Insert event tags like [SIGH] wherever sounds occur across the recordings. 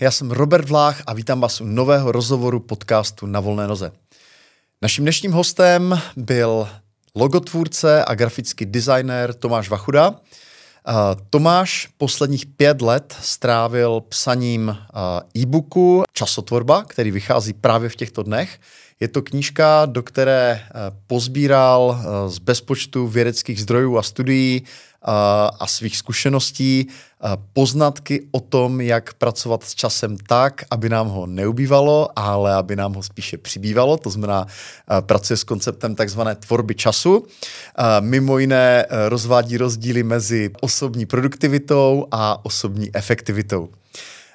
já jsem Robert Vlách a vítám vás u nového rozhovoru podcastu Na volné noze. Naším dnešním hostem byl logotvůrce a grafický designer Tomáš Vachuda. Tomáš posledních pět let strávil psaním e-booku Časotvorba, který vychází právě v těchto dnech. Je to knížka, do které pozbíral z bezpočtu vědeckých zdrojů a studií a svých zkušeností poznatky o tom, jak pracovat s časem tak, aby nám ho neubývalo, ale aby nám ho spíše přibývalo. To znamená, pracuje s konceptem takzvané tvorby času. Mimo jiné rozvádí rozdíly mezi osobní produktivitou a osobní efektivitou.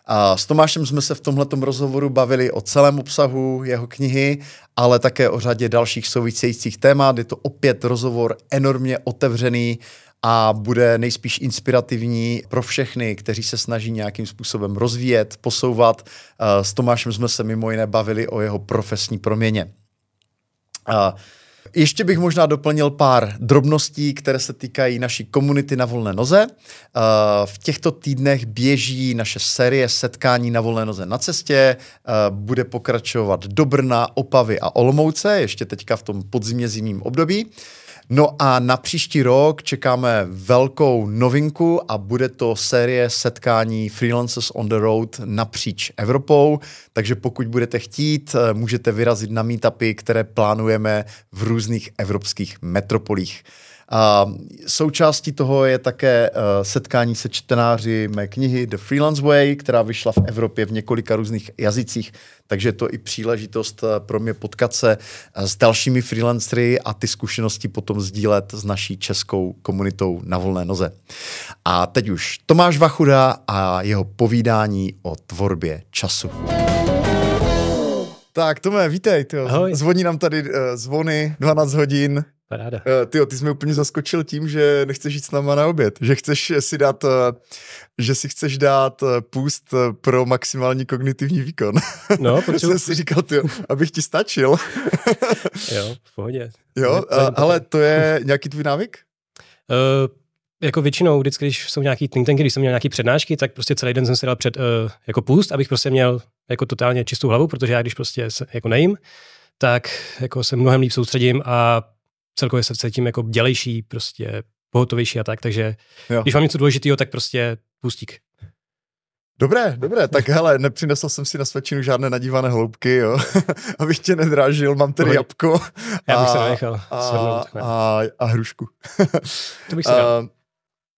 A s Tomášem jsme se v tomto rozhovoru bavili o celém obsahu jeho knihy, ale také o řadě dalších souvisejících témat. Je to opět rozhovor enormně otevřený a bude nejspíš inspirativní pro všechny, kteří se snaží nějakým způsobem rozvíjet, posouvat. Eh, s Tomášem jsme se mimo jiné bavili o jeho profesní proměně. Ještě bych možná doplnil pár drobností, které se týkají naší komunity na volné noze. Eh, v těchto týdnech běží naše série setkání na volné noze na cestě. Eh, bude pokračovat do Brna, Opavy a Olomouce, ještě teďka v tom podzimě zimním období. No a na příští rok čekáme velkou novinku a bude to série setkání Freelancers on the Road napříč Evropou, takže pokud budete chtít, eh, můžete vyrazit na meetupy, které plánujeme v různých evropských metropolích. A součástí toho je také uh, setkání se čtenáři mé knihy The Freelance Way, která vyšla v Evropě v několika různých jazycích, takže je to i příležitost eh, pro mě potkat se eh, s dalšími freelancery a ty zkušenosti potom sdílet s naší českou komunitou na volné noze. A teď už Tomáš Vachuda a jeho povídání o tvorbě času. Tak, Tome, vítej. Ahoj. Zvoní nám tady uh, zvony, 12 hodin. Paráda. Uh, tyjo, ty jsi mi úplně zaskočil tím, že nechceš jít s náma na oběd, že chceš si dát, uh, že si chceš dát uh, půst pro maximální kognitivní výkon. No, [LAUGHS] proč jsem si říkal, tyjo, abych ti stačil. [LAUGHS] jo, v pohodě. Jo, uh, ale to je nějaký tvůj návyk? Uh, jako většinou, vždycky, když jsou nějaký think tanky, když jsem měl nějaký přednášky, tak prostě celý den jsem si dal před uh, jako půst, abych prostě měl jako totálně čistou hlavu, protože já když prostě se, jako nejím, tak jako se mnohem líp soustředím a celkově se cítím jako dělejší, prostě pohotovější a tak, takže jo. když mám něco důležitého, tak prostě pustík. Dobré, dobré, tak hele, nepřinesl jsem si na světčinu žádné nadívané hloubky, jo, [LAUGHS] abych tě nedrážil, mám tady jabko. Já bych a, se nenechal a, a, a hrušku. to bych se dal.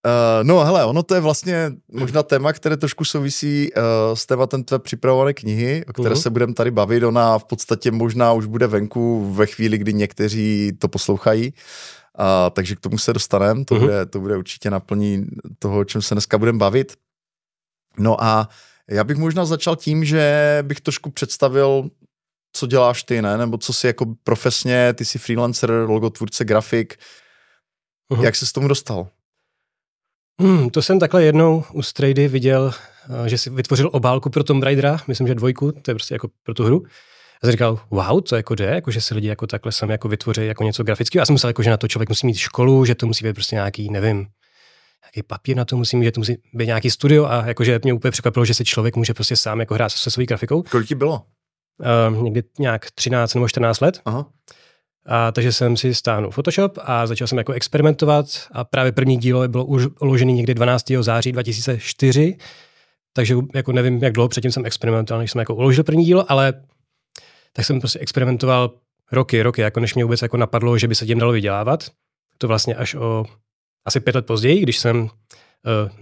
Uh, no hele, ono to je vlastně možná téma, které trošku souvisí uh, s tématem tvé připravované knihy, o které uh-huh. se budeme tady bavit. Ona v podstatě možná už bude venku ve chvíli, kdy někteří to poslouchají. Uh, takže k tomu se dostaneme, to, uh-huh. bude, to bude určitě naplní toho, o čem se dneska budeme bavit. No a já bych možná začal tím, že bych trošku představil, co děláš ty, ne? Nebo co jsi jako profesně, ty jsi freelancer, logotvůrce, grafik. Uh-huh. Jak se s tomu dostal? Hmm, to jsem takhle jednou u Strady viděl, eh, že si vytvořil obálku pro Tomb Raidera, myslím, že dvojku, to je prostě jako pro tu hru. A jsem říkal, wow, co jako jde, jako že si lidi jako takhle sami jako vytvoří jako něco grafického. Já jsem myslel, jako, že na to člověk musí mít školu, že to musí být prostě nějaký, nevím, nějaký papír na to musí mít, že to musí být nějaký studio a jakože mě úplně překvapilo, že si člověk může prostě sám jako hrát se svou grafikou. Kolik ti bylo? Uh, někdy nějak 13 nebo 14 let. Aha. A, takže jsem si stáhnul Photoshop a začal jsem jako experimentovat a právě první dílo bylo už uložený někdy 12. září 2004, takže jako nevím, jak dlouho předtím jsem experimentoval, než jsem jako uložil první dílo, ale tak jsem prostě experimentoval roky, roky, jako než mě vůbec jako napadlo, že by se tím dalo vydělávat. To vlastně až o asi pět let později, když jsem uh,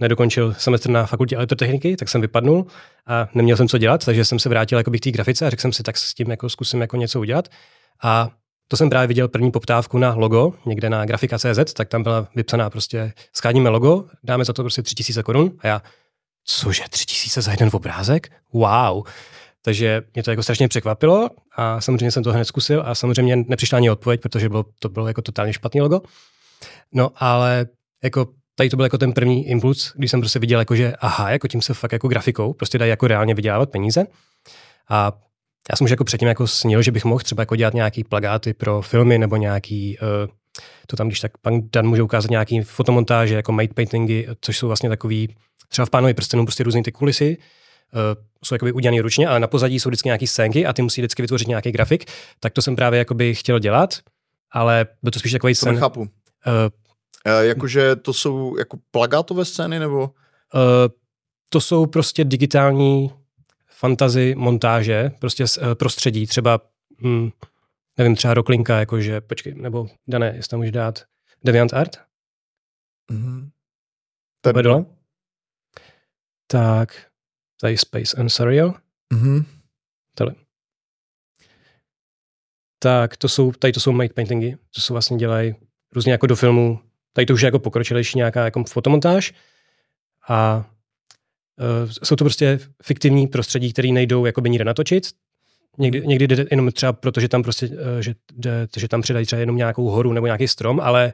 nedokončil semestr na fakultě elektrotechniky, tak jsem vypadnul a neměl jsem co dělat, takže jsem se vrátil jako k té grafice a řekl jsem si, tak s tím jako zkusím jako něco udělat. A to jsem právě viděl první poptávku na logo, někde na grafika.cz, tak tam byla vypsaná prostě, skáníme logo, dáme za to prostě 3000 korun a já, cože, 3000 za jeden obrázek? Wow. Takže mě to jako strašně překvapilo a samozřejmě jsem to hned zkusil a samozřejmě nepřišla ani odpověď, protože bylo, to bylo jako totálně špatný logo. No ale jako tady to byl jako ten první impuls, když jsem prostě viděl, jako, že aha, jako tím se fakt jako grafikou prostě dají jako reálně vydělávat peníze. A já jsem už jako předtím jako snil, že bych mohl třeba jako dělat nějaký plagáty pro filmy nebo nějaký, uh, to tam když tak pan Dan může ukázat nějaký fotomontáže, jako made paintingy, což jsou vlastně takový, třeba v Pánovi prstenů prostě různé ty kulisy, jsou jakoby udělané ručně, ale na pozadí jsou vždycky nějaké scénky a ty musí vždycky vytvořit nějaký grafik, tak to jsem právě jakoby chtěl dělat, ale byl to spíš takový sen. nechápu. Uh, uh, jakože to jsou jako plagátové scény, nebo? Uh, to jsou prostě digitální fantazy montáže, prostě uh, prostředí, třeba hm, nevím, třeba roklinka, jakože, počkej, nebo Dané, jestli tam můžeš dát Deviant Art? Mm-hmm. Tady dole? Tak, tady Space and Surreal. Mm-hmm. Tady. Tak, to jsou, tady to jsou made paintingy, to jsou vlastně dělají různě jako do filmu. Tady to už je jako pokročilejší nějaká jako fotomontáž. A jsou to prostě fiktivní prostředí, které nejdou jako by nikde natočit, Někdy, někdy jde jenom třeba proto, že tam prostě, eh, že, jde, že tam přidají třeba jenom nějakou horu nebo nějaký strom, ale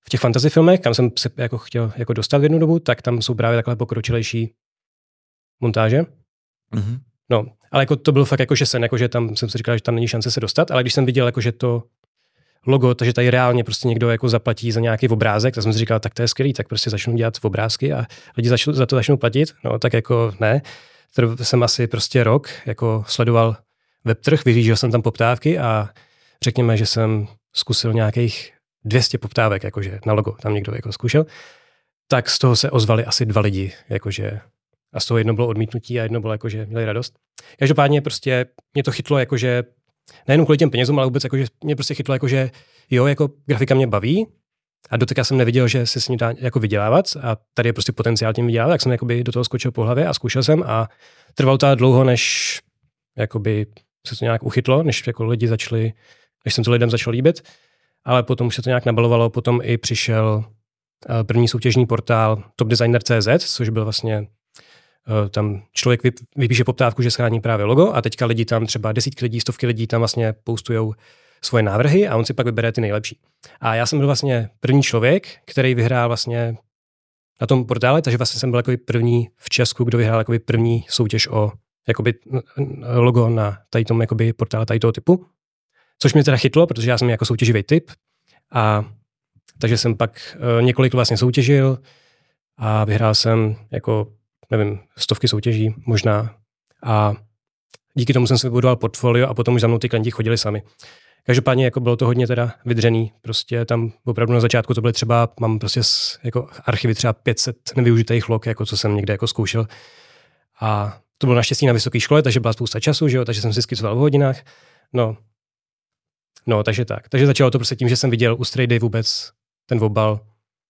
v těch fantasy filmech, kam jsem se jako chtěl jako dostat v jednu dobu, tak tam jsou právě takhle pokročilejší montáže. Mm-hmm. No, ale jako to bylo fakt jako, že sen, jako, že tam jsem si říkal, že tam není šance se dostat, ale když jsem viděl, jako, že to logo, takže tady reálně prostě někdo jako zaplatí za nějaký obrázek, tak jsem si říkal, tak to je skvělý, tak prostě začnu dělat obrázky a lidi začnou, za to začnou platit, no tak jako ne. To jsem asi prostě rok jako sledoval webtrh, vyřížil jsem tam poptávky a řekněme, že jsem zkusil nějakých 200 poptávek, jakože na logo tam někdo jako zkušel, tak z toho se ozvali asi dva lidi, jakože a z toho jedno bylo odmítnutí a jedno bylo jakože měli radost. Každopádně prostě mě to chytlo jakože nejenom kvůli těm penězům, ale vůbec jakože mě prostě chytlo jakože jo, jako grafika mě baví, a doteď jsem neviděl, že se s ním dá jako vydělávat a tady je prostě potenciál tím vydělávat, tak jsem jakoby do toho skočil po hlavě a zkoušel jsem a trvalo to dlouho, než jakoby se to nějak uchytlo, než jako lidi začali, než jsem to lidem začal líbit, ale potom už se to nějak nabalovalo, potom i přišel eh, první soutěžní portál topdesigner.cz, což byl vlastně tam člověk vypíše poptávku, že schrání právě logo a teďka lidi tam třeba desítky lidí, stovky lidí tam vlastně poustujou svoje návrhy a on si pak vybere ty nejlepší. A já jsem byl vlastně první člověk, který vyhrál vlastně na tom portále, takže vlastně jsem byl jako první v Česku, kdo vyhrál jako první soutěž o jakoby logo na tady tom jakoby portále tady toho typu. Což mě teda chytlo, protože já jsem jako soutěživý typ. A takže jsem pak uh, několik vlastně soutěžil a vyhrál jsem jako, nevím, stovky soutěží možná. A díky tomu jsem si vybudoval portfolio a potom už za mnou ty klienti chodili sami. Každopádně jako bylo to hodně teda vydřený, prostě tam opravdu na začátku to byly třeba, mám prostě jako archivy třeba 500 nevyužitých log, jako co jsem někde jako zkoušel. A to bylo naštěstí na vysoké škole, takže byla spousta času, že jo, takže jsem si skicoval v hodinách. No, no, takže tak. Takže začalo to prostě tím, že jsem viděl u Strayday vůbec ten obal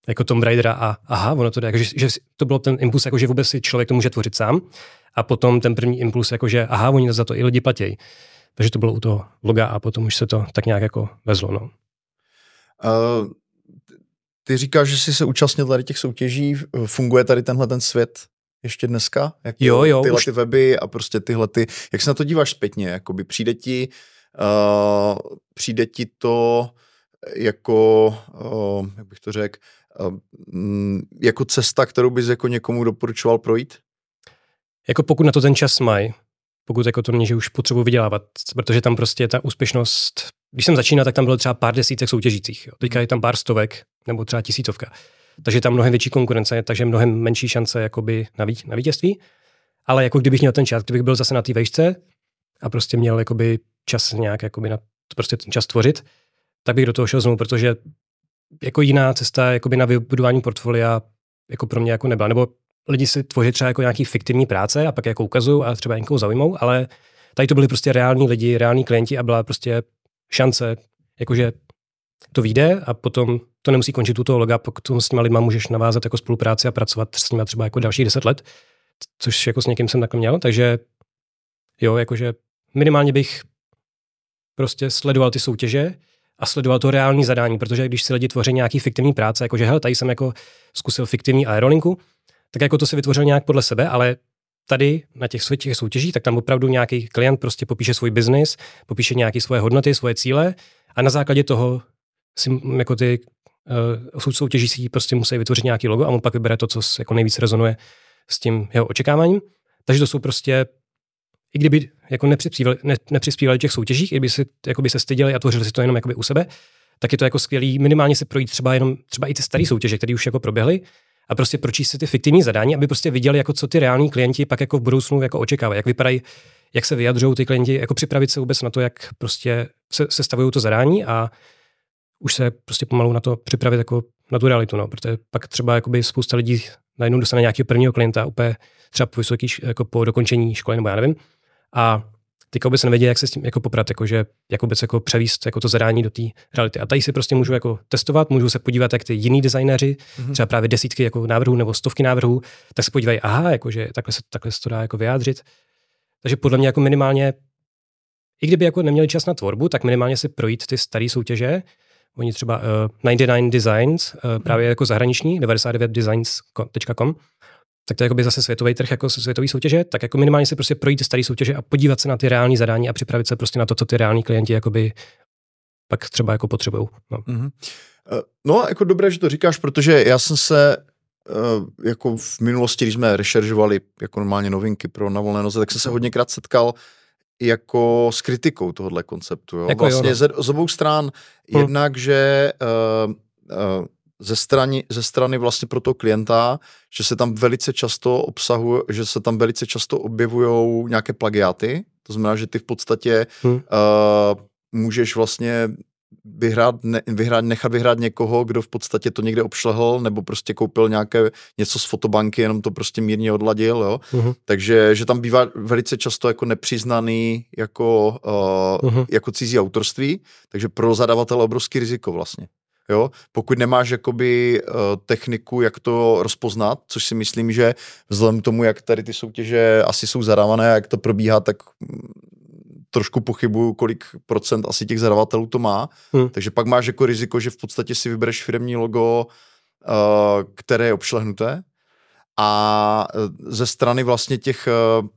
jako Tomb Raidera a aha, ono to jde, jako, že, že, to bylo ten impuls, jako, že vůbec si člověk to může tvořit sám a potom ten první impuls, jako, že aha, oni za to i lidi platí. Takže to bylo u toho loga a potom už se to tak nějak jako vezlo. No. Uh, ty říkáš, že jsi se účastnil tady těch soutěží, funguje tady tenhle ten svět ještě dneska? Jak jo, jo. Tyhle už... ty weby a prostě tyhle ty, jak se na to díváš zpětně? Jakoby přijde ti, uh, přijde ti to jako, uh, jak bych to řekl, uh, jako cesta, kterou bys jako někomu doporučoval projít? Jako pokud na to ten čas mají, pokud jako to není, že už potřebuji vydělávat, protože tam prostě ta úspěšnost, když jsem začínal, tak tam bylo třeba pár desítek soutěžících, jo. teďka je tam pár stovek nebo třeba tisícovka takže je tam mnohem větší konkurence, takže mnohem menší šance jakoby na, ví, na vítězství. Ale jako kdybych měl ten čas, kdybych byl zase na té vejšce a prostě měl jakoby čas nějak jakoby na prostě ten čas tvořit, tak bych do toho šel znovu, protože jako jiná cesta jakoby na vybudování portfolia jako pro mě jako nebyla. Nebo lidi si tvoří třeba jako nějaký fiktivní práce a pak jako ukazují a třeba někoho zaujmou, ale tady to byli prostě reální lidi, reální klienti a byla prostě šance, jakože to vyjde a potom to nemusí končit u toho loga, pokud s těma lidma můžeš navázat jako spolupráci a pracovat s nimi třeba jako další deset let, což jako s někým jsem takhle měl, takže jo, jakože minimálně bych prostě sledoval ty soutěže a sledoval to reální zadání, protože když si lidi tvoří nějaký fiktivní práce, jakože hel, tady jsem jako zkusil fiktivní aerolinku, tak jako to si vytvořil nějak podle sebe, ale tady na těch těch soutěžích, tak tam opravdu nějaký klient prostě popíše svůj biznis, popíše nějaké svoje hodnoty, svoje cíle a na základě toho si jako ty uh, soutěžící prostě musí vytvořit nějaký logo a on pak vybere to, co jako nejvíc rezonuje s tím jeho očekáváním. Takže to jsou prostě, i kdyby jako nepřispívali, ne, nepřispívali těch soutěžích, i kdyby si, jako by se styděli a tvořili si to jenom jakoby u sebe, tak je to jako skvělý minimálně se projít třeba jenom třeba i ty staré soutěže, které už jako proběhly a prostě pročíst si ty fiktivní zadání, aby prostě viděli, jako co ty reální klienti pak jako v budoucnu jako očekávají, jak vypadají, jak se vyjadřují ty klienti, jako připravit se vůbec na to, jak prostě se, se stavují to zadání a už se prostě pomalu na to připravit jako na tu realitu, no, protože pak třeba jakoby spousta lidí najednou dostane nějakého prvního klienta úplně třeba po vysoký, jako po dokončení školy, nebo já nevím. A ty vůbec nevědí, jak se s tím jako poprat, jako že jak vůbec jako převíst jako to zadání do té reality. A tady si prostě můžu jako testovat, můžu se podívat, jak ty jiní designéři, mm-hmm. třeba právě desítky jako návrhů nebo stovky návrhů, tak se podívají, aha, jakože takhle se, takhle se to dá jako vyjádřit. Takže podle mě jako minimálně, i kdyby jako neměli čas na tvorbu, tak minimálně si projít ty staré soutěže, Oni třeba uh, eh, 99 Designs, uh, právě jako zahraniční, 99designs.com, tak to je jako zase světový trh jako světový soutěže, tak jako minimálně si prostě projít staré soutěže a podívat se na ty reální zadání a připravit se prostě na to, co ty reální klienti jakoby pak třeba jako potřebují. No. Mm-hmm. no, jako dobré, že to říkáš, protože já jsem se jako v minulosti, když jsme rešeržovali jako normálně novinky pro na volné noze, tak jsem se hodněkrát setkal jako s kritikou tohohle konceptu. Jo? Jako vlastně jo, no. ze, z obou stran. Hmm. Jednak, že uh, uh, ze strany, ze strany vlastně pro toho klienta, že se tam velice často obsahuje, že se tam velice často objevují nějaké plagiáty, to znamená, že ty v podstatě hmm. uh, můžeš vlastně vyhrát, ne, vyhrát, nechat vyhrát někoho, kdo v podstatě to někde obšlehl, nebo prostě koupil nějaké něco z fotobanky, jenom to prostě mírně odladil, jo. Uh-huh. Takže, že tam bývá velice často jako nepřiznaný jako, uh, uh-huh. jako cizí autorství, takže pro zadavatele obrovský riziko vlastně. Jo? Pokud nemáš jakoby uh, techniku, jak to rozpoznat, což si myslím, že vzhledem k tomu, jak tady ty soutěže asi jsou zadávané, jak to probíhá, tak trošku pochybuju, kolik procent asi těch zadavatelů to má. Hmm. Takže pak máš jako riziko, že v podstatě si vybereš firmní logo, uh, které je obšlehnuté a eh, ze strany vlastně těch uh,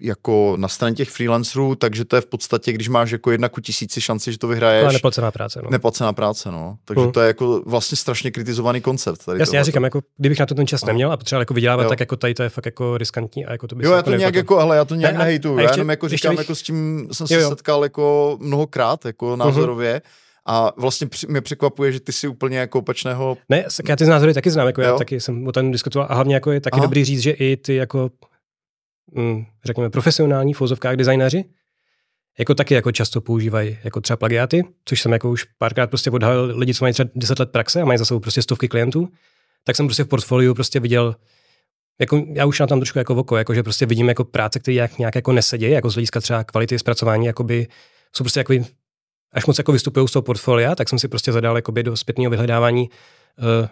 jako na straně těch freelancerů, takže to je v podstatě, když máš jako jedna ku tisíci šanci, že to vyhraješ. Ale neplacená práce, no. Neplacená práce, no. Takže hmm. to je jako vlastně strašně kritizovaný koncept. Tady Jasně, já říkám, jako, kdybych na to ten čas no. neměl a potřeboval jako vydělávat, jo. tak jako tady to je fakt jako riskantní a jako to by Jo, já to nějak jako, hele, já to nějak nehejtu, já jenom jako říkám, bych... jako s tím jsem se setkal jako mnohokrát, jako mhm. názorově. A vlastně mě překvapuje, že ty si úplně jako opačného. Ne, já ty názory taky znám, jako jo. já taky jsem o tom diskutoval a hlavně jako je taky Aha. dobrý říct, že i ty jako řekněme, profesionální v fouzovkách designéři, jako taky jako často používají jako třeba plagiáty, což jsem jako už párkrát prostě odhalil lidi, co mají třeba 10 let praxe a mají za sebou prostě stovky klientů, tak jsem prostě v portfoliu prostě viděl, jako já už na tam trošku jako oko, jako že prostě vidím jako práce, které nějak, nějak jako nesedějí, jako z hlediska třeba kvality zpracování, jakoby jsou prostě jako až moc jako vystupují z toho portfolia, tak jsem si prostě zadal jakoby do zpětného vyhledávání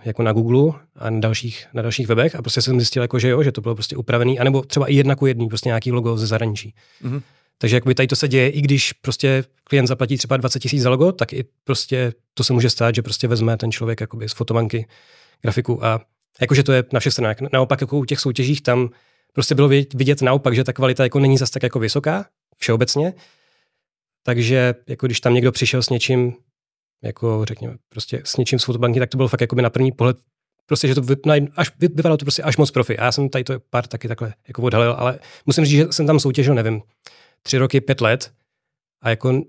jako na Google a na dalších, na dalších webech a prostě jsem zjistil, jako, že jo, že to bylo prostě upravený, anebo třeba i jedna ku jedný, prostě nějaký logo ze zahraničí. Mm-hmm. Takže jakoby tady to se děje, i když prostě klient zaplatí třeba 20 tisíc za logo, tak i prostě to se může stát, že prostě vezme ten člověk jakoby z fotobanky grafiku a jakože to je na všech stranách. Naopak jako u těch soutěžích tam prostě bylo vidět naopak, že ta kvalita jako není zas tak jako vysoká všeobecně. Takže jako když tam někdo přišel s něčím, jako řekněme, prostě s něčím z fotobanky, tak to bylo fakt jako by na první pohled prostě, že to vy, až, vypadalo to prostě až moc profi. A já jsem tady to pár taky takhle jako odhalil, ale musím říct, že jsem tam soutěžil, nevím, tři roky, pět let a jako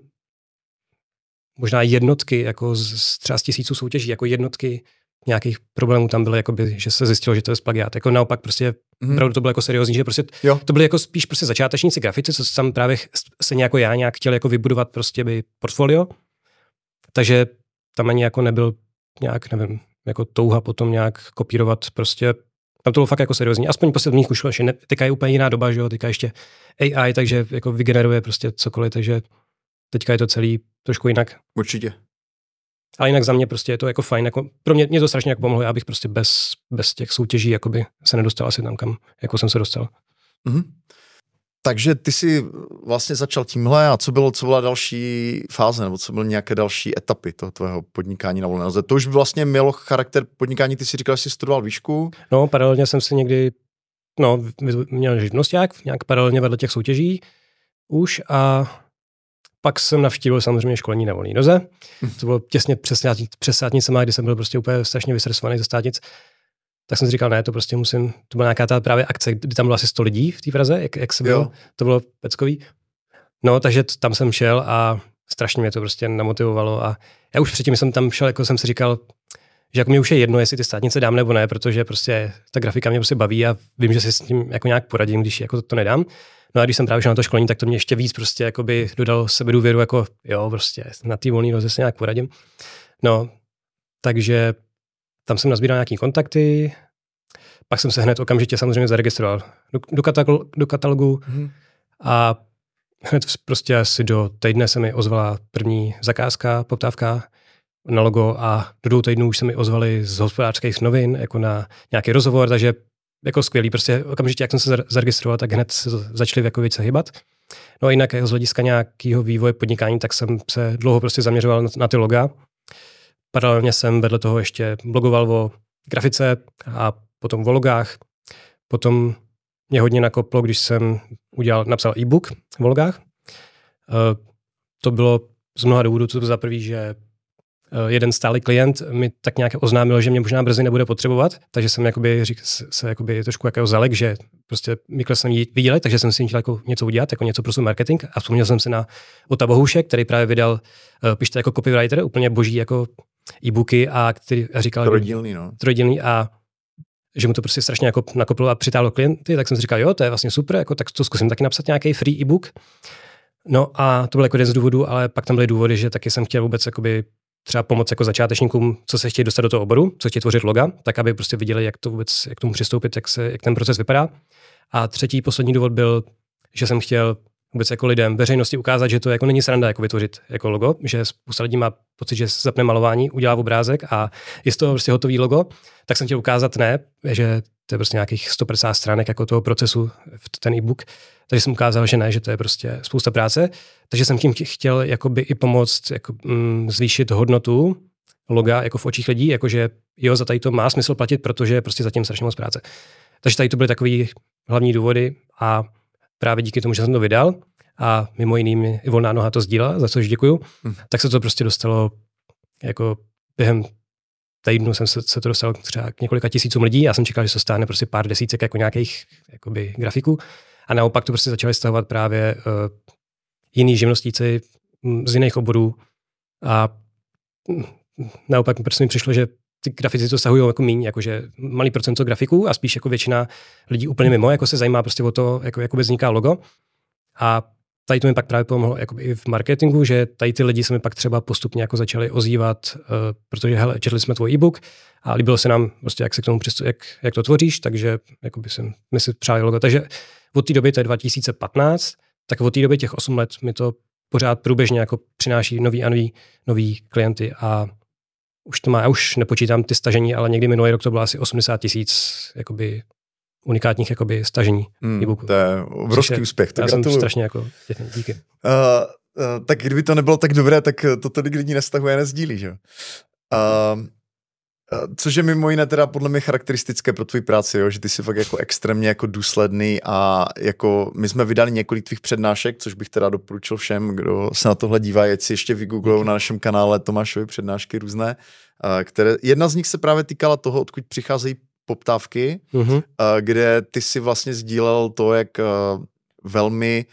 možná jednotky, jako z, třeba z tisíců soutěží, jako jednotky nějakých problémů tam byly, jakoby, že se zjistilo, že to je plagiát. Jako naopak prostě, mm. to bylo jako seriózní, že prostě jo. to byly jako spíš prostě začátečníci grafici, co tam právě se jako já nějak chtěl jako vybudovat prostě by portfolio takže tam ani jako nebyl nějak, nevím, jako touha potom nějak kopírovat prostě tam to bylo fakt jako seriózní. Aspoň po sedmých už ještě ne, teďka je úplně jiná doba, že jo, teďka ještě AI, takže jako vygeneruje prostě cokoliv, takže teďka je to celý trošku jinak. Určitě. Ale jinak za mě prostě je to jako fajn, jako pro mě, mě to strašně jako pomohlo, já bych prostě bez, bez těch soutěží jakoby se nedostal asi tam, kam jako jsem se dostal. Mm-hmm. Takže ty jsi vlastně začal tímhle a co bylo, co byla další fáze, nebo co byly nějaké další etapy toho tvého podnikání na volné noze? To už vlastně mělo charakter podnikání, ty si říkal, že jsi studoval výšku? No, paralelně jsem si někdy, no, měl živnosták, nějak paralelně vedle těch soutěží už a pak jsem navštívil samozřejmě školení na volné noze. Hm. To bylo těsně přes státnicema, kdy jsem byl prostě úplně strašně vysresovaný ze státnic tak jsem si říkal, ne, to prostě musím, to byla nějaká ta právě akce, kdy tam bylo asi 100 lidí v té Praze, jak, jak se bylo, to bylo peckový. No, takže tam jsem šel a strašně mě to prostě namotivovalo a já už předtím jsem tam šel, jako jsem si říkal, že jako mě už je jedno, jestli ty státnice dám nebo ne, protože prostě ta grafika mě prostě baví a vím, že si s tím jako nějak poradím, když jako to, to nedám. No a když jsem právě šel na to školení, tak to mě ještě víc prostě jakoby dodalo sebe důvěru, jako jo, prostě na té volné noze se nějak poradím. No, takže tam jsem nazbíral nějaký kontakty, pak jsem se hned okamžitě samozřejmě zaregistroval do, do, katalogu, do katalogu mm. a hned prostě asi do týdne se mi ozvala první zakázka, poptávka na logo a do dvou týdnů už se mi ozvali z hospodářských novin jako na nějaký rozhovor, takže jako skvělý. Prostě okamžitě, jak jsem se zaregistroval, tak hned se začali jako více hybat. No a jinak z hlediska nějakého vývoje podnikání, tak jsem se dlouho prostě zaměřoval na, na ty loga. Paralelně jsem vedle toho ještě blogoval o grafice a potom o logách. Potom mě hodně nakoplo, když jsem udělal, napsal e-book o logách. Eh, to bylo z mnoha důvodů, co to za prvý, že Eh, jeden stálý klient mi tak nějak oznámil, že mě možná brzy nebude potřebovat, takže jsem jakoby, řík, se jakoby trošku jako zalek, že prostě mi jsem viděl, takže jsem si chtěl jako něco udělat, jako něco pro svůj marketing a vzpomněl jsem se na Ota Bohuše, který právě vydal, uh, pište jako copywriter, úplně boží jako e-booky a který a říkal... Trojdílný, no. Trojdílný a že mu to prostě strašně jako nakoplo a přitáhlo klienty, tak jsem si říkal, jo, to je vlastně super, jako, tak to zkusím taky napsat nějaký free e-book. No a to byl jako jeden z důvodů, ale pak tam byly důvody, že taky jsem chtěl vůbec jakoby třeba pomoct jako začátečníkům, co se chtějí dostat do toho oboru, co chtějí tvořit loga, tak aby prostě viděli, jak to vůbec, jak tomu přistoupit, jak, se, jak ten proces vypadá. A třetí, poslední důvod byl, že jsem chtěl vůbec jako lidem, veřejnosti ukázat, že to jako není sranda jako vytvořit jako logo, že spousta lidí má pocit, že zapne malování, udělá obrázek a je z toho prostě hotový logo, tak jsem chtěl ukázat ne, že to je prostě nějakých 150 stránek jako toho procesu v ten e-book, takže jsem ukázal, že ne, že to je prostě spousta práce. Takže jsem tím chtěl jakoby i pomoct jako, mm, zvýšit hodnotu loga jako v očích lidí, jakože jo, za tady to má smysl platit, protože je prostě zatím strašně moc práce. Takže tady to byly takový hlavní důvody a právě díky tomu, že jsem to vydal a mimo jiný mi i volná noha to sdílela, za což děkuju, hmm. tak se to prostě dostalo jako během týdnu jsem se, se to dostal třeba k několika tisícům lidí. Já jsem čekal, že se stane prostě pár desítek jako nějakých jakoby, grafiků. A naopak to prostě začali stahovat právě uh, jiní živnostníci z jiných oborů. A mm, naopak prostě mi přišlo, že ty grafici to stahují jako míň, jakože malý procento grafiků a spíš jako většina lidí úplně mimo, jako se zajímá prostě o to, jako, jak vzniká logo. A tady to mi pak právě pomohlo jako i v marketingu, že tady ty lidi se mi pak třeba postupně jako začali ozývat, uh, protože hele, četli jsme tvůj e-book a líbilo se nám prostě, jak se k tomu přistupuje, jak, jak to tvoříš, takže jako by jsem, my si přáli logo. Takže od té doby, to je 2015, tak od té doby těch 8 let mi to pořád průběžně jako přináší nový a nový, nový klienty a už to má, já už nepočítám ty stažení, ale někdy minulý rok to bylo asi 80 tisíc jakoby unikátních jakoby stažení hmm, e-booku. To je obrovský Což úspěch. To já jsem strašně jako díky. Uh, uh, tak kdyby to nebylo tak dobré, tak to tolik lidí nestahuje a nezdílí, že? Uh, Což je mimo jiné teda podle mě charakteristické pro tvůj práci, jo? že ty jsi fakt jako extrémně jako důsledný a jako my jsme vydali několik tvých přednášek, což bych teda doporučil všem, kdo se na tohle dívá, ať si ještě vygooglou na našem kanále Tomášovi přednášky různé, které, jedna z nich se právě týkala toho, odkud přicházejí poptávky, uh-huh. kde ty si vlastně sdílel to, jak velmi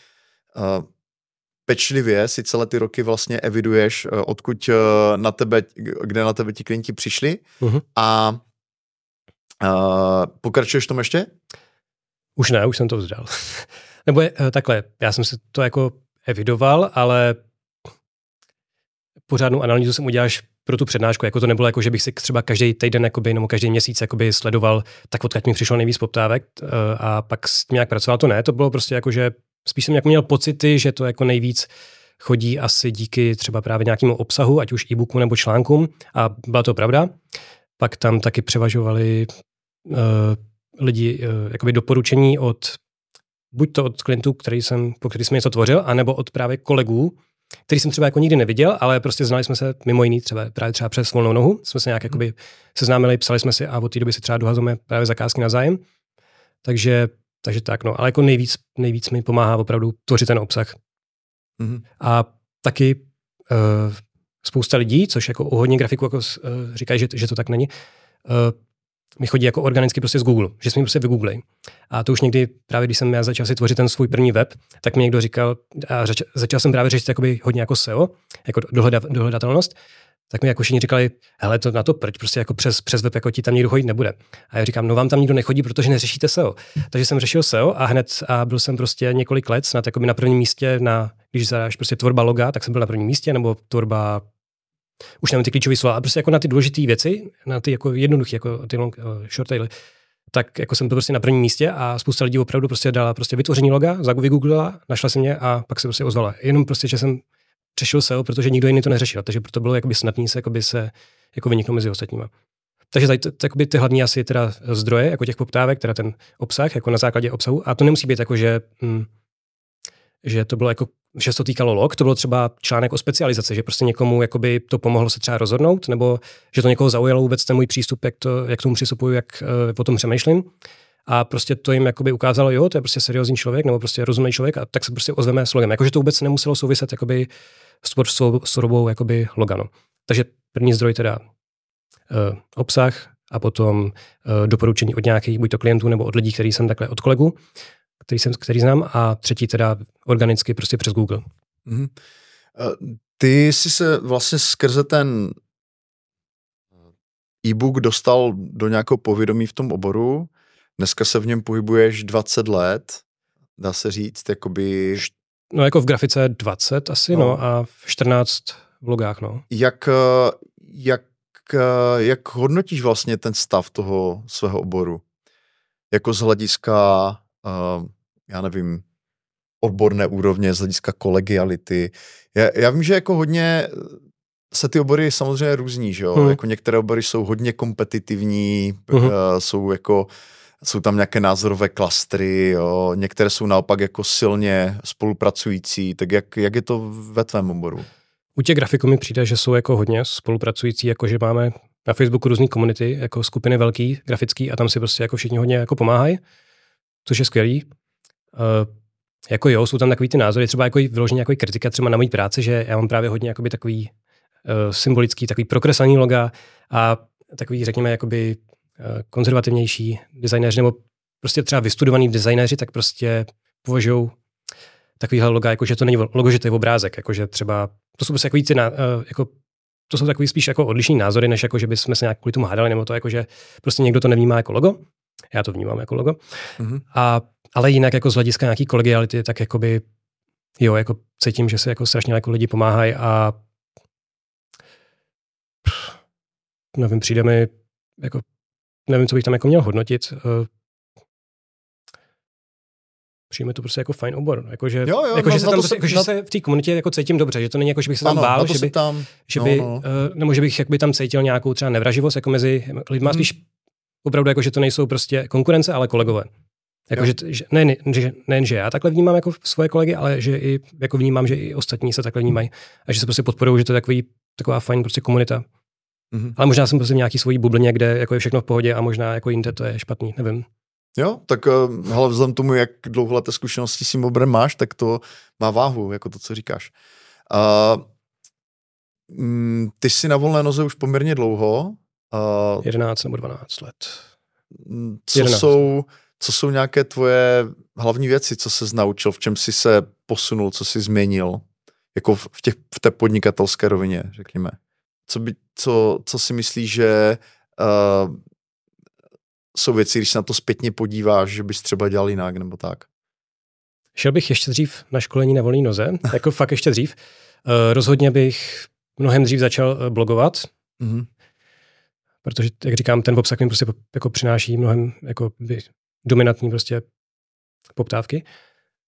pečlivě si celé ty roky vlastně eviduješ, odkud na tebe, kde na tebe ti klienti přišli uh-huh. a uh, pokračuješ tom ještě? Už ne, už jsem to vzdal. [LAUGHS] Nebo je, eh, takhle, já jsem si to jako evidoval, ale pořádnou analýzu jsem udělal až pro tu přednášku. Jako to nebylo jako, že bych si třeba každý týden jakoby, nebo každý měsíc jakoby sledoval, tak odkud mi přišlo nejvíc poptávek eh, a pak s tím nějak pracoval. To ne, to bylo prostě jako, že spíš jsem jako měl pocity, že to jako nejvíc chodí asi díky třeba právě nějakému obsahu, ať už e-booku nebo článkům a byla to pravda. Pak tam taky převažovali uh, lidi uh, jakoby doporučení od buď to od klientů, který jsem, po který jsem něco tvořil, anebo od právě kolegů, který jsem třeba jako nikdy neviděl, ale prostě znali jsme se mimo jiný třeba, právě třeba přes volnou nohu, jsme se nějak jakoby seznámili, psali jsme si a od té doby si třeba dohazujeme právě zakázky na zájem. Takže, takže tak, no. Ale jako nejvíc, nejvíc mi pomáhá opravdu tvořit ten obsah. Mm-hmm. A taky uh, spousta lidí, což jako u hodně grafiků jako, uh, říkají, že, že to tak není, uh, mi chodí jako organicky prostě z Google, že jsme mi prostě vygooglej. A to už někdy, právě když jsem já začal si tvořit ten svůj první web, tak mi někdo říkal, a řeč, začal jsem právě řešit jakoby hodně jako SEO, jako dohleda, dohledatelnost, tak mi jako všichni říkali, hele, to na to proč, prostě jako přes, přes web jako ti tam nikdo chodit nebude. A já říkám, no vám tam nikdo nechodí, protože neřešíte SEO. Takže jsem řešil SEO a hned a byl jsem prostě několik let snad jako na prvním místě na, když zadáš prostě tvorba loga, tak jsem byl na prvním místě, nebo tvorba už nevím ty klíčové slova, ale prostě jako na ty důležité věci, na ty jako jednoduché, jako ty long, uh, short taily, tak jako jsem to prostě na prvním místě a spousta lidí opravdu prostě dala prostě vytvoření loga, vygooglila, našla se mě a pak se prostě ozvala. Jenom prostě, že jsem řešil SEO, protože nikdo jiný to neřešil, takže proto bylo jakoby snadný se, jakoby se jako vyniknout mezi ostatníma. Takže tady, takoby ty hlavní asi teda zdroje, jako těch poptávek, teda ten obsah, jako na základě obsahu. A to nemusí být jako, že, hm, že to bylo jako, že se to týkalo log, to bylo třeba článek o specializaci, že prostě někomu jakoby to pomohlo se třeba rozhodnout, nebo že to někoho zaujalo vůbec ten můj přístup, jak, to, jak tomu přistupuju, jak uh, o tom přemýšlím. A prostě to jim jakoby ukázalo, jo, to je prostě seriózní člověk, nebo prostě rozumný člověk, a tak se prostě ozveme s logem. Jakože to vůbec nemuselo souviset jakoby s tvorbou jakoby logano. Takže první zdroj teda uh, obsah a potom uh, doporučení od nějakých buď to klientů nebo od lidí, který jsem takhle od kolegu, který, jsem, který znám a třetí teda organicky prostě přes Google. Mm-hmm. Ty jsi se vlastně skrze ten e-book dostal do nějakého povědomí v tom oboru. Dneska se v něm pohybuješ 20 let, dá se říct, jakoby No jako v grafice 20 asi, no, no a v 14 vlogách, no. Jak, eh, jak, eh, jak hodnotíš vlastně ten stav toho svého oboru? Jako z hlediska, uh, já nevím, odborné úrovně, z hlediska kolegiality. Já, já vím, že jako hodně se ty obory samozřejmě různí, že jo? Hmm. Jako některé obory jsou hodně kompetitivní, hmm. uh, jsou jako jsou tam nějaké názorové klastry, jo. některé jsou naopak jako silně spolupracující, tak jak, jak je to ve tvém oboru? U těch grafiků mi přijde, že jsou jako hodně spolupracující, jako že máme na Facebooku různé komunity, jako skupiny velký, grafický a tam si prostě jako všichni hodně jako pomáhají, což je skvělý. Uh, jako jo, jsou tam takový ty názory, třeba jako vyloženě jako kritika třeba na mojí práci, že já mám právě hodně takový uh, symbolický, takový prokreslení loga a takový, řekněme, jakoby konzervativnější designéři nebo prostě třeba vystudovaní designéři, tak prostě považují takovýhle loga, jako že to není logo, že to je obrázek, jako že třeba, to jsou prostě takový ty, uh, jako, to jsou takový spíš jako odlišný názory, než jako, že bychom se nějak kvůli tomu hádali, nebo to jako, že prostě někdo to nevnímá jako logo, já to vnímám jako logo, mm-hmm. a, ale jinak jako z hlediska nějaký kolegiality, tak jakoby, jo, jako cítím, že se jako strašně jako lidi pomáhají a nevím, přijde mi jako nevím, co bych tam jako měl hodnotit. Eh, přijme to prostě jako fajn obor. Jako, že, jo, jo, jako, no, že, se, tam, prostě, jako, že na... se v té komunitě jako cítím dobře, že to není jako, že bych se tam ano, bál, že, by, tam, že no, by, no. Uh, nebo že bych jakoby tam cítil nějakou třeba nevraživost jako mezi lidmi, hmm. spíš opravdu jako, že to nejsou prostě konkurence, ale kolegové. Jako, že, že, ne, ne, že, nejen, že já takhle vnímám jako svoje kolegy, ale že i jako vnímám, že i ostatní se takhle vnímají a že se prostě podporují, že to je takový, taková fajn prostě komunita. Mm-hmm. Ale možná jsem prostě v nějaký svojí bublině, kde jako je všechno v pohodě a možná jako jinde to je špatný, nevím. Jo, tak uh, hele, vzhledem tomu, jak dlouholeté zkušenosti s tím obrem máš, tak to má váhu, jako to, co říkáš. Uh, ty jsi na volné noze už poměrně dlouho. Uh, 11 nebo 12 let. Mm, co 11. jsou, co jsou nějaké tvoje hlavní věci, co se naučil, v čem jsi se posunul, co jsi změnil, jako v, těch, v té podnikatelské rovině, řekněme? co, by, co, co si myslíš, že uh, jsou věci, když se na to zpětně podíváš, že bys třeba dělal jinak nebo tak? Šel bych ještě dřív na školení na volné noze, [LAUGHS] jako fakt ještě dřív. Uh, rozhodně bych mnohem dřív začal uh, blogovat, mm-hmm. protože, jak říkám, ten obsah mi prostě jako přináší mnohem jako by, dominantní prostě poptávky.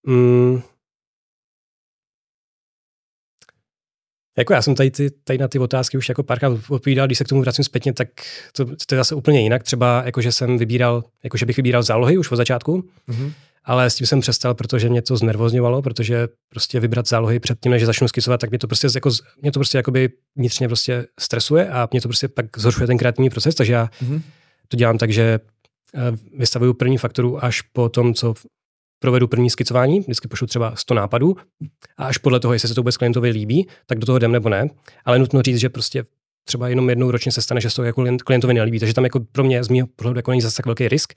Mm, Jako já jsem tady, ty, tady na ty otázky už jako párkrát odpovídal, když se k tomu vracím zpětně, tak to, to je zase úplně jinak. Třeba jako, že jsem vybíral, jako, že bych vybíral zálohy už od začátku, mm-hmm. ale s tím jsem přestal, protože mě to znervozňovalo, protože prostě vybrat zálohy před tím, než začnu skicovat, tak mě to prostě, jako, mě to prostě jakoby vnitřně prostě stresuje a mě to prostě pak zhoršuje ten kreativní proces, takže já mm-hmm. to dělám tak, že eh, vystavuju první fakturu až po tom, co provedu první skicování, vždycky pošlu třeba 100 nápadů a až podle toho, jestli se to vůbec klientovi líbí, tak do toho jdem nebo ne. Ale nutno říct, že prostě třeba jenom jednou ročně se stane, že se to jako klientovi nelíbí. Takže tam jako pro mě z mého pohledu jako není zase tak velký risk.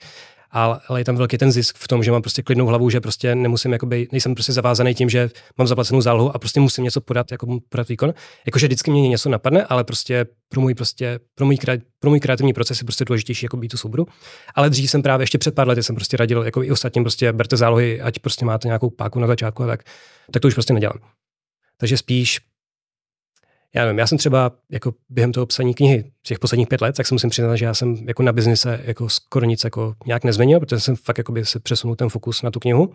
Ale, ale je tam velký ten zisk v tom, že mám prostě klidnou hlavu, že prostě nemusím, jakoby, nejsem prostě zavázaný tím, že mám zaplacenou zálohu a prostě musím něco podat, jako podat výkon. Jakože vždycky mě něco napadne, ale prostě pro můj, prostě, pro můj, pro můj kreativní proces je prostě důležitější jako být tu souboru. Ale dřív jsem právě ještě před pár lety jsem prostě radil jako i ostatním prostě berte zálohy, ať prostě máte nějakou páku na začátku a tak, tak to už prostě nedělám. Takže spíš já nevím, já jsem třeba jako během toho psaní knihy těch posledních pět let, tak se musím přiznat, že já jsem jako na biznise jako skoro nic jako nějak nezměnil, protože jsem fakt jako by se přesunul ten fokus na tu knihu.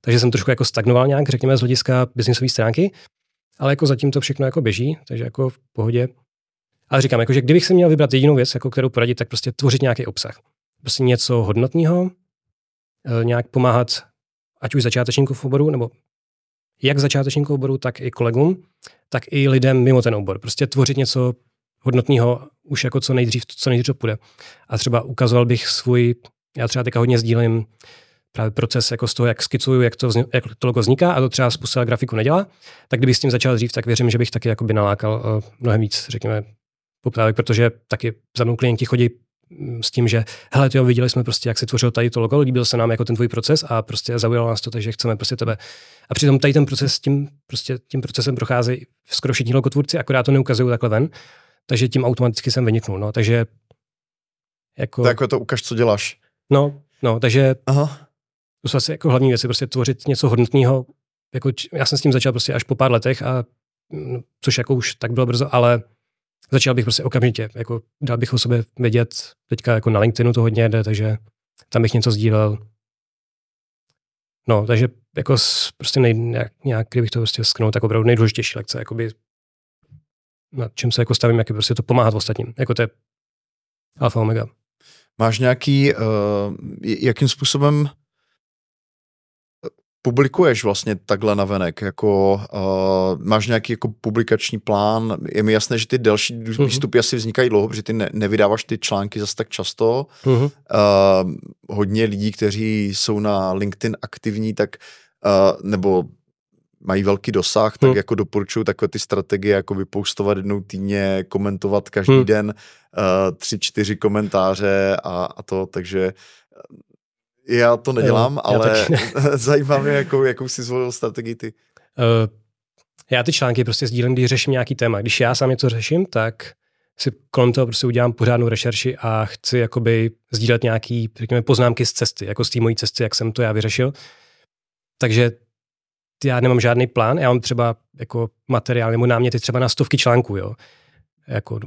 Takže jsem trošku jako stagnoval nějak, řekněme, z hlediska biznisové stránky, ale jako zatím to všechno jako běží, takže jako v pohodě. Ale říkám, jako, že kdybych si měl vybrat jedinou věc, jako kterou poradit, tak prostě tvořit nějaký obsah. Prostě něco hodnotného, eh, nějak pomáhat ať už začátečníkům v oboru, nebo jak začátečníkům oboru, tak i kolegům, tak i lidem mimo ten obor. Prostě tvořit něco hodnotného už jako co nejdřív, co nejdřív to půjde. A třeba ukazoval bych svůj, já třeba teďka hodně sdílím právě proces jako z toho, jak skicuju, jak to, jak to logo vzniká a to třeba způsob grafiku nedělá, tak kdybych s tím začal dřív, tak věřím, že bych taky jakoby nalákal uh, mnohem víc, řekněme, poptávek, protože taky za mnou klienti chodí s tím, že hele, tyjo, viděli jsme prostě, jak se tvořil tady to logo, líbil se nám jako ten tvůj proces a prostě zaujalo nás to, takže chceme prostě tebe. A přitom tady ten proces tím, prostě tím procesem procházejí skoro všichni logotvůrci, akorát to neukazují takhle ven, takže tím automaticky jsem vyniknul, no, takže jako... Tak jako to ukaž, co děláš. No, no, takže Aha. to jsou asi jako hlavní věci, prostě tvořit něco hodnotného, jako já jsem s tím začal prostě až po pár letech a no, což jako už tak bylo brzo, ale začal bych prostě okamžitě, jako dal bych o sobě vědět, teďka jako na LinkedInu to hodně jde, takže tam bych něco sdílel. No, takže jako prostě nej, nějak, nějak, kdybych to prostě sknul, tak opravdu nejdůležitější lekce, jakoby na čem se jako stavím, jak je prostě to pomáhat ostatním. Jako to je alfa omega. Máš nějaký, uh, jakým způsobem publikuješ vlastně takhle na venek? Jako, uh, máš nějaký jako publikační plán? Je mi jasné, že ty další uh-huh. výstupy asi vznikají dlouho, protože ty ne, nevydáváš ty články zase tak často. Uh-huh. Uh, hodně lidí, kteří jsou na LinkedIn aktivní, tak uh, nebo mají velký dosah, tak hmm. jako doporučuju takové ty strategie, jako vypoustovat jednou týdně, komentovat každý hmm. den uh, tři, čtyři komentáře a, a to, takže já to nedělám, jo, ale ne. [LAUGHS] zajímá mě, jakou, jakou si zvolil strategii ty. Uh, já ty články prostě sdílím, když řeším nějaký téma. Když já sám něco řeším, tak si kolem toho prostě udělám pořádnou rešerši a chci jakoby sdílet nějaký, řekněme, poznámky z cesty, jako z té mojí cesty, jak jsem to já vyřešil. Takže já nemám žádný plán, já mám třeba jako materiál nebo náměty třeba na stovky článků, jo. Jako,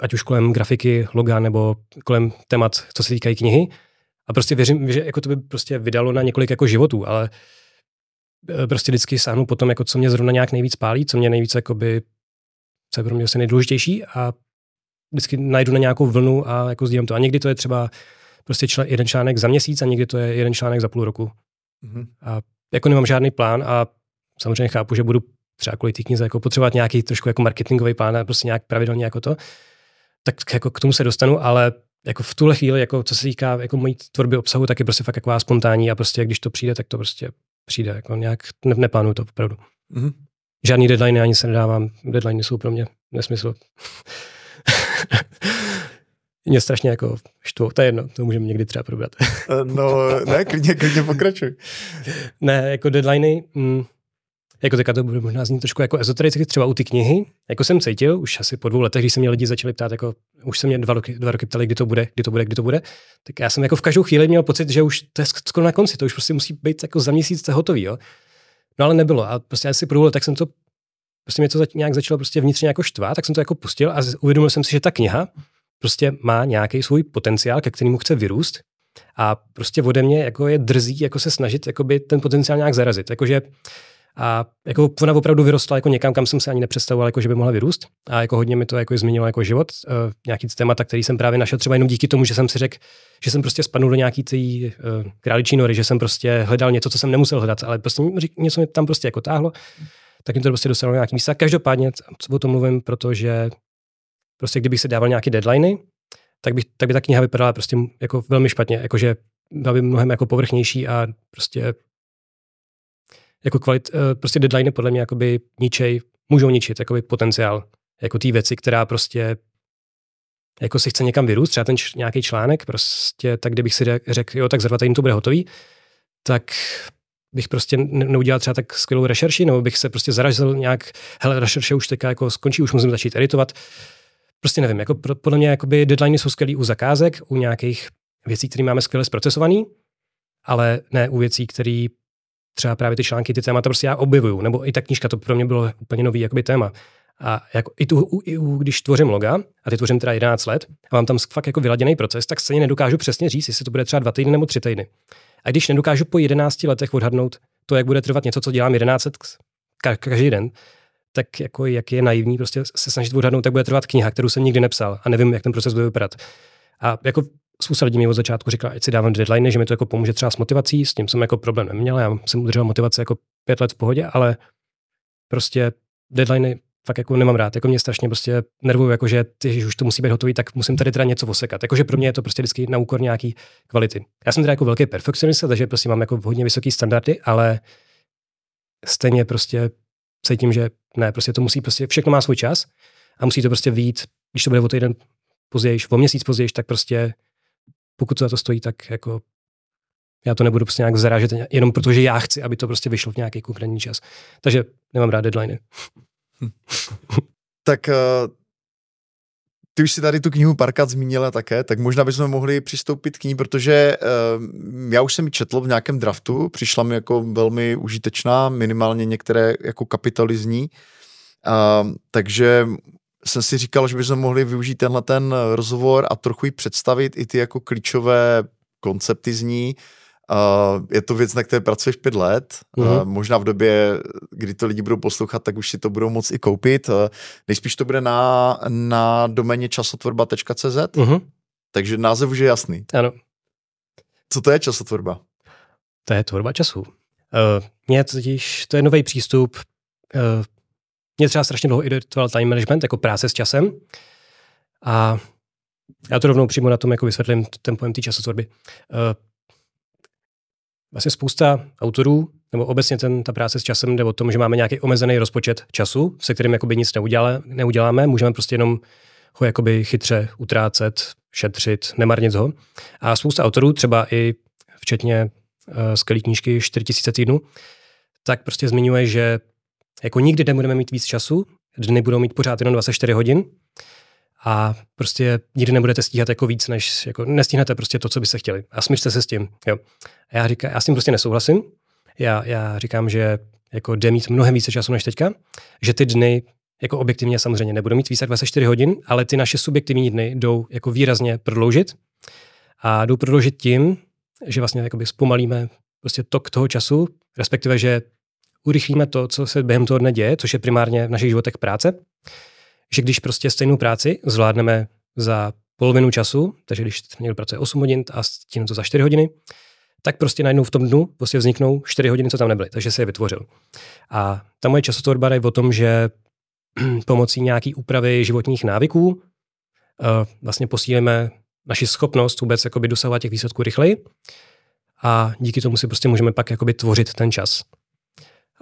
ať už kolem grafiky, loga nebo kolem témat, co se týkají knihy. A prostě věřím, že jako to by prostě vydalo na několik jako životů, ale e, prostě vždycky sáhnu po tom, jako co mě zrovna nějak nejvíc pálí, co mě nejvíc jakoby, co je pro mě asi nejdůležitější a vždycky najdu na nějakou vlnu a jako sdílím to. A někdy to je třeba prostě čl- jeden článek za měsíc a někdy to je jeden článek za půl roku. Mm-hmm. A jako nemám žádný plán a samozřejmě chápu, že budu třeba kvůli té knize jako potřebovat nějaký trošku jako marketingový plán a prostě nějak pravidelně jako to, tak jako k tomu se dostanu, ale jako v tuhle chvíli, jako co se týká jako mojí tvorby obsahu, tak je prostě fakt taková spontánní a prostě když to přijde, tak to prostě přijde. Jako nějak ne, neplánuju to opravdu. Mm-hmm. Žádný deadline ani se nedávám. Deadline jsou pro mě nesmysl. [LAUGHS] mě strašně jako štvou. To je jedno, to můžeme někdy třeba probrat. Eh, no, ne, klidně, klidně pokračuj. ne, jako deadliny, mm, jako teďka to bude možná znít trošku jako ezotericky, třeba u ty knihy, jako jsem cítil, už asi po dvou letech, když se mě lidi začali ptát, jako už se mě dva roky, dva roky ptali, kdy to bude, kdy to bude, kdy to bude, tak já jsem jako v každou chvíli měl pocit, že už to je skoro na konci, to už prostě musí být jako za měsíc to hotový, jo. No ale nebylo a prostě asi po dvou letech jsem to, prostě mě to nějak začalo prostě vnitřně jako štvát, tak jsem to jako pustil a uvědomil jsem si, že ta kniha prostě má nějaký svůj potenciál, ke kterému chce vyrůst a prostě ode mě jako je drzí jako se snažit ten potenciál nějak zarazit. Jakože a jako ona opravdu vyrostla jako někam, kam jsem se ani nepředstavoval, jako že by mohla vyrůst. A jako hodně mi to jako změnilo jako život. Uh, nějaký témata, který jsem právě našel třeba jenom díky tomu, že jsem si řekl, že jsem prostě spadnul do nějaký té uh, králičí nory, že jsem prostě hledal něco, co jsem nemusel hledat, ale prostě něco mi tam prostě jako táhlo. Tak mi to prostě dostalo nějaký místa. Každopádně o tom mluvím, protože prostě kdybych si dával nějaké deadliny, tak, bych, tak by ta kniha vypadala prostě jako velmi špatně, jakože byla by mnohem jako povrchnější a prostě jako kvalit, eh, prostě deadline podle mě jakoby ničej, můžou ničit jakoby potenciál jako té věci, která prostě jako si chce někam vyrůst, třeba ten č- nějaký článek, prostě tak kdybych si řekl, jo, tak za dva týdny to bude hotový, tak bych prostě neudělal třeba tak skvělou rešerši, nebo bych se prostě zarazil nějak, hele, rešerše už teďka jako skončí, už musím začít editovat. Prostě nevím, jako podle mě jakoby deadliny jsou skvělý u zakázek, u nějakých věcí, které máme skvěle zprocesovaný, ale ne u věcí, které třeba právě ty články, ty témata prostě já objevuju, nebo i ta knížka, to pro mě bylo úplně nový jakoby téma. A jako i tu, i, když tvořím loga, a ty tvořím teda 11 let, a mám tam fakt jako vyladěný proces, tak stejně nedokážu přesně říct, jestli to bude třeba dva týdny nebo tři týdny. A když nedokážu po 11 letech odhadnout to, jak bude trvat něco, co dělám 11 let každý den, tak jako jak je naivní prostě se snažit odhadnout, tak bude trvat kniha, kterou jsem nikdy nepsal a nevím, jak ten proces bude vypadat. A jako spousta lidí mi od začátku říkala, ať si dávám deadline, že mi to jako pomůže třeba s motivací, s tím jsem jako problém neměl, já jsem udržel motivaci jako pět let v pohodě, ale prostě deadline fakt jako nemám rád. Jako mě strašně prostě nervuju, jako že ty, už to musí být hotový, tak musím tady teda něco osekat. Jakože pro mě je to prostě vždycky na úkor nějaký kvality. Já jsem teda jako velký perfekcionista, takže prostě mám jako hodně vysoký standardy, ale stejně prostě cítím, že ne, prostě to musí prostě, všechno má svůj čas a musí to prostě vyjít, když to bude o týden později, o měsíc později, tak prostě pokud to za to stojí, tak jako já to nebudu prostě nějak zarážet, jenom protože já chci, aby to prostě vyšlo v nějaký konkrétní čas. Takže nemám rád deadliny. [LAUGHS] tak uh, ty už si tady tu knihu párkrát zmínila také, tak možná bychom mohli přistoupit k ní, protože uh, já už jsem ji četl v nějakém draftu, přišla mi jako velmi užitečná, minimálně některé jako kapitalizní, uh, takže jsem si říkal, že bychom mohli využít tenhle ten rozhovor a trochu ji představit i ty jako klíčové koncepty z ní, Uh, je to věc, na které pracuješ pět let. Uh-huh. Uh, možná v době, kdy to lidi budou poslouchat, tak už si to budou moc i koupit. Uh, nejspíš to bude na, na doméně časotvorba.cz. Uh-huh. Takže název už je jasný. Ano. Co to je časotvorba? To je tvorba času. Uh, mě totiž, to je nový přístup. Uh, mě třeba strašně dlouho editoval time management, jako práce s časem. A já to rovnou přímo na tom jako vysvětlím ten pojem té časotvorby. Uh, vlastně spousta autorů, nebo obecně ten, ta práce s časem jde o tom, že máme nějaký omezený rozpočet času, se kterým jakoby nic neuděláme, neuděláme můžeme prostě jenom ho jakoby chytře utrácet, šetřit, nemarnit ho. A spousta autorů, třeba i včetně uh, skvělé knížky 4000 týdnů, tak prostě zmiňuje, že jako nikdy nebudeme mít víc času, dny budou mít pořád jenom 24 hodin a prostě nikdy nebudete stíhat jako víc, než jako nestihnete prostě to, co byste chtěli. A smířte se s tím. Jo. A já, říkám, já s tím prostě nesouhlasím. Já, já říkám, že jako jde mít mnohem více času než teďka, že ty dny jako objektivně samozřejmě nebudou mít více 24 hodin, ale ty naše subjektivní dny jdou jako výrazně prodloužit. A jdou prodloužit tím, že vlastně zpomalíme prostě tok toho času, respektive, že urychlíme to, co se během toho dne děje, což je primárně v našich životech práce že když prostě stejnou práci zvládneme za polovinu času, takže když někdo pracuje 8 hodin a stihne to za 4 hodiny, tak prostě najednou v tom dnu prostě vzniknou 4 hodiny, co tam nebyly, takže se je vytvořil. A ta moje časotvorba je o tom, že [CLEARS THROAT] pomocí nějaký úpravy životních návyků eh, vlastně posílíme naši schopnost vůbec jakoby dosahovat těch výsledků rychleji a díky tomu si prostě můžeme pak jakoby tvořit ten čas.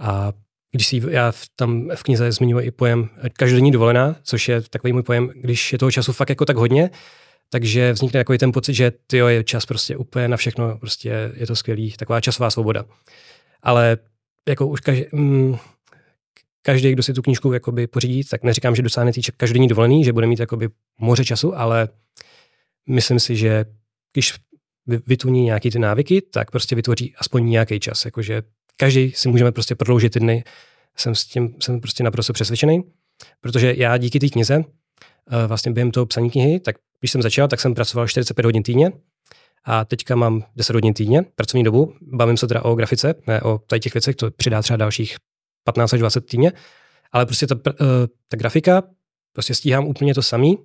A když si já tam v knize zmiňuji i pojem každodenní dovolená, což je takový můj pojem, když je toho času fakt jako tak hodně, takže vznikne takový ten pocit, že ty je čas prostě úplně na všechno, prostě je to skvělý, taková časová svoboda. Ale jako už každý, mm, každý, kdo si tu knížku jakoby pořídí, tak neříkám, že dosáhne týče každodenní dovolený, že bude mít jakoby moře času, ale myslím si, že když vytuní nějaký ty návyky, tak prostě vytvoří aspoň nějaký čas. Jakože každý si můžeme prostě prodloužit ty dny. Jsem s tím jsem prostě naprosto přesvědčený, protože já díky té knize, eh, vlastně během toho psaní knihy, tak když jsem začal, tak jsem pracoval 45 hodin týdně a teďka mám 10 hodin týdně pracovní dobu. Bavím se teda o grafice, ne o tady těch věcech, to přidá třeba dalších 15 až 20 týdně, ale prostě ta, eh, ta grafika, prostě stíhám úplně to samý,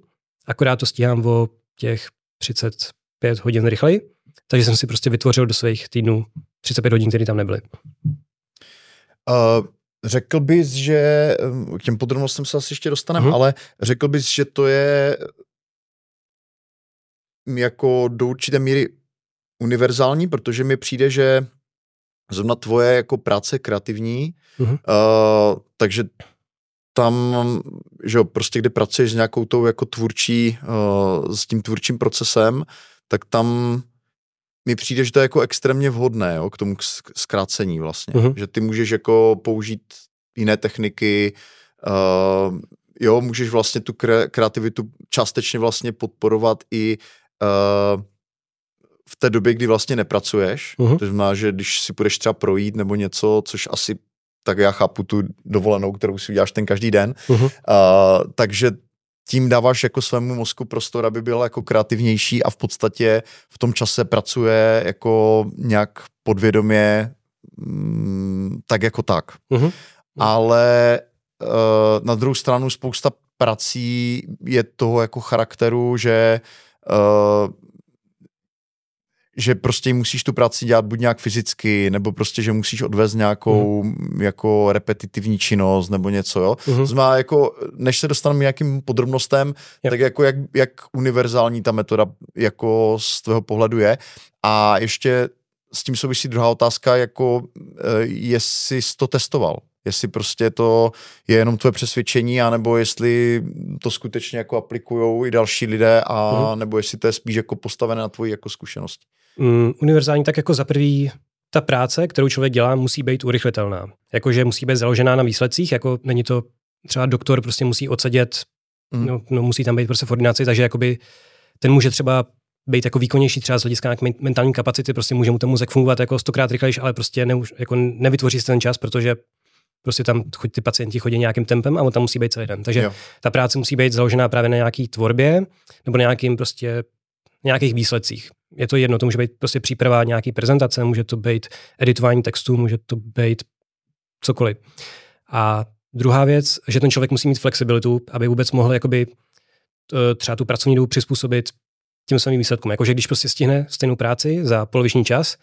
akorát to stíhám o těch 35 hodin rychleji, takže jsem si prostě vytvořil do svých týdnů 35 hodin, které tam nebyly. Uh, řekl bys, že k těm podrobnostem se asi ještě dostaneme, uh-huh. ale řekl bys, že to je jako do určité míry univerzální, protože mi přijde, že zrovna tvoje jako práce kreativní, uh-huh. uh, takže tam, že jo, prostě kdy pracuješ s nějakou tou jako tvůrčí, uh, s tím tvůrčím procesem, tak tam mi přijde, že to je jako extrémně vhodné jo, k tomu zkrácení vlastně. Uh-huh. Že ty můžeš jako použít jiné techniky, uh, jo, můžeš vlastně tu kre- kreativitu částečně vlastně podporovat i uh, v té době, kdy vlastně nepracuješ. Uh-huh. To znamená, že když si půjdeš třeba projít nebo něco, což asi tak já chápu tu dovolenou, kterou si uděláš ten každý den. Uh-huh. Uh, takže tím dáváš jako svému mozku prostor, aby byl jako kreativnější a v podstatě v tom čase pracuje jako nějak podvědomě mm, tak jako tak. Uh-huh. Ale uh, na druhou stranu spousta prací je toho jako charakteru, že uh, že prostě musíš tu práci dělat buď nějak fyzicky, nebo prostě, že musíš odvést nějakou mm. jako repetitivní činnost nebo něco, jo. Mm-hmm. To znamená, jako, než se dostaneme nějakým podrobnostem, yep. tak jako jak, jak univerzální ta metoda jako z tvého pohledu je. A ještě s tím souvisí druhá otázka, jako eh, jestli jsi to testoval, jestli prostě to je jenom tvoje přesvědčení, anebo jestli to skutečně jako aplikují i další lidé, a mm. nebo jestli to je spíš jako postavené na tvoji jako zkušenosti. Mm, univerzální tak jako za prvý ta práce, kterou člověk dělá, musí být urychlitelná. Jakože musí být založená na výsledcích, jako není to třeba doktor prostě musí odsedět, mm. no, no, musí tam být prostě v ordinaci, takže jakoby ten může třeba být jako výkonnější třeba z hlediska mentální kapacity, prostě může mu ten mozek fungovat jako stokrát rychlejší, ale prostě ne, jako nevytvoří si ten čas, protože prostě tam ty pacienti chodí nějakým tempem a on tam musí být celý den. Takže jo. ta práce musí být založená právě na nějaký tvorbě nebo na nějakým prostě nějakých výsledcích. Je to jedno, to může být prostě příprava nějaký prezentace, může to být editování textu, může to být cokoliv. A druhá věc, že ten člověk musí mít flexibilitu, aby vůbec mohl jakoby třeba tu pracovní dobu přizpůsobit těm svým výsledkům. Jakože když prostě stihne stejnou práci za poloviční čas,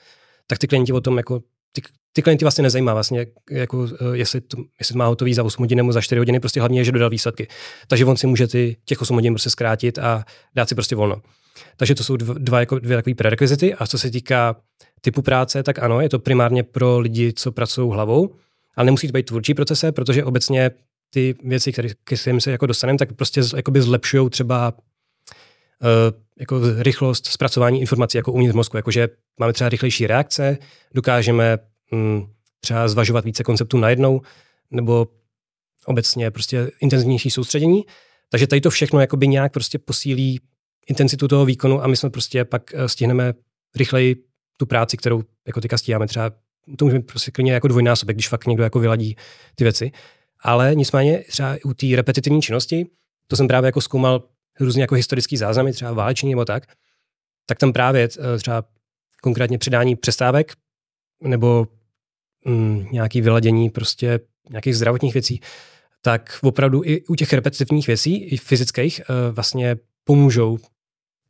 tak ty klienti o tom jako ty, ty klienty vlastně nezajímá vlastně, jako, eh, jestli, to, jestli to má hotový za 8 hodin nebo za 4 hodiny, prostě hlavně je, že dodal výsledky. Takže on si může ty, těch 8 hodin prostě zkrátit a dát si prostě volno. Takže to jsou dva, jako dvě takové prerekvizity. A co se týká typu práce, tak ano, je to primárně pro lidi, co pracují hlavou, ale nemusí to být tvůrčí procese, protože obecně ty věci, které k se jako dostaneme, tak prostě zlepšují třeba uh, jako rychlost zpracování informací jako uvnitř mozku, jakože máme třeba rychlejší reakce, dokážeme um, třeba zvažovat více konceptů najednou, nebo obecně prostě intenzivnější soustředění. Takže tady to všechno jakoby nějak prostě posílí intenzitu toho výkonu a my jsme prostě pak eh, stihneme rychleji tu práci, kterou jako teďka stíháme třeba, to můžeme prostě klidně jako dvojnásobek, když fakt někdo jako vyladí ty věci. Ale nicméně třeba u té repetitivní činnosti, to jsem právě jako zkoumal různě jako historický záznamy, třeba váleční nebo tak, tak tam právě eh, třeba konkrétně přidání přestávek nebo mm, nějaký vyladění prostě nějakých zdravotních věcí, tak opravdu i u těch repetitivních věcí, i fyzických, eh, vlastně pomůžou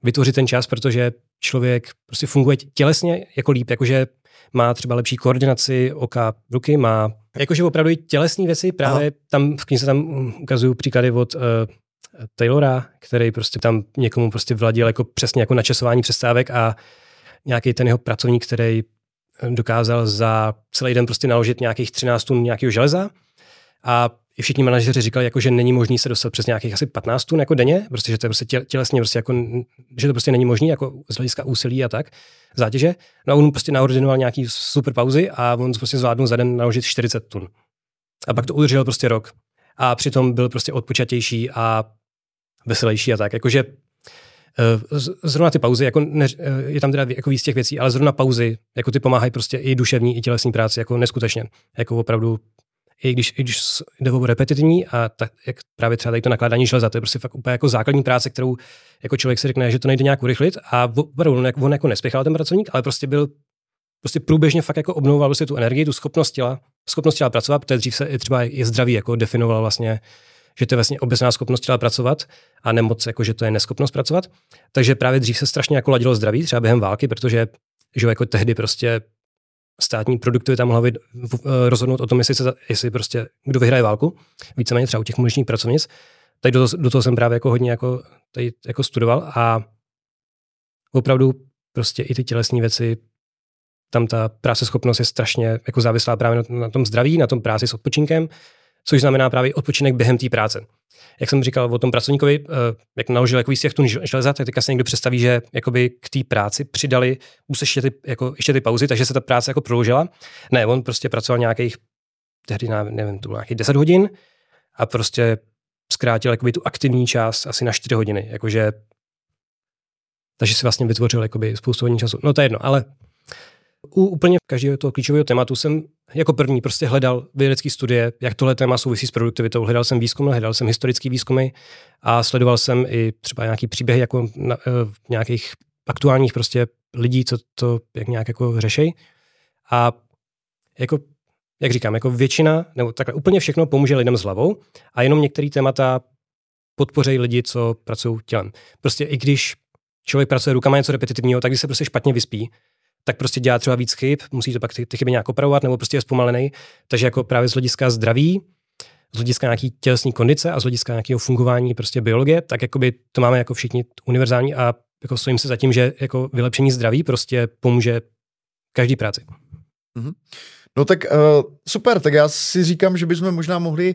vytvořit ten čas, protože člověk prostě funguje tělesně jako líp, jakože má třeba lepší koordinaci oka, ruky, má jakože opravdu i tělesní věci, právě Aha. tam v knize tam ukazují příklady od uh, Taylora, který prostě tam někomu prostě vladil jako přesně jako načasování přestávek a nějaký ten jeho pracovník, který dokázal za celý den prostě naložit nějakých 13 tun nějakého železa a i všichni manažeři říkali, jako, že není možný se dostat přes nějakých asi 15 tun jako denně, prostě, že to je prostě tělesně, prostě jako, že to prostě není možné jako z hlediska úsilí a tak, zátěže. No a on prostě naordinoval nějaký super pauzy a on prostě zvládnul za den naložit 40 tun. A pak to udržel prostě rok. A přitom byl prostě odpočatější a veselější a tak. Jakože eh, zrovna ty pauzy, jako ne, eh, je tam teda jako víc těch věcí, ale zrovna pauzy, jako ty pomáhají prostě i duševní, i tělesní práci, jako neskutečně. Jako opravdu i když, i když jde o repetitivní a tak, jak právě třeba tady to nakládání železa, to je prostě fakt úplně jako základní práce, kterou jako člověk si řekne, že to nejde nějak urychlit a opravdu on, on jako nespěchal ten pracovník, ale prostě byl prostě průběžně fakt jako obnovoval prostě tu energii, tu schopnost těla, schopnost těla pracovat, protože dřív se třeba je zdravý, jako definoval vlastně, že to je vlastně obecná schopnost těla pracovat a nemoc, jako že to je neschopnost pracovat. Takže právě dřív se strašně jako ladilo zdraví, třeba během války, protože že jako tehdy prostě státní produktivita mohla být, eh, rozhodnout o tom, jestli, se, jestli prostě kdo vyhraje válku, víceméně třeba u těch muničních pracovnic. Tady do, do toho jsem právě jako hodně jako, tady jako studoval a opravdu prostě i ty tělesní věci, tam ta práce schopnost je strašně jako závislá právě na, na tom zdraví, na tom práci s odpočinkem, což znamená právě odpočinek během té práce. Jak jsem říkal o tom pracovníkovi, eh, jak naložil jako z tun železa, tak teďka se někdo představí, že jakoby k té práci přidali už ještě ty, jako, ještě ty pauzy, takže se ta práce jako prodloužila. Ne, on prostě pracoval nějakých, tehdy nevím, to bylo nějakých 10 hodin a prostě zkrátil jakoby tu aktivní část asi na 4 hodiny, jakože takže si vlastně vytvořil jakoby spoustu hodin času. No to je jedno, ale u úplně každého toho klíčového tématu jsem jako první prostě hledal vědecké studie, jak tohle téma souvisí s produktivitou. Hledal jsem výzkumy, hledal jsem historické výzkumy a sledoval jsem i třeba nějaký příběhy jako na, eh, nějakých aktuálních prostě lidí, co to jak nějak jako řešej. A jako, jak říkám, jako většina, nebo takhle úplně všechno pomůže lidem s hlavou a jenom některé témata podpořejí lidi, co pracují tělem. Prostě i když člověk pracuje rukama něco repetitivního, tak když se prostě špatně vyspí, tak prostě dělá třeba víc chyb, musí to pak ty, ty chyby nějak opravovat, nebo prostě je zpomalený. Takže jako právě z hlediska zdraví, z hlediska nějaký tělesní kondice a z hlediska nějakého fungování prostě biologie, tak jakoby to máme jako všichni univerzální a jako stojím se za tím, že jako vylepšení zdraví prostě pomůže každý práci. Mm-hmm. No tak uh, super, tak já si říkám, že bychom možná mohli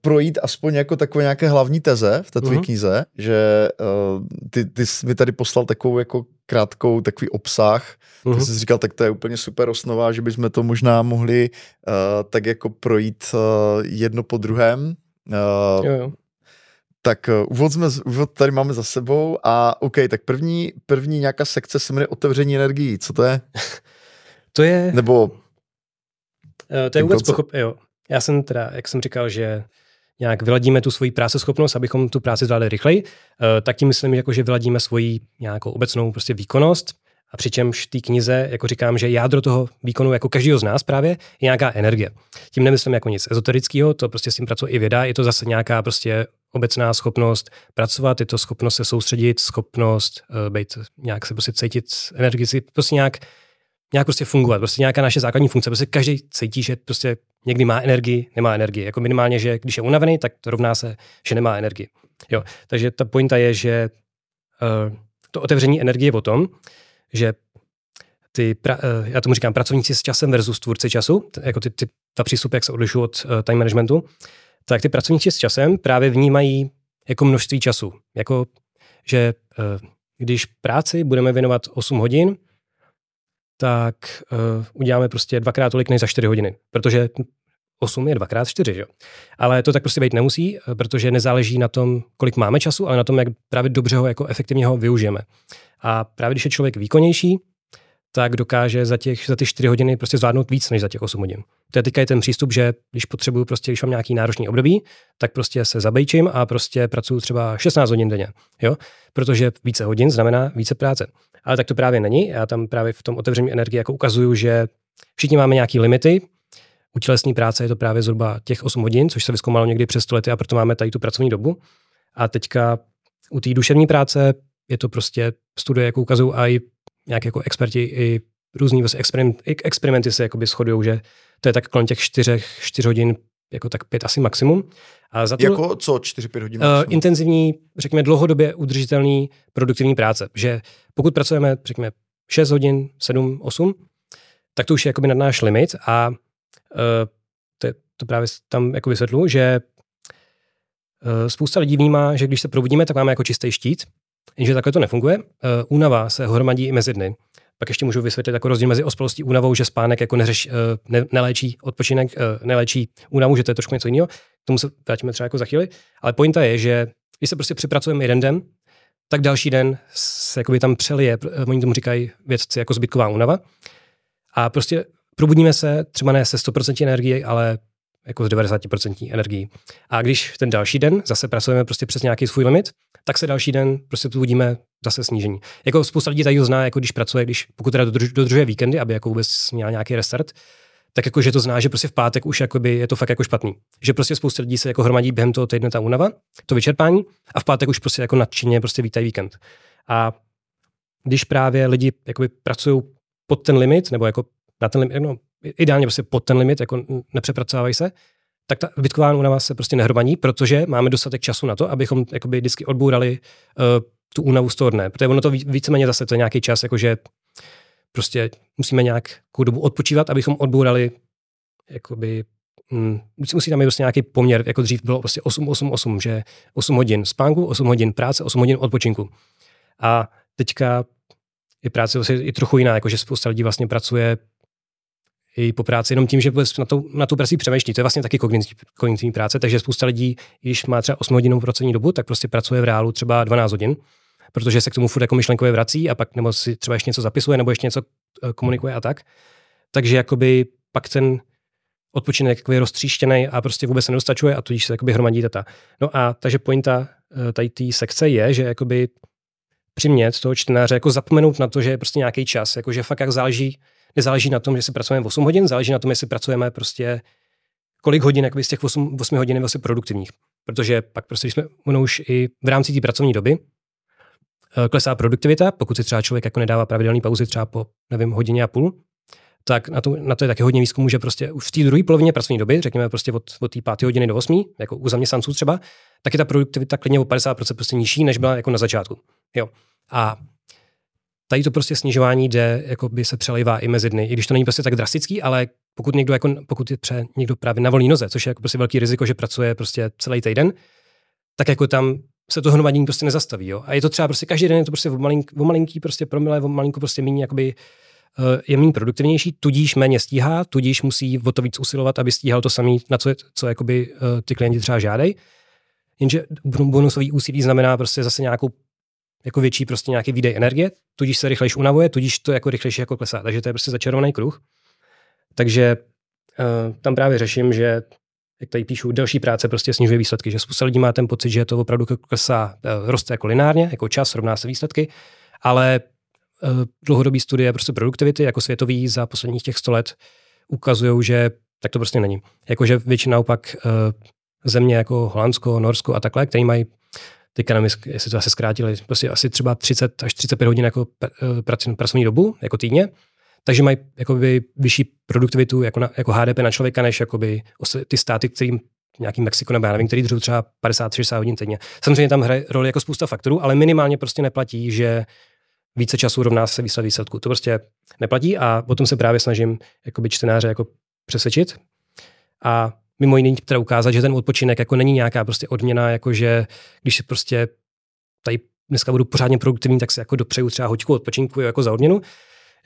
projít aspoň jako takové nějaké hlavní teze v té tvé uh-huh. knize, že uh, ty, ty jsi mi tady poslal takovou jako krátkou takový obsah, uh-huh. ty jsi říkal, tak to je úplně super osnova, že bychom to možná mohli uh, tak jako projít uh, jedno po druhém. Uh, jo, jo. Tak uh, úvod, jsme, úvod tady máme za sebou a OK, tak první, první nějaká sekce se jmenuje otevření energií. Co to je? [LAUGHS] to je... Nebo... Uh, to je vůbec pochop... Jo. Já jsem teda, jak jsem říkal, že nějak vyladíme tu svoji práceschopnost, abychom tu práci zvládli rychleji, eh, tak tím myslím, jako, že vyladíme svoji nějakou obecnou prostě výkonnost, a přičemž té knize, jako říkám, že jádro toho výkonu, jako každého z nás právě, je nějaká energie. Tím nemyslím jako nic ezoterického, to prostě s tím pracuje i věda, je to zase nějaká prostě obecná schopnost pracovat, je to schopnost se soustředit, schopnost uh, být, nějak se prostě cítit energii, prostě nějak nějak prostě fungovat, prostě nějaká naše základní funkce. Prostě každý cítí, že prostě někdy má energii, nemá energii. Jako minimálně, že když je unavený, tak to rovná se, že nemá energii. Jo, takže ta pointa je, že uh, to otevření energie je o tom, že ty, pra, uh, já tomu říkám, pracovníci s časem versus tvůrci času, jako ty, ty, ta přístup, jak se odlišují od uh, time managementu, tak ty pracovníci s časem právě vnímají jako množství času. Jako, že uh, když práci budeme věnovat 8 hodin, tak uh, uděláme prostě dvakrát tolik než za 4 hodiny, protože 8 je dvakrát 4, jo. Ale to tak prostě být nemusí, eh, protože nezáleží na tom, kolik máme času, ale na tom, jak právě dobře ho jako efektivně ho využijeme. A právě když je člověk výkonnější, tak dokáže za, těch, za ty 4 hodiny prostě zvládnout víc než za těch 8 hodin. To je teďka je ten přístup, že když potřebuju prostě, když mám nějaký náročný období, tak prostě se zabejčím a prostě pracuji třeba 16 hodin denně, jo? Protože více hodin znamená více práce. Ale tak to právě není. Já tam právě v tom otevření energie jako ukazuju, že všichni máme nějaké limity. U tělesní práce je to právě zhruba těch 8 hodin, což se vyskoumalo někdy přes 100 lety a proto máme tady tu pracovní dobu. A teďka u té duševní práce je to prostě studie, jako ukazují a i nějak jako experti i různý vlastně experiment, experimenty se shodují, že to je tak kolem těch 4, 4 hodin, jako tak pět asi maximum. A za to, jako co 4-5 hodin? Uh, intenzivní, řekněme dlouhodobě udržitelný produktivní práce. Že pokud pracujeme, řekněme, 6 hodin, 7, 8, tak to už je jakoby nad náš limit a uh, to, to právě tam jako vysvětlu, že uh, spousta lidí vnímá, že když se probudíme, tak máme jako čistý štít, jenže takhle to nefunguje. Uh, únava se hromadí i mezi dny. Pak ještě můžu vysvětlit jako rozdíl mezi ospalostí a únavou, že spánek jako neřeš, ne, neléčí odpočinek, neléčí únavu, že to je trošku něco jiného. K tomu se vrátíme třeba jako za chvíli. Ale pointa je, že když se prostě připracujeme jeden den, tak další den se jakoby tam přelije, oni tomu říkají vědci jako zbytková únava. A prostě probudíme se třeba ne se 100% energie, ale jako z 90% energií. A když ten další den zase pracujeme prostě přes nějaký svůj limit, tak se další den prostě tu uvidíme zase snížení. Jako spousta lidí tady zná, jako když pracuje, když pokud teda dodrž, dodržuje víkendy, aby jako vůbec měl nějaký restart, tak jako, že to zná, že prostě v pátek už jakoby je to fakt jako špatný. Že prostě spousta lidí se jako hromadí během toho týdne ta únava, to vyčerpání a v pátek už prostě jako nadšeně prostě vítají víkend. A když právě lidi jakoby pracují pod ten limit, nebo jako na ten limit, no, ideálně prostě pod ten limit, jako nepřepracovávají se, tak ta bytková únava se prostě nehromadí, protože máme dostatek času na to, abychom jakoby vždycky odbourali uh, tu únavu z toho dne. Protože ono to víceméně zase to je nějaký čas, jakože prostě musíme nějakou dobu odpočívat, abychom odbourali jakoby mm, musí tam být prostě nějaký poměr, jako dřív bylo prostě 8, 8, 8, že 8 hodin spánku, 8 hodin práce, 8 hodin odpočinku. A teďka je práce vlastně i trochu jiná, jakože spousta lidí vlastně pracuje i po práci jenom tím, že na, to, na tu práci přemýšlí. To je vlastně taky kognitivní, kognitivní práce, takže spousta lidí, když má třeba 8 hodinovou pracovní dobu, tak prostě pracuje v reálu třeba 12 hodin, protože se k tomu furt jako myšlenkově vrací a pak nebo si třeba ještě něco zapisuje nebo ještě něco eh, komunikuje a tak. Takže jakoby pak ten odpočinek je roztříštěný a prostě vůbec se nedostačuje a tudíž se jakoby hromadí data. No a takže pointa eh, tady té sekce je, že jakoby přimět toho čtenáře jako zapomenout na to, že je prostě nějaký čas, jako že fakt jak záleží, nezáleží na tom, že si pracujeme 8 hodin, záleží na tom, jestli pracujeme prostě kolik hodin jakoby z těch 8, 8 hodin je vlastně produktivních. Protože pak prostě, jsme ono už i v rámci té pracovní doby, eh, klesá produktivita, pokud si třeba člověk jako nedává pravidelné pauzy třeba po, nevím, hodině a půl, tak na to, na to je taky hodně výzkumu, že prostě už v té druhé polovině pracovní doby, řekněme prostě od, od té páté hodiny do 8, jako u zaměstnanců třeba, tak je ta produktivita klidně o 50% prostě nižší, než byla jako na začátku. Jo. A tady to prostě snižování jde, jako by se přelejvá i mezi dny, i když to není prostě tak drastický, ale pokud někdo, jako, pokud je pře, někdo právě na volné noze, což je jako prostě velký riziko, že pracuje prostě celý týden, tak jako tam se to hromadění prostě nezastaví. Jo? A je to třeba prostě každý den je to prostě o, malink, o malinký prostě promile, o malinko prostě méně jakoby Eh, je méně produktivnější, tudíž méně stíhá, tudíž musí o to víc usilovat, aby stíhal to samé, na co, co jakoby, eh, ty klienti třeba žádají. Jenže bonusový úsilí znamená prostě zase nějakou jako větší prostě nějaký výdej energie, tudíž se rychlejš unavuje, tudíž to jako rychlejší jako klesá. Takže to je prostě začarovaný kruh. Takže uh, tam právě řeším, že jak tady píšu, delší práce prostě snižuje výsledky, že spousta lidí má ten pocit, že to opravdu klesá, uh, roste jako lineárně, jako čas, rovná se výsledky, ale Eh, dlouhodobý studie prostě produktivity jako světový za posledních těch 100 let ukazují, že tak to prostě není. Jakože většina opak eh, země jako Holandsko, Norsko a takhle, které mají teďka nevím, jestli to asi zkrátili, prostě asi třeba 30 až 35 hodin jako eh, pracovní dobu, jako týdně, takže mají jakoby vyšší produktivitu jako, na, jako HDP na člověka, než jakoby ty státy, kterým nějaký Mexiko nebo já nevím, který drží třeba 50-60 hodin týdně. Samozřejmě tam hraje roli jako spousta faktorů, ale minimálně prostě neplatí, že více času rovná se výsled výsledku. To prostě neplatí a potom se právě snažím jakoby čtenáře jako přesvědčit. A mimo jiný teda ukázat, že ten odpočinek jako není nějaká prostě odměna, jako že když si prostě tady dneska budu pořádně produktivní, tak si jako dopřeju třeba hoďku odpočinku jako za odměnu.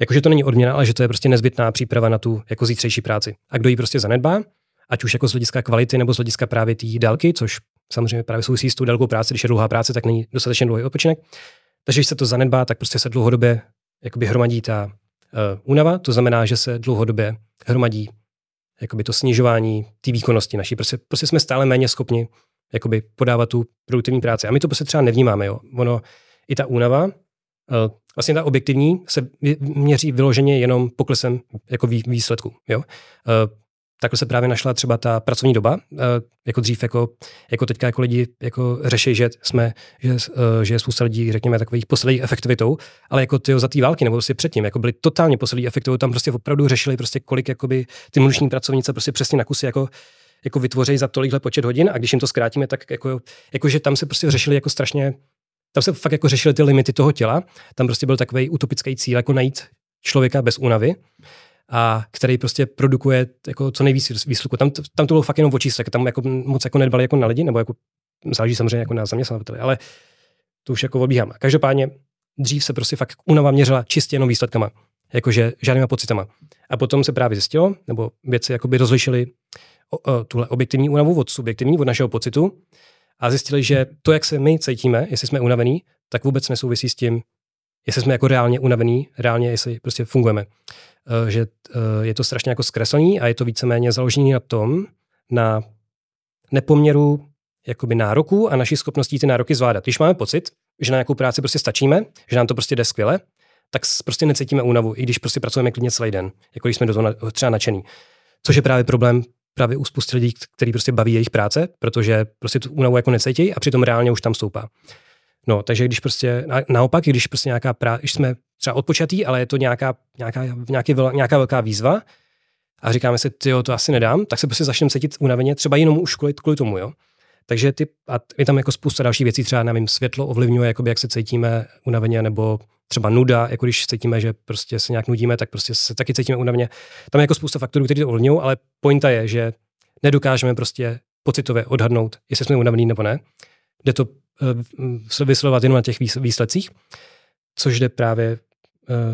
Jakože to není odměna, ale že to je prostě nezbytná příprava na tu jako zítřejší práci. A kdo ji prostě zanedbá, ať už jako z hlediska kvality nebo z hlediska právě té délky, což samozřejmě právě souvisí s tou délkou práce, když je dlouhá práce, tak není dostatečně dlouhý odpočinek, takže když se to zanedbá, tak prostě se dlouhodobě hromadí ta uh, únava, to znamená, že se dlouhodobě hromadí jakoby to snižování té výkonnosti naší. Prostě, prostě jsme stále méně schopni jakoby podávat tu produktivní práci. A my to prostě třeba nevnímáme. Jo. Ono, i ta únava, uh, vlastně ta objektivní, se měří vyloženě jenom poklesem jako výsledku. Jo. Takhle se právě našla třeba ta pracovní doba, eh, jako dřív, jako, jako teďka jako lidi jako řeší, že jsme, že, eh, že je spousta lidí, řekněme, takových posledních efektivitou, ale jako ty za té války, nebo prostě předtím, jako byli totálně poslední efektivitou, tam prostě opravdu řešili prostě kolik jakoby ty mužní pracovnice prostě přesně na kusy jako jako vytvoří za tolikhle počet hodin a když jim to zkrátíme, tak jako, jako že tam se prostě řešili jako strašně, tam se fakt jako řešili ty limity toho těla, tam prostě byl takový utopický cíl, jako najít člověka bez únavy a který prostě produkuje jako co nejvíc výsledku. Tam, tam to bylo fakt jenom o číslech, tam jako moc jako nedbali jako na lidi, nebo jako záleží samozřejmě jako na zaměstnavateli, ale to už jako odbíhám. Každopádně dřív se prostě fakt únava měřila čistě jenom výsledkama, jakože žádnýma pocitama. A potom se právě zjistilo, nebo věci jakoby rozlišili o, o, tuhle objektivní únavu od subjektivní, od našeho pocitu a zjistili, že to, jak se my cítíme, jestli jsme unavení, tak vůbec nesouvisí s tím, jestli jsme jako reálně unavení, reálně jestli prostě fungujeme. Eh, že eh, je to strašně jako zkreslení a je to víceméně založené na tom, na nepoměru jakoby nároků a naší schopností ty nároky zvládat. Když máme pocit, že na nějakou práci prostě stačíme, že nám to prostě jde skvěle, tak prostě necítíme únavu, i když prostě pracujeme klidně celý den, jako když jsme do toho třeba nadšený. Což je právě problém právě u spousty lidí, který prostě baví jejich práce, protože prostě tu únavu jako necítí a přitom reálně už tam stoupá. No, takže když prostě, naopak, když prostě nějaká práce, když jsme třeba odpočatý, ale je to nějaká, nějaká, nějaký, nějaká velká výzva a říkáme si, ty to asi nedám, tak se prostě začneme cítit unaveně, třeba jenom už kvůli, kvůli tomu, jo. Takže ty, a je tam jako spousta dalších věcí, třeba, nevím, světlo ovlivňuje, jakoby, jak se cítíme unaveně, nebo třeba nuda, jako když cítíme, že prostě se nějak nudíme, tak prostě se taky cítíme unaveně. Tam je jako spousta faktorů, které to ovlivňují, ale pointa je, že nedokážeme prostě pocitově odhadnout, jestli jsme unavený nebo ne. Jde to uh, vyslovovat jenom na těch výsledcích, což jde právě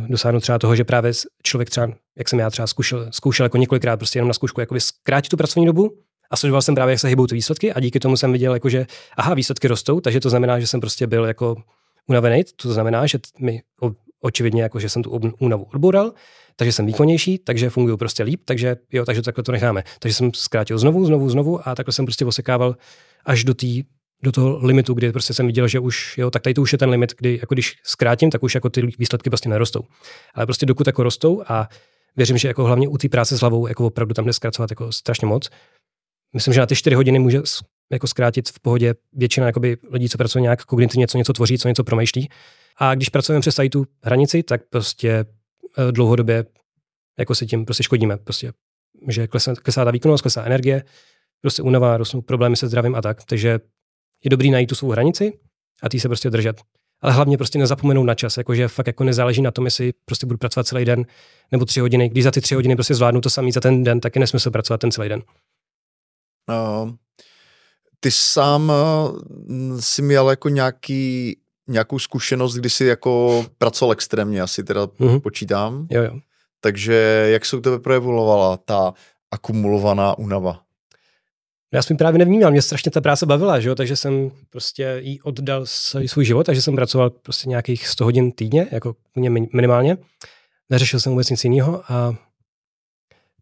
dosáhnout třeba toho, že právě člověk třeba, jak jsem já třeba zkoušel, zkoušel jako několikrát prostě jenom na zkoušku jakoby zkrátit tu pracovní dobu a sledoval jsem právě, jak se hybou ty výsledky a díky tomu jsem viděl, jako, že aha, výsledky rostou, takže to znamená, že jsem prostě byl jako unavený, to znamená, že mi očividně jako, že jsem tu únavu odboural, takže jsem výkonnější, takže fungují prostě líp, takže jo, takže takhle to necháme. Takže jsem zkrátil znovu, znovu, znovu a takhle jsem prostě osekával až do té do toho limitu, kdy prostě jsem viděl, že už, jo, tak tady to už je ten limit, kdy jako když zkrátím, tak už jako ty výsledky prostě nerostou. Ale prostě dokud jako rostou a věřím, že jako hlavně u té práce s hlavou jako opravdu tam jde zkracovat jako strašně moc. Myslím, že na ty čtyři hodiny může jako zkrátit v pohodě většina jakoby, lidí, co pracují nějak kognitivně, něco, něco tvoří, co něco promýšlí. A když pracujeme přes tady tu hranici, tak prostě eh, dlouhodobě jako si tím prostě škodíme. Prostě, že klesá, klesá ta výkonnost, klesá energie, prostě únava, rostnou problémy se zdravím a tak. Takže je dobrý najít tu svou hranici a ty se prostě držet. Ale hlavně prostě nezapomenout na čas, jakože fakt jako nezáleží na tom, jestli prostě budu pracovat celý den nebo tři hodiny. Když za ty tři hodiny prostě zvládnu to samý za ten den, tak je nesmysl pracovat ten celý den. No, ty sám uh, si měl jako nějaký, nějakou zkušenost, kdy jsi jako pracoval extrémně, asi teda mm-hmm. počítám. Jo, jo. Takže jak se u tebe projevovala ta akumulovaná únava? Já jsem právě nevnímal, mě strašně ta práce bavila, že jo? takže jsem prostě jí oddal svůj život, takže jsem pracoval prostě nějakých 100 hodin týdně, jako minimálně. Neřešil jsem vůbec nic jiného a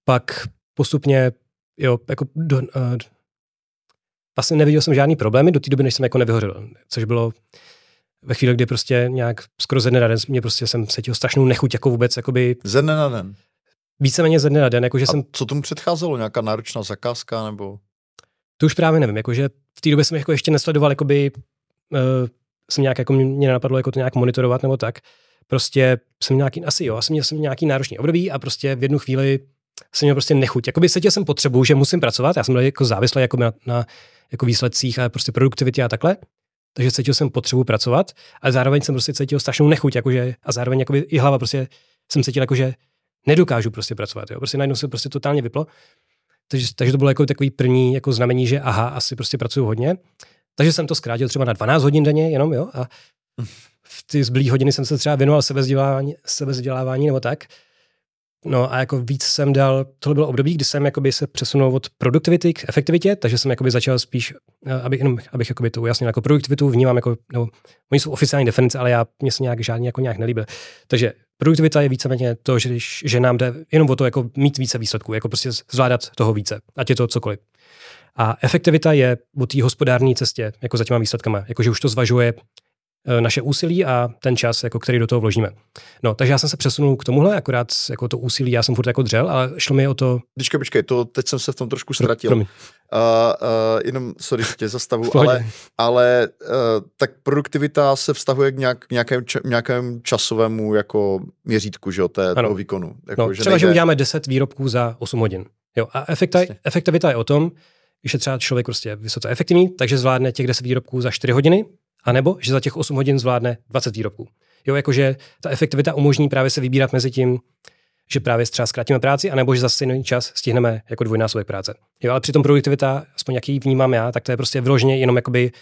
pak postupně, jo, jako do, uh, vlastně neviděl jsem žádný problémy do té doby, než jsem jako nevyhořel, což bylo ve chvíli, kdy prostě nějak skoro ze dne na den mě prostě jsem cítil strašnou nechuť, jako vůbec, jakoby... Ze dne na den? Víceméně ze dne na den, jakože jsem... co tomu předcházelo? Nějaká náročná zakázka, nebo... To už právě nevím, jakože v té době jsem jako ještě nesledoval, jakoby, uh, jsem nějak, jako mě nenapadlo jako to nějak monitorovat nebo tak. Prostě jsem nějaký, asi jo, asi měl jsem nějaký náročný období a prostě v jednu chvíli jsem měl prostě nechuť. Jakoby cítil jsem potřebu, že musím pracovat, já jsem byl jako závislý jako na, na jako výsledcích a prostě produktivitě a takhle. Takže cítil jsem potřebu pracovat, ale zároveň jsem prostě cítil strašnou nechuť, jakože, a zároveň jakoby i hlava prostě jsem cítil, jakože nedokážu prostě pracovat. Jo. Prostě najednou se prostě totálně vyplo. Takže, takže to bylo jako takový první jako znamení, že aha, asi prostě pracuju hodně. Takže jsem to zkrátil třeba na 12 hodin denně jenom, jo, a v ty zbylé hodiny jsem se třeba věnoval sebezdělávání, sebezdělávání nebo tak. No a jako víc jsem dal, tohle bylo období, kdy jsem jakoby se přesunul od produktivity k efektivitě, takže jsem jakoby začal spíš, eh, abych, jenom, abych jakoby to ujasnil, jako produktivitu vnímám jako, nebo oni jsou oficiální definice, ale já mě se nějak žádný jako nějak nelíbil. Takže produktivita je víceméně to, že, že nám jde jenom o to jako mít více výsledků, jako prostě zvládat toho více, ať je to cokoliv. A efektivita je o té hospodární cestě, jako za těma výsledkama, jakože už to zvažuje naše úsilí a ten čas, jako který do toho vložíme. No, takže já jsem se přesunul k tomuhle, akorát jako to úsilí, já jsem furt jako dřel, ale šlo mi o to... Počkej, počkej, to teď jsem se v tom trošku ztratil. Pro, uh, uh, jenom, sorry, tě zastavu, [LAUGHS] ale, ale uh, tak produktivita se vztahuje k, nějak, nějakém, č, nějakém časovému jako měřítku, že jo, té, toho výkonu. Jako, no, že třeba, nejde... že uděláme 10 výrobků za 8 hodin. Jo, a efekta, efektivita je o tom, když je třeba člověk prostě vysoce efektivní, takže zvládne těch 10 výrobků za 4 hodiny, a nebo, že za těch 8 hodin zvládne 20 výrobků. Jo, jakože ta efektivita umožní právě se vybírat mezi tím, že právě třeba zkrátíme práci, anebo že za stejný čas stihneme jako dvojnásobek práce. Jo, ale přitom produktivita, aspoň jaký vnímám já, tak to je prostě vyloženě jenom jakoby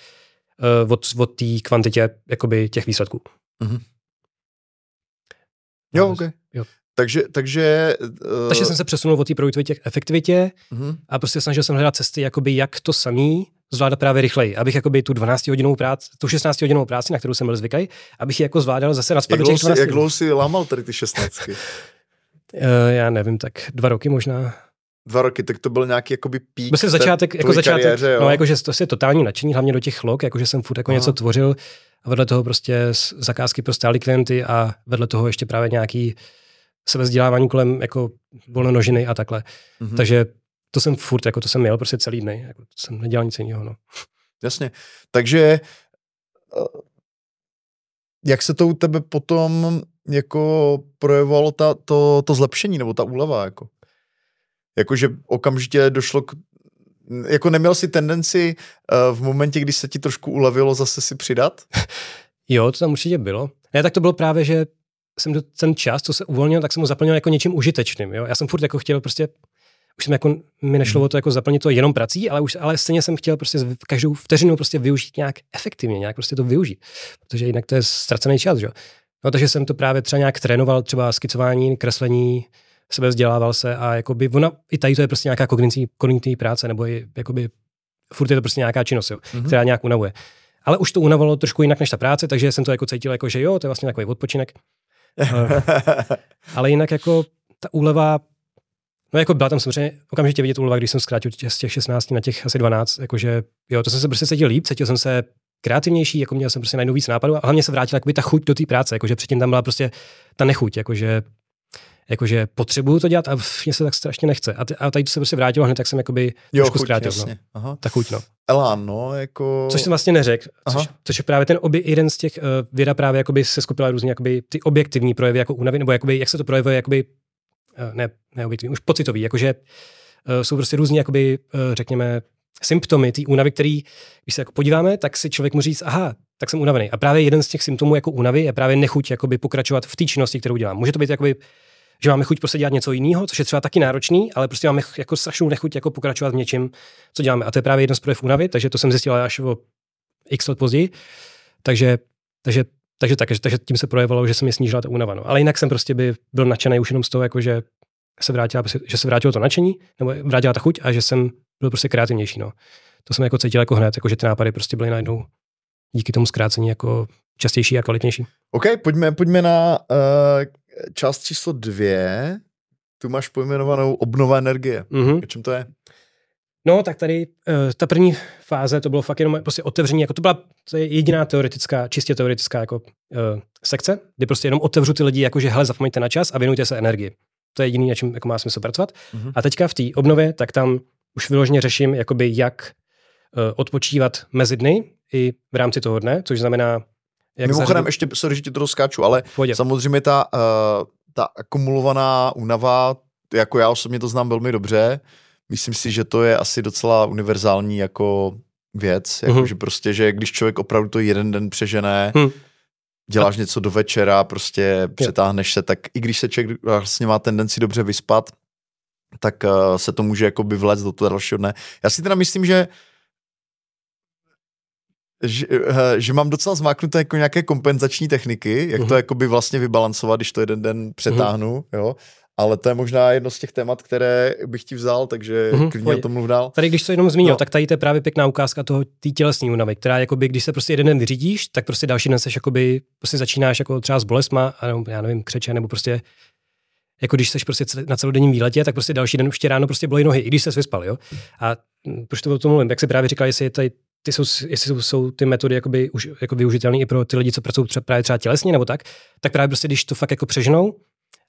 uh, od, od té kvantitě jakoby těch výsledků. Mm-hmm. Jo, OK. Jo. Takže, takže, uh... takže jsem se přesunul od té produktivitě k efektivitě mm-hmm. a prostě snažil jsem hledat cesty, jakoby jak to samý zvládat právě rychleji, abych jakoby tu 12 hodinovou práci, tu 16 hodinovou práci, na kterou jsem byl zvyklý, abych ji jako zvládal zase na jak, dlouho jak dlouho jsi lámal tady ty 16? uh, [LAUGHS] já nevím, tak dva roky možná. Dva roky, tak to byl nějaký jakoby pík Myslím začátek, jako začátek, kariéře, no jakože to je totální nadšení, hlavně do těch log, jakože jsem furt jako Aha. něco tvořil a vedle toho prostě zakázky pro stálí klienty a vedle toho ještě právě nějaký sebezdělávání kolem jako volnonožiny a takhle. Mm-hmm. Takže to jsem furt, jako to jsem měl prostě celý dny, jako to jsem nedělal nic jiného, no. Jasně, takže eh, jak se to u tebe potom jako projevovalo ta, to, to zlepšení nebo ta úleva, jako? Jakože okamžitě došlo k jako neměl si tendenci uh, v momentě, kdy se ti trošku ulevilo, zase si přidat? [LAUGHS] jo, to tam určitě bylo. Ne, tak to bylo právě, že jsem ten čas, co se uvolnil, tak jsem ho zaplnil jako něčím užitečným. Jo? Já jsem furt jako chtěl prostě už jsem jako, mi nešlo hmm. o to jako zaplnit to jenom prací, ale už, ale stejně jsem chtěl prostě každou vteřinu prostě využít nějak efektivně, nějak prostě to využít, protože jinak to je ztracený čas, že? No, takže jsem to právě třeba nějak trénoval, třeba skicování, kreslení, sebe vzdělával se a jakoby ona, i tady to je prostě nějaká kognitivní, kognitivní práce, nebo je, jakoby furt je to prostě nějaká činnost, jo, mm-hmm. která nějak unavuje. Ale už to unavovalo trošku jinak než ta práce, takže jsem to jako cítil, jako, že jo, to je vlastně takový odpočinek. [LAUGHS] ale jinak jako ta úleva, no jako byla tam samozřejmě okamžitě vidět úleva, když jsem zkrátil z těch 16 na těch asi 12, jakože jo, to jsem se prostě cítil líp, cítil jsem se kreativnější, jako měl jsem prostě najednou víc nápadů a hlavně se vrátila jakoby ta chuť do té práce, jakože předtím tam byla prostě ta nechuť, jakože jakože potřebuju to dělat a mě se tak strašně nechce. A, t- a tady to se prostě vrátilo hned, tak jsem jakoby jo, trošku chuť, zkrátil. No. Aha. Ta chuť, no. Elán, no, jako... Což jsem vlastně neřekl, což, což, je právě ten obě, jeden z těch uh, věda právě jakoby se skupila různě jakoby ty objektivní projevy jako únavy, nebo jakoby, jak se to projevuje, jakoby, ne, ne objektivní, už pocitový, jakože uh, jsou prostě různě, jakoby, uh, řekněme, symptomy té únavy, který, když se jako podíváme, tak si člověk může říct, aha, tak jsem unavený. A právě jeden z těch symptomů jako únavy je právě nechuť jakoby pokračovat v té činnosti, kterou dělám. Může to být jakoby že máme chuť prostě dělat něco jiného, což je třeba taky náročný, ale prostě máme jako strašnou nechuť jako pokračovat v něčem, co děláme. A to je právě jeden z projevů únavy, takže to jsem zjistil až o x let později. Takže, takže, takže, tak, takže tím se projevilo, že se mi snížila ta únava. No. Ale jinak jsem prostě by byl nadšený už jenom z toho, jako že se vrátila, že se vrátilo to nadšení, nebo vrátila ta chuť a že jsem byl prostě kreativnější. No. To jsem jako cítil jako hned, jako že ty nápady prostě byly najednou díky tomu zkrácení jako častější a kvalitnější. OK, pojďme, pojďme na uh, část číslo dvě. Tu máš pojmenovanou obnova energie. Mm-hmm. O čem to je? No, tak tady uh, ta první fáze, to bylo fakt jenom prostě otevření, jako to byla to je jediná teoretická, čistě teoretická jako uh, sekce, kdy prostě jenom otevřu ty lidi, jakože hele, zapomeňte na čas a věnujte se energii. To je jediný, na čem jako má smysl pracovat. Mm-hmm. A teďka v té obnově, tak tam už vyloženě řeším, jakoby jak uh, odpočívat mezi dny i v rámci toho dne, což znamená jak Mimochodem, zařadu... ještě, sorry, že ti to rozkáču, ale Pojde. samozřejmě ta, uh, ta akumulovaná únava, jako já osobně to znám velmi dobře, myslím si, že to je asi docela univerzální jako věc, jako uh-huh. že prostě, že když člověk opravdu to jeden den přežené, uh-huh. děláš a... něco do večera, prostě přetáhneš se, tak i když se člověk vlastně má tendenci dobře vyspat, tak uh, se to může jako by vléct do toho dalšího dne. Já si teda myslím, že uh, že, eh, že mám docela zmáknuté jako nějaké kompenzační techniky, jak uh-huh. to mhm. jakoby vlastně vybalancovat, když to jeden den přetáhnu, uh-huh. jo. Ale to je možná jedno z těch témat, které bych ti vzal, takže uh-huh, klidně o tom mluv dál. Tady, když to jenom zmínil, no. tak tady to je právě pěkná ukázka toho té tělesní únavy, která jakoby, když se prostě jeden den vyřídíš, tak prostě další den seš jakoby, prostě začínáš jako třeba s bolestma, a nebo, já nevím, křeče, nebo prostě jako když jsi prostě na celodenním výletě, tak prostě další den už tě ráno prostě bolí nohy, i když jsi vyspal, jo. A proč to o tom mluvím? Jak se právě říkal, jestli je tady ty jsou, jestli jsou, jsou ty metody jakoby, už, jako využitelné i pro ty lidi, co pracují třeba, právě třeba tělesně nebo tak, tak právě prostě, když to fakt jako přeženou,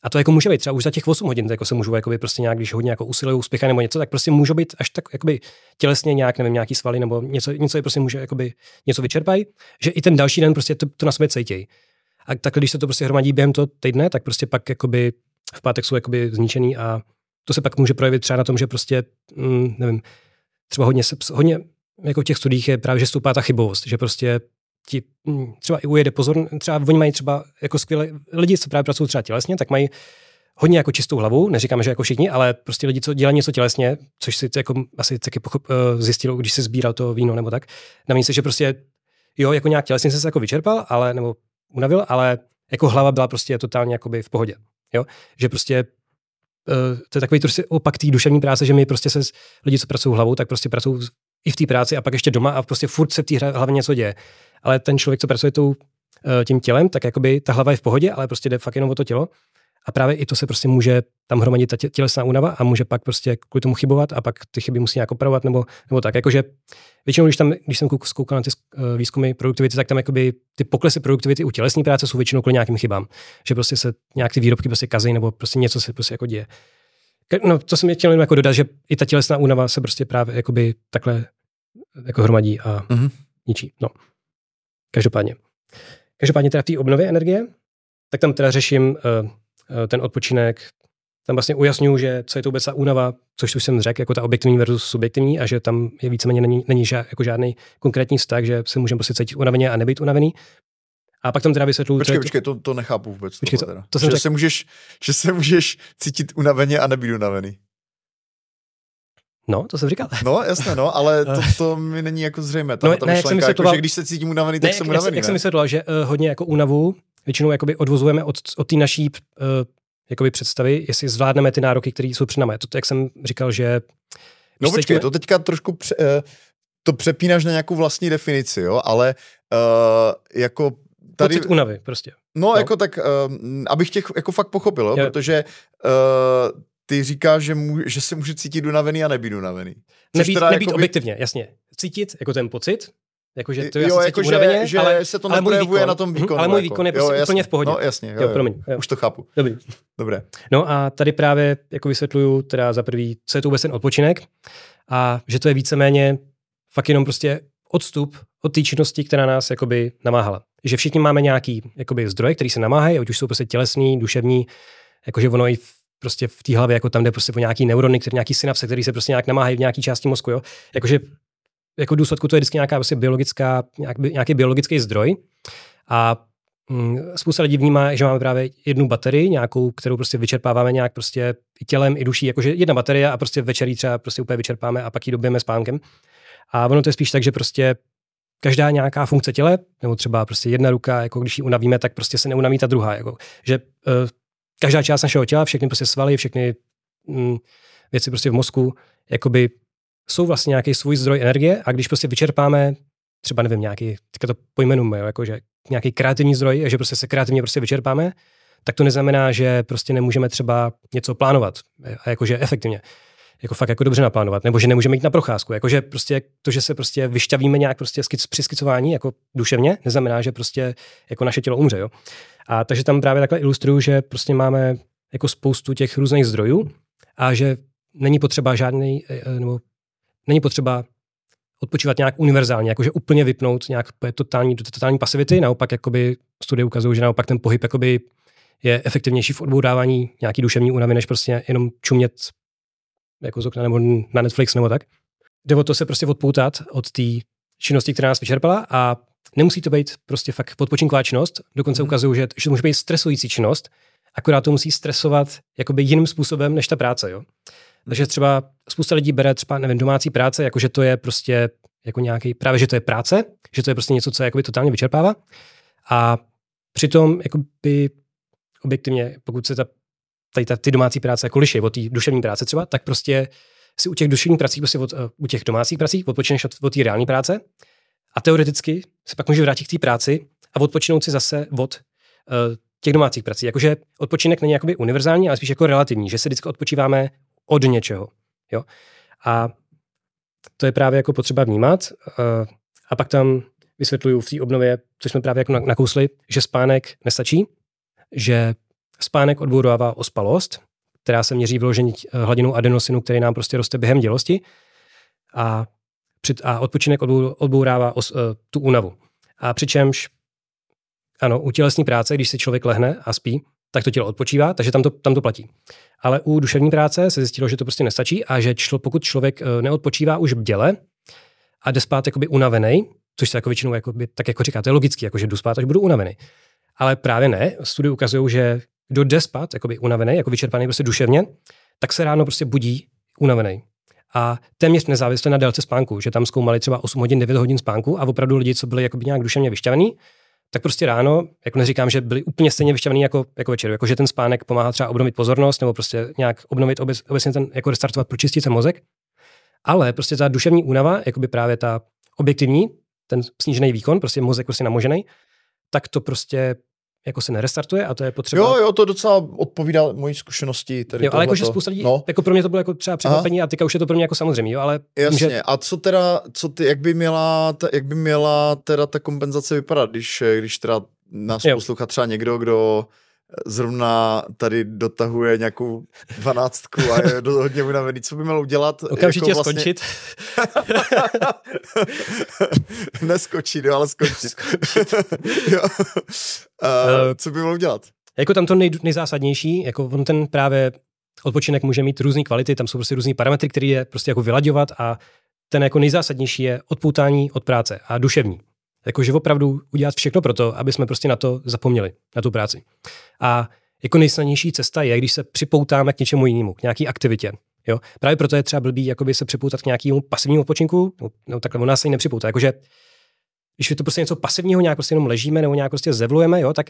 a to jako může být třeba už za těch 8 hodin, jako se můžou jakoby prostě nějak, když hodně jako usilují, úspěchy nebo něco, tak prostě můžou být až tak jakoby tělesně nějak, nevím, nějaký svaly nebo něco, něco je prostě může jakoby něco vyčerpají, že i ten další den prostě to, to na sobě cítějí. A tak když se to prostě hromadí během toho týdne, tak prostě pak jakoby v pátek jsou jakoby zničený a to se pak může projevit třeba na tom, že prostě, mm, nevím, třeba hodně, se, hodně jako v těch studiích je právě, že stoupá ta chybovost, že prostě ti hm, třeba i ujede pozor, třeba oni mají třeba jako skvělé lidi, co právě pracují třeba tělesně, tak mají hodně jako čistou hlavu, neříkáme, že jako všichni, ale prostě lidi, co dělají něco tělesně, což si jako asi taky pochop, uh, zjistil, když se sbíral to víno nebo tak, na se, že prostě jo, jako nějak tělesně se jako vyčerpal, ale, nebo unavil, ale jako hlava byla prostě totálně jakoby v pohodě. Jo? Že prostě uh, to je takový prostě opak té duševní práce, že my prostě se lidi, co pracují hlavou, tak prostě pracují i v té práci a pak ještě doma a prostě furt se v té hlavě něco děje. Ale ten člověk, co pracuje tou, eh, tím tělem, tak jakoby ta hlava je v pohodě, ale prostě jde fakt jenom o to tělo. A právě i to se prostě může tam hromadit ta tělesná únava a může pak prostě kvůli tomu chybovat a pak ty chyby musí nějak opravovat nebo, nebo tak. Jakože většinou, když, tam, když jsem zkoukal na ty eh, výzkumy produktivity, tak tam jakoby ty poklesy produktivity u tělesné práce jsou většinou kvůli nějakým chybám. Že prostě se nějak ty výrobky prostě kazí nebo prostě něco se prostě jako děje. No, to jsem chtěl jako dodat, že i ta tělesná únava se prostě právě jakoby takhle jako hromadí a mm-hmm. ničí. No. Každopádně. Každopádně teda v té obnově energie, tak tam teda řeším uh, uh, ten odpočinek, tam vlastně ujasňuju, že co je to vůbec ta únava, což už jsem řekl, jako ta objektivní versus subjektivní a že tam je víceméně není, není žád, jako žádný konkrétní vztah, že se můžeme prostě cítit unaveně a nebýt unavený. A pak tam teda vysvětluju... Počkej, to... počkej, to, to nechápu vůbec. Počkej, to, teda. to že, řek... se můžeš, že se můžeš cítit unaveně a nebýt unavený. No, to jsem říkal. No, jasně, no, ale to, [LAUGHS] to mi není jako zřejmé. Ta, no, ta ne, myšlenka, jako, že když se cítím unavený, tak ne, jsem unavený. Jak, jak jsem vysvětloval, že uh, hodně jako únavu většinou jakoby odvozujeme od, od té naší uh, jakoby představy, jestli zvládneme ty nároky, které jsou před námi. To, jak jsem říkal, že... No počkej, to teďka trošku pře, uh, to přepínáš na nějakou vlastní definici, jo, ale uh, jako tady... Pocit únavy prostě. No, no. jako tak, uh, abych tě jako fakt pochopil, jo, protože uh, ty říkáš, že, může, že se může cítit unavený a nebýt unavený. nebýt, teda nebýt jakoby... objektivně, jasně. Cítit jako ten pocit, Jakože to jo, jako unaveně, že, ale, se to ale na tom mhm, výkonu. Ale můj jako. výkon je prostě jo, úplně v pohodě. No jasně, jo, jo, promiň, jo. Už to chápu. Dobrý. Dobré. No a tady právě jako vysvětluju teda za prvý, co je to vůbec ten odpočinek a že to je víceméně fakt jenom prostě odstup od té činnosti, která nás jakoby namáhala. Že všichni máme nějaký jakoby zdroje, který se namáhají, ať už jsou prostě tělesný, duševní, jakože ono i v, prostě v té hlavě, jako tam jde prostě o nějaký neurony, který nějaký synapse, který se prostě nějak namáhají v nějaké části mozku, jo. Jakože jako důsledku to je vždycky nějaká prostě biologická, nějak, nějaký biologický zdroj. A mm, spousta lidí vnímá, že máme právě jednu baterii, nějakou, kterou prostě vyčerpáváme nějak prostě i tělem, i duší, jakože jedna baterie a prostě večerí třeba prostě úplně vyčerpáme a pak ji dobijeme spánkem. A ono to je spíš tak, že prostě každá nějaká funkce těle, nebo třeba prostě jedna ruka, jako když ji unavíme, tak prostě se neunaví ta druhá. Jako, že uh, každá část našeho těla, všechny prostě svaly, všechny mm, věci prostě v mozku, jakoby jsou vlastně nějaký svůj zdroj energie a když prostě vyčerpáme třeba nevím, nějaký, teďka to pojmenujeme, jako že nějaký kreativní zdroj, že prostě se kreativně prostě vyčerpáme, tak to neznamená, že prostě nemůžeme třeba něco plánovat jakože efektivně jako fakt jako dobře naplánovat, nebo že nemůžeme jít na procházku. Jakože prostě to, že se prostě vyšťavíme nějak prostě skic, při skicování jako duševně, neznamená, že prostě jako naše tělo umře. Jo? A takže tam právě takhle ilustruju, že prostě máme jako spoustu těch různých zdrojů a že není potřeba žádný, eh, eh, nebo není potřeba odpočívat nějak univerzálně, jakože úplně vypnout nějak totální, totální pasivity, naopak jakoby studie ukazují, že naopak ten pohyb jakoby je efektivnější v odbourávání nějaký duševní únavy, než prostě jenom čumět jako z okna nebo na Netflix nebo tak. Jde o to se prostě odpoutat od té činnosti, která nás vyčerpala a nemusí to být prostě fakt odpočinková činnost. Dokonce mm. ukazují, že, že to může být stresující činnost, akorát to musí stresovat jakoby jiným způsobem než ta práce. Jo? Takže třeba spousta lidí bere třeba, nevím, domácí práce, jakože to je prostě jako nějaký, právě že to je práce, že to je prostě něco, co je jakoby totálně vyčerpává. A přitom jakoby objektivně, pokud se ta tady ta, ty domácí práce jako liší od té duševní práce třeba, tak prostě si u těch duševních prací, prostě od, uh, u těch domácích prací odpočineš od, od té reální práce a teoreticky se pak může vrátit k té práci a odpočinout si zase od uh, těch domácích prací. Jakože odpočinek není jakoby univerzální, ale spíš jako relativní, že se vždycky odpočíváme od něčeho. Jo? A to je právě jako potřeba vnímat. Uh, a pak tam vysvětluju v té obnově, co jsme právě jako nakousli, že spánek nestačí, že Spánek odbourává ospalost, která se měří vložení eh, hladinou adenosinu, který nám prostě roste během dělosti. A, před, a odpočinek odbourává os, uh, tu únavu. A přičemž, ano, u tělesní práce, když se člověk lehne a spí, tak to tělo odpočívá, takže tam to, tam to platí. Ale u duševní práce se zjistilo, že to prostě nestačí a že člo, pokud člověk uh, neodpočívá už bděle a jde spát jakoby unavený, což se jako většinou jakoby, tak jako říká, to je logicky, jako že jdu spát, až budu unavený. Ale právě ne. Studie ukazují, že kdo jde spát, jakoby unavený, jako vyčerpaný prostě duševně, tak se ráno prostě budí unavený. A téměř nezávisle na délce spánku, že tam zkoumali třeba 8 hodin, 9 hodin spánku a opravdu lidi, co byli jakoby nějak duševně vyšťavený, tak prostě ráno, jako neříkám, že byli úplně stejně vyšťavený jako, jako večer, jako že ten spánek pomáhá třeba obnovit pozornost nebo prostě nějak obnovit obec, obecně ten, jako restartovat, pročistit ten mozek. Ale prostě ta duševní únava, jako by právě ta objektivní, ten snížený výkon, prostě mozek prostě namožený, tak to prostě jako se nerestartuje a to je potřeba. Jo, jo, to docela odpovídá mojí zkušenosti. Tady jo, ale jakože spousta lidí, no. jako pro mě to bylo jako třeba překvapení a teďka už je to pro mě jako samozřejmě, jo, ale... Jasně, že... a co teda, co ty, jak by měla, ta, jak by měla teda ta kompenzace vypadat, když, když teda nás jo. poslouchá třeba někdo, kdo zrovna tady dotahuje nějakou dvanáctku a je do, hodně unavený. Co by měl udělat? Okamžitě jako vlastně... skončit. [LAUGHS] Neskočit, jo, ale skončit. [LAUGHS] jo. Uh, co by měl udělat? Jako tam to nej, nejzásadnější, jako on ten právě odpočinek může mít různé kvality, tam jsou prostě různý parametry, které je prostě jako vylaďovat a ten jako nejzásadnější je odpoutání od práce a duševní. Jakože opravdu udělat všechno pro to, aby jsme prostě na to zapomněli, na tu práci. A jako nejsnadnější cesta je, když se připoutáme k něčemu jinému, k nějaké aktivitě. Jo? Právě proto je třeba blbý jakoby se připoutat k nějakému pasivnímu odpočinku, no, no takhle on nás se nepřipoutá. Jakože když je to prostě něco pasivního, nějak prostě jenom ležíme nebo nějak prostě zevlujeme, jo, tak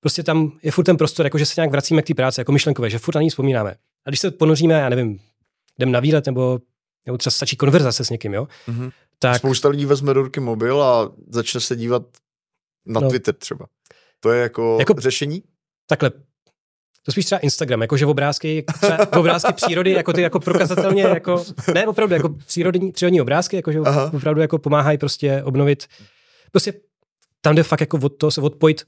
prostě tam je furt ten prostor, jako že se nějak vracíme k té práci, jako myšlenkové, že furt na ní vzpomínáme. A když se ponoříme, já nevím, jdem na výlet nebo, nebo třeba stačí konverzace s někým, jo, mm-hmm. Tak... Spousta lidí vezme do ruky mobil a začne se dívat na no, Twitter třeba. To je jako, jako řešení? Takhle, to spíš třeba Instagram, jakože obrázky, třeba obrázky přírody, jako ty jako prokazatelně, jako, ne opravdu, jako přírodní, přírodní obrázky, jakože Aha. opravdu jako pomáhají prostě obnovit, prostě tam jde fakt jako od toho se odpojit,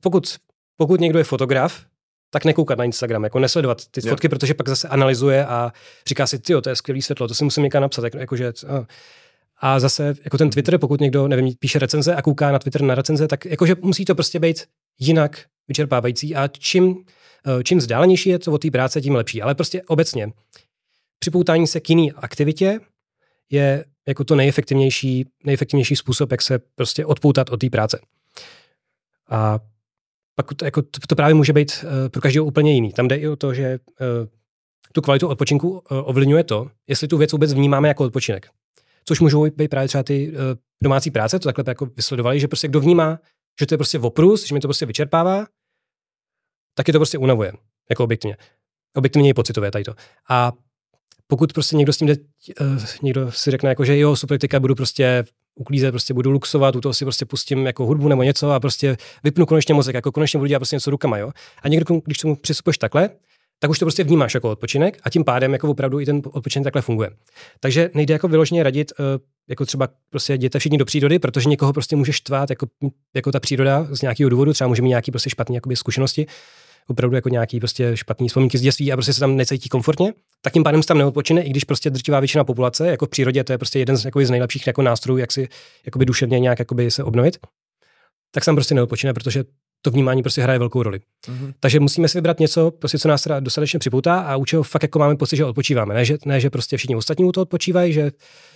pokud, pokud někdo je fotograf, tak nekoukat na Instagram, jako nesledovat ty fotky, protože pak zase analyzuje a říká si, ty to je skvělý světlo, to si musím někam napsat, jako, jakože, a zase jako ten Twitter, pokud někdo, nevím, píše recenze a kouká na Twitter na recenze, tak jakože musí to prostě být jinak vyčerpávající a čím, eh, čím vzdálenější je to od té práce, tím lepší. Ale prostě obecně připoutání se k jiný aktivitě je jako to nejefektivnější, nejefektivnější způsob, jak se prostě odpoutat od té práce. A pak to, jako, to, to právě může být uh, pro každého úplně jiný. Tam jde i o to, že uh, tu kvalitu odpočinku ovlivňuje to, jestli tu věc vůbec vnímáme jako odpočinek. Což můžou být právě třeba ty uh, domácí práce, to takhle jako vysledovali, že prostě kdo vnímá, že to je prostě oprus, že mi to prostě vyčerpává, tak je to prostě unavuje, jako objektivně. Objektivně je pocitové tady to. A pokud prostě někdo s tím jde, uh, někdo si řekne, jako, že jo, super, teďka budu prostě uklízet, prostě budu luxovat, u toho si prostě pustím jako hudbu nebo něco a prostě vypnu konečně mozek, jako konečně budu dělat prostě něco rukama, jo. A někdo, když tomu přistupuješ takhle, tak už to prostě vnímáš jako odpočinek a tím pádem jako opravdu i ten odpočinek takhle funguje. Takže nejde jako vyloženě radit, uh, jako třeba prostě jděte všichni do přírody, protože někoho prostě můžeš tvát jako, jako ta příroda z nějakého důvodu, třeba může mít nějaký prostě jakoby, zkušenosti, opravdu jako nějaký prostě špatný vzpomínky z dětství a prostě se tam necítí komfortně, tak tím pádem se tam neodpočine, i když prostě drtivá většina populace, jako v přírodě, to je prostě jeden z, jakoby, z nejlepších jako nástrojů, jak si duševně nějak se obnovit, tak se tam prostě neodpočine, protože to vnímání prostě hraje velkou roli. Mm-hmm. Takže musíme si vybrat něco, prostě, co nás teda dostatečně připoutá a u čeho fakt jako máme pocit, že odpočíváme. Ne že, ne, že prostě všichni ostatní u toho odpočívají, že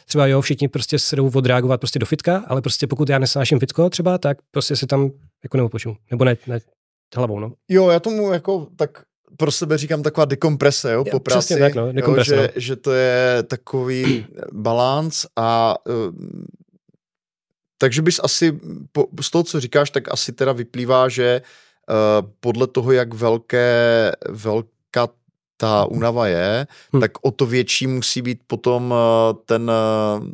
třeba jo, všichni prostě se jdou odreagovat prostě do fitka, ale prostě pokud já nesnáším fitko třeba, tak prostě si tam jako neodpočinu. Nebo ne, ne hlavou, no. Jo, já tomu jako tak pro sebe říkám taková dekomprese, jo, po práci. tak, no, jo, že, no. že to je takový balans a uh, takže bys asi, po, z toho, co říkáš, tak asi teda vyplývá, že uh, podle toho, jak velké, velká ta únava je, hmm. tak o to větší musí být potom uh, ten uh,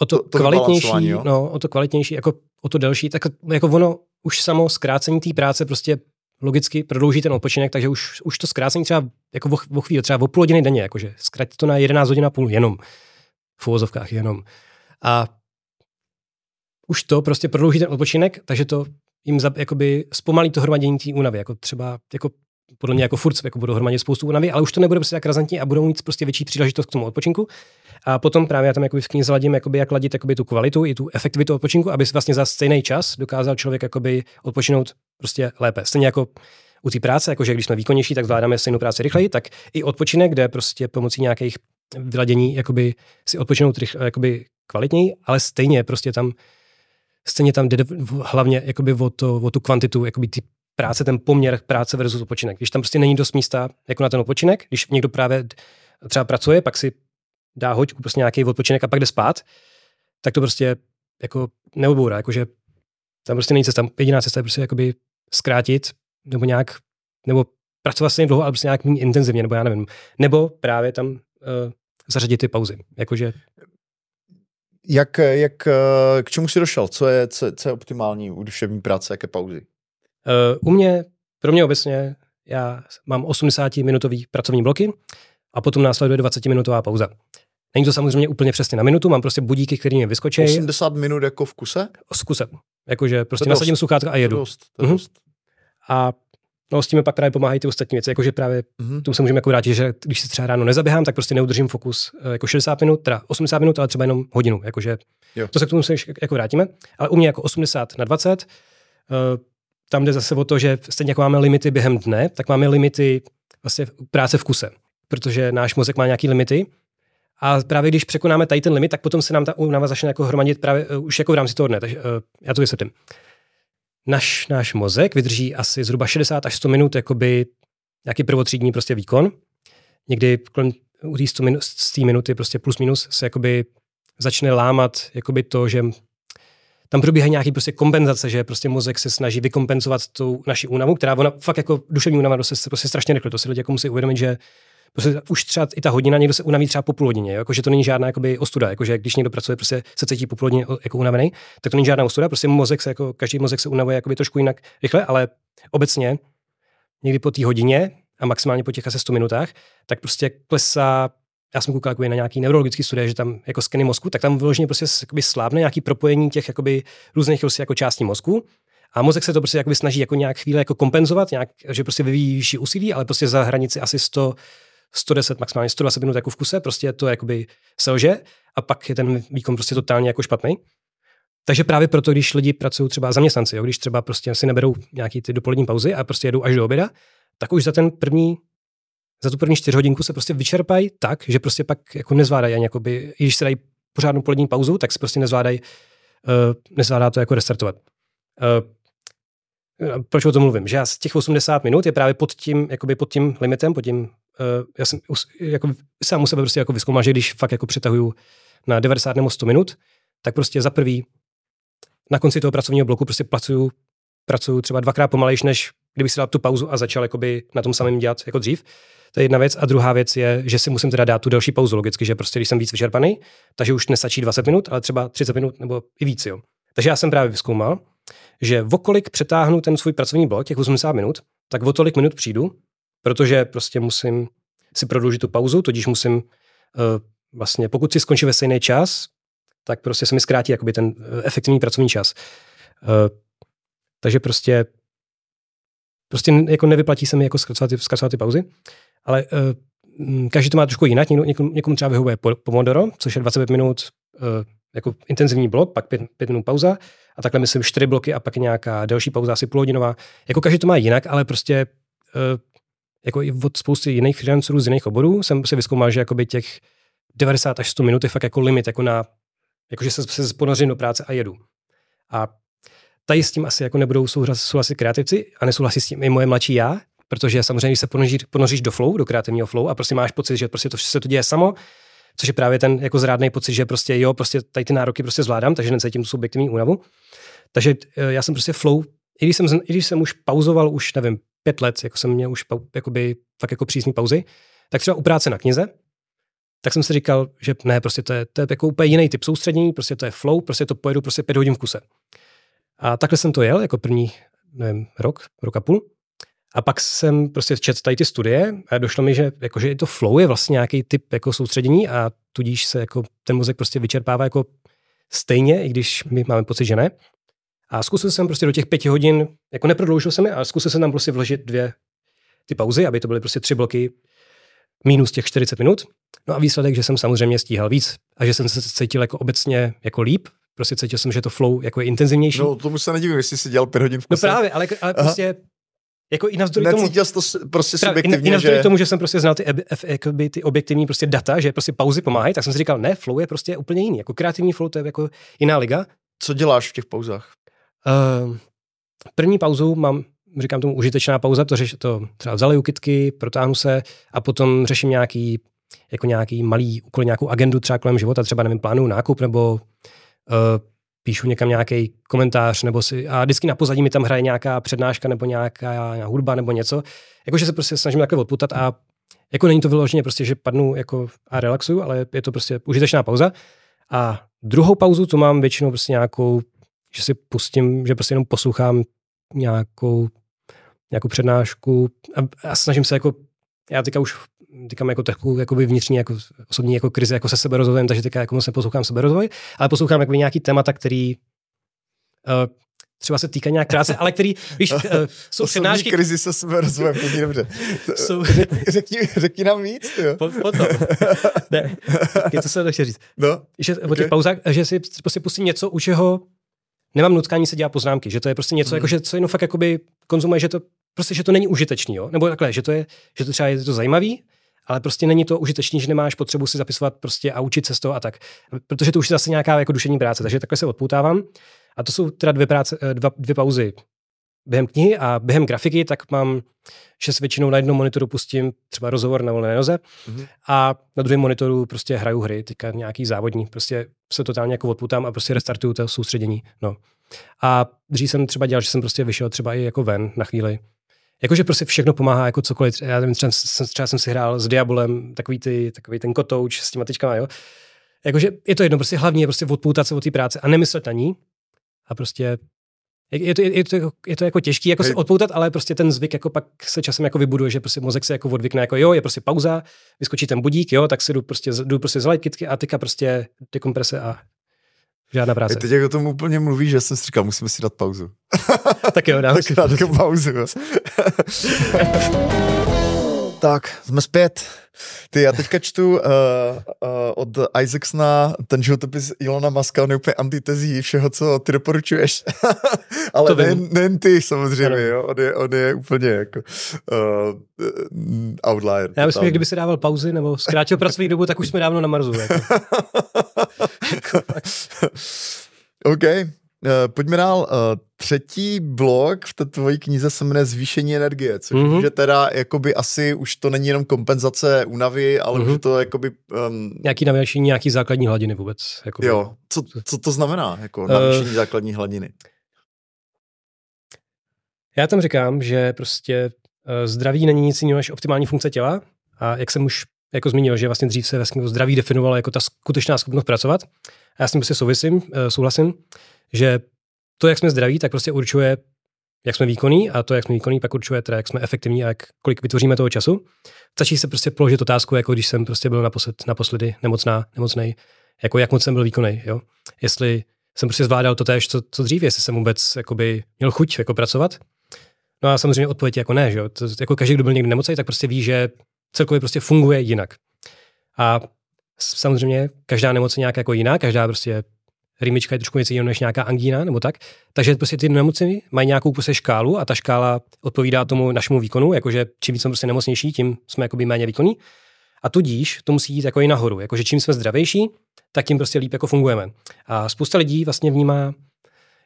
o to, to kvalitnější, jo? no, o to kvalitnější, jako o to delší, tak jako ono už samo zkrácení té práce prostě logicky prodlouží ten odpočinek, takže už, už to zkrácení třeba jako vo chvíli, třeba o půl hodiny denně, jakože zkratit to na 11 hodin a půl jenom, v uvozovkách jenom. A už to prostě prodlouží ten odpočinek, takže to jim za, jakoby zpomalí to hromadění té únavy, jako třeba jako podle mě jako furt jako budou hromadit spoustu únavy, ale už to nebude prostě tak razantní a budou mít prostě větší příležitost k tomu odpočinku. A potom právě já tam jakoby v knize ladím, jakoby, jak ladit jakoby tu kvalitu i tu efektivitu odpočinku, aby vlastně za stejný čas dokázal člověk jakoby odpočinout prostě lépe. Stejně jako u té práce, jakože když jsme výkonnější, tak zvládáme stejnou práci rychleji, tak i odpočinek, kde prostě pomocí nějakých vyladění jakoby si odpočinout rychle, jakoby kvalitněji, ale stejně prostě tam stejně tam jde hlavně jakoby o, to, o tu kvantitu, jakoby ty práce, ten poměr práce versus odpočinek. Když tam prostě není dost místa jako na ten odpočinek, když někdo právě třeba pracuje, pak si dá hoďku, prostě nějaký odpočinek a pak jde spát, tak to prostě jako neobourá, jakože tam prostě není cesta, jediná cesta je prostě jakoby zkrátit nebo nějak, nebo pracovat stejně dlouho, ale prostě nějak méně intenzivně, nebo já nevím. Nebo právě tam uh, zařadit ty pauzy. Jakože jak, jak, k čemu jsi došel? Co je, co, co je optimální u duševní práce, jaké pauzy? Uh, u mě, pro mě obecně, já mám 80-minutový pracovní bloky a potom následuje 20-minutová pauza. Není to samozřejmě úplně přesně na minutu, mám prostě budíky, které mě vyskočí. 80 minut jako v kuse? V kuse. Jakože prostě nasadím sluchátka a jedu. To dost, to uh-huh. dost. A No, s tím pak právě pomáhají ty ostatní věci, jakože právě mm-hmm. tomu se můžeme jako vrátit, že když se třeba ráno nezaběhám, tak prostě neudržím fokus eh, jako 60 minut, teda 80 minut, ale třeba jenom hodinu, jakože jo. to se k tomu se jako vrátíme. Ale u mě jako 80 na 20, uh, tam jde zase o to, že stejně jako máme limity během dne, tak máme limity vlastně práce v kuse, protože náš mozek má nějaký limity a právě když překonáme tady ten limit, tak potom se nám ta únava začne jako hromadit právě uh, už jako v rámci toho dne. Takže já to vysvětlím naš, náš mozek vydrží asi zhruba 60 až 100 minut jakoby nějaký prvotřídní prostě výkon. někdy kolem u té minuty prostě plus minus se jakoby začne lámat jakoby to, že tam probíhá nějaký prostě kompenzace, že prostě mozek se snaží vykompenzovat tu naši únavu, která ona fakt jako duševní únava se prostě strašně rychle. To si lidi jako musí uvědomit, že prostě už třeba i ta hodina někdo se unaví třeba po půl hodině, jako, že to není žádná jakoby, ostuda, jako, že když někdo pracuje, prostě se cítí po půl hodině jako unavený, tak to není žádná ostuda, prostě mozek se jako, každý mozek se unavuje jakoby, trošku jinak rychle, ale obecně někdy po té hodině a maximálně po těch asi 100 minutách, tak prostě klesá já jsem koukal na nějaký neurologický studie, že tam jako skeny mozku, tak tam vyloženě prostě jakoby slábne nějaký propojení těch jakoby různých prostě jako částí mozku. A mozek se to prostě jakoby snaží jako nějak chvíli jako kompenzovat, nějak, že prostě vyvíjí vyšší úsilí, ale prostě za hranici asi 100, 110, maximálně 120 minut jako v kuse, prostě to jakoby selže a pak je ten výkon prostě totálně jako špatný. Takže právě proto, když lidi pracují třeba zaměstnanci, jo, když třeba prostě si neberou nějaký ty dopolední pauzy a prostě jedou až do oběda, tak už za ten první za tu první čtyři hodinku se prostě vyčerpají tak, že prostě pak jako nezvládají ani jakoby, i když se dají pořádnou polední pauzu, tak se prostě nezvládají, uh, nezvládá to jako restartovat. Uh, proč o tom mluvím? Že já z těch 80 minut je právě pod tím, jakoby pod tím limitem, pod tím, já jsem jako sám u sebe prostě jako vyzkoumal, že když fakt jako přetahuju na 90 nebo 100 minut, tak prostě za prvý na konci toho pracovního bloku prostě pracuju, pracuju třeba dvakrát pomalejš, než kdyby si dal tu pauzu a začal jakoby na tom samém dělat jako dřív. To je jedna věc. A druhá věc je, že si musím teda dát tu delší pauzu logicky, že prostě když jsem víc vyčerpaný, takže už nestačí 20 minut, ale třeba 30 minut nebo i víc. Jo. Takže já jsem právě vyzkoumal, že vokolik přetáhnu ten svůj pracovní blok, těch 80 minut, tak o tolik minut přijdu, protože prostě musím si prodloužit tu pauzu, tudíž musím uh, vlastně, pokud si skončí ve stejný čas, tak prostě se mi zkrátí jakoby ten uh, efektivní pracovní čas. Uh, takže prostě prostě jako nevyplatí se mi jako zkracovat ty, zkracovat ty pauzy ale uh, každý to má trošku jinak. Někomu, někomu, někomu třeba vyhovuje Pomodoro, což je 25 minut uh, jako intenzivní blok, pak 5, 5 minut pauza a takhle myslím 4 bloky a pak nějaká delší pauza, asi půlhodinová. Jako každý to má jinak, ale prostě uh, jako i od spousty jiných freelancerů z jiných oborů jsem si vyzkoumal, že jakoby těch 90 až 100 minut je fakt jako limit, jako na, jakože se, se ponořím do práce a jedu. A tady s tím asi jako nebudou souhlasit kreativci a nesouhlasí s tím i moje mladší já, protože samozřejmě, když se ponoří, ponoříš do flow, do kreativního flow a prostě máš pocit, že prostě to se to děje samo, což je právě ten jako zrádný pocit, že prostě jo, prostě tady ty nároky prostě zvládám, takže necítím tu subjektivní únavu. Takže eh, já jsem prostě flow, i když jsem, i když jsem už pauzoval už, nevím, pět let, jako jsem měl už jakoby, fakt jako přísný pauzy, tak třeba u práce na knize, tak jsem si říkal, že ne, prostě to je, to je jako úplně jiný typ soustředění, prostě to je flow, prostě to pojedu prostě pět hodin v kuse. A takhle jsem to jel jako první, nevím, rok, rok a půl. A pak jsem prostě četl tady ty studie a došlo mi, že, jako, že to flow je vlastně nějaký typ jako soustředění a tudíž se jako ten mozek prostě vyčerpává jako stejně, i když my máme pocit, že ne. A zkusil jsem prostě do těch pěti hodin, jako neprodloužil jsem je, ale zkusil jsem tam prostě vložit dvě ty pauzy, aby to byly prostě tři bloky minus těch 40 minut. No a výsledek, že jsem samozřejmě stíhal víc a že jsem se cítil jako obecně jako líp, prostě cítil jsem, že to flow jako je intenzivnější. No tomu se nedivím, jestli si dělal pět hodin v kuse. No právě, ale, ale prostě jako i navzdory tomu... Jsi to prostě subjektivně, i, i navzdory že... tomu, že jsem prostě znal ty, jakoby, ty objektivní prostě data, že prostě pauzy pomáhají, tak jsem si říkal, ne, flow je prostě úplně jiný. Jako kreativní flow to je jako jiná liga. Co děláš v těch pauzách? Uh, první pauzu mám, říkám tomu užitečná pauza, to, to třeba zaleju kitky, protáhnu se a potom řeším nějaký jako nějaký malý úkol, nějakou agendu třeba kolem života, třeba nevím, plánu nákup nebo uh, píšu někam nějaký komentář, nebo si, a vždycky na pozadí mi tam hraje nějaká přednáška nebo nějaká, nějaká hudba nebo něco. Jakože se prostě snažím takhle odputat a jako není to vyloženě prostě, že padnu jako a relaxuju, ale je to prostě užitečná pauza. A druhou pauzu tu mám většinou prostě nějakou, že si pustím, že prostě jenom poslouchám nějakou, nějakou přednášku a, a snažím se jako, já teďka už teďka jako takovou jakoby vnitřní jako osobní jako krizi jako se seberozvojem, takže teďka jako moc neposlouchám seberozvoj, ale poslouchám jako nějaký témata, který uh, třeba se týká nějak krátce, ale který, víš, uh, [LAUGHS] jsou přednášky... krizi se seberozvojem, to dobře. [LAUGHS] Jsou... [LAUGHS] Řekni, řekni nám víc, jo. Po, potom. ne, co se to chtěl říct. No, že, okay. pauzách, že si prostě pustím něco, u čeho nemám nutkání se dělat poznámky, že to je prostě něco, mm. jako, že co jenom fakt jakoby konzumuje, že to prostě, že to není užitečný, jo? nebo takhle, že to je, že to třeba je to zajímavý, ale prostě není to užitečný, že nemáš potřebu si zapisovat prostě a učit se z toho a tak. Protože to už je zase nějaká jako dušení práce, takže takhle se odpoutávám. A to jsou teda dvě, práce, eh, dva, dvě pauzy během knihy a během grafiky, tak mám, že si většinou na jednom monitoru pustím třeba rozhovor na volné noze mm-hmm. a na druhém monitoru prostě hraju hry, teďka nějaký závodní, prostě se totálně jako odputám a prostě restartuju to soustředění. No. A dřív jsem třeba dělal, že jsem prostě vyšel třeba i jako ven na chvíli. Jakože prostě všechno pomáhá, jako cokoliv. Já nevím, třeba, třeba jsem si hrál s Diabolem, takový, ty, takový ten kotouč s těma tyčkama, jo. Jakože je to jedno, prostě hlavně je prostě odpoutat se od té práce a nemyslet na ní a prostě je to, je, to, jako, je to jako těžký jako se odpoutat, ale prostě ten zvyk jako pak se časem jako vybuduje, že prostě mozek se jako odvykne, jako jo, je prostě pauza, vyskočí ten budík, jo, tak si jdu prostě, jdu prostě zalejt kytky a tyka prostě dekomprese a žádná práce. Teď jak o tom úplně mluvíš, že jsem si říkal, musíme si dát pauzu. tak jo, dáme [LAUGHS] si pauzu. [LAUGHS] Tak, jsme zpět. Ty, já teďka čtu uh, uh, od Isaacsona ten životopis Ilona Maska, on je úplně antitezí všeho, co ty doporučuješ. [LAUGHS] Ale to nejen, nejen ty samozřejmě, jo. On, je, on je úplně jako uh, outlier. Já myslím, že kdyby si dával pauzy nebo zkrátil pracovní dobu, tak už jsme dávno na Marzu. Jako. [LAUGHS] OK. Uh, pojďme dál. Uh, třetí blok v té tvojí knize se jmenuje Zvýšení energie, což mm-hmm. že teda jakoby asi už to není jenom kompenzace únavy, ale mm-hmm. už to jakoby... Um... Nějaký navýšení, nějaký základní hladiny vůbec. Jakoby. Jo, co, co to znamená, jako navýšení uh, základní hladiny? Já tam říkám, že prostě uh, zdraví není nic jiného než optimální funkce těla a jak jsem už jako zmínil, že vlastně dřív se vlastně zdraví definovalo jako ta skutečná schopnost pracovat. A já s tím prostě souvisím, uh, souhlasím že to, jak jsme zdraví, tak prostě určuje, jak jsme výkonní a to, jak jsme výkonní, pak určuje teda, jak jsme efektivní a jak, kolik vytvoříme toho času. Stačí se prostě položit otázku, jako když jsem prostě byl naposled, naposledy nemocná, nemocnej, jako jak moc jsem byl výkonný, jo. Jestli jsem prostě zvládal to též, co, co dřív, jestli jsem vůbec jakoby, měl chuť jako pracovat. No a samozřejmě odpověď jako ne, že jo. To, jako každý, kdo byl někdy nemocný, tak prostě ví, že celkově prostě funguje jinak. A samozřejmě každá nemoc je nějak jako jiná, každá prostě rýmička je trošku něco jiného než nějaká angína nebo tak. Takže prostě ty nemoci mají nějakou prostě škálu a ta škála odpovídá tomu našemu výkonu, jakože čím jsme prostě nemocnější, tím jsme jakoby méně výkonní. A tudíž to musí jít jako i nahoru. Jakože čím jsme zdravější, tak tím prostě líp jako fungujeme. A spousta lidí vlastně vnímá,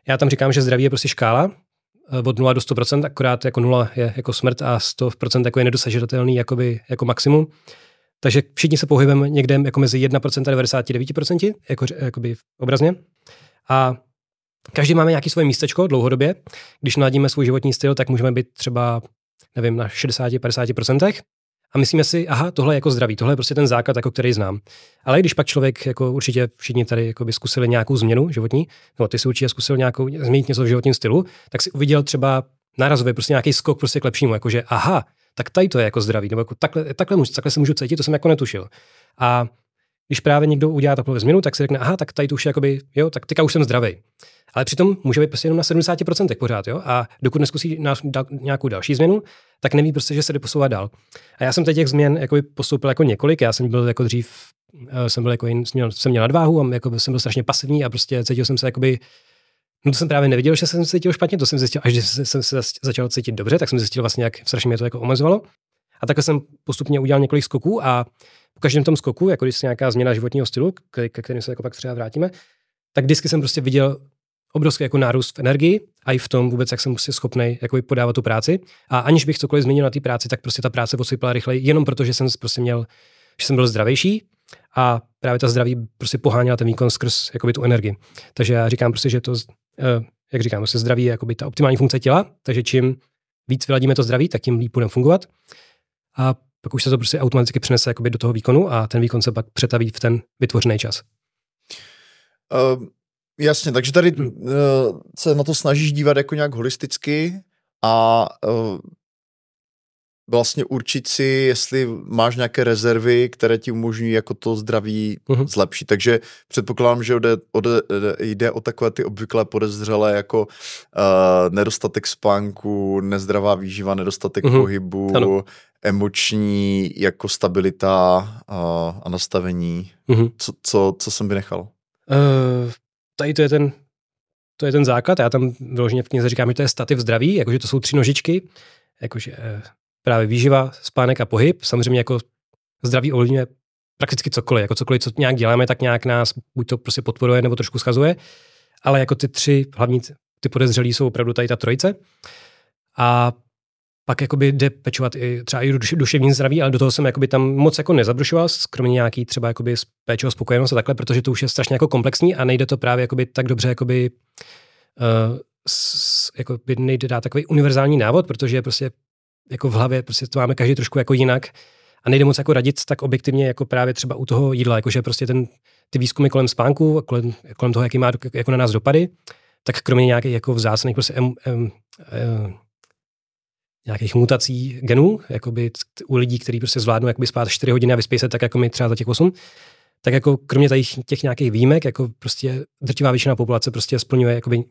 já tam říkám, že zdraví je prostě škála, eh, od 0 do 100%, akorát jako 0 je jako smrt a 100% jako je nedosažitelný jakoby, jako maximum. Takže všichni se pohybujeme někde jako mezi 1% a 99%, jako, jakoby obrazně. A každý máme nějaký svoje místečko dlouhodobě. Když naladíme svůj životní styl, tak můžeme být třeba, nevím, na 60-50%. A myslíme si, aha, tohle je jako zdraví, tohle je prostě ten základ, jako který znám. Ale když pak člověk, jako určitě všichni tady jako by zkusili nějakou změnu životní, no ty si určitě zkusil nějakou, změnit něco v životním stylu, tak si uviděl třeba nárazově prostě nějaký skok prostě k lepšímu, jakože aha, tak tady to je jako zdraví, nebo jako takhle, takhle, můžu, takhle se můžu cítit, to jsem jako netušil. A když právě někdo udělá takovou změnu, tak si řekne, aha, tak tady to už je jakoby, jo, tak teďka už jsem zdravý. Ale přitom může být prostě jenom na 70% pořád, jo. A dokud neskusí na, da, nějakou další změnu, tak neví prostě, že se jde posouvat dál. A já jsem teď těch změn jakoby postoupil jako několik. Já jsem byl jako dřív, eh, jsem byl jako, měl, jsem měl nadváhu a jako jsem byl strašně pasivní a prostě cítil jsem se jakoby No to jsem právě neviděl, že jsem se cítil špatně, to jsem zjistil, až když jsem se začal cítit dobře, tak jsem zjistil vlastně, jak strašně mě to jako omezovalo. A takhle jsem postupně udělal několik skoků a po každém tom skoku, jako když se nějaká změna životního stylu, ke, ke kterým se jako pak třeba vrátíme, tak vždycky jsem prostě viděl obrovský jako nárůst v energii a i v tom vůbec, jak jsem prostě schopný jako podávat tu práci. A aniž bych cokoliv změnil na té práci, tak prostě ta práce odsypala rychleji, jenom protože jsem prostě měl, že jsem byl zdravější a právě ta zdraví prostě poháněla ten výkon skrz jakoby, tu energii. Takže já říkám prostě, že to jak říkám, se prostě zdraví je jakoby ta optimální funkce těla, takže čím víc vyladíme to zdraví, tak tím líp budeme fungovat. A pak už se to prostě automaticky jakoby do toho výkonu a ten výkon se pak přetaví v ten vytvořený čas. Uh, jasně, takže tady uh, se na to snažíš dívat jako nějak holisticky a uh, vlastně určit si, jestli máš nějaké rezervy, které ti umožňují jako to zdraví uh-huh. zlepšit. Takže předpokládám, že ode, ode, jde o takové ty obvyklé podezřelé jako uh, nedostatek spánku, nezdravá výživa, nedostatek uh-huh. pohybu, ano. emoční jako stabilita uh, a nastavení. Uh-huh. Co, co, co jsem vynechal? Uh, tady to je ten to je ten základ. Já tam vyloženě v knize říkám, že to je stativ zdraví, jakože to jsou tři nožičky, jakože právě výživa, spánek a pohyb. Samozřejmě jako zdraví ovlivňuje prakticky cokoliv, jako cokoliv, co nějak děláme, tak nějak nás buď to prostě podporuje nebo trošku schazuje, ale jako ty tři hlavní, ty podezřelí jsou opravdu tady ta trojice. A pak jakoby jde pečovat i třeba i duše, duševní zdraví, ale do toho jsem jakoby tam moc jako nezabrušoval, kromě nějaký třeba jakoby péče o spokojenost a takhle, protože to už je strašně jako komplexní a nejde to právě jakoby tak dobře jakoby, uh, s, jakoby nejde dát takový univerzální návod, protože prostě jako v hlavě prostě to máme každý trošku jako jinak a nejde moc jako radit tak objektivně jako právě třeba u toho jídla, jakože prostě ten, ty výzkumy kolem spánku, kolem, kolem toho, jaký má jako na nás dopady, tak kromě nějakých jako vzácných prostě em, em, em, nějakých mutací genů, jakoby u lidí, kteří prostě zvládnou jakoby spát 4 hodiny a vyspí se tak jako my třeba za těch 8, tak jako kromě těch, těch nějakých výjimek, jako prostě drtivá většina populace prostě splňuje, jakoby,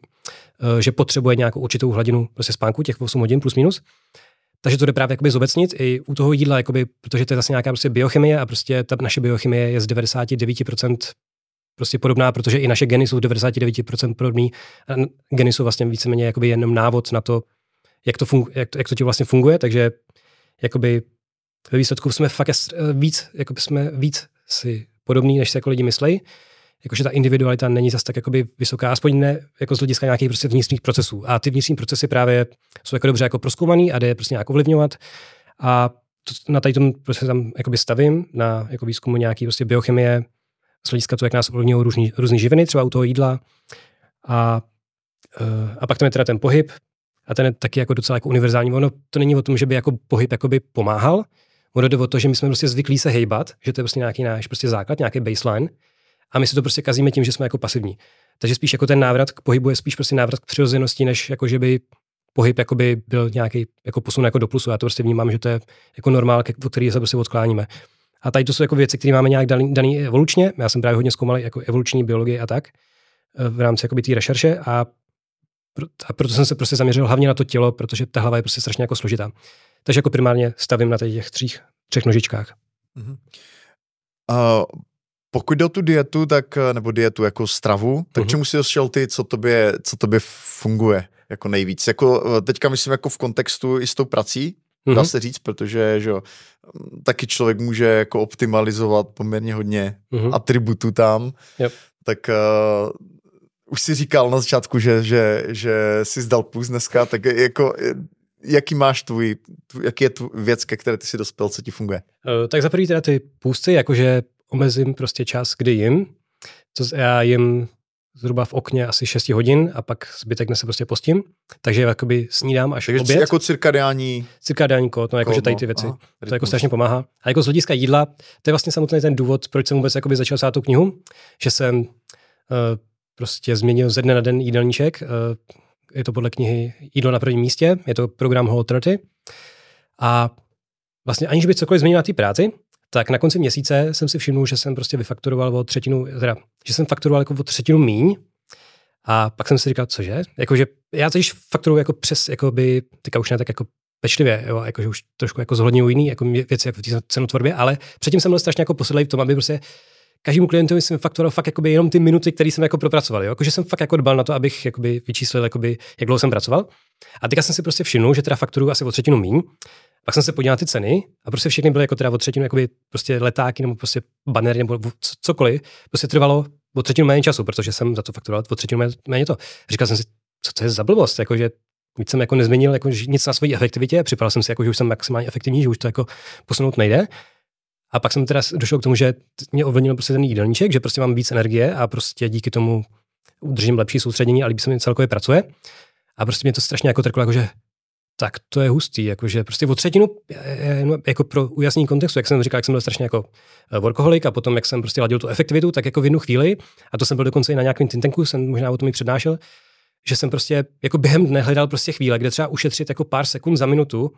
eh, že potřebuje nějakou určitou hladinu prostě spánku, těch 8 hodin plus minus. Takže to jde právě jakoby zobecnit i u toho jídla, jakoby, protože to je zase nějaká prostě biochemie a prostě ta naše biochemie je z 99% prostě podobná, protože i naše geny jsou 99% podobný. A geny jsou vlastně víceméně jakoby jenom návod na to, jak to, fungu, jak to, jak to ti vlastně funguje, takže jakoby ve výsledku jsme fakt víc, jakoby jsme víc si podobný, než si jako lidi myslí. Jakože ta individualita není zase tak jakoby vysoká, aspoň ne jako z hlediska nějakých prostě vnitřních procesů. A ty vnitřní procesy právě jsou jako dobře jako proskoumaný a jde prostě nějak ovlivňovat. A to, na tady tom prostě tam jakoby stavím, na jako výzkumu nějaký prostě biochemie, z hlediska to, jak nás ovlivňují různé živiny, třeba u toho jídla. A, eh, a pak tam je teda ten pohyb, a ten je taky jako docela jako univerzální. Ono to není o tom, že by jako pohyb jakoby pomáhal, ono jde o to, že my jsme prostě zvyklí se hejbat, že to je prostě nějaký náš prostě základ, nějaký baseline a my si to prostě kazíme tím, že jsme jako pasivní. Takže spíš jako ten návrat k pohybu je spíš prostě návrat k přirozenosti, než jako že by pohyb jakoby byl nějaký jako posun jako do plusu. Já to prostě vnímám, že to je jako normál, od který se prostě odkláníme. A tady to jsou jako věci, které máme nějak daný, daný evolučně. Já jsem právě hodně zkoumal jako evoluční biologii a tak eh, v rámci té řešerše a a proto jsem se prostě zaměřil hlavně na to tělo, protože ta hlava je prostě strašně jako složitá. Takže jako primárně stavím na těch třích, třech nožičkách. Uh-huh. Uh, pokud jde o tu dietu, tak, nebo dietu jako stravu, tak uh-huh. čemu si došel ty, co tobě, co tobě funguje jako nejvíc? Jako, teďka myslím jako v kontextu i s tou prací, uh-huh. dá se říct, protože že jo, taky člověk může jako optimalizovat poměrně hodně uh-huh. atributů tam, yep. tak uh, už si říkal na začátku, že, že, že jsi zdal půz dneska, tak jako jaký máš tvůj, tvůj jaký je tvůj věc, ke které ty si dospěl, co ti funguje? Uh, tak za prvý teda ty půzci, jakože omezím prostě čas, kdy jim. Co já jim zhruba v okně asi 6 hodin a pak zbytek dne se prostě postím. Takže jakoby snídám až Takže oběd. jako cirkadiální... Cirkadiální kód, no jakože tady ty věci. Aha, to jako strašně pomáhá. A jako z hlediska jídla, to je vlastně samotný ten důvod, proč jsem vůbec jakoby začal psát tu knihu, že jsem uh, prostě změnil ze dne na den jídelníček. Eh, je to podle knihy Jídlo na prvním místě, je to program Whole 30. A vlastně aniž by cokoliv změnil na té práci, tak na konci měsíce jsem si všiml, že jsem prostě vyfakturoval o třetinu, teda, že jsem fakturoval jako o třetinu míň, a pak jsem si říkal, cože? Jakože já teď fakturuju jako přes, jako by, teďka už ne tak jako pečlivě, jo, jakože už trošku jako zohledňuji jiný jako věci jako v té cenotvorbě, ale předtím jsem byl strašně jako posedlý v tom, aby prostě každému klientovi jsem fakturoval fakt jakoby jenom ty minuty, které jsem jako propracoval. Jo? Jakože jsem fakt jako dbal na to, abych jakoby vyčíslil, jakoby, jak dlouho jsem pracoval. A teďka jsem si prostě všiml, že teda fakturu asi o třetinu míň. Pak jsem se podíval na ty ceny a prostě všechny byly jako teda o třetinu jakoby prostě letáky nebo prostě banery nebo cokoliv. Prostě trvalo o třetinu méně času, protože jsem za to fakturoval o třetinu méně to. Říkal jsem si, co to je za blbost, jakože víc jsem jako nezměnil jako nic na své efektivitě, připadal jsem si, jako, že už jsem maximálně efektivní, že už to jako posunout nejde. A pak jsem teda došel k tomu, že mě ovlivnil prostě ten jídelníček, že prostě mám víc energie a prostě díky tomu udržím lepší soustředění a líbí se mi celkově pracuje. A prostě mě to strašně jako trklo, jakože tak to je hustý, jakože prostě o třetinu, jako pro ujasnění kontextu, jak jsem říkal, jak jsem byl strašně jako eh, workoholik a potom, jak jsem prostě ladil tu efektivitu, tak jako v jednu chvíli, a to jsem byl dokonce i na nějakém think tanku, jsem možná o tom i přednášel, že jsem prostě jako během dne hledal prostě chvíle, kde třeba ušetřit jako pár sekund za minutu,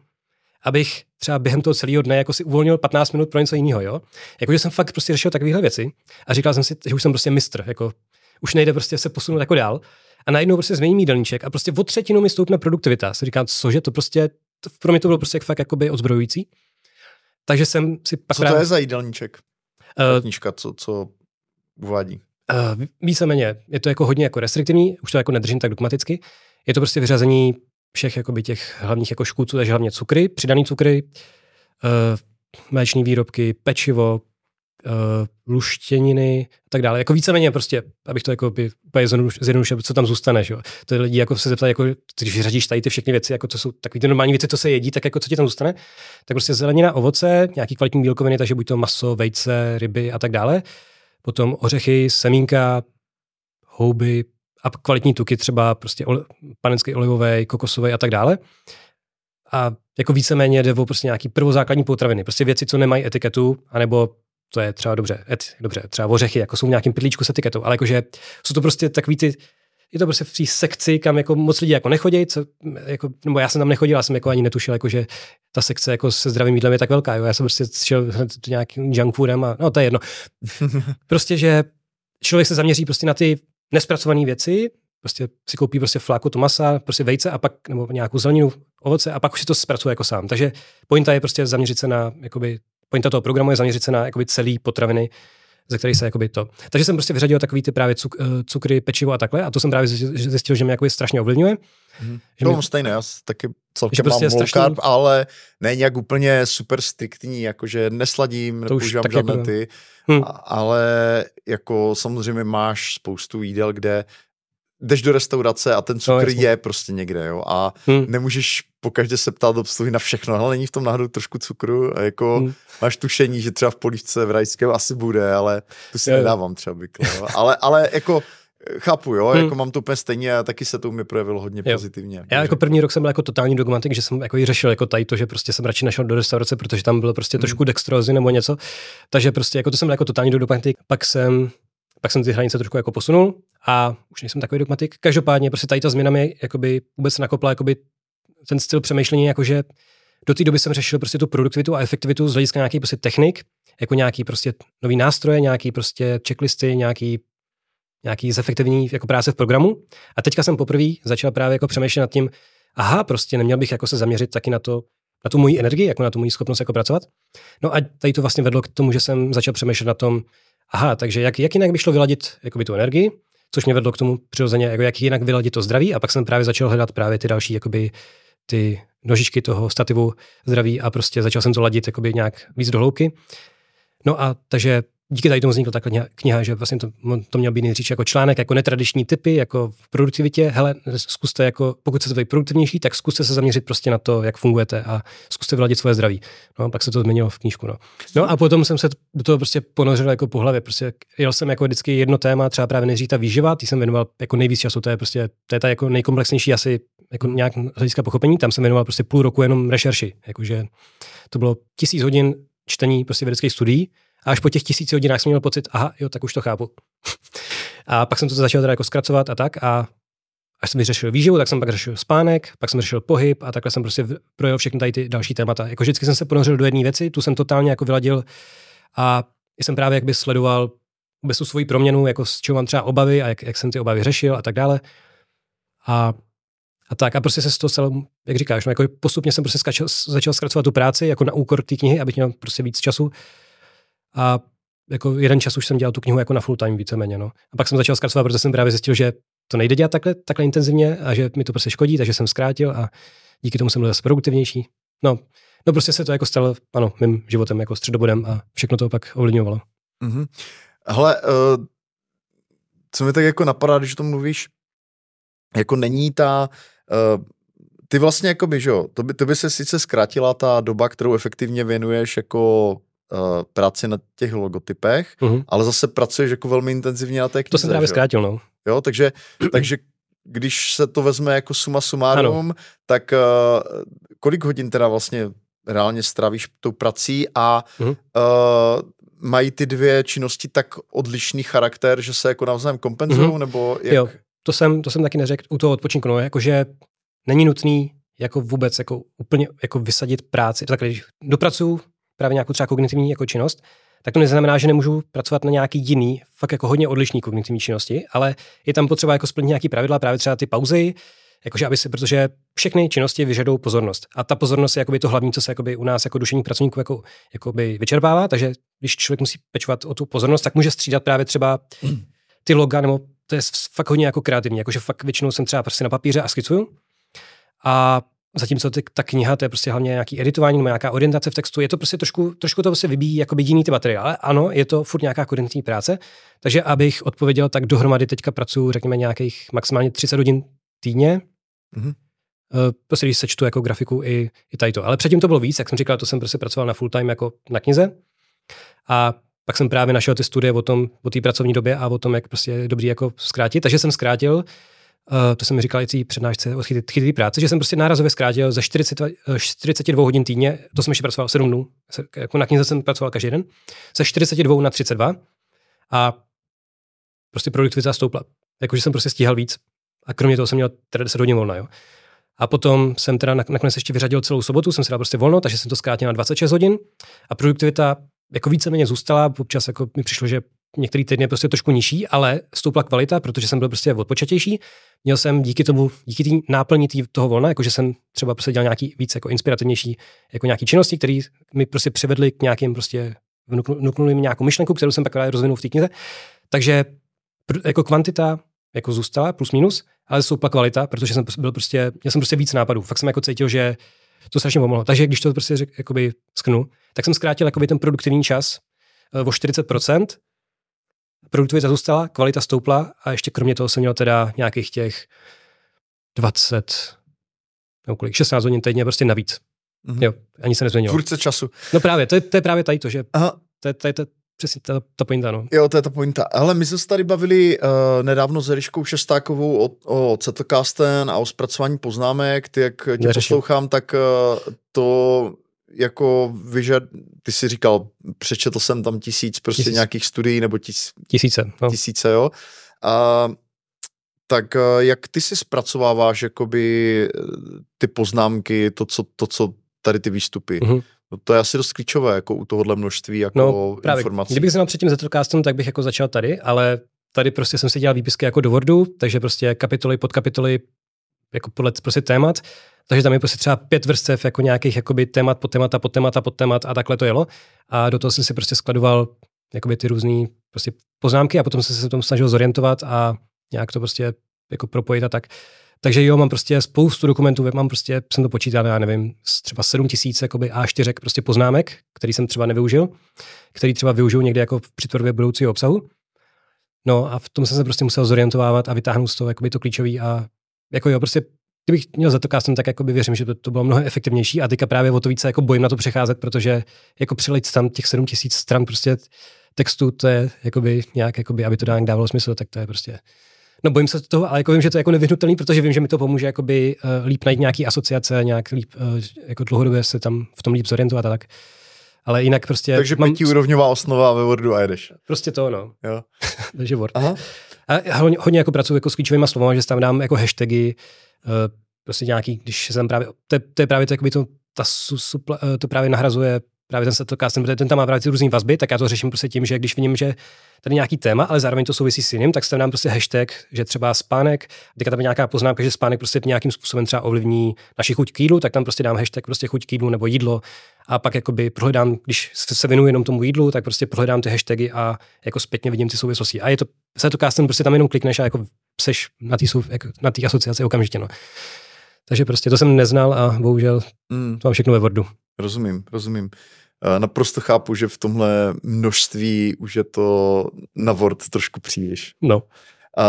abych třeba během toho celého dne jako si uvolnil 15 minut pro něco jiného, jo. Jakože jsem fakt prostě řešil takovéhle věci a říkal jsem si, že už jsem prostě mistr, jako už nejde prostě se posunout jako dál. A najednou prostě změním jídelníček a prostě o třetinu mi stoupne produktivita. Si říkám, cože to prostě, to, pro mě to bylo prostě fakt jakoby odzbrojující. Takže jsem si pak Co právě... to je za jídelníček? Uh, knížka, co, co uvádí? Uh, víceméně, je to jako hodně jako restriktivní, už to jako nedržím tak dogmaticky. Je to prostě vyřazení všech jakoby těch hlavních jako škůdců, takže hlavně cukry, přidaný cukry, uh, mléční výrobky, pečivo, uh, luštěniny a tak dále. Jako víceméně prostě, abych to jako by zjednodušil, co tam zůstane. Že? To lidi jako se zeptají, jako, když vyřadíš tady ty všechny věci, jako to jsou takové ty normální věci, co se jedí, tak jako co ti tam zůstane. Tak prostě zelenina, ovoce, nějaký kvalitní bílkoviny, takže buď to maso, vejce, ryby a tak dále. Potom ořechy, semínka, houby a kvalitní tuky, třeba prostě oli, panenský olivový, kokosový a tak dále. A jako víceméně jde o prostě nějaký prvozákladní potraviny, prostě věci, co nemají etiketu, anebo to je třeba dobře, et, dobře, třeba ořechy, jako jsou v nějakém pytlíčku s etiketou, ale jakože jsou to prostě takový ty, je to prostě v té sekci, kam jako moc lidí jako nechodí, co, jako, nebo já jsem tam nechodil, já jsem jako ani netušil, jako, že ta sekce jako se zdravým jídlem je tak velká, jo. já jsem prostě šel nějakým junk foodem a no to je jedno. [LAUGHS] prostě, že člověk se zaměří prostě na ty nespracované věci, prostě si koupí prostě fláku to masa, prostě vejce a pak, nebo nějakou zeleninu, ovoce a pak už si to zpracuje jako sám. Takže pointa je prostě zaměřit se na, jakoby, pointa toho programu je zaměřit se na jakoby celý potraviny, ze kterých se jakoby to. Takže jsem prostě vyřadil takový ty právě cuk, eh, cukry, pečivo a takhle a to jsem právě zjistil, že mě jakoby strašně ovlivňuje. Mm-hmm. Že to mě... stejné, já taky celkem prostě mám strašný... carb, ale ne nějak úplně super striktní, jakože nesladím, nepoužívám žádné jako... ty, hmm. ale jako samozřejmě máš spoustu jídel, kde jdeš do restaurace a ten cukr no, je prostě někde, jo, a hmm. nemůžeš pokaždě se ptát obsluhy na všechno, ale není v tom náhodou trošku cukru a jako hmm. máš tušení, že třeba v polívce v rajském asi bude, ale tu si je, nedávám třeba bykle, jo. ale, ale jako chápu, jo, hmm. jako mám to úplně stejně a taky se to mi projevilo hodně jo. pozitivně. Já jako první rok jsem byl jako totální dogmatik, že jsem jako i řešil jako tady to, že prostě jsem radši nešel do restaurace, protože tam bylo prostě hmm. trošku dextrozy nebo něco, takže prostě jako to jsem byl jako totální dogmatik, pak jsem pak jsem ty hranice trošku jako posunul a už nejsem takový dogmatik. Každopádně prostě tady ta změna mi jakoby vůbec nakopla jakoby ten styl přemýšlení, jakože do té doby jsem řešil prostě tu produktivitu a efektivitu z hlediska nějaký prostě technik, jako nějaký prostě nový nástroje, nějaký prostě checklisty, nějaký nějaký zefektivní jako práce v programu. A teďka jsem poprvé začal právě jako přemýšlet nad tím, aha, prostě neměl bych jako se zaměřit taky na to, na tu moji energii, jako na tu moji schopnost jako pracovat. No a tady to vlastně vedlo k tomu, že jsem začal přemýšlet na tom, aha, takže jak, jak jinak by šlo vyladit jakoby tu energii, což mě vedlo k tomu přirozeně, jako jak jinak vyladit to zdraví a pak jsem právě začal hledat právě ty další jakoby ty nožičky toho stativu zdraví a prostě začal jsem to ladit jakoby nějak víc do hloubky. No a takže díky tady tomu vznikla ta kniha, že vlastně to, to měl být nejdřív jako článek, jako netradiční typy, jako v produktivitě. Hele, zkuste jako, pokud chcete být produktivnější, tak zkuste se zaměřit prostě na to, jak fungujete a zkuste vyladit svoje zdraví. No a pak se to změnilo v knížku. No. no a potom jsem se do toho prostě ponořil jako po hlavě. Prostě jel jsem jako vždycky jedno téma, třeba právě nejdřív ta výživa, ty jsem věnoval jako nejvíc času, to je prostě, to je ta jako nejkomplexnější asi jako nějak hlediska pochopení, tam jsem věnoval prostě půl roku jenom rešerši, jakože to bylo tisíc hodin čtení prostě vědeckých studií, a až po těch tisíci hodinách jsem měl pocit, aha, jo, tak už to chápu. [LAUGHS] a pak jsem to začal teda jako zkracovat a tak a až jsem vyřešil výživu, tak jsem pak řešil spánek, pak jsem řešil pohyb a takhle jsem prostě projel všechny tady ty další témata. Jako vždycky jsem se ponořil do jedné věci, tu jsem totálně jako vyladil a jsem právě jakby sledoval vůbec tu svoji proměnu, jako s čím mám třeba obavy a jak, jak jsem ty obavy řešil a tak dále. A, a tak a prostě se z toho stalo, jak říkáš, no jako postupně jsem prostě skačel, začal zkracovat tu práci jako na úkor té knihy, abych měl prostě víc času a jako jeden čas už jsem dělal tu knihu jako na full time víceméně. No. A pak jsem začal zkracovat, protože jsem právě zjistil, že to nejde dělat takhle, takhle intenzivně a že mi to prostě škodí, takže jsem zkrátil a díky tomu jsem byl zase produktivnější. No, no prostě se to jako stalo, ano, mým životem jako středobodem a všechno to pak ovlivňovalo. Mm-hmm. Hele, uh, co mi tak jako napadá, když o tom mluvíš, jako není ta, uh, ty vlastně jako by, že jo, to by, to by se sice zkrátila ta doba, kterou efektivně věnuješ jako uh, práci na těch logotypech, uh-huh. ale zase pracuješ jako velmi intenzivně na té knize. To jsem právě zkrátil, no. Jo, takže, [CLEARS THROAT] takže když se to vezme jako suma sumárum, ano. tak uh, kolik hodin teda vlastně reálně strávíš tou prací a uh-huh. uh, mají ty dvě činnosti tak odlišný charakter, že se jako navzájem kompenzují, uh-huh. nebo jak? Jo, to jsem, to jsem taky neřekl u toho odpočinku, no, jakože není nutný jako vůbec jako úplně jako vysadit práci. Takhle, když dopracuju právě nějakou třeba kognitivní jako činnost, tak to neznamená, že nemůžu pracovat na nějaký jiný, fakt jako hodně odlišný kognitivní činnosti, ale je tam potřeba jako splnit nějaký pravidla, právě třeba ty pauzy, jakože aby si, protože všechny činnosti vyžadují pozornost. A ta pozornost je jakoby to hlavní, co se jakoby u nás jako duševních pracovníků jako, jakoby vyčerpává, takže když člověk musí pečovat o tu pozornost, tak může střídat právě třeba ty loga, nebo to je fakt hodně jako kreativní, jakože fakt většinou jsem třeba prostě na papíře a skicuju. A Zatímco ty, ta kniha, to je prostě hlavně nějaký editování nebo nějaká orientace v textu, je to prostě trošku, trošku to prostě vybíjí jako jiný ty materiály. Ano, je to furt nějaká koordinační práce, takže abych odpověděl, tak dohromady teďka pracuji, řekněme, nějakých maximálně 30 hodin týdně. Mm-hmm. Prostě když sečtu jako grafiku i, i tady to. Ale předtím to bylo víc, jak jsem říkal, to jsem prostě pracoval na full time jako na knize. A pak jsem právě našel ty studie o tom, o té pracovní době a o tom, jak prostě je dobrý jako zkrátit. Takže jsem zkrátil Uh, to jsem říkal i přednášce o chytrý práce, že jsem prostě nárazově zkrátil ze 40, 42 hodin týdně, to jsem ještě pracoval 7 dnů, jako na knize jsem pracoval každý den, ze 42 na 32 a prostě produktivita stoupla. Jakože jsem prostě stíhal víc a kromě toho jsem měl teda 10 hodin volna, jo. A potom jsem teda nakonec ještě vyřadil celou sobotu, jsem si dal prostě volno, takže jsem to zkrátil na 26 hodin a produktivita jako víceméně zůstala, občas jako mi přišlo, že některý týdny prostě trošku nižší, ale stoupla kvalita, protože jsem byl prostě odpočatější. Měl jsem díky tomu, díky té náplní toho volna, jakože jsem třeba prostě dělal nějaký víc jako inspirativnější, jako nějaký činnosti, které mi prostě přivedly k nějakým prostě, vnuknuli mi nějakou myšlenku, kterou jsem pak rozvinul v té knize. Takže jako kvantita jako zůstala, plus minus, ale stoupla kvalita, protože jsem byl prostě, měl jsem prostě víc nápadů. Fakt jsem jako cítil, že to strašně pomohlo. Takže když to prostě řek, jakoby sknu, tak jsem zkrátil jakoby ten produktivní čas eh, o 40%, produktivita zůstala, kvalita stoupla a ještě kromě toho jsem měl teda nějakých těch 20, nebo kolik, 16 hodin týdně prostě navíc. Mm-hmm. Jo, ani se nezměnilo. Furce času. No právě, to je, to je právě tady to, že Aha. To, je, to, je, to, Přesně, ta, ta pointa, no. Jo, to je ta pointa. Ale my jsme se tady bavili uh, nedávno s Eliškou Šestákovou o, o Zettelkasten a o zpracování poznámek. Ty, jak tě Neřeším. poslouchám, tak uh, to jako vyžad, ty jsi říkal, přečetl jsem tam tisíc prostě tisíc. nějakých studií, nebo tis, tisíce, no. tisíce, jo. A, tak eh, jak ty si zpracováváš jakoby ty poznámky, to, co, to, co tady ty výstupy? Mm-hmm. No to je asi dost klíčové, jako u tohohle množství jako no, právě. informací. Kdybych se předtím Zettelcastem, tak bych jako začal tady, ale tady prostě jsem si dělal výpisky jako do Wordu, takže prostě kapitoly, podkapitoly, jako podle prostě témat, takže tam je prostě třeba pět vrstev jako nějakých jakoby témat pod témata, pod témata, pod témat a takhle to jelo. A do toho jsem si prostě skladoval jakoby ty různé prostě poznámky a potom jsem se tom snažil zorientovat a nějak to prostě jako propojit a tak. Takže jo, mám prostě spoustu dokumentů, mám prostě, jsem to počítal, já nevím, třeba 7 tisíc A4 prostě poznámek, který jsem třeba nevyužil, který třeba využiju někde jako při tvorbě budoucího obsahu. No a v tom jsem se prostě musel zorientovávat a vytáhnout z toho jakoby to klíčový a jako jo, prostě kdybych měl za to castem, tak jakoby věřím, že by to bylo mnohem efektivnější a teďka právě o to více jako bojím na to přecházet, protože jako přelejt tam těch 7 tisíc stran prostě textu, to je jakoby nějak, jakoby, aby to dávalo smysl, tak to je prostě No bojím se toho, ale jako vím, že to je jako nevyhnutelný, protože vím, že mi to pomůže jakoby uh, líp najít nějaký asociace, nějak líp, uh, jako dlouhodobě se tam v tom líp zorientovat a tak. Ale jinak prostě... Takže mám... pětiúrovňová osnova ve Wordu a jedeš. Prostě to, no. Jo. [LAUGHS] Takže Word. Aha. A hodně, hodně jako pracuji jako s klíčovými slovy, že tam dám jako hashtagy, uh, prostě nějaký, když jsem právě, to je, to je právě to, jakoby to, ta su, supla, to právě nahrazuje právě ten settlecast, protože ten tam má právě ty různý vazby, tak já to řeším prostě tím, že když vidím, že tady nějaký téma, ale zároveň to souvisí s jiným, tak se nám prostě hashtag, že třeba spánek, teďka tam je nějaká poznámka, že spánek prostě nějakým způsobem třeba ovlivní naši chuť k jídlu, tak tam prostě dám hashtag prostě chuť k jídlu nebo jídlo a pak jakoby prohledám, když se věnuji jenom tomu jídlu, tak prostě prohledám ty hashtagy a jako zpětně vidím ty souvislosti. A je to, se to castem prostě tam jenom klikneš a jako seš na té jako, na asociaci okamžitě. No. Takže prostě to jsem neznal a bohužel mm. to mám všechno ve Wordu. Rozumím, rozumím. Naprosto chápu, že v tomhle množství už je to na Word trošku příliš. No. A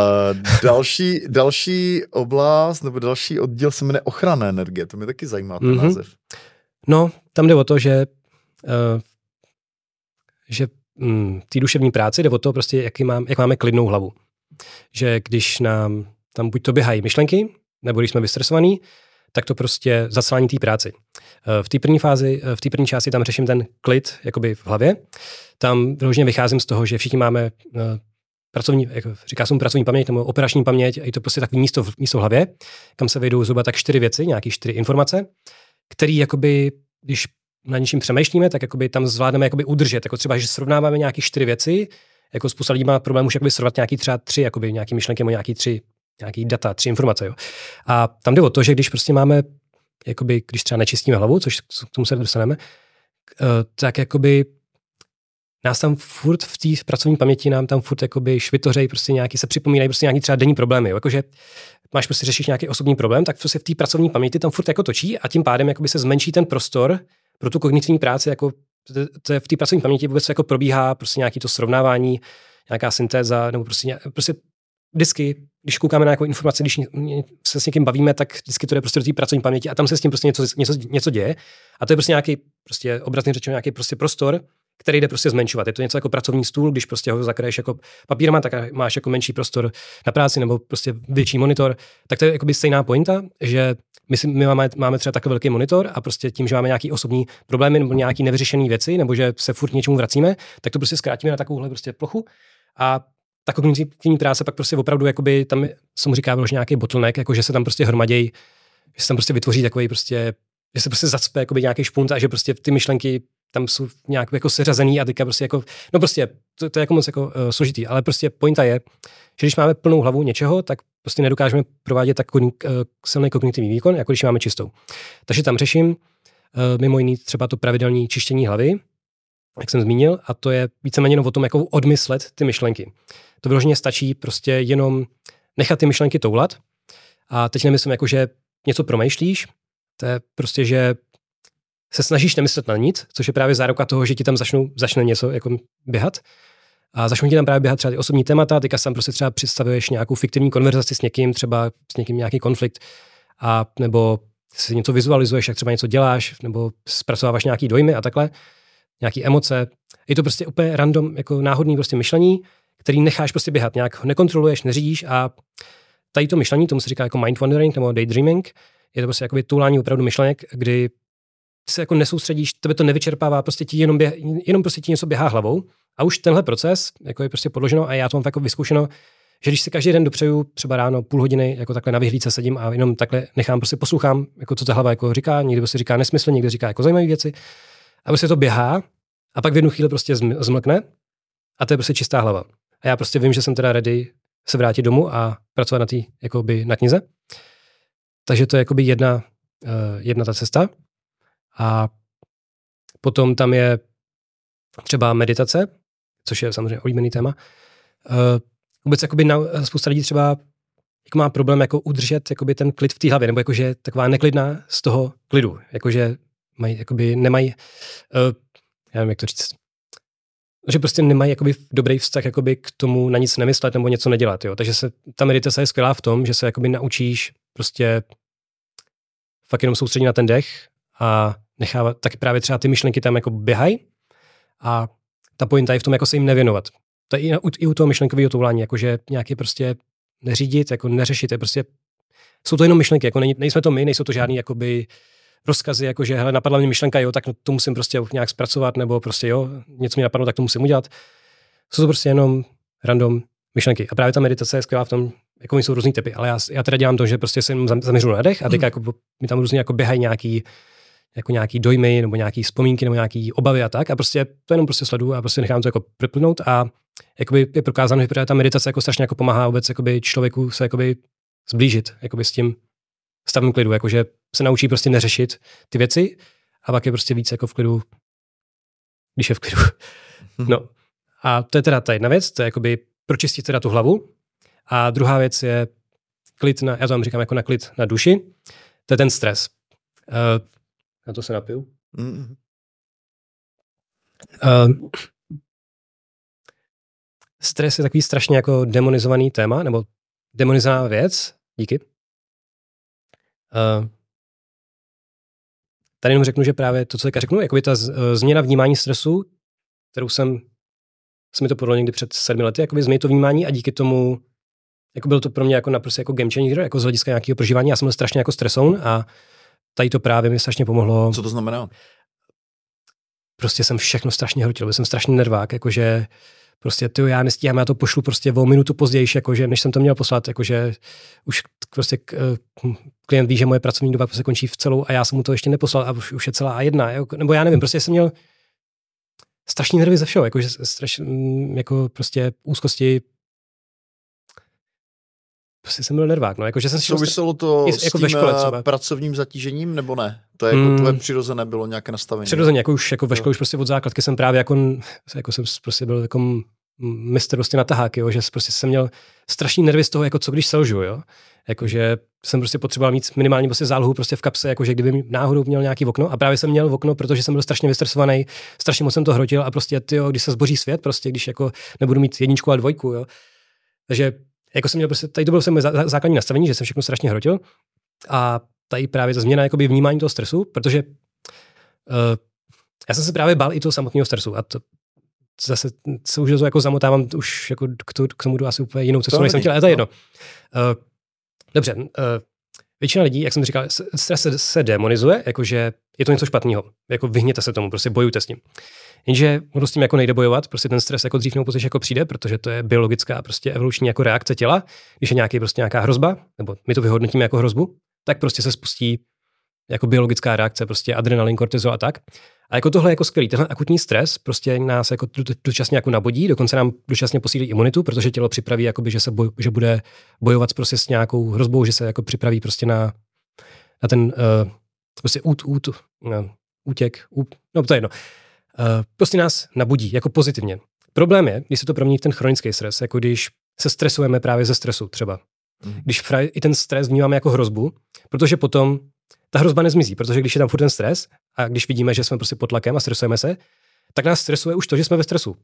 další, [LAUGHS] další oblast nebo další oddíl se jmenuje ochrana energie. To mě taky zajímá ten mm-hmm. název. No, tam jde o to, že, uh, že um, té duševní práci jde o to prostě, jaký mám, jak máme klidnou hlavu. Že když nám tam buď to běhají myšlenky, nebo když jsme vystresovaní, tak to prostě zaslání té práci. Eh, v té první fázi, eh, v té první části tam řeším ten klid jakoby v hlavě. Tam vyloženě vycházím z toho, že všichni máme eh, pracovní, jako říká se pracovní paměť nebo operační paměť, je to prostě takový místo, místo v hlavě, kam se vejdou zhruba tak čtyři věci, nějaké čtyři informace, které jakoby, když na něčím přemýšlíme, tak jakoby tam zvládneme jakoby udržet. Jako třeba, že srovnáváme nějaké čtyři věci, jako spousta lidí má problém už srovnat nějaký třeba tři, jakoby nějaký myšlenky nebo nějaký tři nějaký data, tři informace. Jo. A tam jde o to, že když prostě máme, jakoby, když třeba nečistíme hlavu, což k tomu se dostaneme, eh, tak jakoby nás tam furt v té pracovní paměti nám tam furt jakoby švitořej, prostě nějaký, se připomínají prostě nějaký třeba denní problémy. Jo. Jakože máš prostě řešíš nějaký osobní problém, tak se v té pracovní paměti tam furt jako točí a tím pádem jakoby se zmenší ten prostor pro tu kognitivní práci, jako to, je v té pracovní paměti vůbec jako probíhá prostě nějaký to srovnávání, nějaká syntéza, nebo prostě, prostě vždycky, když koukáme na nějakou informaci, když se s někým bavíme, tak vždycky to jde prostě do té pracovní paměti a tam se s tím prostě něco, něco, něco děje. A to je prostě nějaký, prostě obrazně řečeno, nějaký prostě prostor, který jde prostě zmenšovat. Je to něco jako pracovní stůl, když prostě ho zakraješ jako papírem, tak máš jako menší prostor na práci nebo prostě větší monitor. Tak to je jako stejná pointa, že my, si, my máme, máme třeba takový velký monitor a prostě tím, že máme nějaký osobní problémy nebo nějaký nevyřešené věci, nebo že se furt něčemu vracíme, tak to prostě zkrátíme na takovouhle prostě plochu. A ta kognitivní práce pak prostě opravdu, jakoby, tam jsem říká, že nějaký bottleneck, jako že se tam prostě hromadějí, že se tam prostě vytvoří takový prostě, že se prostě zacpe jakoby nějaký špunt a že prostě ty myšlenky tam jsou nějak jako seřazený a teďka prostě jako, no prostě to, to je jako moc jako uh, složitý, ale prostě pointa je, že když máme plnou hlavu něčeho, tak prostě nedokážeme provádět tak uh, silný kognitivní výkon, jako když máme čistou. Takže tam řeším uh, mimo jiný třeba to pravidelné čištění hlavy, jak jsem zmínil, a to je víceméně jenom o tom, jako odmyslet ty myšlenky. To vyloženě stačí prostě jenom nechat ty myšlenky toulat. A teď nemyslím jako, že něco promýšlíš, to je prostě, že se snažíš nemyslet na nic, což je právě záruka toho, že ti tam začnou, začne něco jako běhat. A začnou ti tam právě běhat třeba ty osobní témata, teďka tam prostě třeba představuješ nějakou fiktivní konverzaci s někým, třeba s někým nějaký konflikt, a nebo si něco vizualizuješ, jak třeba něco děláš, nebo zpracováváš nějaký dojmy a takhle, nějaký emoce. Je to prostě úplně random, jako náhodný prostě myšlení, který necháš prostě běhat, nějak ho nekontroluješ, neřídíš a tady to myšlení, tomu se říká jako mind wandering nebo daydreaming, je to prostě jako toulání opravdu myšlenek, kdy se jako nesoustředíš, tebe to nevyčerpává, prostě ti jenom, běh, jenom prostě ti něco běhá hlavou. A už tenhle proces jako je prostě podloženo a já to mám jako vyzkoušeno, že když si každý den dopřeju třeba ráno půl hodiny jako takhle na vyhlídce sedím a jenom takhle nechám, prostě poslouchám, jako co ta hlava jako říká, někdo prostě říká nesmysl, někdo říká jako zajímavé věci. A prostě to běhá a pak v jednu chvíli prostě zmlkne a to je prostě čistá hlava. A já prostě vím, že jsem teda ready se vrátit domů a pracovat na té jakoby na knize. Takže to je jakoby jedna, uh, jedna ta cesta. A potom tam je třeba meditace, což je samozřejmě oblíbený téma. Uh, vůbec jakoby na, spousta lidí třeba jako má problém jako udržet jakoby ten klid v té hlavě, nebo jakože taková neklidná z toho klidu, jakože mají, jakoby nemají, uh, já nevím, jak to říct, že prostě nemají jakoby dobrý vztah jakoby k tomu na nic nemyslet nebo něco nedělat. Jo. Takže se, ta meditace je skvělá v tom, že se jakoby naučíš prostě fakt jenom soustředit na ten dech a nechávat, tak právě třeba ty myšlenky tam jako běhají a ta pointa je v tom, jako se jim nevěnovat. To je i, u, i u toho myšlenkového toulání, jakože nějaký prostě neřídit, jako neřešit, je prostě, jsou to jenom myšlenky, jako nej, nejsme to my, nejsou to žádný jakoby rozkazy, jako že hele, napadla mě myšlenka, jo, tak to musím prostě nějak zpracovat, nebo prostě jo, něco mi napadlo, tak to musím udělat. Jsou to prostě jenom random myšlenky. A právě ta meditace je skvělá v tom, jako jsou různý typy, ale já, já teda dělám to, že prostě se zaměřuji na dech a teď mm. jako, mi tam různě jako běhají nějaký jako nějaký dojmy nebo nějaký vzpomínky nebo nějaký obavy a tak a prostě to jenom prostě sleduju a prostě nechám to jako přeplynout a jakoby je prokázáno, že ta meditace jako strašně jako pomáhá vůbec jakoby člověku se jakoby zblížit jakoby s tím stavem klidu, jakože se naučí prostě neřešit ty věci a pak je prostě víc jako v klidu, když je v klidu. No. A to je teda ta jedna věc, to je jakoby pročistit teda tu hlavu. A druhá věc je klid na, já to vám říkám jako na klid na duši, to je ten stres. Uh, na to se napiju. Uh, stres je takový strašně jako demonizovaný téma, nebo demonizovaná věc. Díky. Uh, tady jenom řeknu, že právě to, co teďka řeknu, jako je ta z, změna vnímání stresu, kterou jsem, jsem mi to podal někdy před sedmi lety, jakoby změnit to vnímání a díky tomu jako bylo to pro mě jako naprosto jako game changer, jako z hlediska nějakého prožívání. Já jsem byl strašně jako stresoun a tady to právě mi strašně pomohlo. Co to znamená? Prostě jsem všechno strašně hrutil, byl jsem strašně nervák, jakože prostě ty já nestíhám, já to pošlu prostě o minutu později, jakože než jsem to měl poslat, jakože už prostě eh, klient ví, že moje pracovní doba prostě končí v celou a já jsem mu to ještě neposlal a už, už je celá a jedna, jo? nebo já nevím, prostě jsem měl strašný nervy ze všeho, jakože straš, jako prostě úzkosti, prostě jsem byl nervák. No, jako, že jsem Souviselo to i, s jako tím škole třeba. pracovním zatížením, nebo ne? To je jako hmm. tvoje přirozené bylo nějaké nastavení. Přirozeně, jako už jako ve škole už prostě od základky jsem právě jako, jako jsem prostě byl jako mistr prostě na tahák, jo, že prostě jsem měl strašný nervy z toho, jako co když selžu, jo. Jakože jsem prostě potřeboval mít minimálně prostě zálohu prostě v kapse, jakože kdyby náhodou měl nějaký okno. A právě jsem měl okno, protože jsem byl strašně vystresovaný, strašně moc jsem to hrotil a prostě ty, když se zboří svět, prostě když jako nebudu mít jedničku a dvojku, jo. Takže jako jsem měl prostě, tady to bylo moje základní nastavení, že jsem všechno strašně hrotil. A tady právě ta změna jakoby vnímání toho stresu, protože uh, já jsem se právě bál i toho samotného stresu a to zase se už jako zamotávám, už jako k, to, k tomu jdu asi úplně jinou cestu, než jsem chtěl, ale to je jedno. Uh, dobře, uh, většina lidí, jak jsem říkal, stres se, se demonizuje, jakože je to něco špatného, jako vyhněte se tomu, prostě bojujte s ním. Jenže ono s tím jako nejde bojovat, prostě ten stres jako dřív nebo později jako přijde, protože to je biologická prostě evoluční jako reakce těla. Když je nějaký prostě nějaká hrozba, nebo my to vyhodnotíme jako hrozbu, tak prostě se spustí jako biologická reakce, prostě adrenalin, kortizol a tak. A jako tohle je jako skvělý. Tenhle akutní stres prostě nás jako dočasně jako nabodí, dokonce nám dočasně posílí imunitu, protože tělo připraví, jakoby, že, se boj, že bude bojovat prostě s nějakou hrozbou, že se jako připraví prostě na, na ten uh, prostě út, út, no, útěk, út, no to je jedno. Uh, prostě nás nabudí jako pozitivně. Problém je, když se to promění v ten chronický stres, jako když se stresujeme právě ze stresu třeba. Mm. Když i ten stres vnímáme jako hrozbu, protože potom ta hrozba nezmizí, protože když je tam furt ten stres a když vidíme, že jsme prostě pod tlakem a stresujeme se, tak nás stresuje už to, že jsme ve stresu.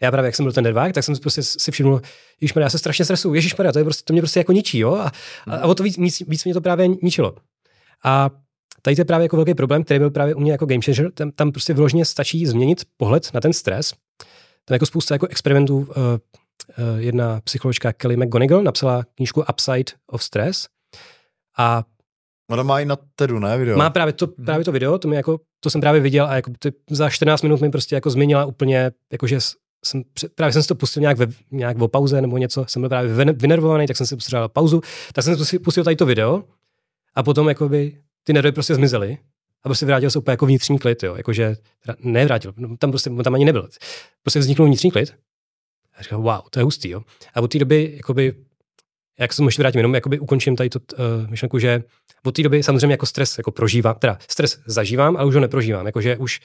Já právě, jak jsem byl ten nedvák, tak jsem prostě si všiml, Ježíš já se strašně stresuju, Ježíš to, je prostě, to mě prostě jako ničí, jo? A, a, a o to víc, víc, víc mě to právě ničilo. A tady to je právě jako velký problém, který byl právě u mě jako game changer. Tam, tam prostě vyloženě stačí změnit pohled na ten stres. Tam jako spousta jako experimentů. Uh, uh, jedna psycholožka Kelly McGonigal napsala knížku Upside of Stress a Ona má i na TEDu, ne, video? Má právě to, hmm. právě to video, to, mi jako, to jsem právě viděl a jako ty, za 14 minut mi prostě jako změnila úplně, jakože jsem, právě jsem si to pustil nějak, ve, nějak v pauze nebo něco, jsem byl právě vynervovaný, tak jsem si pustil pauzu, tak jsem si pustil tady to video a potom jakoby ty nervy prostě zmizely a prostě vrátil se úplně jako vnitřní klid, jo, jakože, nevrátil, no, tam prostě, tam ani nebyl. Prostě vzniknul vnitřní klid a říkal, wow, to je hustý, jo. A od té doby, jakoby, jak se možná vrátím, jenom jakoby ukončím tady tu uh, myšlenku, že od té doby samozřejmě jako stres jako prožívám, teda stres zažívám, ale už ho neprožívám, jakože už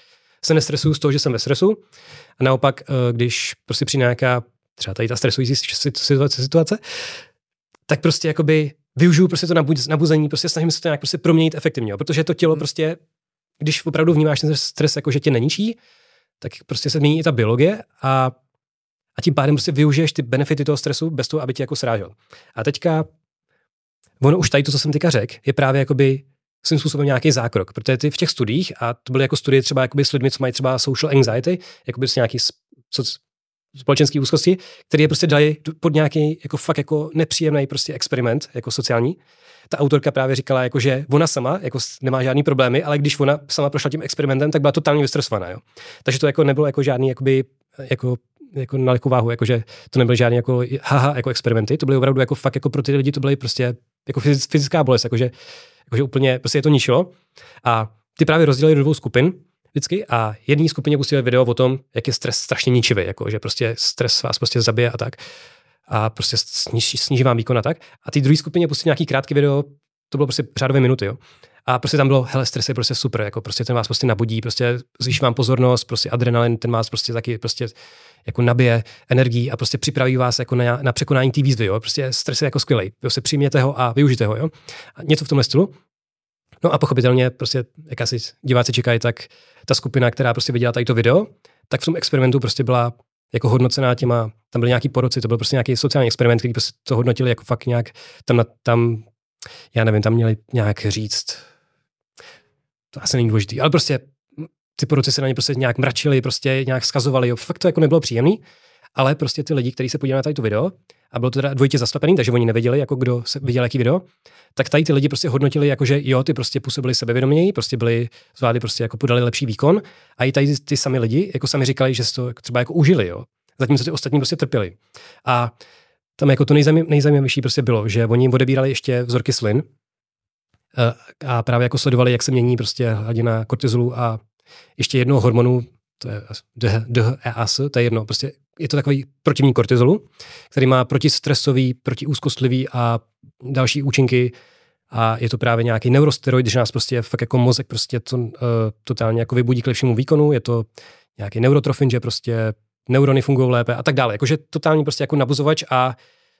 se nestresuju z toho, že jsem ve stresu a naopak, uh, když prostě přijde nějaká třeba tady ta stresující situace, situace tak prostě jakoby využiju prostě to nabuzení, prostě snažím se to nějak prostě proměnit efektivně, protože to tělo hmm. prostě, když opravdu vnímáš ten stres jako, že tě neníčí, tak prostě se mění i ta biologie a, a tím pádem prostě využiješ ty benefity toho stresu bez toho, aby tě jako srážel. A teďka, ono už tady to, co jsem teďka řekl, je právě jakoby svým způsobem nějaký zákrok, protože ty v těch studiích, a to byly jako studie třeba jakoby s lidmi, co mají třeba social anxiety, jakoby s nějaký co, společenské úzkosti, které je prostě dali pod nějaký jako fakt jako nepříjemný prostě experiment, jako sociální. Ta autorka právě říkala, jako, že ona sama jako nemá žádný problémy, ale když ona sama prošla tím experimentem, tak byla totálně vystresovaná. Jo. Takže to jako nebylo jako žádný jakoby, jako jako na likou váhu, jakože to nebyly žádný jako haha jako experimenty, to byly opravdu jako fakt jako pro ty lidi to byly prostě jako fyzická bolest, jakože, jakože úplně prostě je to ničilo. A ty právě rozdělili do dvou skupin, vždycky a jedné skupině pustili video o tom, jak je stres strašně ničivý, jako že prostě stres vás prostě zabije a tak a prostě sníží, sníží vám výkon a tak. A ty druhé skupině pustili nějaký krátký video, to bylo prostě řádové minuty, jo. A prostě tam bylo, hele, stres je prostě super, jako prostě ten vás prostě nabudí, prostě zvýší vám pozornost, prostě adrenalin, ten vás prostě taky prostě jako nabije energii a prostě připraví vás jako na, na překonání té výzvy, jo. Prostě stres je jako skvělý, prostě přijměte ho a využijte ho, jo. A něco v tomhle stylu. No a pochopitelně prostě, jak asi diváci čekají, tak ta skupina, která prostě viděla tady to video, tak v tom experimentu prostě byla jako hodnocená těma, tam byly nějaký poroci, to byl prostě nějaký sociální experiment, který prostě to hodnotili jako fakt nějak, tam, tam já nevím, tam měli nějak říct, to asi není důležitý, ale prostě ty poroci se na ně prostě nějak mračili, prostě nějak skazovali, jo, fakt to jako nebylo příjemný, ale prostě ty lidi, kteří se podívali na tady to video, a bylo to teda dvojitě zaslepený, takže oni nevěděli, jako kdo se viděl jaký video, tak tady ty lidi prostě hodnotili, jako že jo, ty prostě působili sebevědoměji, prostě byli, zvládli prostě jako podali lepší výkon a i tady ty sami lidi, jako sami říkali, že to třeba jako užili, jo. Zatímco ty ostatní prostě trpěli. A tam jako to nejzajímavější prostě bylo, že oni jim odebírali ještě vzorky slin a právě jako sledovali, jak se mění prostě hladina kortizolu a ještě jednoho hormonu, to je DHEAS, to je jedno, prostě je to takový protivník kortizolu, který má protistresový, protiúzkostlivý a další účinky a je to právě nějaký neurosteroid, že nás prostě fakt jako mozek prostě to, uh, totálně jako vybudí k lepšímu výkonu, je to nějaký neurotrofin, že prostě neurony fungují lépe a tak dále. Jakože totálně prostě jako nabuzovač a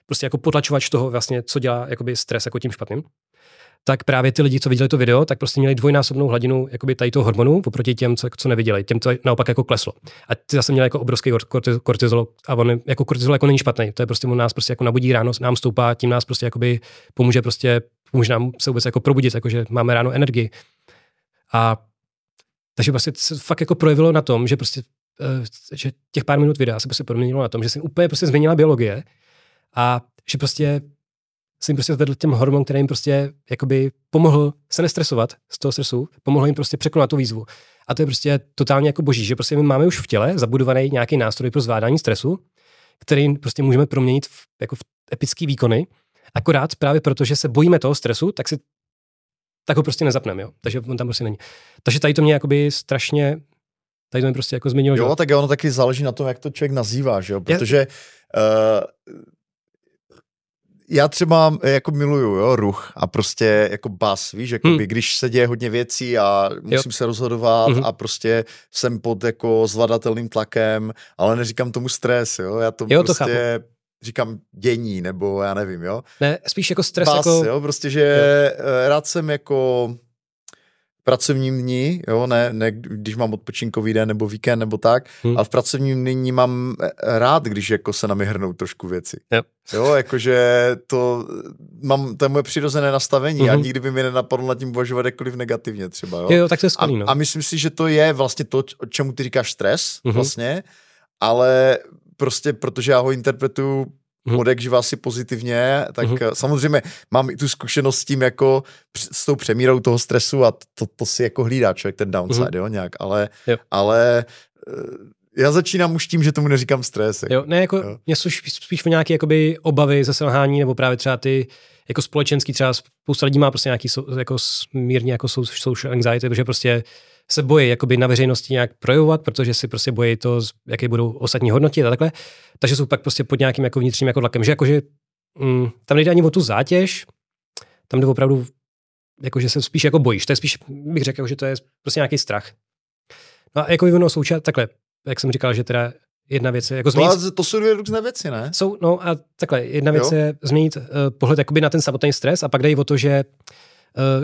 prostě jako potlačovač toho vlastně, co dělá jakoby stres jako tím špatným, tak právě ty lidi, co viděli to video, tak prostě měli dvojnásobnou hladinu jakoby tady toho hormonu oproti těm, co, co neviděli, těm, co naopak jako kleslo. A ty zase měli jako obrovský kortizol a on jako kortizol jako není špatný. To je prostě on nás prostě jako nabudí ráno, nám stoupá, tím nás prostě jakoby pomůže prostě, pomůže nám se vůbec jako probudit, jakože máme ráno energii. A takže vlastně se fakt jako projevilo na tom, že prostě eh, že těch pár minut videa se prostě proměnilo na tom, že se úplně prostě změnila biologie a že prostě se jim prostě zvedl těm hormon, který jim prostě jakoby pomohl se nestresovat z toho stresu, pomohl jim prostě překonat tu výzvu. A to je prostě totálně jako boží, že prostě my máme už v těle zabudovaný nějaký nástroj pro zvládání stresu, který prostě můžeme proměnit v, jako v epický výkony, akorát právě proto, že se bojíme toho stresu, tak si tak ho prostě nezapneme, jo. Takže on tam prostě není. Takže tady to mě jakoby strašně, tady to mě prostě jako změnilo. Jo, že? tak ono taky záleží na tom, jak to člověk nazývá, že jo, protože uh, já třeba jako miluju jo, ruch a prostě jako bas, víš, jako hmm. když se děje hodně věcí a musím jo. se rozhodovat hmm. a prostě jsem pod jako zvladatelným tlakem, ale neříkám tomu stres, jo, já to jo, prostě to říkám dění, nebo já nevím, jo. Ne, spíš jako stres, bas, jako... jo, prostě, že jo. Eh, rád jsem jako pracovním dní, jo, ne, ne když mám odpočinkový den nebo víkend nebo tak, hmm. ale v pracovním dní mám eh, rád, když jako se na mě hrnou trošku věci. Yep. Jo, jakože to mám, to je moje přirozené nastavení mm-hmm. a mhm. nikdy by mi nenapadlo nad tím uvažovat jakkoliv negativně třeba, jo. Jo, jo tak to je skvělý, no. a, a myslím si, že to je vlastně to, o čemu ty říkáš stres, mm-hmm. vlastně, ale prostě protože já ho interpretuju mm. od jak živa asi pozitivně, tak mm. samozřejmě mám i tu zkušenost s tím jako s tou přemírou toho stresu a to, to si jako hlídá člověk ten downside, mm. jo, nějak, ale, jo. ale eh, já začínám už tím, že tomu neříkám stres. Jako, jo, ne, jako jo. mě jsou spíš o nějaké jakoby, obavy ze selhání, nebo právě třeba ty jako společenský, třeba spousta lidí má prostě nějaký jako mírně jako social anxiety, protože prostě se bojí jakoby na veřejnosti nějak projevovat, protože si prostě bojí to, jaké budou ostatní hodnoty a takhle. Takže jsou pak prostě pod nějakým jako vnitřním jako tlakem, že jakože mm, tam nejde ani o tu zátěž, tam jde opravdu jakože se spíš jako bojíš. To je spíš, bych řekl, že to je prostě nějaký strach. No a jako ono součást, takhle, jak jsem říkal, že teda jedna věc je jako změnit... No, to jsou dvě různé věci, ne? Jsou, no a takhle, jedna věc jo? je změnit uh, pohled jakoby na ten samotný stres a pak jde o to, že uh,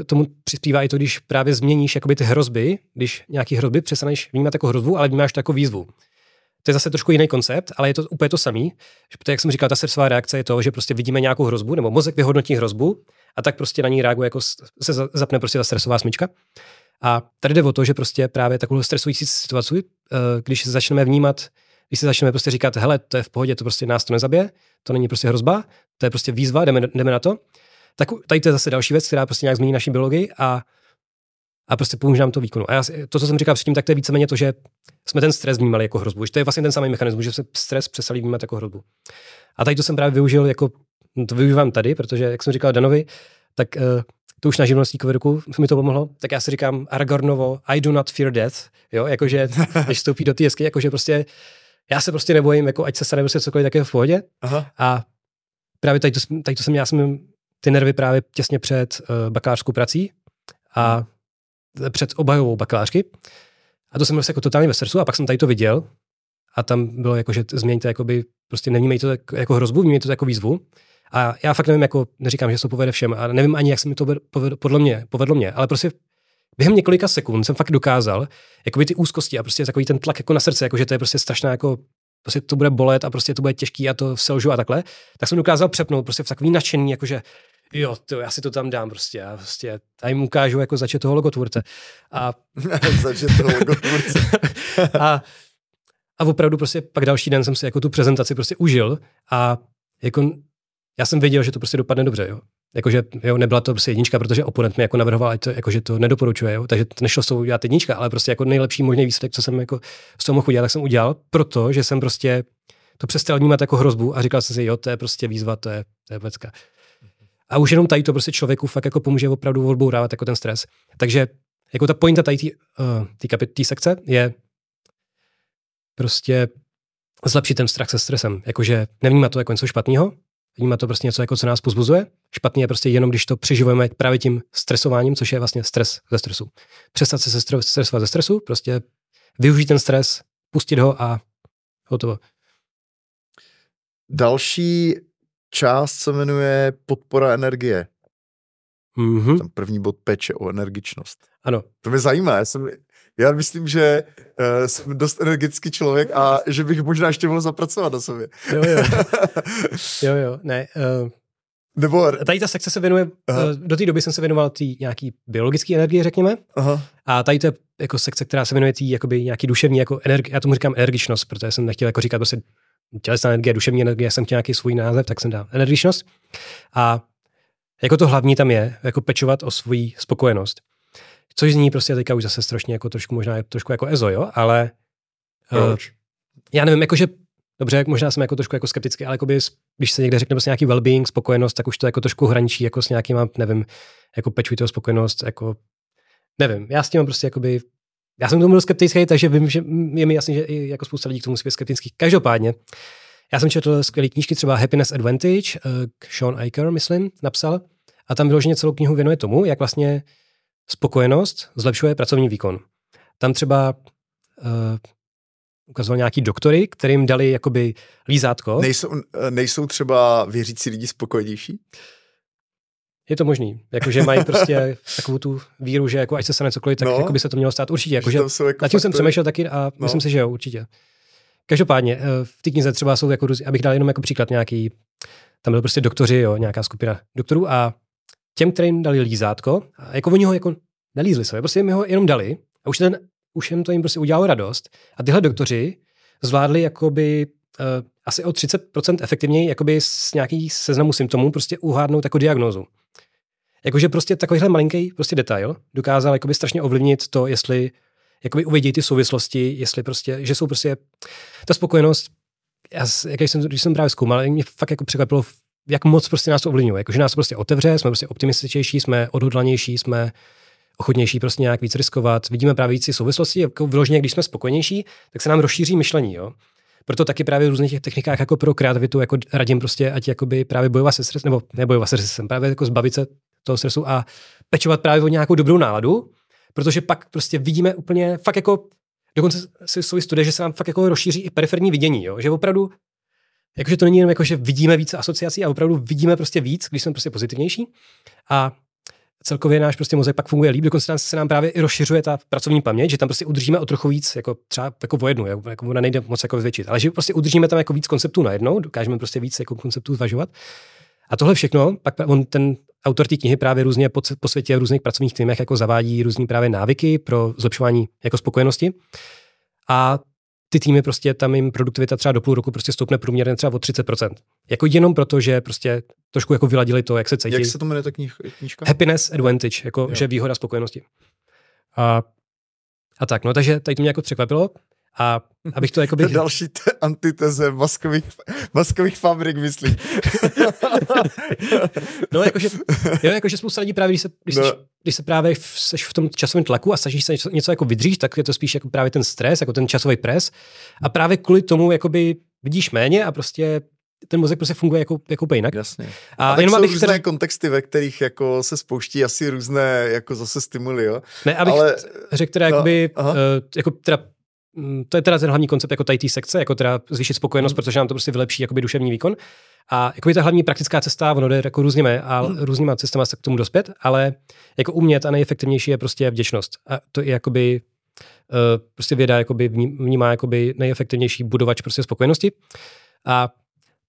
tomu přispívá i to, když právě změníš jakoby ty hrozby, když nějaký hrozby přestaneš vnímat jako hrozbu, ale vnímáš to jako výzvu. To je zase trošku jiný koncept, ale je to úplně to samý. Protože, jak jsem říkal, ta srdcová reakce je to, že prostě vidíme nějakou hrozbu, nebo mozek vyhodnotí hrozbu a tak prostě na ní reaguje, jako se zapne prostě ta stresová smyčka. A tady jde o to, že prostě právě takovou stresující situaci, eh, když se začneme vnímat, když se začneme prostě říkat, hele, to je v pohodě, to prostě nás to nezabije, to není prostě hrozba, to je prostě výzva, jdeme, jdeme na to, tak tady to je zase další věc, která prostě nějak změní naši biologii a, a prostě pomůže nám to výkonu. A já, to, co jsem říkal předtím, tak to je víceméně to, že jsme ten stres vnímali jako hrozbu. Že to je vlastně ten samý mechanismus, že se stres přestali vnímat jako hrozbu. A tady to jsem právě využil jako, to využívám tady, protože, jak jsem říkal Danovi, tak uh, to už na živnostníkovi roku mi to pomohlo, tak já si říkám Aragornovo, I do not fear death, jo, jakože, [LAUGHS] když vstoupí do té jesky, jakože prostě, já se prostě nebojím, jako ať se stane prostě cokoliv také v pohodě. Aha. A právě tady to, tady to jsem, já jsem ty nervy právě těsně před uh, bakalářskou prací a před obhajovou bakalářky. A to jsem byl jako totálně ve stresu a pak jsem tady to viděl a tam bylo jako, že změňte jakoby, prostě nevnímejte to jako hrozbu, vnímejte to jako výzvu. A já fakt nevím, jako neříkám, že se to povede všem a nevím ani, jak se mi to povedlo, podle mě, povedlo mě, ale prostě během několika sekund jsem fakt dokázal, jakoby ty úzkosti a prostě takový ten tlak jako na srdce, jako že to je prostě strašná jako prostě to bude bolet a prostě to bude těžký a to selžu a takhle, tak jsem dokázal přepnout prostě v takový nadšený, jakože jo, to, já si to tam dám prostě, já prostě tady mu ukážu jako začet toho logotvůrce. A... [LAUGHS] začet toho logotvůrce. [LAUGHS] a, a opravdu prostě pak další den jsem si jako tu prezentaci prostě užil a jako já jsem věděl, že to prostě dopadne dobře, jo. Jakože jo, nebyla to prostě jednička, protože oponent mi jako navrhoval, to, jako, že to nedoporučuje, jo. takže to nešlo s tou udělat jednička, ale prostě jako nejlepší možný výsledek, co jsem jako z toho mohl udělat, tak jsem udělal, protože jsem prostě to přestal vnímat jako hrozbu a říkal jsem si, jo, to je prostě výzva, to je, to je pecka. A už jenom tady to prostě člověku fakt jako pomůže opravdu odbourávat jako ten stres. Takže jako ta pointa tady té uh, sekce je prostě zlepšit ten strach se stresem. Jakože nevnímat to jako něco špatného, vnímat to prostě něco, jako co nás pozbuzuje. Špatný je prostě jenom, když to přeživujeme právě tím stresováním, což je vlastně stres ze stresu. Přestat se stresovat ze stresu, prostě využít ten stres, pustit ho a hotovo. Další část se jmenuje podpora energie. Mm-hmm. Ten první bod peče o energičnost. Ano. To mě zajímá. Já, jsem, já myslím, že uh, jsem dost energický člověk a že bych možná ještě mohl zapracovat na sobě. Jo, jo. [LAUGHS] jo, jo. Ne, uh, nebo... Tady ta sekce se věnuje, Aha. Eh, do té doby jsem se věnoval té nějaký biologické energie, řekněme. Aha. A tady to je jako sekce, která se věnuje té jakoby nějaký duševní, jako energi, já tomu říkám energičnost, protože jsem nechtěl jako říkat prostě tělesná energie, duševní energie, jsem chtěl nějaký svůj název, tak jsem dal energičnost. A jako to hlavní tam je, jako pečovat o svou spokojenost. Což zní prostě teďka už zase strašně jako trošku možná trošku jako ezo, jo, ale Proč? Uh, já nevím, jakože dobře, možná jsem jako trošku jako skeptický, ale jakoby, když se někde řekne prostě nějaký well-being, spokojenost, tak už to jako trošku hraničí jako s nějakýma, nevím, jako pečujte o spokojenost, jako nevím, já s tím mám prostě jakoby, já jsem tomu byl skeptický, takže vím, že je mi jasný, že i jako spousta lidí k tomu musí být skeptický. Každopádně, já jsem četl skvělé knížky, třeba Happiness Advantage, uh, Sean Eicher, myslím, napsal, a tam vyloženě celou knihu věnuje tomu, jak vlastně spokojenost zlepšuje pracovní výkon. Tam třeba uh, ukazoval nějaký doktory, kterým dali jakoby lízátko. Nejsou, nejsou třeba věřící lidi spokojenější? Je to možný. Jakože mají prostě [LAUGHS] takovou tu víru, že jako ať se stane cokoliv, tak no, jako by se to mělo stát určitě. Jakože, jako na tím jsem přemýšlel taky a no. myslím si, že jo, určitě. Každopádně, eh, v té knize třeba jsou jako, abych dal jenom jako příklad nějaký, tam byl prostě doktoři, jo, nějaká skupina doktorů a těm, kterým dali lízátko, a jako oni ho jako nelízli se, prostě jim ho jenom dali a už ten už jim to jim prostě udělalo radost. A tyhle doktoři zvládli jakoby uh, asi o 30% efektivněji jakoby s nějakých seznamů symptomů prostě uhádnout jako diagnózu. Jakože prostě takovýhle malinký prostě detail dokázal jakoby strašně ovlivnit to, jestli jakoby uvidějí ty souvislosti, jestli prostě, že jsou prostě ta spokojenost, já, jak jsem, když jsem právě zkoumal, mě fakt jako překvapilo, jak moc prostě nás to ovlivňuje. Jakože nás to prostě otevře, jsme prostě optimističtější, jsme odhodlanější, jsme ochotnější prostě nějak víc riskovat. Vidíme právě víc souvislosti, jako vyloženě, když jsme spokojnější, tak se nám rozšíří myšlení. Jo? Proto taky právě v různých těch technikách jako pro kreativitu jako radím prostě, ať jakoby právě bojovat se stresem, nebo nebojovat se stresem, právě jako zbavit se toho stresu a pečovat právě o nějakou dobrou náladu, protože pak prostě vidíme úplně fakt jako, dokonce jsou studie, že se nám fakt jako rozšíří i periferní vidění, jo? že opravdu Jakože to není jenom jako, že vidíme více asociací a opravdu vidíme prostě víc, když jsme prostě pozitivnější. A celkově náš prostě mozek pak funguje líp, dokonce se nám právě i rozšiřuje ta pracovní paměť, že tam prostě udržíme o trochu víc, jako třeba jako o jednu, jako, jako ona nejde moc jako zvětšit, ale že prostě udržíme tam jako víc konceptů najednou, dokážeme prostě víc jako konceptů zvažovat. A tohle všechno, pak on ten autor té knihy právě různě po, po světě v různých pracovních týmech jako zavádí různé právě návyky pro zlepšování jako spokojenosti. A ty týmy prostě tam jim produktivita třeba do půl roku prostě stoupne průměrně třeba o 30%. Jako jenom proto, že prostě trošku jako vyladili to, jak se cítí. Jak se to jmenuje ta knih, knížka? Happiness Advantage, jako jo. že výhoda spokojenosti. A, a tak, no takže tady to mě jako překvapilo. A abych to jako bych... [LAUGHS] Další t- antiteze maskových, maskových fabrik, myslím. [LAUGHS] no, jakože, jo, jakože spousta lidí právě, když se, když, no. seš, když se právě v, seš v tom časovém tlaku a snažíš se něco, něco jako vydříš, tak je to spíš jako právě ten stres, jako ten časový pres. A právě kvůli tomu jakoby vidíš méně a prostě ten mozek prostě funguje jako, jako úplně jinak. Jasně. A, a tak jenom jsou různé teda... kontexty, ve kterých jako se spouští asi různé jako zase stimuly, jo? Ne, abych Ale... řekl teda, no, jakoby, uh, jako teda to je teda ten hlavní koncept jako tady té sekce, jako teda zvýšit spokojenost, mm. protože nám to prostě vylepší jakoby duševní výkon. A jako je ta hlavní praktická cesta, ono jde jako různými, a mm. různýma cestama se k tomu dospět, ale jako umět a nejefektivnější je prostě vděčnost. A to je jakoby uh, prostě věda jakoby vnímá jakoby nejefektivnější budovač prostě spokojenosti. A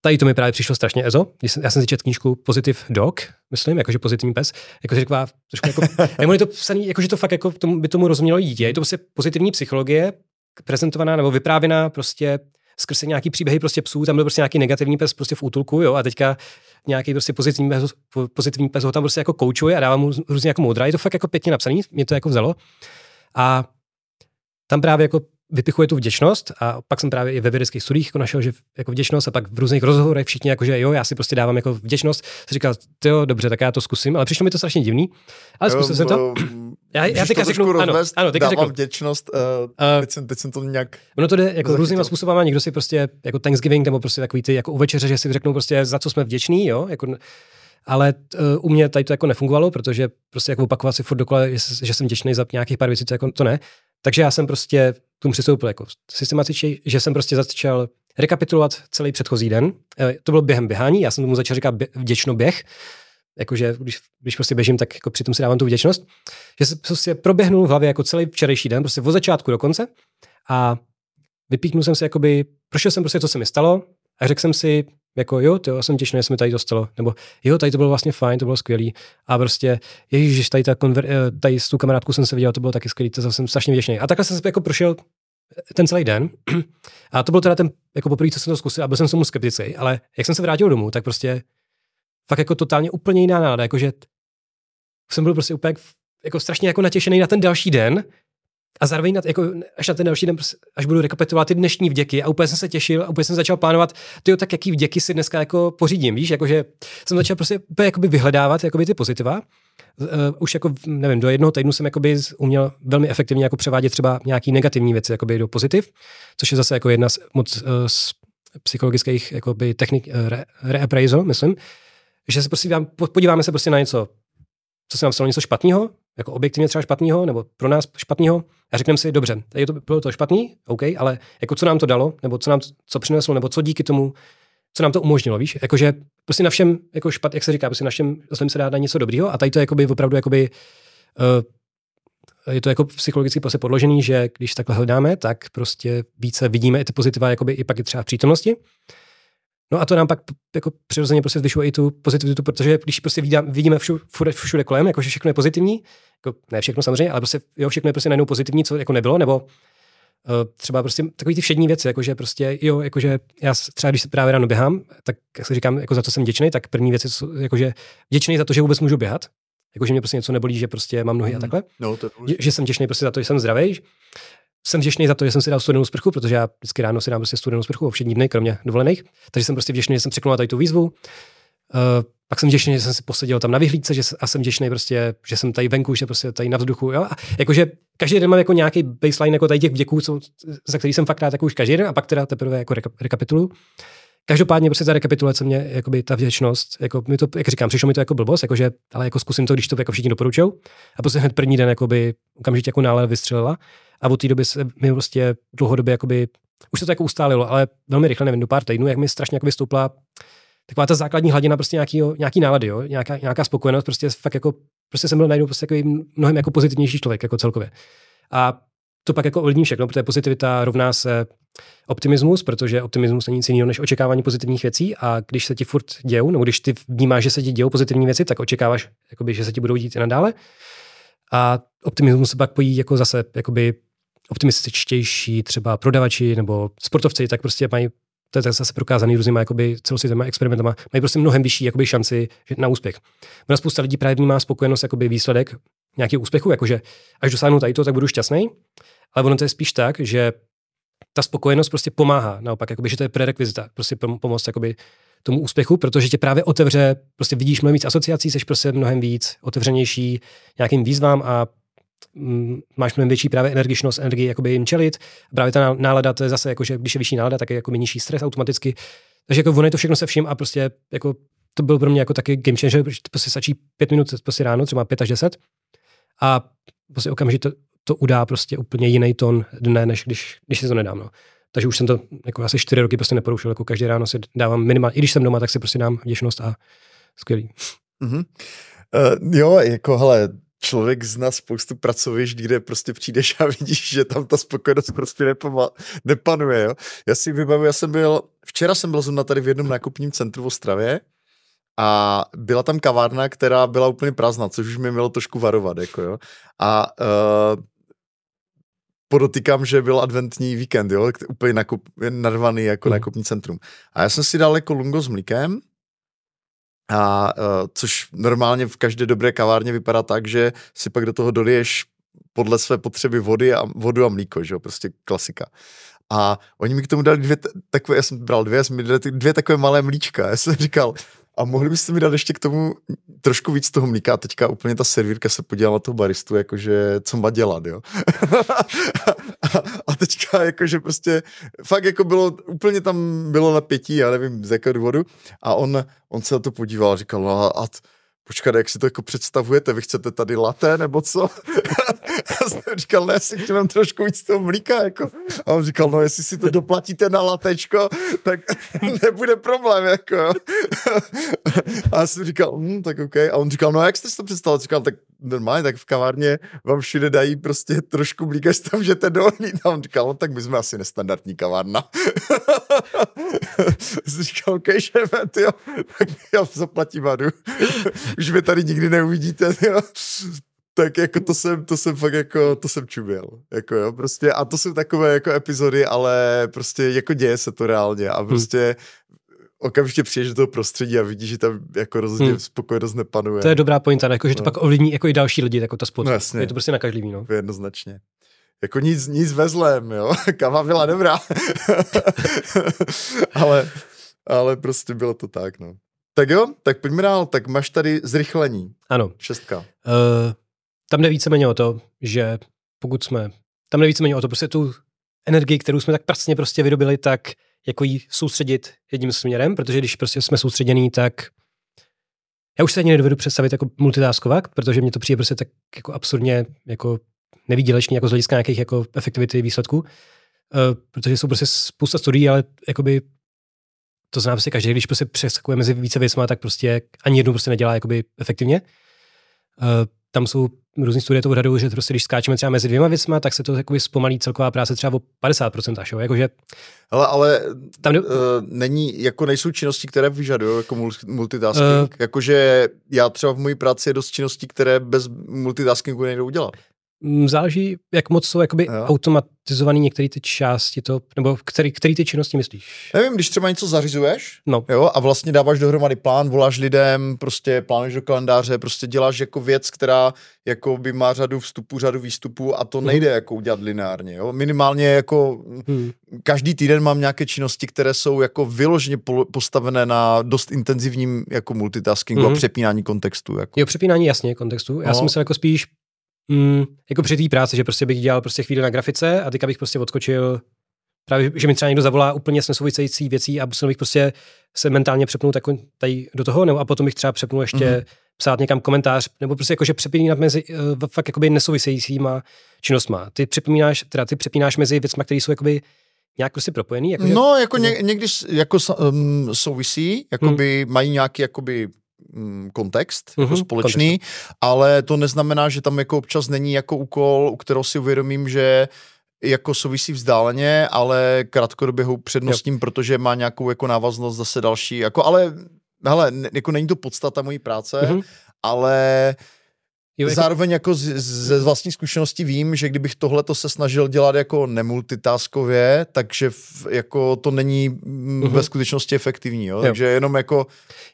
Tady to mi právě přišlo strašně ezo. Já jsem si četl knížku Positive Dog, myslím, jakože pozitivní pes. Jako si řekla, trošku jako, [LAUGHS] je to psaný, jakože to fakt jako tomu, by tomu rozumělo dítě. Je to prostě pozitivní psychologie, prezentovaná nebo vyprávěná prostě skrze nějaký příběhy prostě psů, tam byl prostě nějaký negativní pes prostě v útulku, jo, a teďka nějaký prostě pozitivní pes, pozitivní pes ho tam prostě jako koučuje a dává mu různě jako moudra. Je to fakt jako pěkně napsaný, mě to jako vzalo. A tam právě jako vypichuje tu vděčnost a pak jsem právě i ve vědeckých studiích jako našel, že jako vděčnost a pak v různých rozhovorech všichni jako, že jo, já si prostě dávám jako vděčnost, si říkal, jo, dobře, tak já to zkusím, ale přišlo mi to strašně divný, ale zkusil jsem to. Já, já teďka řeknu, ano, ano, teďka řeknu. vděčnost, uh, uh, teď, jsem, teď jsem to nějak Ono to jde jako různýma způsobama, někdo si prostě jako Thanksgiving nebo prostě takový ty jako u večeře, že si řeknou prostě za co jsme vděční, jo, jako ale uh, u mě tady to jako nefungovalo, protože prostě jako opakovat si furt dokola, že, že jsem vděčný za nějakých pár věcí, to, jako, to ne. Takže já jsem prostě tomu přistoupil jako systematičně, že jsem prostě začal rekapitulovat celý předchozí den. Eh, to bylo během běhání, já jsem tomu začal říkat vděčno běh, jakože když, když prostě běžím, tak jako přitom si dávám tu vděčnost, že se prostě proběhnul v hlavě jako celý včerejší den, prostě od začátku do konce a vypíknul jsem si jakoby, prošel jsem prostě, co se mi stalo a řekl jsem si, jako jo, to jsem těšný, že se mi tady dostalo, nebo jo, tady to bylo vlastně fajn, to bylo skvělý a prostě, ježíš, tady, ta konver- eh, tady s tou kamarádkou jsem se viděl, to bylo taky skvělý, to jsem strašně vděčný. A takhle jsem se jako prošel ten celý den. [CLEARS THROAT] A to byl teda ten, jako poprvé, co jsem to zkusil a byl jsem tomu skeptický, ale jak jsem se vrátil domů, tak prostě fakt jako totálně úplně jiná nálada, jakože jsem byl prostě úplně jako strašně jako natěšený na ten další den a zároveň na, jako, až na ten další den, prostě, až budu rekapitulovat ty dnešní vděky a úplně jsem se těšil a úplně jsem začal plánovat, ty tak jaký vděky si dneska jako pořídím, víš, jakože jsem začal prostě úplně jakoby vyhledávat jakoby ty pozitiva. Uh, už jako, nevím, do jednoho týdnu jsem jakoby uměl velmi efektivně jako převádět třeba nějaký negativní věci jakoby do pozitiv, což je zase jako jedna z moc uh, z psychologických jakoby technik uh, re, reappraisal, myslím, že se prostě podíváme se prostě na něco, co se nám stalo něco špatného, jako objektivně třeba špatného, nebo pro nás špatného, a řekneme si, dobře, tady to bylo to špatný, OK, ale jako co nám to dalo, nebo co nám co přineslo, nebo co díky tomu, co nám to umožnilo, víš? Jakože prostě na všem, jako špat, jak se říká, prostě na všem se dá na něco dobrýho a tady to je jakoby opravdu jakoby, uh, je to jako psychologicky prostě podložený, že když takhle hledáme, tak prostě více vidíme i ty pozitiva jakoby i pak i třeba v přítomnosti. No a to nám pak jako přirozeně prostě zvyšuje i tu pozitivitu, protože když prostě vidíme, vidíme všude, všude kolem, jako že všechno je pozitivní, jako ne všechno samozřejmě, ale prostě jo, všechno je prostě najednou pozitivní, co jako nebylo, nebo uh, třeba prostě takový ty všední věci, jakože prostě, jo, jakože já třeba když se právě ráno běhám, tak jak se říkám, jako za co jsem vděčný, tak první věc je, jakože vděčný za to, že vůbec můžu běhat, jakože mě prostě něco nebolí, že prostě mám nohy mm. a takhle. No, to je že, že, jsem vděčný prostě za to, že jsem zdravý, jsem vděčný za to, že jsem si dal studenou sprchu, protože já vždycky ráno si dám prostě studenou sprchu o všední dny, kromě dovolených. Takže jsem prostě vděčný, že jsem překonal tady tu výzvu. Uh, pak jsem vděčný, že jsem si posadil tam na vyhlídce, že, a jsem vděčný prostě, že jsem tady venku, že prostě tady na vzduchu. Jo? A jakože každý den mám jako nějaký baseline jako tady těch vděků, co, za který jsem fakt rád jako už každý den a pak teda teprve jako reka, rekapituluju. Každopádně prostě ta rekapitulace mě, jakoby ta vděčnost, jako mi to, jak říkám, přišlo mi to jako blbost, jakože, ale jako zkusím to, když to jako všichni doporučují. A prostě hned první den jakoby, okamžitě jako nálada vystřelila. A od té doby se mi prostě dlouhodobě jakoby, už se to jako ustálilo, ale velmi rychle, nevím, do pár týdnů, jak mi strašně jako stoupla taková ta základní hladina prostě nějaký, nějaký nálady, jo? Nějaká, nějaká spokojenost, prostě fakt jako, prostě jsem byl najednou prostě jako mnohem jako pozitivnější člověk jako celkově. A to pak jako ovlivní všechno, protože pozitivita rovná se optimismus, protože optimismus není nic jiného než očekávání pozitivních věcí a když se ti furt dějou, nebo když ty vnímáš, že se ti dějou pozitivní věci, tak očekáváš, jakoby, že se ti budou dít i nadále. A optimismus se pak pojí jako zase jakoby optimističtější třeba prodavači nebo sportovci, tak prostě mají to je zase prokázaný různýma jakoby, celosvětovými experimentama, mají prostě mnohem vyšší jakoby, šanci na úspěch. Ona spousta lidí právě vnímá spokojenost jakoby výsledek nějakého úspěchu, jakože až dosáhnu tady to, tak budu šťastný. Ale ono to je spíš tak, že ta spokojenost prostě pomáhá, naopak, jakoby, že to je prerekvizita, prostě pomoct jakoby, tomu úspěchu, protože tě právě otevře, prostě vidíš mnohem víc asociací, jsi prostě mnohem víc otevřenější nějakým výzvám a máš mnohem větší právě energičnost, energii jakoby jim čelit. Právě ta nálada, to je zase jako, že když je vyšší nálada, tak je jako nižší stres automaticky. Takže jako ono je to všechno se vším a prostě jako to byl pro mě jako taky game changer, protože to prostě stačí pět minut prostě ráno, třeba pět až deset a prostě okamžitě to udá prostě úplně jiný tón dne, než když, když si to nedám. No. Takže už jsem to jako asi čtyři roky prostě neporušil, jako každý ráno si dávám minimálně, i když jsem doma, tak si prostě dám vděčnost a skvělý. Mm-hmm. Uh, jo, jako hele, člověk zná spoustu pracovišť, kde prostě přijdeš a vidíš, že tam ta spokojenost prostě nepama, nepanuje, jo. Já si vybavuji, já jsem byl, včera jsem byl zrovna tady v jednom nákupním centru v Ostravě a byla tam kavárna, která byla úplně prázdná, což už mi mělo trošku varovat, jako jo. A uh, podotýkám, že byl adventní víkend, jo, úplně nakup, narvaný jako mm. nákupní centrum. A já jsem si dal jako lungo s mlíkem, a, uh, což normálně v každé dobré kavárně vypadá tak, že si pak do toho doliješ podle své potřeby vody a, vodu a mlíko, že jo, prostě klasika. A oni mi k tomu dali dvě takové, já jsem bral dvě, já jsem mi dali dvě takové malé mlíčka. Já jsem říkal, a mohli byste mi dát ještě k tomu trošku víc toho mlíka. Teďka úplně ta servírka se podívala na toho baristu, jakože co má dělat, jo. a, [LAUGHS] a teďka jakože prostě fakt jako bylo, úplně tam bylo napětí, já nevím z jakého důvodu. A on, on se na to podíval a říkal, no a, a počkat, jak si to jako představujete, vy chcete tady laté nebo co? Já jsem říkal, ne, si chtěl trošku víc toho mlíka, jako. A on říkal, no, jestli si to doplatíte na latečko, tak [LAUGHS] nebude problém, jako. A já jsem říkal, hm, tak OK. A on říkal, no, jak jste si to představil? Říkal, tak normálně, tak v kavárně vám všude dají prostě trošku mlíka, že tam můžete dolít. A on říkal, no, tak my jsme asi nestandardní kavárna. [LAUGHS] říkal, OK, šéfe, tyjo, tak já zaplatím vadu. Už mě tady nikdy neuvidíte, tyjo tak jako to jsem, to jsem fakt jako, to jsem čuměl, jako jo, prostě a to jsou takové jako epizody, ale prostě jako děje se to reálně a hmm. prostě hmm. okamžitě přijdeš do toho prostředí a vidíš, že tam jako rozhodně hmm. spokojenost nepanuje. To je dobrá pointa, jako, že to no. pak ovlivní jako i další lidi, jako to spot. No. Je to prostě nakažlivý, no. Jednoznačně. Jako nic, nic vezlem, jo. [LAUGHS] Kava byla dobrá. [LAUGHS] ale, ale prostě bylo to tak, no. Tak jo, tak pojďme dál. Tak máš tady zrychlení. Ano. Šestka. Uh, tam jde víceméně o to, že pokud jsme, tam jde víceméně o to, prostě tu energii, kterou jsme tak pracně prostě vydobili, tak jako jí soustředit jedním směrem, protože když prostě jsme soustředění, tak já už se ani nedovedu představit jako multitaskovat, protože mě to přijde prostě tak jako absurdně jako nevýdělečný jako z hlediska nějakých jako efektivity výsledků, uh, protože jsou prostě spousta studií, ale jakoby to zná prostě každý, když prostě přeskakuje mezi více věcmi, tak prostě ani jednu prostě nedělá jakoby efektivně. Uh, tam jsou různý studie to odhadují, že prostě když skáčeme třeba mezi dvěma věcma, tak se to jakoby zpomalí celková práce třeba o 50% až, jo? Jakože, Hele, ale tam uh, není, jako nejsou činnosti, které vyžadují jako multitasking. Uh, Jakože já třeba v mojí práci je dost činností, které bez multitaskingu nejdou udělat. Mm, záleží, jak moc jsou jakoby jo. automatizované některé ty části, to, nebo který, který ty činnosti myslíš? Nevím, když třeba něco zařizuješ no. jo, a vlastně dáváš dohromady plán, voláš lidem, prostě plánuješ do kalendáře, prostě děláš jako věc, která jako by má řadu vstupů, řadu výstupů a to hmm. nejde jako udělat lineárně. Jo? Minimálně jako hmm. každý týden mám nějaké činnosti, které jsou jako vyloženě postavené na dost intenzivním jako multitaskingu hmm. a přepínání kontextu. Jako. Jo, přepínání jasně kontextu. Já no. jsem se jako spíš mm, jako při té práci, že prostě bych dělal prostě chvíli na grafice a teďka bych prostě odskočil právě, že mi třeba někdo zavolá úplně s nesouvisející věcí a musel bych prostě se mentálně přepnout jako tady do toho, nebo a potom bych třeba přepnul ještě mm-hmm. psát někam komentář, nebo prostě jakože přepínat mezi uh, fakt jakoby nesouvisejícíma činnostma. Ty přepínáš, teda ty přepínáš mezi věcmi, které jsou jakoby nějak prostě propojený? Jako, no, jako ně, někdy jako um, souvisí, jakoby hmm. mají nějaký jakoby kontext mm-hmm, jako společný, kontext. ale to neznamená, že tam jako občas není jako úkol, u kterého si uvědomím, že jako souvisí vzdáleně, ale krátkodobě ho přednostním, yep. protože má nějakou jako návaznost zase další, jako ale hele, jako není to podstata mojí práce, mm-hmm. ale Jo, jako... Zároveň jako z, z vlastní zkušenosti vím, že kdybych tohle se snažil dělat jako nemultitaskově, takže v, jako to není uh-huh. ve skutečnosti efektivní. Jo? Jo. Takže jenom jako,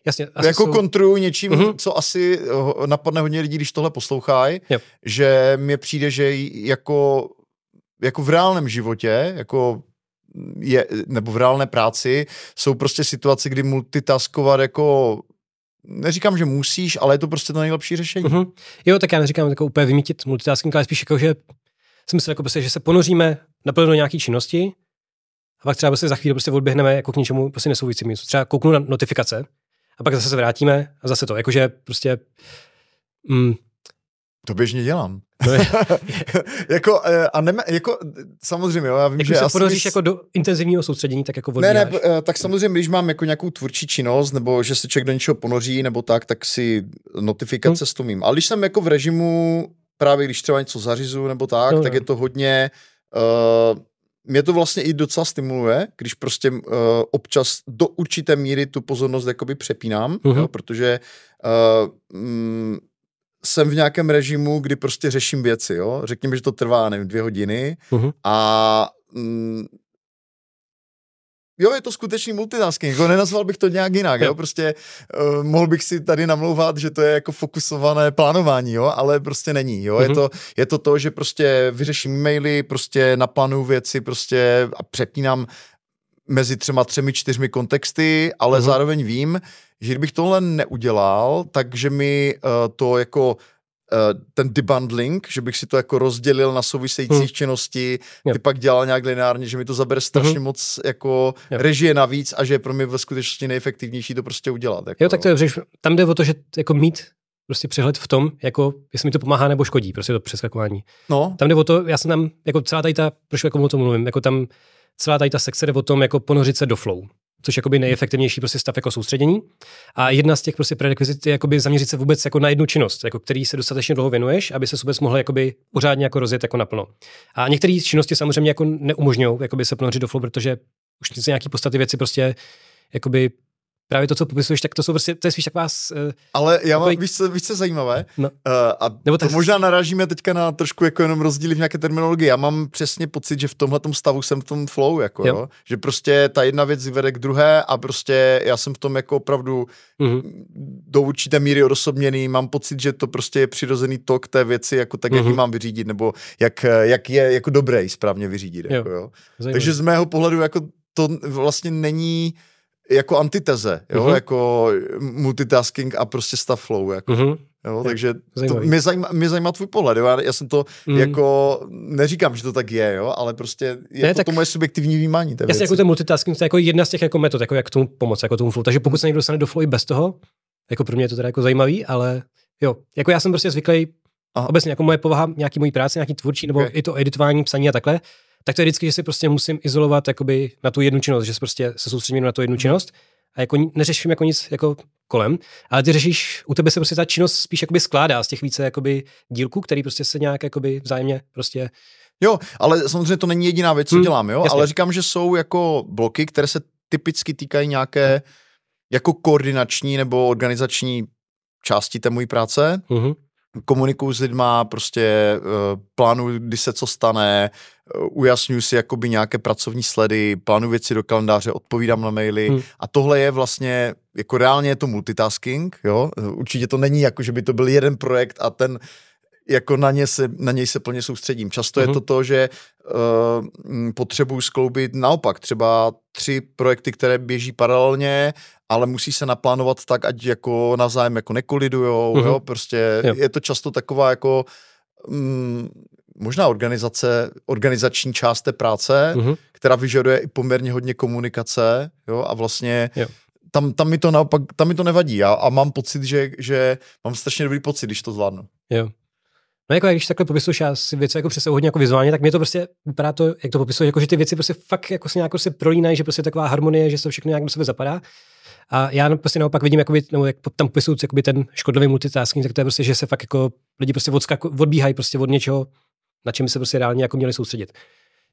Jasně, jako jsou... kontruju něčím, uh-huh. co asi napadne hodně lidí, když tohle poslouchají, že mě přijde, že jako, jako v reálném životě, jako je, nebo v reálné práci, jsou prostě situace, kdy multitaskovat jako neříkám, že musíš, ale je to prostě to nejlepší řešení. Uh-huh. Jo, tak já neříkám jako úplně vymítit multitasking, ale spíš jako, že jsem myslel, jako prostě, že se ponoříme naplno do nějaké činnosti a pak třeba prostě za chvíli prostě odběhneme jako k něčemu prostě nesouvisícímu. Třeba kouknu na notifikace a pak zase se vrátíme a zase to. Jakože prostě mm, to běžně dělám. To je... [LAUGHS] jako, eh, a ne, jako, samozřejmě, jo, já vím, jako že se ponoříš jako do intenzivního soustředění, tak jako Ne, ne, eh, tak samozřejmě, když mám jako nějakou tvůrčí činnost, nebo že se člověk do něčeho ponoří, nebo tak, tak si notifikace hmm. stumím. Ale když jsem jako v režimu, právě když třeba něco zařizu, nebo tak, no, tak no. je to hodně... Uh, mě to vlastně i docela stimuluje, když prostě uh, občas do určité míry tu pozornost jakoby přepínám, uh-huh. jo, protože uh, mm, jsem v nějakém režimu, kdy prostě řeším věci, jo. Řekněme, že to trvá, nevím, dvě hodiny uh-huh. a mm, jo, je to skutečný multitasking, jako nenazval bych to nějak jinak, jo, prostě uh, mohl bych si tady namlouvat, že to je jako fokusované plánování, jo, ale prostě není, jo, uh-huh. je, mhm. to, je to to, že prostě vyřeším maily, prostě naplánuju věci, prostě a přepínám mezi třema, třemi, čtyřmi kontexty, ale uh-huh. zároveň vím, že kdybych tohle neudělal, takže mi uh, to jako uh, ten debundling, že bych si to jako rozdělil na související hmm. činnosti, yep. ty pak dělal nějak lineárně, že mi to zabere strašně hmm. moc jako yep. režie navíc a že je pro mě ve skutečnosti nejefektivnější to prostě udělat. Jako. Jo, tak to je, tam jde o to, že jako mít prostě přehled v tom, jako jestli mi to pomáhá nebo škodí, prostě to přeskakování. No. Tam jde o to, já jsem tam, jako celá tady ta, proč jako o tom mluvím, jako tam celá tady ta sekce jde o tom, jako ponořit se do flow což je jakoby nejefektivnější prostě stav jako soustředění. A jedna z těch prostě prerekvizit je jakoby zaměřit se vůbec jako na jednu činnost, jako který se dostatečně dlouho věnuješ, aby se vůbec mohl jakoby pořádně jako rozjet jako naplno. A některé činnosti samozřejmě jako neumožňují se ponořit do flow, protože už nějaký podstaty věci prostě jakoby právě to, co popisuješ, tak to jsou prostě, to je spíš taková... Uh, Ale já mám, víš, co, víš, co zajímavé? No. Uh, a Nebo to možná narážíme teďka na trošku jako jenom rozdíly v nějaké terminologii. Já mám přesně pocit, že v tomhle stavu jsem v tom flow, jako, jo. Jo? že prostě ta jedna věc vede k druhé a prostě já jsem v tom jako opravdu mm-hmm. do určité míry odosobněný. Mám pocit, že to prostě je přirozený tok té věci, jako tak, mm-hmm. jak ji mhm. mám vyřídit, nebo jak, jak je jako dobré správně vyřídit. Jo. Jako, jo. Takže z mého pohledu jako to vlastně není jako antiteze, jo, uh-huh. jako multitasking a prostě stav flow, jako. Uh-huh. Jo, takže to, mě, zajímá, mě zajímá tvůj pohled, jo? já jsem to mm. jako, neříkám, že to tak je, jo, ale prostě je ne, to, tak, to moje subjektivní vnímání té Jasně, jako ten multitasking, to je jako jedna z těch jako metod, jako jak tomu pomoct, jako tomu flow, takže pokud se někdo dostane do flow i bez toho, jako pro mě je to teda jako zajímavý, ale jo, jako já jsem prostě zvyklý, Aha. obecně jako moje povaha, nějaký mojí práce, nějaký tvůrčí, nebo okay. i to editování, psaní a takhle, tak to je vždycky, že si prostě musím izolovat jakoby na tu jednu činnost, že se prostě se soustředím na tu jednu mhm. činnost a jako neřeším jako nic jako kolem, ale ty řešíš, u tebe se prostě ta činnost spíš jakoby skládá z těch více jakoby dílků, který prostě se nějak jakoby vzájemně prostě Jo, ale samozřejmě to není jediná věc, co hmm, dělám, jo, jasně. ale říkám, že jsou jako bloky, které se typicky týkají nějaké jako koordinační nebo organizační části té mojí práce. Uh-huh komunikuju s lidma, prostě uh, plánuju, kdy se co stane, uh, ujasňuju si jakoby nějaké pracovní sledy, plánuju věci do kalendáře, odpovídám na maily hmm. a tohle je vlastně, jako reálně je to multitasking, jo, určitě to není jako, že by to byl jeden projekt a ten jako na, ně se, na něj se plně soustředím. Často uh-huh. je mhm. to to, že uh, potřebuji skloubit naopak třeba tři projekty, které běží paralelně, ale musí se naplánovat tak, ať jako navzájem jako nekolidujou, uh-huh. jo, prostě jo. je to často taková jako mm, možná organizace, organizační část té práce, uh-huh. která vyžaduje i poměrně hodně komunikace, jo, a vlastně jo. Tam, tam, mi to naopak, tam mi to nevadí a, a mám pocit, že, že mám strašně dobrý pocit, když to zvládnu. Jo. No jako když takhle popisuješ, já si věci jako přesně hodně jako vizuálně, tak mě to prostě vypadá to, jak to popisuješ, jako že ty věci prostě fakt jako se nějak se prolínají, že prostě taková harmonie, že to všechno nějak do sebe zapadá. A já prostě naopak vidím, jakoby, nebo jak tam popisuju jakoby ten škodlivý multitasking, tak to je prostě, že se fakt jako lidi prostě odskaku, odbíhají prostě od něčeho, na čem se prostě reálně jako měli soustředit.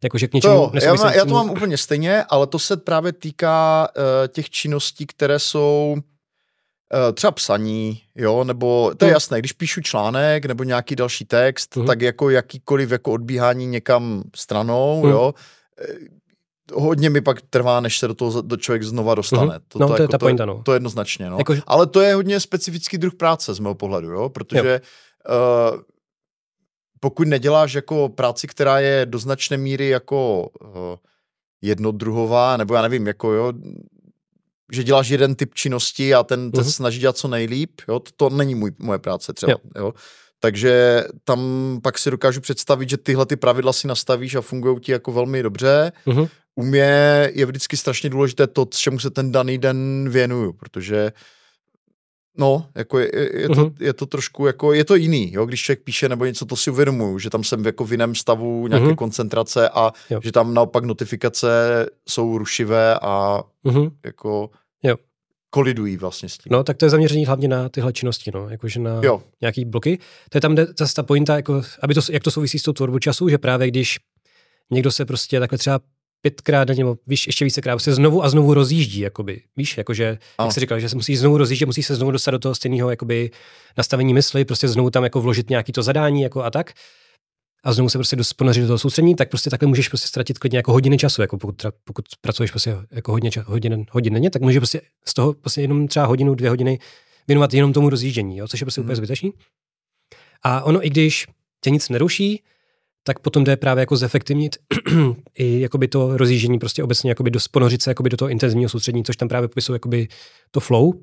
Jakože k něčemu to, já, má, já to mám úplně stejně, ale to se právě týká uh, těch činností, které jsou uh, třeba psaní, jo, nebo to je hmm. jasné, když píšu článek nebo nějaký další text, hmm. tak jako jakýkoliv jako odbíhání někam stranou, hmm. jo, hodně mi pak trvá, než se do toho do člověk znova dostane. Mm-hmm. To, no, to, to je jako, ta pointa, no. To jednoznačně, no. Jako, Ale to je hodně specifický druh práce z mého pohledu, jo, protože jo. Uh, pokud neděláš jako práci, která je do značné míry jako uh, jednodruhová, nebo já nevím, jako jo, že děláš jeden typ činnosti a ten, mm-hmm. snaží dělat co nejlíp, jo, to, to není můj, moje práce třeba, jo. jo. Takže tam pak si dokážu představit, že tyhle ty pravidla si nastavíš a fungují ti jako velmi dobře. Uh-huh u mě je vždycky strašně důležité to, čemu se ten daný den věnuju, protože No, jako je, je, to, uh-huh. je to trošku jako, je to jiný, jo, když člověk píše nebo něco, to si uvědomuju, že tam jsem jako v jiném stavu nějaké uh-huh. koncentrace a jo. že tam naopak notifikace jsou rušivé a uh-huh. jako jo. kolidují vlastně s tím. No, tak to je zaměření hlavně na tyhle činnosti, no, jakože na jo. nějaký bloky. To je tam zase ta pointa, jako, aby to, jak to souvisí s tou tvorbou času, že právě když někdo se prostě takhle třeba pětkrát nebo víš, ještě vícekrát se znovu a znovu rozjíždí, jakoby, víš, jakože, ano. jak jsi říkal, že se musí znovu rozjíždět, musí se znovu dostat do toho stejného jakoby, nastavení mysli, prostě znovu tam jako vložit nějaký to zadání jako a tak a znovu se prostě ponořit do toho soustředění, tak prostě takhle můžeš prostě ztratit klidně jako hodiny času, jako pokud, tra, pokud pracuješ prostě jako hodně ča, hodin, hodin denně, tak můžeš prostě z toho prostě jenom třeba hodinu, dvě hodiny věnovat jenom tomu rozjíždění, jo, což je prostě hmm. úplně zbytečný. A ono, i když tě nic neruší, tak potom jde právě jako zefektivnit [CLEARS THROAT] i jakoby to rozjíždění prostě obecně jakoby do, ponořit se jakoby do toho intenzivního soustředění, což tam právě popisuje jakoby to flow. Uh,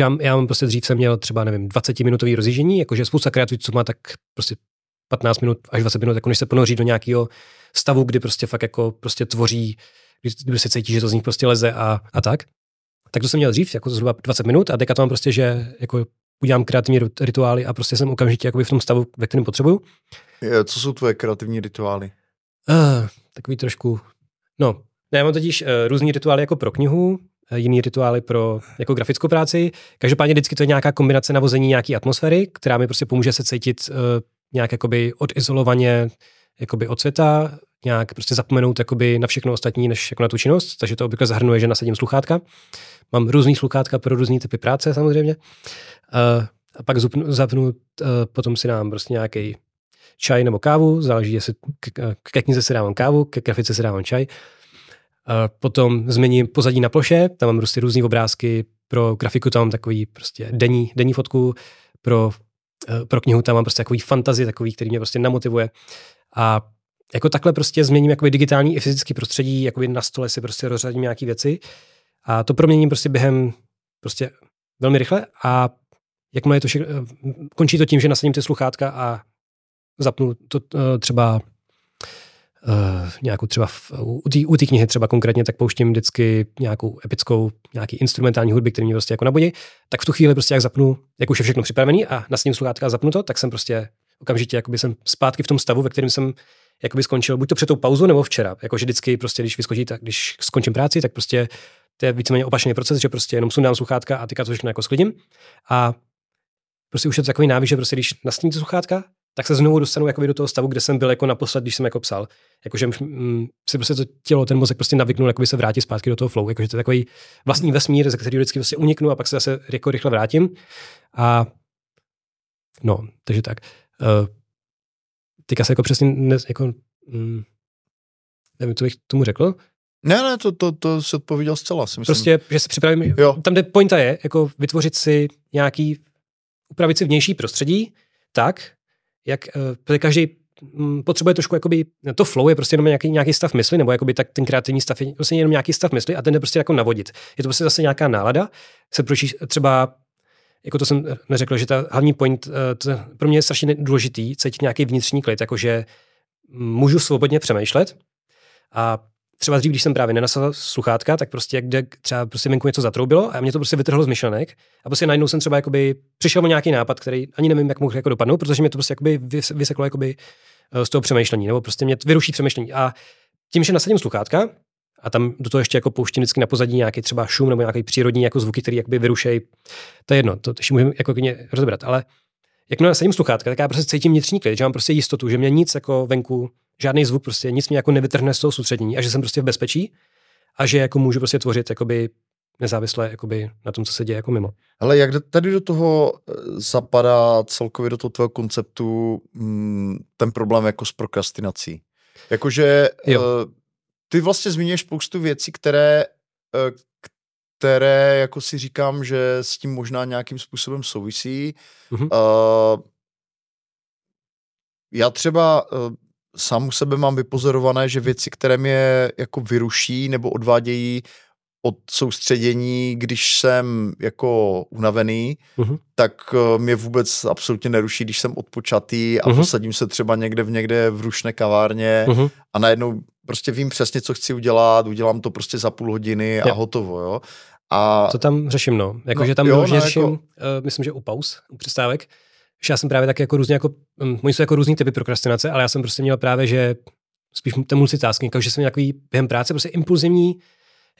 já, já mám prostě dřív jsem měl třeba, nevím, 20 minutový rozjíždění, jakože spousta kreativců má tak prostě 15 minut až 20 minut, jako než se ponoří do nějakého stavu, kdy prostě fakt jako prostě tvoří, kdy se cítí, že to z nich prostě leze a, a tak. Tak to jsem měl dřív, jako zhruba 20 minut a teďka to mám prostě, že jako udělám kreativní rituály a prostě jsem okamžitě jakoby v tom stavu, ve kterém potřebuju. Co jsou tvoje kreativní rituály? Uh, takový trošku, no, já mám totiž uh, různý rituály jako pro knihu, jiný rituály pro jako grafickou práci. Každopádně vždycky to je nějaká kombinace navození nějaké atmosféry, která mi prostě pomůže se cítit uh, nějak jakoby odizolovaně jakoby od světa, nějak prostě zapomenout jakoby na všechno ostatní, než jako na tu činnost, takže to obvykle zahrnuje, že nasadím sluchátka. Mám různý sluchátka pro různý typy práce samozřejmě. Uh, a pak zapnu, zapnu uh, potom si dám prostě nějaký čaj nebo kávu, záleží, jestli k, ke knize si dávám kávu, ke grafice si dávám čaj. Potom změním pozadí na ploše, tam mám prostě různé obrázky, pro grafiku tam mám takový prostě denní, denní fotku, pro, uh, pro knihu tam mám prostě takový fantazie, takový, který mě prostě namotivuje. A jako takhle prostě změním jakoby digitální i fyzický prostředí, jakoby na stole si prostě rozřadím nějaké věci a to proměním prostě během prostě velmi rychle a jakmile je to všechno, končí to tím, že nasadím ty sluchátka a zapnu to uh, třeba uh, nějakou třeba v, u té knihy třeba konkrétně, tak pouštím vždycky nějakou epickou, nějaký instrumentální hudby, který mě prostě jako nabodí, tak v tu chvíli prostě jak zapnu, jak už je všechno připravený a nasadím sluchátka a zapnu to, tak jsem prostě okamžitě jakoby jsem zpátky v tom stavu, ve kterém jsem jakoby skončil buď to před tou pauzou nebo včera. Jakože vždycky prostě, když vyskočí, tak když skončím práci, tak prostě to je víceméně opačný proces, že prostě jenom sundám sluchátka a teďka to všechno jako sklidím. A prostě už je to takový návyk, že prostě když nastím ty sluchátka, tak se znovu dostanu jakoby do toho stavu, kde jsem byl jako naposled, když jsem jako psal. Jakože mm, si prostě to tělo, ten mozek prostě navyknul, jakoby se vrátit zpátky do toho flow. Jakože to je takový vlastní vesmír, ze kterého vždycky prostě uniknu a pak se zase jako rychle vrátím. A no, takže tak. Uh, teďka se jako přesně ne, jako, mm, nevím, co bych tomu řekl. Ne, ne, to, to, to se odpověděl zcela. Si myslím. Prostě, že si připravím, jo. tam, kde pointa je, jako vytvořit si nějaký, upravit si vnější prostředí, tak, jak, uh, každý mm, potřebuje trošku, jakoby, to flow je prostě jenom nějaký, nějaký stav mysli, nebo jakoby tak ten kreativní stav je prostě jenom nějaký stav mysli a ten jde prostě jako navodit. Je to prostě zase nějaká nálada, se pročí, třeba jako to jsem neřekl, že ta hlavní point, eh, to pro mě je strašně důležitý cítit nějaký vnitřní klid, jakože můžu svobodně přemýšlet a třeba dřív, když jsem právě nenasal sluchátka, tak prostě kde třeba prostě venku něco zatroubilo a mě to prostě vytrhlo z myšlenek a prostě najednou jsem třeba jakoby přišel o nějaký nápad, který ani nevím, jak mohl jako dopadnout, protože mě to prostě jakoby vyseklo jakoby eh, z toho přemýšlení, nebo prostě mě vyruší přemýšlení. A tím, že nasadím sluchátka, a tam do toho ještě jako pouštím vždycky na pozadí nějaký třeba šum nebo nějaký přírodní jako zvuky, který jakoby vyrušejí. To je jedno, to ještě můžeme jako rozebrat, ale jak nasadím sluchátka, tak já prostě cítím vnitřní klid, že mám prostě jistotu, že mě nic jako venku, žádný zvuk prostě nic mě jako nevytrhne z toho soustředění a že jsem prostě v bezpečí a že jako můžu prostě tvořit jakoby nezávisle jakoby na tom, co se děje jako mimo. Ale jak tady do toho eh, zapadá celkově do toho tvého konceptu mm, ten problém jako s prokrastinací? Jakože. Uh, ty vlastně zmíníš spoustu věcí, které, eh, které jako si říkám, že s tím možná nějakým způsobem souvisí. Mm-hmm. Uh, já třeba uh, sám u sebe mám vypozorované, že věci, které mě jako vyruší nebo odvádějí od soustředění, když jsem jako unavený, uh-huh. tak uh, mě vůbec absolutně neruší, když jsem odpočatý a uh-huh. posadím se třeba někde v někde v rušné kavárně uh-huh. a najednou prostě vím přesně, co chci udělat, udělám to prostě za půl hodiny a jo. hotovo, jo. A... To tam řeším, no. Jako, no, že tam jo, no, řeším, jako... uh, myslím, že u pauz, u přestávek, že já jsem právě tak jako různě jako, um, oni jsou jako různý typy prokrastinace, ale já jsem prostě měl právě, že spíš ten multitasking, takže jsem měl takový během práce prostě impulzivní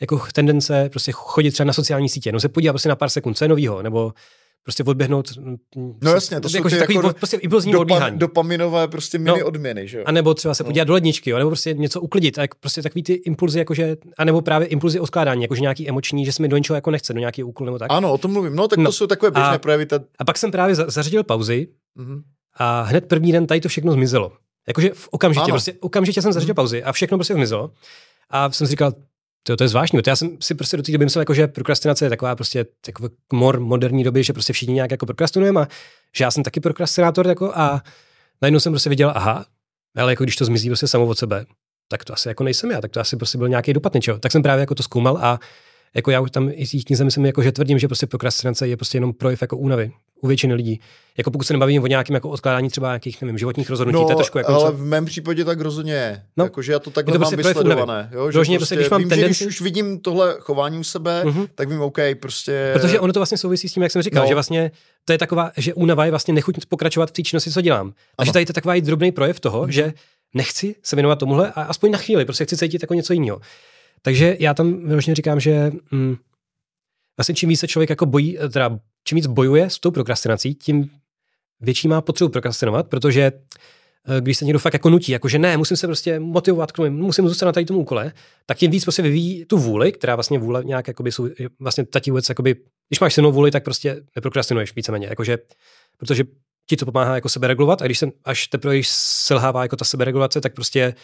jako tendence prostě chodit třeba na sociální sítě, no se podívat prostě na pár sekund, co je novýho, nebo prostě odběhnout. No jasně, to jsou jako, ty takový jako prostě impulzní dopa, odbíhání. dopaminové prostě mini no, odměny, že jo? A nebo třeba se no. podívat do ledničky, jo? nebo prostě něco uklidit, tak prostě takový ty impulzy, jakože, a nebo právě impulzy odkládání, jakože nějaký emoční, že se mi do něčeho jako nechce, do nějaký úkol nebo tak. Ano, o tom mluvím. No, tak no. to jsou takové běžné projevy. Ta... A pak jsem právě zařadil pauzy mm-hmm. a hned první den tady to všechno zmizelo. Jakože v okamžitě, ano. prostě okamžitě jsem zařadil mm-hmm. pauzy a všechno prostě zmizelo. A jsem si říkal, to, to je zvláštní. To já jsem si prostě do té doby myslel, jako, že prokrastinace je taková prostě taková mor moderní doby, že prostě všichni nějak jako prokrastinujeme a že já jsem taky prokrastinátor jako a najednou jsem prostě viděl, aha, ale jako když to zmizí prostě samo od sebe, tak to asi jako nejsem já, tak to asi prostě byl nějaký dopad něčeho. Tak jsem právě jako to zkoumal a jako já už tam i z knize myslím, jako, že tvrdím, že prostě prokrastinace je prostě jenom projev jako únavy u většiny lidí. Jako pokud se nebavím o nějakém jako odkládání třeba nějakých nevím, životních rozhodnutí, no, to je trošku jako ale co... v mém případě tak rozhodně je. No, jako, že já to takhle to prostě mám vysledované. Jo, že prostě, prostě, když mám vím, tendenci... že když už vidím tohle chování u sebe, mm-hmm. tak vím, OK, prostě... Protože ono to vlastně souvisí s tím, jak jsem říkal, no. že vlastně to je taková, že únava je vlastně nechuť pokračovat v té činnosti, co dělám. Takže tady je to takový drobný projev toho, mm-hmm. že nechci se věnovat tomuhle a aspoň na chvíli, prostě chci cítit jako něco jiného. Takže já tam vyloženě říkám, že mm, vlastně čím víc se člověk jako bojí, teda čím víc bojuje s tou prokrastinací, tím větší má potřebu prokrastinovat, protože eh, když se někdo fakt jako nutí, jako že ne, musím se prostě motivovat k tomu, musím zůstat na tady tom úkole, tak tím víc prostě vyvíjí tu vůli, která vlastně vůle nějak jakoby, jsou, vlastně ta vůbec, jakoby, když máš silnou vůli, tak prostě neprokrastinuješ víceméně, jakože, protože ti to pomáhá jako sebe regulovat a když jsem, až teprve když selhává jako ta seberegulace, tak prostě Eh,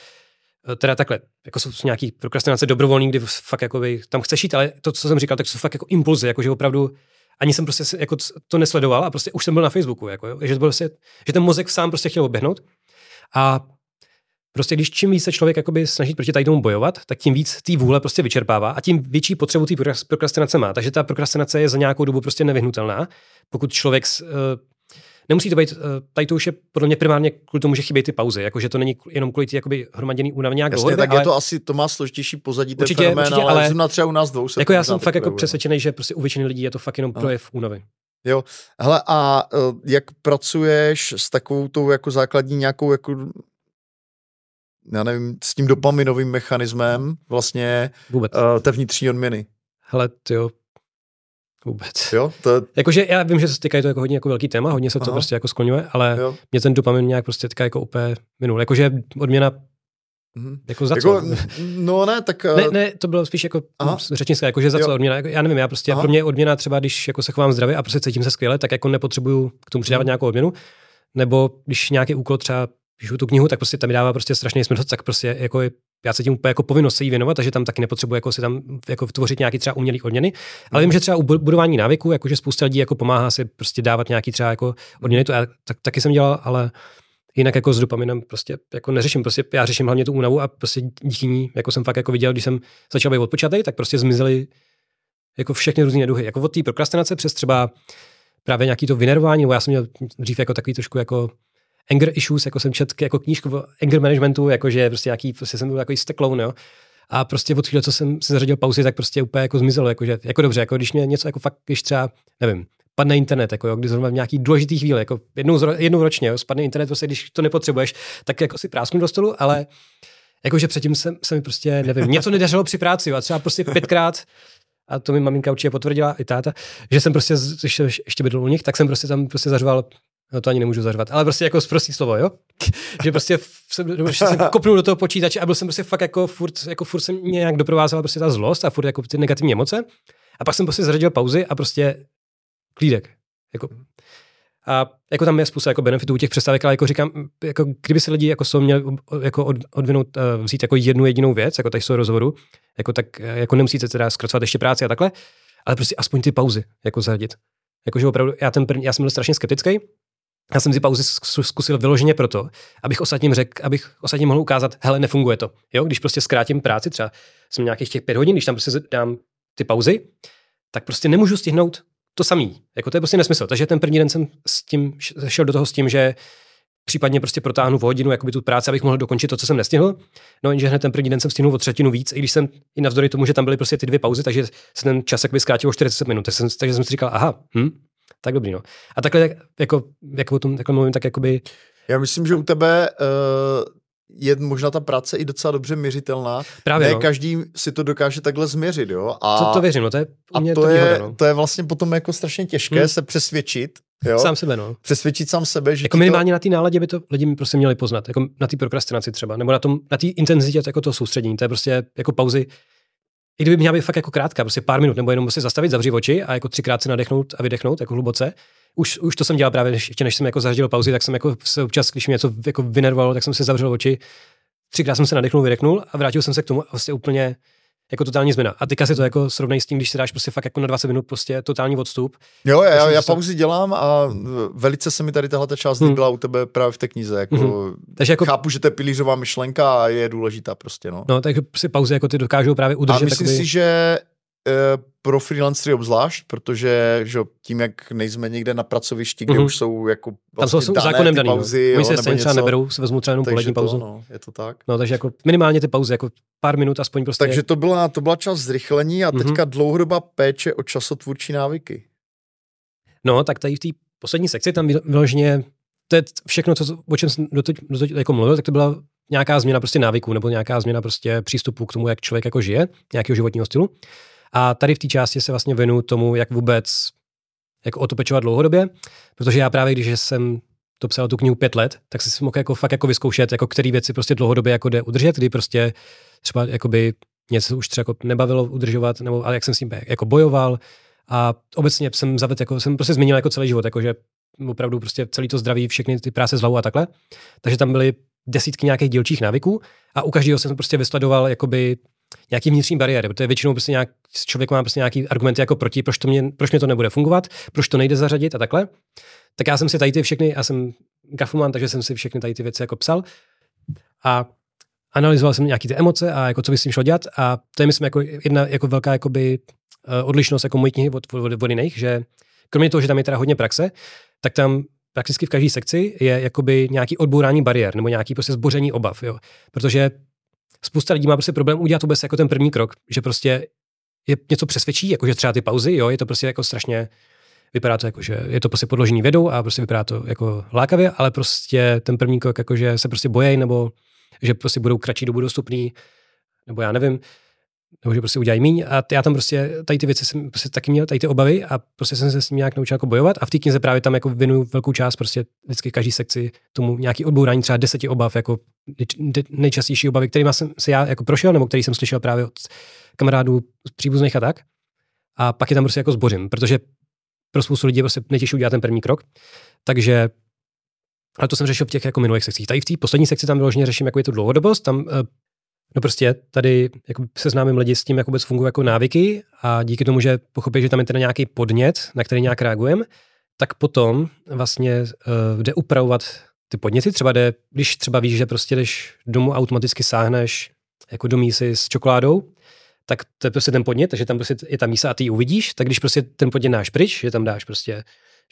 teda takhle, jako jsou nějaký prokrastinace dobrovolný, kdy fakt jako tam chceš jít, ale to, co jsem říkal, tak jsou fakt jako impulzy, jako že opravdu ani jsem prostě jako to nesledoval a prostě už jsem byl na Facebooku, jako, jo, že, prostě, že ten mozek sám prostě chtěl oběhnout. A prostě když čím více člověk jakoby snaží proti tady tomu bojovat, tak tím víc té vůle prostě vyčerpává a tím větší potřebu té prokrastinace má. Takže ta prokrastinace je za nějakou dobu prostě nevyhnutelná. Pokud člověk uh, nemusí to být, eh, tady to už je podle mě primárně kvůli tomu, že chybí ty pauzy, jakože to není jenom kvůli ty jakoby hromaděný únavy nějak Jasně, tak ale... je to asi, to má složitější pozadí ten určitě, fenomén, určitě, ale, ale třeba u nás dvou se Jako já jsem fakt jako přesvědčený, že prostě u většiny lidí je to fakt jenom projev únavy. Jo, hele a uh, jak pracuješ s takovou tou jako základní nějakou jako já nevím, s tím dopaminovým mechanismem vlastně Vůbec. Uh, té vnitřní odměny? Hele, jo, Vůbec. Jo, to je... Jakože já vím, že se týká to jako hodně jako velký téma, hodně se to Aha. prostě jako skloňuje, ale jo. mě ten dopamin nějak prostě týká jako úplně minul. Jakože odměna Mm-hmm. Jako za jako, co? No ne, tak... Ne, eh, ne, to bylo spíš jako Aha. řečnická, jakože za jo. co odměna. Jako, já nevím, já prostě, Aha. pro mě odměna třeba, když jako se chovám zdravě a prostě cítím se skvěle, tak jako nepotřebuju k tomu přidávat mm. nějakou odměnu. Nebo když nějaký úkol třeba píšu tu knihu, tak prostě tam mi dává prostě strašný smysl, tak prostě jako je já se tím úplně jako povinnost se jí věnovat, takže tam taky nepotřebuji jako si tam jako tvořit nějaký třeba umělý odměny. Ale vím, že třeba u budování návyků, jakože spousta lidí jako pomáhá si prostě dávat nějaký třeba jako odměny, to já tak, taky jsem dělal, ale jinak jako s dopaminem prostě jako neřeším, prostě já řeším hlavně tu únavu a prostě díky ní, jako jsem fakt jako viděl, když jsem začal být odpočatý, tak prostě zmizely jako všechny různé neduhy. Jako od té prokrastinace přes třeba právě nějaký to vynervování, já jsem měl dřív jako takový trošku jako anger issues, jako jsem četl jako knížku o anger managementu, jakože prostě nějaký, prostě jsem byl jako steklou, jo. A prostě od chvíle, co jsem si zařadil pauzy, tak prostě úplně jako zmizelo, jakože, jako dobře, jako když mě něco jako fakt, když třeba, nevím, padne internet, jako jo, když zrovna v nějaký důležitý chvíli, jako jednou, jednou ročně, jo, spadne internet, prostě, když to nepotřebuješ, tak jako si prásknu do stolu, ale jakože předtím jsem, se mi prostě, nevím, [LAUGHS] něco nedařilo při práci, jo, a třeba prostě pětkrát a to mi maminka určitě potvrdila i táta, že jsem prostě, ještě, ještě bydl u nich, tak jsem prostě tam prostě zařval No to ani nemůžu zařvat, ale prostě jako zprostý slovo, jo? [LAUGHS] že prostě jsem, jsem [LAUGHS] kopnul do toho počítače a byl jsem prostě fakt jako furt, jako furt jsem nějak doprovázela prostě ta zlost a furt jako ty negativní emoce. A pak jsem prostě zařadil pauzy a prostě klídek. Jako. A jako tam je spousta jako benefitů těch představek, ale jako říkám, jako kdyby se lidi jako jsou měli jako od, odvinout, uh, vzít jako jednu jedinou věc, jako tady jsou rozhovoru, jako tak jako nemusíte teda zkracovat ještě práci a takhle, ale prostě aspoň ty pauzy jako zařadit. Jakože opravdu, já, ten první, já jsem byl strašně skeptický, já jsem si pauzy zkusil vyloženě proto, abych ostatním řekl, abych ostatním mohl ukázat, hele, nefunguje to. Jo, když prostě zkrátím práci, třeba jsem nějakých těch pět hodin, když tam prostě dám ty pauzy, tak prostě nemůžu stihnout to samý. Jako to je prostě nesmysl. Takže ten první den jsem s tím šel do toho s tím, že případně prostě protáhnu v hodinu jakoby tu práci, abych mohl dokončit to, co jsem nestihl. No jenže hned ten první den jsem stihnul o třetinu víc, i když jsem i navzdory tomu, že tam byly prostě ty dvě pauzy, takže se ten čas jakoby zkrátil o 40 minut. Takže jsem, takže jsem si říkal, aha, hm, tak dobrý, no. A takhle, jako, jak o tom takhle mluvím, tak jakoby... Já myslím, že u tebe uh, je možná ta práce i docela dobře měřitelná. Právě, ne no. každý si to dokáže takhle změřit, jo. A, to, to věřím, no to je a to, to je, výhoda, no. to je vlastně potom jako strašně těžké hmm. se přesvědčit, Jo? Sám sebe, no. Přesvědčit sám sebe, že Jako minimálně to... na té náladě by to lidi prostě měli poznat, jako na té prokrastinaci třeba, nebo na tom, na té intenzitě jako toho soustředění, to je prostě jako pauzy, i kdyby měla být fakt jako krátká, prostě pár minut, nebo jenom prostě zastavit, zavřít oči a jako třikrát se nadechnout a vydechnout jako hluboce. Už, už to jsem dělal právě, ještě než jsem jako zařadil pauzy, tak jsem jako se občas, když mě něco jako vynervovalo, tak jsem se zavřel oči, třikrát jsem se nadechnul, vydechnul a vrátil jsem se k tomu a vlastně úplně jako totální změna. A teďka si to jako srovnej s tím, když si dáš prostě fakt jako na 20 minut prostě totální odstup. Jo, já, já, já pauzy dělám a velice se mi tady tahle část hmm. u tebe právě v té knize. Jako, hmm. takže jako, chápu, že to je pilířová myšlenka a je důležitá prostě. No, no takže si pauzy jako ty dokážou právě udržet. A myslím takový... si, že pro freelancery obzvlášť, protože že tím, jak nejsme někde na pracovišti, kde mm-hmm. už jsou jako vlastně Tam jsou dané zákonem daný, pauzy. Oni se stejně třeba neberou, se vezmu třeba jenom polední pauzu. No, je to tak. No, takže jako minimálně ty pauzy, jako pár minut aspoň prostě. Takže to byla, to byla čas zrychlení a mm-hmm. teďka dlouhodobá péče o časotvůrčí návyky. No, tak tady v té poslední sekci tam vyloženě, to je všechno, co, o čem jsem doteď, doteď jako mluvil, tak to byla nějaká změna prostě návyků nebo nějaká změna prostě přístupu k tomu, jak člověk jako žije, nějakého životního stylu. A tady v té části se vlastně věnu tomu, jak vůbec jako o to pečovat dlouhodobě, protože já právě, když jsem to psal tu knihu pět let, tak si mohl jako fakt jako vyzkoušet, jako který věci prostě dlouhodobě jako jde udržet, kdy prostě třeba jakoby něco už třeba jako nebavilo udržovat, nebo ale jak jsem s tím jako bojoval. A obecně jsem zavedl, jako jsem prostě změnil jako celý život, jakože opravdu prostě celý to zdraví, všechny ty práce z hlavu a takhle. Takže tam byly desítky nějakých dílčích návyků a u každého jsem prostě vysledoval jakoby nějaký vnitřní bariéry, protože většinou prostě nějak, člověk má prostě nějaký argumenty jako proti, proč, to mě, proč mě to nebude fungovat, proč to nejde zařadit a takhle. Tak já jsem si tady ty všechny, já jsem grafoman, takže jsem si všechny tady ty věci jako psal a analyzoval jsem nějaké ty emoce a jako co bych s tím šlo dělat a to je myslím jako jedna jako velká jakoby, uh, odlišnost jako mojí knihy od, od, od jiných, že kromě toho, že tam je teda hodně praxe, tak tam prakticky v každé sekci je jakoby nějaký odbourání bariér nebo nějaký prostě zboření obav, jo. Protože spousta lidí má prostě problém udělat vůbec jako ten první krok, že prostě je něco přesvědčí, jakože třeba ty pauzy, jo, je to prostě jako strašně, vypadá to jako, že je to prostě podložený vědou a prostě vypadá to jako lákavě, ale prostě ten první krok, jakože se prostě bojí nebo že prostě budou kratší dobu dostupný, nebo já nevím, nebo že prostě udělají míň. A já tam prostě tady ty věci jsem prostě taky měl, tady ty obavy a prostě jsem se s tím nějak naučil jako bojovat. A v té knize právě tam jako věnuju velkou část prostě vždycky každý sekci tomu nějaký odbourání třeba deseti obav, jako nejčastější obavy, kterými jsem se já jako prošel, nebo který jsem slyšel právě od kamarádů příbuzných a tak. A pak je tam prostě jako zbořím, protože pro spoustu lidí je prostě nejtěžší udělat ten první krok. Takže ale to jsem řešil v těch jako minulých sekcích. Tady v té poslední sekci tam vyloženě řeším jako je tu dlouhodobost. Tam eh, No prostě tady jako seznámím lidi s tím, jak vůbec fungují jako návyky a díky tomu, že pochopí, že tam je teda nějaký podnět, na který nějak reagujeme, tak potom vlastně uh, jde upravovat ty podněty. Třeba jde, když třeba víš, že prostě jdeš domů automaticky sáhneš jako do mísy s čokoládou, tak to je prostě ten podnět, takže tam prostě je ta mísa a ty ji uvidíš, tak když prostě ten podnět dáš pryč, že tam dáš prostě,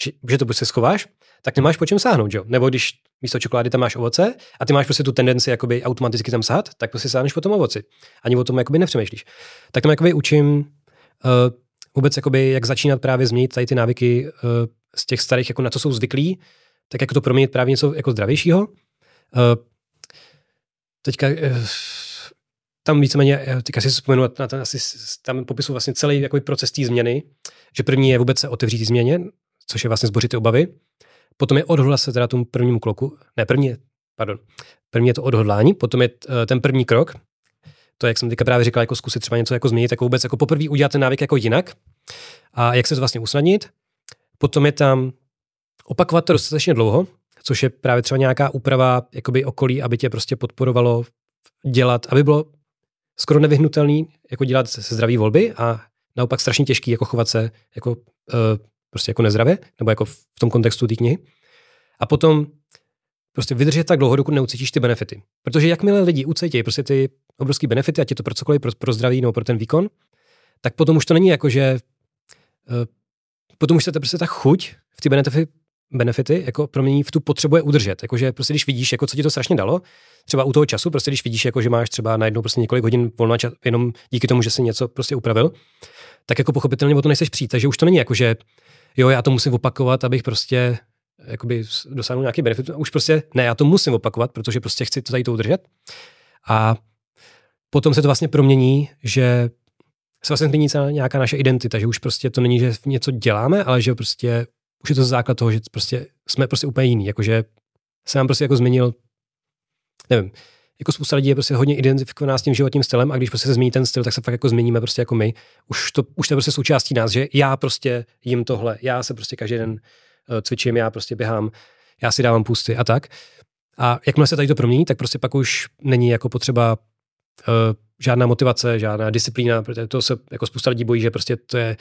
že, že to prostě schováš, tak nemáš po čem sáhnout, jo? Nebo když místo čokolády tam máš ovoce a ty máš prostě tu tendenci jakoby automaticky tam sát, tak prostě sáhneš po tom ovoci. Ani o tom jakoby nepřemýšlíš. Tak tam jakoby učím uh, vůbec jakoby, jak začínat právě změnit tady ty návyky uh, z těch starých, jako na co jsou zvyklí, tak jako to proměnit právě něco jako zdravějšího. Uh, teďka uh, tam víceméně, teďka si vzpomenu na ten, asi tam popisu vlastně celý jako proces té změny, že první je vůbec se otevřít změně, což je vlastně zbořit ty obavy. Potom je odhodlat se teda tomu prvnímu kroku. Ne, první pardon, první je to odhodlání, potom je eh, ten první krok, to, jak jsem teďka právě říkal, jako zkusit třeba něco jako změnit, jako vůbec jako poprvé udělat ten návyk jako jinak a jak se to vlastně usnadnit. Potom je tam opakovat to dostatečně dlouho, což je právě třeba nějaká úprava jakoby okolí, aby tě prostě podporovalo dělat, aby bylo skoro nevyhnutelný jako dělat se zdraví volby a naopak strašně těžký jako chovat se jako uh, prostě jako nezdravě, nebo jako v tom kontextu té knihy. A potom prostě vydržet tak dlouho, dokud neucítíš ty benefity. Protože jakmile lidi ucítí prostě ty obrovské benefity, ať je to pro cokoliv, pro, pro zdraví nebo pro ten výkon, tak potom už to není jako, že uh, potom už se to prostě ta chuť v ty benefity, benefity jako promění v tu potřebu je udržet. Jakože prostě když vidíš, jako co ti to strašně dalo, třeba u toho času, prostě když vidíš, jako že máš třeba najednou prostě několik hodin volna čas, jenom díky tomu, že jsi něco prostě upravil, tak jako pochopitelně o to nejseš přijít. Takže už to není jako, že jo, já to musím opakovat, abych prostě jakoby dosáhnul nějaký benefit. Už prostě ne, já to musím opakovat, protože prostě chci to tady to udržet. A potom se to vlastně promění, že se vlastně změní nějaká naše identita, že už prostě to není, že něco děláme, ale že prostě už je to základ toho, že prostě jsme prostě úplně jiný, jakože se nám prostě jako změnil, nevím, jako spousta lidí je prostě hodně identifikovaná s tím životním stylem a když prostě se změní ten styl, tak se fakt jako změníme prostě jako my. Už to, už to je prostě součástí nás, že já prostě jim tohle, já se prostě každý den uh, cvičím, já prostě běhám, já si dávám pusty a tak. A jakmile se tady to promění, tak prostě pak už není jako potřeba uh, žádná motivace, žádná disciplína, protože to se jako spousta lidí bojí, že prostě to je,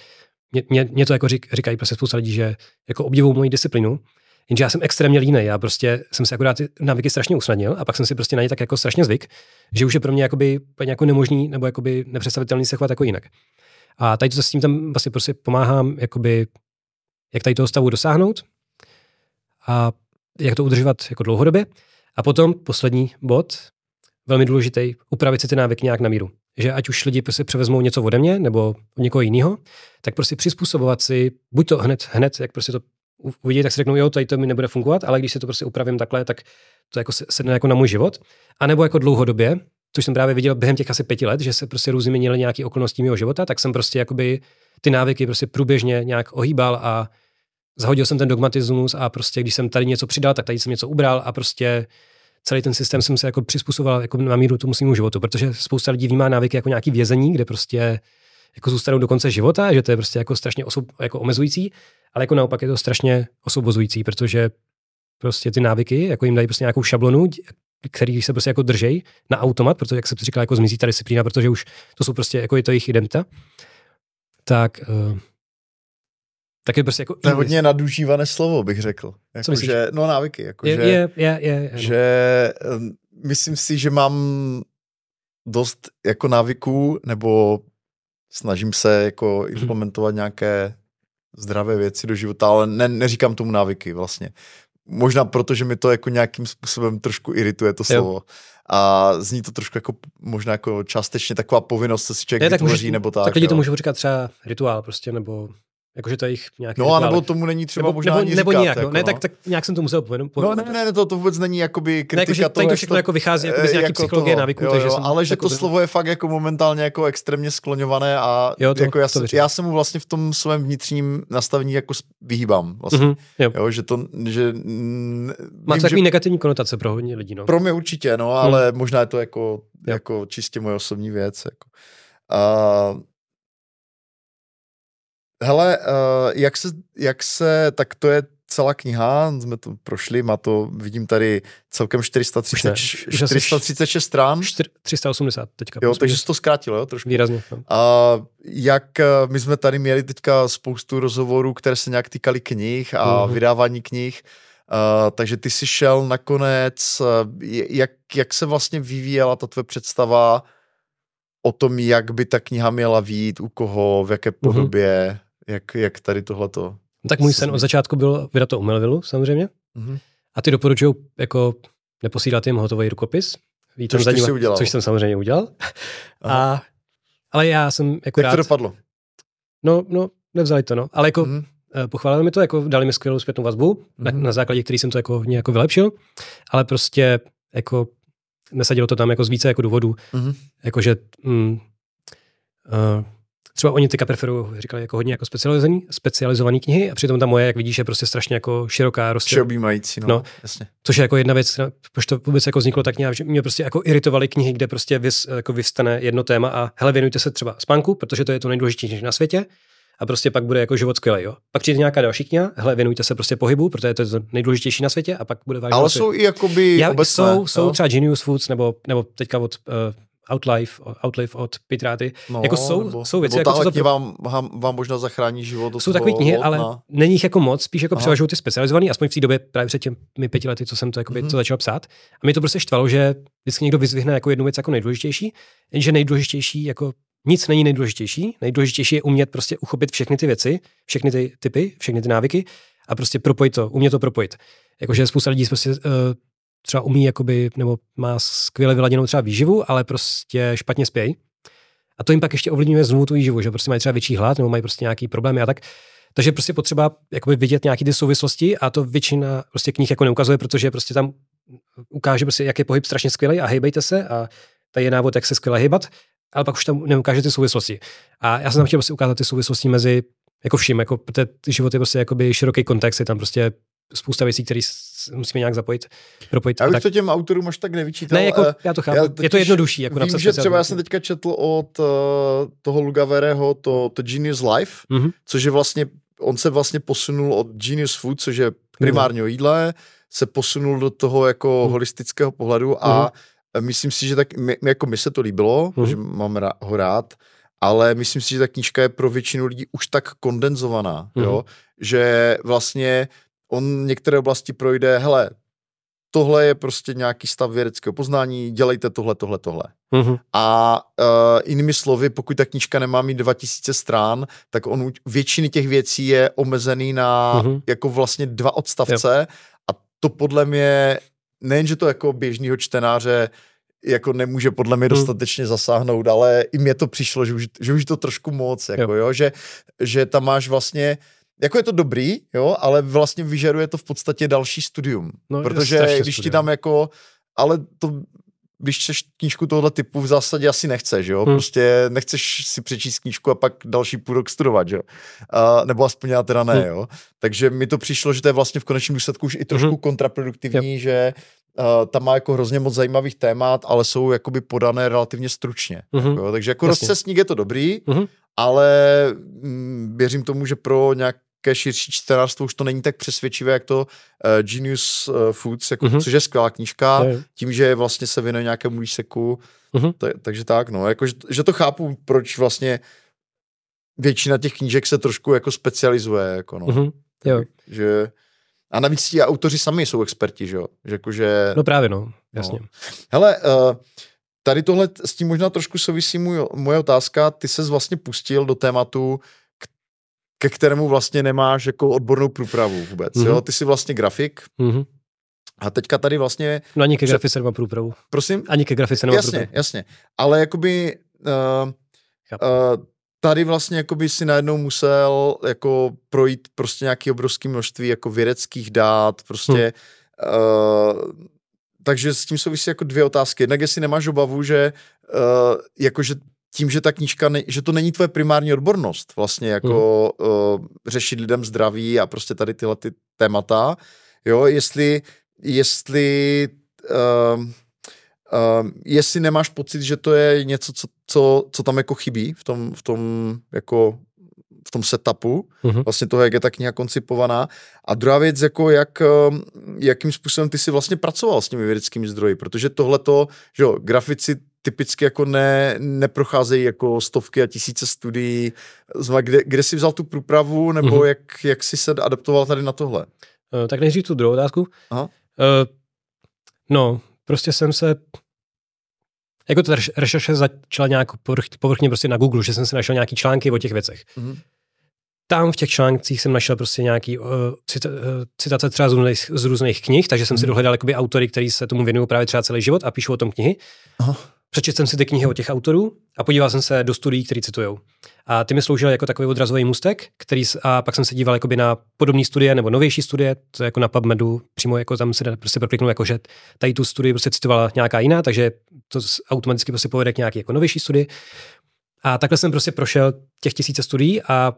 mě, mě, mě to jako řík, říkají prostě spousta lidí, že jako obdivují moji disciplínu, Jenže já jsem extrémně líný, já prostě jsem si akorát ty návyky strašně usnadnil a pak jsem si prostě na ně tak jako strašně zvyk, že už je pro mě jakoby jako nemožný nebo jakoby nepředstavitelný se chovat jako jinak. A tady to s tím tam vlastně prostě pomáhám, jakoby, jak tady toho stavu dosáhnout a jak to udržovat jako dlouhodobě. A potom poslední bod, velmi důležitý, upravit si ty návyky nějak na míru. Že ať už lidi prostě převezmou něco ode mě nebo od někoho jiného, tak prostě přizpůsobovat si, buď to hned, hned, jak prostě to uvidí, tak si řeknou, jo, tady to mi nebude fungovat, ale když si to prostě upravím takhle, tak to jako sedne jako na můj život. A nebo jako dlouhodobě, což jsem právě viděl během těch asi pěti let, že se prostě různě měnily nějaké okolnosti mého života, tak jsem prostě jakoby ty návyky prostě průběžně nějak ohýbal a zahodil jsem ten dogmatismus a prostě když jsem tady něco přidal, tak tady jsem něco ubral a prostě celý ten systém jsem se jako přizpůsoboval jako na míru tomu svým životu, protože spousta lidí vnímá návyky jako nějaký vězení, kde prostě jako zůstanou do konce života, že to je prostě jako strašně osob, jako omezující, ale jako naopak je to strašně osobozující, protože prostě ty návyky, jako jim dají prostě nějakou šablonu, který se prostě jako držej na automat, protože jak jsem říkal, jako zmizí ta disciplína, protože už to jsou prostě jako je to jejich identita, tak uh, tak je prostě jako... To je hodně nadužívané slovo, bych řekl. Jako, Co že, no návyky. Jako, je, že, je, je, je, je, že um, myslím si, že mám dost jako návyků, nebo snažím se jako mhm. implementovat nějaké zdravé věci do života, ale ne, neříkám tomu návyky vlastně. Možná proto, že mi to jako nějakým způsobem trošku irituje to slovo. Jo. A zní to trošku jako možná jako částečně taková povinnost, co si člověk ne, tak vytvoří, může, nebo tak. Tak lidi to můžou říkat třeba rituál prostě, nebo Jakože to je jich nějaký No, anebo tomu není třeba nebo, možná nebo, nebo říkat, nějak, jako, no. Ne, tak, tak nějak jsem to musel povědomit. No ne, ne, ne, to, to vůbec není jakoby kritika ne, jakože, toho, to všechno to, jako vychází jako z nějaký jako psychologie toho, návyku. Jo, takže jo, jsem ale že jako to slovo je fakt jako momentálně jako extrémně skloňované a jo, to, jako já, to já se mu vlastně v tom svém vnitřním nastavení jako vyhýbám. Vlastně. Mm-hmm, jo. jo. že to, že... Má to takový negativní konotace pro hodně lidí, no. Pro mě určitě, no, ale hmm. možná je to jako, jako čistě moje osobní věc. Jako. Uh, Hele, uh, jak, se, jak se, tak to je celá kniha, jsme to prošli, má to, vidím tady celkem 430, ne, 436 stran. 380 teďka. Jo, takže jsi to zkrátil, jo, trošku. Výrazně. No. A jak, eh, my jsme tady měli teďka spoustu rozhovorů, které se nějak týkaly knih a uh-huh. vydávání knih, uh, takže ty jsi šel nakonec, jak, jak se vlastně vyvíjela ta tvoje představa o tom, jak by ta kniha měla výjít, u koho, v jaké mhm. podobě, jak, jak tady tohleto? No tak můj sen od začátku byl vydat to u Melvillu, samozřejmě. Mm-hmm. A ty doporučují jako neposílat jim hotový rukopis. Ví, což jsi udělal. Což jsem samozřejmě udělal. A, ale já jsem jako Jak rád... to dopadlo? No, no, nevzali to, no. Ale jako mm-hmm. pochválili mi to, jako dali mi skvělou zpětnou vazbu, mm-hmm. na, mhm. na základě který jsem to jako hodně jako vylepšil, ale prostě jako nesadilo to tam jako z více jako důvodů. Mm-hmm. Jakože mm, uh, třeba oni teďka preferují, říkali, jako hodně jako specializovaný, specializovaný knihy a přitom ta moje, jak vidíš, je prostě strašně jako široká. Prostě, Všeobjímající, no, no, jasně. Což je jako jedna věc, proč to vůbec jako vzniklo tak nějak, že mě prostě jako iritovaly knihy, kde prostě vys, jako vystane jedno téma a hele, věnujte se třeba spánku, protože to je to nejdůležitější na světě a prostě pak bude jako život skvělý. Jo. Pak přijde nějaká další kniha, hele, věnujte se prostě pohybu, protože to je to nejdůležitější na světě a pak bude váš Ale jsou i jakoby Já, obecné, jsou, jsou třeba Genius Foods nebo, nebo teďka od uh, Outlive, Outlive od Pitráty. No, jako jsou, jsou věci, jako co to... vám, vám, vám možná zachrání život. Jsou takové knihy, ale na... není jich jako moc, spíš jako převažují ty specializované, aspoň v té době právě před těmi pěti lety, co jsem to, jakoby, mm-hmm. to začal psát. A mě to prostě štvalo, že vždycky někdo vyzvihne jako jednu věc jako nejdůležitější, jenže nejdůležitější jako nic není nejdůležitější. Nejdůležitější je umět prostě uchopit všechny ty věci, všechny ty typy, všechny ty návyky a prostě propojit to, umět to propojit. Jakože spousta lidí prostě uh, třeba umí, jakoby, nebo má skvěle vyladěnou třeba výživu, ale prostě špatně spějí. A to jim pak ještě ovlivňuje znovu tu výživu, že prostě mají třeba větší hlad nebo mají prostě nějaký problémy a tak. Takže prostě potřeba jakoby vidět nějaké ty souvislosti a to většina prostě knih jako neukazuje, protože prostě tam ukáže prostě, jak je pohyb strašně skvělý a hejbejte se a tady je návod, jak se skvěle hýbat, ale pak už tam neukáže ty souvislosti. A já jsem tam chtěl prostě ukázat ty souvislosti mezi jako vším, jako, život je prostě jakoby široký kontext, je tam prostě spousta věcí, které musíme nějak zapojit, propojit. Já už tak... to těm autorům až tak nevyčítal. Ne, jako, já to chápu. Já je to jednodušší. Jako vím, že třeba já jsem teďka četl od uh, toho Lugavereho to, to Genius Life, mm-hmm. což je vlastně, on se vlastně posunul od Genius Food, což je primárně o jídle, se posunul do toho jako mm. holistického pohledu a mm. myslím si, že tak, my, jako mi se to líbilo, mm. že mám ho rád, ale myslím si, že ta knížka je pro většinu lidí už tak kondenzovaná, mm. jo, že vlastně on některé oblasti projde, hele, tohle je prostě nějaký stav vědeckého poznání, dělejte tohle, tohle, tohle. Mm-hmm. A uh, jinými slovy, pokud ta knížka nemá mít 2000 strán, tak on většiny těch věcí je omezený na mm-hmm. jako vlastně dva odstavce yep. a to podle mě, nejen, že to jako běžného čtenáře jako nemůže podle mě mhm. dostatečně hmm. zasáhnout, ale i mě to přišlo, že už, že už to trošku moc, jako jo. jo, že, že tam máš vlastně jako je to dobrý, jo, ale vlastně vyžaduje to v podstatě další studium. No, protože když ti tam jako, ale to když čteš knížku tohoto typu, v zásadě asi nechceš, jo? Hmm. Prostě nechceš si přečíst knížku a pak další půl rok studovat, jo? A, nebo aspoň já teda ne, hmm. jo? Takže mi to přišlo, že to je vlastně v konečném důsledku už i trošku hmm. kontraproduktivní, yep. že uh, tam má jako hrozně moc zajímavých témat, ale jsou jakoby podané relativně stručně. Hmm. Jako, takže jako rozcestník je to dobrý, hmm. ale mm, věřím tomu, že pro nějak nějaké širší čtenářstvo už to není tak přesvědčivé, jak to uh, Genius uh, Foods, jako, mm-hmm. což je skvělá knížka, je. tím, že vlastně se věnuje nějakému výseku, mm-hmm. ta, takže tak, no, jako, že, že to chápu, proč vlastně většina těch knížek se trošku jako specializuje, jako no. Mm-hmm. Jo. Že, a navíc ti autoři sami jsou experti, že jo? Že jako, že, no právě, no, jasně. No. Hele, uh, tady tohle s tím možná trošku souvisí můj, moje otázka. Ty ses vlastně pustil do tématu ke kterému vlastně nemáš jako odbornou průpravu vůbec. Mm-hmm. Jo? Ty jsi vlastně grafik mm-hmm. a teďka tady vlastně... No ani ke před... grafice nemá průpravu. Prosím? Ani ke grafice nemá jasně, průpravu. Jasně, Ale jakoby... Uh, uh, tady vlastně jakoby si najednou musel jako projít prostě nějaké obrovské množství jako vědeckých dát, prostě hmm. uh, takže s tím souvisí jako dvě otázky. Jednak jestli nemáš obavu, že uh, jakože tím, že ta knížka, ne, že to není tvoje primární odbornost, vlastně jako hmm. uh, řešit lidem zdraví a prostě tady tyhle ty témata, jo, jestli, jestli, uh, uh, jestli nemáš pocit, že to je něco, co, co, co tam jako chybí v tom, v tom jako v tom setupu, uh-huh. vlastně toho, jak je ta kniha koncipovaná. A druhá věc, jako jak, jakým způsobem ty si vlastně pracoval s těmi vědeckými zdroji, protože tohleto, že jo, grafici typicky jako ne, neprocházejí jako stovky a tisíce studií. Kde, kde jsi vzal tu průpravu, nebo mm-hmm. jak, jak jsi se adaptoval tady na tohle? Uh, tak nejdřív tu druhou otázku. Aha. Uh, no, prostě jsem se jako ta rešerše začala nějak povrch, povrchně prostě na Google, že jsem si našel nějaký články o těch věcech. Mm-hmm. Tam v těch článcích jsem našel prostě nějaký uh, cita, uh, citace třeba z různých, z různých knih, takže jsem mm-hmm. si mhm. dohledal jakoby autory, který se tomu věnují právě třeba celý život a píšou o tom knihy. Aha. Přečetl jsem si ty knihy od těch autorů a podíval jsem se do studií, které citují. A ty mi sloužily jako takový odrazový mustek, který, a pak jsem se díval jakoby na podobné studie nebo novější studie, to jako na PubMedu, přímo jako tam se prostě prokliknu, jako že tady tu studii prostě citovala nějaká jiná, takže to automaticky prostě povede k nějaké jako novější studii. A takhle jsem prostě prošel těch tisíce studií a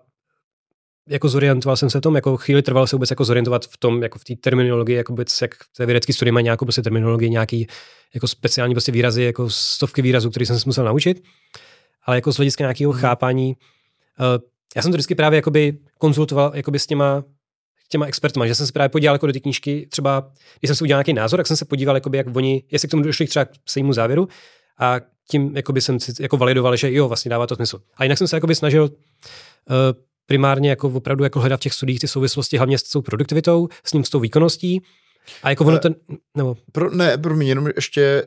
jako zorientoval jsem se v tom, jako chvíli trvalo se vůbec jako zorientovat v tom, jako v té terminologii, jako vůbec, jak té vědecké studie mají nějakou prostě terminologii, nějaký jako speciální prostě výrazy, jako stovky výrazů, které jsem se musel naučit. Ale jako z hlediska nějakého hmm. chápání, uh, já jsem to vždycky právě jakoby konzultoval jakoby s těma těma expertama, že jsem se právě podíval jako do ty knížky, třeba když jsem si udělal nějaký názor, tak jsem se podíval, jakoby, jak oni, jestli k tomu došli třeba k svému závěru a tím jakoby jsem si jako validoval, že jo, vlastně dává to smysl. A jinak jsem se jakoby snažil uh, primárně jako opravdu jako hledat v těch studiích ty souvislosti hlavně s tou produktivitou, s ním s tou výkonností. A jako ono ten, nebo... Pro, ne, pro mě jenom ještě,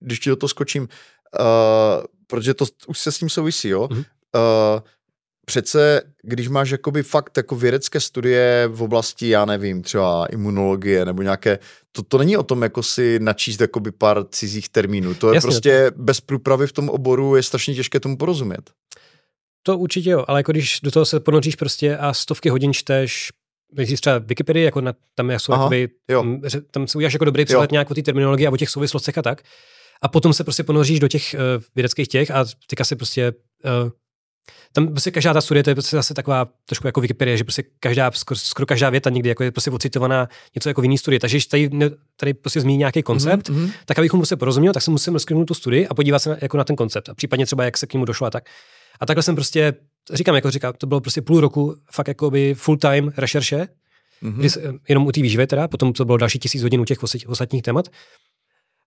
když ti do toho skočím, uh, protože to už se s tím souvisí, jo. Mm-hmm. Uh, přece, když máš jakoby fakt jako vědecké studie v oblasti, já nevím, třeba imunologie nebo nějaké, to, to není o tom jako si načíst jakoby pár cizích termínů. To je Jasně, prostě bez průpravy v tom oboru je strašně těžké tomu porozumět. To určitě jo, ale jako když do toho se ponoříš prostě a stovky hodin čteš Myslíš třeba Wikipedii, jako na, tam jsou Aha, jakoby, jo. tam si uděláš jako dobrý přehled nějak o té terminologii a o těch souvislostech a tak. A potom se prostě ponoříš do těch uh, vědeckých těch a teďka si prostě uh, tam prostě každá ta studie, to je prostě zase taková trošku jako Wikipedie, že prostě každá, skoro, skoro každá věta někdy jako je prostě ocitovaná něco jako v jiný studii. Takže když tady, tady prostě zmíní nějaký koncept, mm-hmm. tak abychom prostě porozuměl, tak se musím rozkrynout tu studii a podívat se na, jako na ten koncept. A případně třeba, jak se k němu došlo a tak. A takhle jsem prostě, říkám, jako říkám, to bylo prostě půl roku fakt jako by full time rešerše, mm-hmm. kdy, jenom u té výživy teda, potom to bylo další tisíc hodin u těch ostatních témat.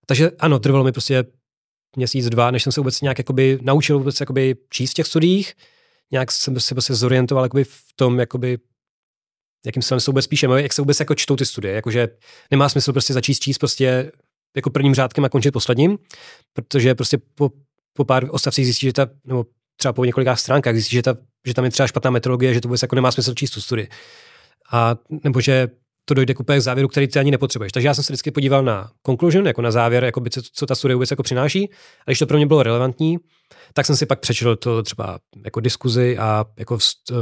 Takže ano, trvalo mi prostě měsíc, dva, než jsem se vůbec nějak jakoby naučil vůbec jakoby číst v těch studiích, nějak jsem se prostě zorientoval jakoby v tom, jakoby, jakým se vůbec píše, jak se vůbec jako čtou ty studie, jakože nemá smysl prostě začít číst prostě jako prvním řádkem a končit posledním, protože prostě po, po pár ostavcích zjistí, že ta, nebo třeba po několika stránkách zjistí, že, ta, že tam je třeba špatná metodologie, že to vůbec jako nemá smysl číst tu studii. A nebo že to dojde k úplně závěru, který ty ani nepotřebuješ. Takže já jsem se vždycky podíval na conclusion, jako na závěr, jako by, co, co ta studie vůbec jako přináší. A když to pro mě bylo relevantní, tak jsem si pak přečetl to třeba jako diskuzi a jako vst,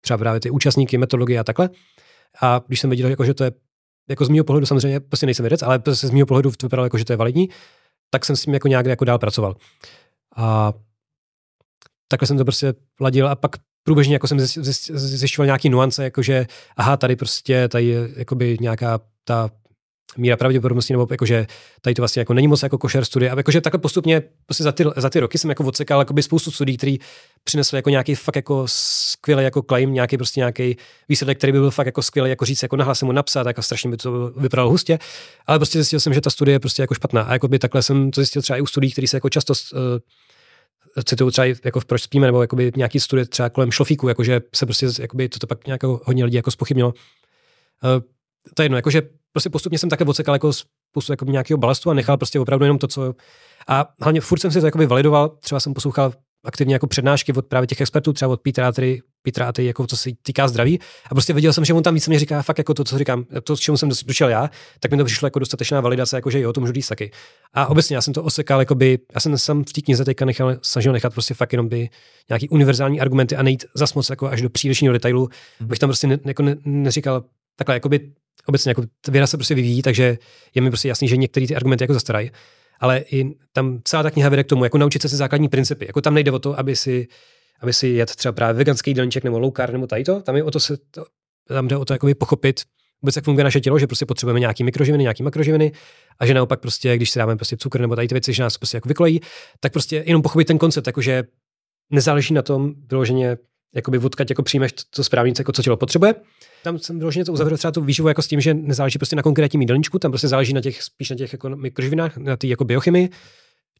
třeba právě ty účastníky, metodologie a takhle. A když jsem viděl, jako, že to je jako z mého pohledu samozřejmě prostě nejsem vědec, ale prostě z mého pohledu vypadalo jako, že to je validní, tak jsem s tím jako nějak jako dál pracoval. A takhle jsem to prostě ladil a pak průběžně jako jsem zjišťoval nějaký nuance, jakože aha, tady prostě tady je jakoby nějaká ta míra pravděpodobnosti, nebo jakože tady to vlastně jako není moc jako košer studie. A jakože takhle postupně prostě za ty, za ty roky jsem jako odsekal jakoby spoustu studií, který přinesl jako nějaký fakt jako skvělý jako claim, nějaký prostě nějaký výsledek, který by byl fakt jako skvělý, jako říct, jako nahlas mu napsat, jako strašně by to vypadalo hustě. Ale prostě zjistil jsem, že ta studie je prostě jako špatná. A jakoby takhle jsem to zjistil třeba i u studií, které se jako často uh, cituju třeba jako v Proč spíme, nebo jakoby nějaký studie třeba kolem šlofíku, jakože se prostě jakoby to pak nějak hodně lidí jako spochybnilo. Uh, to je jedno, jakože prostě postupně jsem také odsekal jako spoustu jako nějakého balastu a nechal prostě opravdu jenom to, co... A hlavně furt jsem si to jakoby validoval, třeba jsem poslouchal aktivně jako přednášky od právě těch expertů, třeba od Petra, který, Který, jako co se týká zdraví. A prostě viděl jsem, že on tam víc mě říká fakt jako to, co říkám, to, s čemu jsem došel já, tak mi to přišlo jako dostatečná validace, jako že jo, to můžu říct taky. A obecně já jsem to osekal, jako by, já jsem sam v té knize teďka nechal, snažil nechat prostě fakt jenom by nějaký univerzální argumenty a nejít zas moc jako až do přílišního detailu, mm. bych tam prostě ne, jako ne, neříkal takhle, jako by obecně jako věda se prostě vyvíjí, takže je mi prostě jasný, že některé ty argumenty jako zastarají. Ale i tam celá ta kniha vede k tomu, jako naučit se si základní principy. Jako tam nejde o to, aby si, aby si jet třeba právě veganský jídelníček nebo low carb nebo tady to. Tam je o to se, to, tam jde o to jakoby pochopit, vůbec jak funguje naše tělo, že prostě potřebujeme nějaký mikroživiny, nějaký makroživiny a že naopak prostě, když si dáme prostě cukr nebo tady ty věci, že nás prostě jako vyklojí, tak prostě jenom pochopit ten koncept, jakože nezáleží na tom vyloženě jakoby odkud jako přijmeš to správně, jako co tělo potřebuje. Tam jsem vyloženě to uzavřel třeba tu výživu jako s tím, že nezáleží prostě na konkrétním jídelníčku, tam prostě záleží na těch, spíš na těch jako mikroživinách, na té jako biochemii,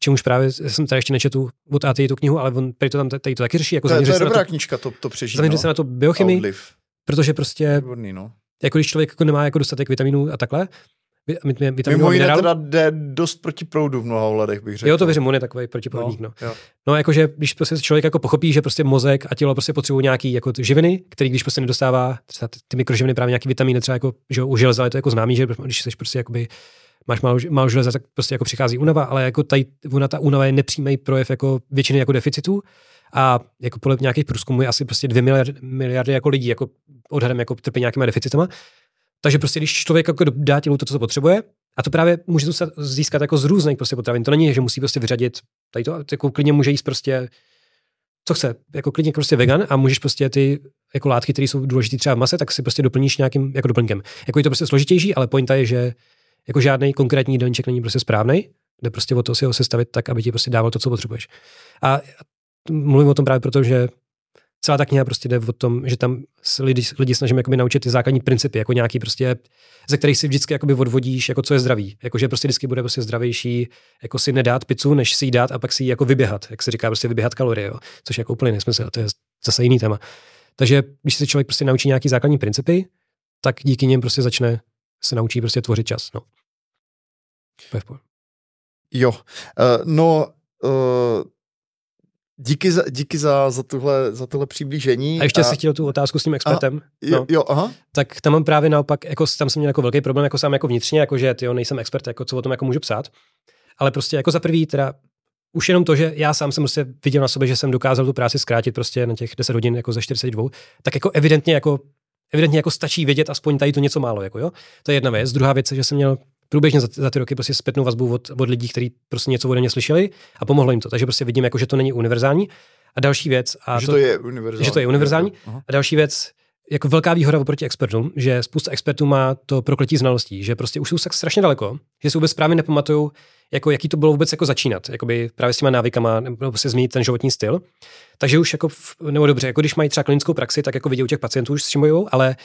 čemuž právě jsem tady ještě nečetl od ATI tu knihu, ale on tady to tam tady to taky řeší. Jako to, je, to je dobrá to, knižka, to, to přežít. Zaměřit no. se na to biochemii, protože prostě, Výborný, no. jako když člověk jako nemá jako dostatek vitaminů a takhle, Mimo jiné teda jde dost proti proudu v mnoha ohledech, bych řekl. Jo, to věřím, on je takový protiproudník. No, no. no jakože když prostě člověk jako pochopí, že prostě mozek a tělo prostě potřebují nějaký jako živiny, který když prostě nedostává třeba ty mikroživiny, právě nějaký vitamíny, třeba jako, že u železa je to jako známý, že když jsi prostě jakoby máš málo, železa, tak prostě jako přichází únava, ale jako tady, ona ta únava je nepřímý projev jako většiny jako deficitů a jako podle nějakých průzkumů je asi prostě dvě miliardy, miliardy jako lidí jako odhadem jako trpí nějakýma deficitama takže prostě, když člověk jako dá tělu to, co potřebuje, a to právě může získat jako z různých prostě potravin. To není, že musí prostě vyřadit tady to, jako klidně může jíst prostě co chce, jako klidně prostě vegan a můžeš prostě ty jako látky, které jsou důležité třeba v mase, tak si prostě doplníš nějakým jako doplňkem. Jako je to prostě složitější, ale pointa je, že jako žádný konkrétní jídelníček není prostě správný, jde prostě o to si ho sestavit tak, aby ti prostě dával to, co potřebuješ. A mluvím o tom právě proto, že celá ta kniha prostě jde o tom, že tam lidi, lidi snažíme jakoby naučit ty základní principy, jako nějaký prostě, ze kterých si vždycky jakoby odvodíš, jako co je zdravý. Jako, že prostě vždycky bude prostě zdravější, jako si nedát pizzu, než si ji dát a pak si ji jako vyběhat, jak se říká, prostě vyběhat kalorie, jo. což je jako úplně nesmysl, to je zase jiný téma. Takže když se člověk prostě naučí nějaký základní principy, tak díky něm prostě začne se naučí prostě tvořit čas. No. Jo, uh, no uh, Díky za, díky za, za, tuhle, za tohle přiblížení. A ještě a... si chtěl tu otázku s tím expertem. Aha, jo, no. jo, aha. Tak tam mám právě naopak, jako, tam jsem měl jako velký problém, jako sám jako vnitřně, jako že ty nejsem expert, jako co o tom jako můžu psát. Ale prostě jako za prvý teda už jenom to, že já sám jsem prostě viděl na sobě, že jsem dokázal tu práci zkrátit prostě na těch 10 hodin jako ze 42, tak jako evidentně jako evidentně jako stačí vědět aspoň tady to něco málo, jako jo. To je jedna věc. Druhá věc je, že jsem měl průběžně za, za ty roky prostě zpětnou vazbu od, od lidí, kteří prostě něco ode mě slyšeli a pomohlo jim to. Takže prostě vidím, jako, že to není univerzální. A další věc. A že to, to je univerzální. Že to je univerzální. Aha. A další věc, jako velká výhoda oproti expertům, že spousta expertů má to prokletí znalostí, že prostě už jsou tak strašně daleko, že si vůbec právě nepamatují, jako jaký to bylo vůbec jako začínat, jakoby právě s těma návykama, nebo se změnit ten životní styl. Takže už jako, nebo dobře, jako když mají třeba klinickou praxi, tak jako vidí u těch pacientů už s čím bojují, ale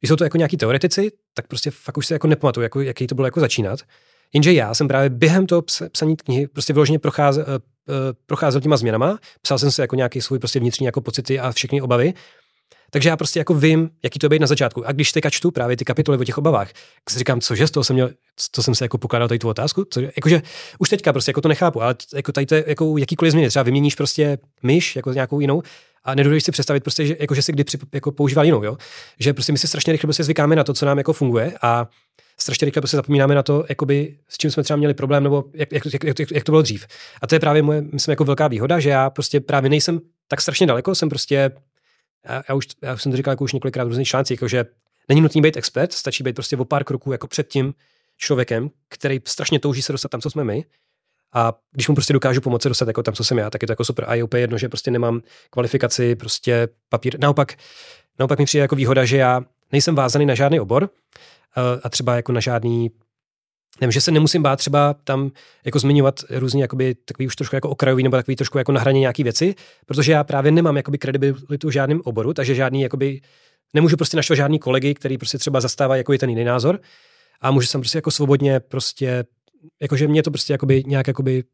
když jsou to jako nějaký teoretici, tak prostě fakt už se jako nepamatuju, jako, jaký to bylo jako začínat. Jenže já jsem právě během toho psaní knihy prostě vyloženě procházel, uh, procházel těma změnama, psal jsem se jako nějaký svůj prostě vnitřní jako pocity a všechny obavy takže já prostě jako vím, jaký to být na začátku. A když teďka čtu právě ty kapitoly o těch obavách, tak si říkám, cože z toho jsem měl, to jsem se jako pokládal tady tu otázku, co, jakože už teďka prostě jako to nechápu, ale jako tady to je jako jakýkoliv změny, třeba vyměníš prostě myš jako nějakou jinou a nedovedeš si představit prostě, že, jako, že si kdy při, jako používal jinou, jo? že prostě my si strašně rychle prostě zvykáme na to, co nám jako funguje a strašně rychle prostě zapomínáme na to, jakoby, s čím jsme třeba měli problém, nebo jak, jak, jak, jak, jak to bylo dřív. A to je právě moje, myslím, jako velká výhoda, že já prostě právě nejsem tak strašně daleko, jsem prostě já, já, už, já už jsem to říkal jako už několikrát v různých článcích, jako že není nutný být expert, stačí být prostě o pár kroků jako před tím člověkem, který strašně touží se dostat tam, co jsme my. A když mu prostě dokážu pomoci dostat jako tam, co jsem já, tak je to jako super. A je úplně jedno, že prostě nemám kvalifikaci, prostě papír. Naopak, naopak mi přijde jako výhoda, že já nejsem vázaný na žádný obor eh, a třeba jako na žádný Nevím, že se nemusím bát třeba tam jako zmiňovat různě jakoby takový už trošku jako okrajový nebo takový trošku jako na hraně nějaký věci, protože já právě nemám jakoby kredibilitu v žádném oboru, takže žádný jakoby nemůžu prostě naštvat žádný kolegy, který prostě třeba zastávají jako ten jiný názor a můžu jsem prostě jako svobodně prostě jakože mě to prostě jakoby nějak jakoby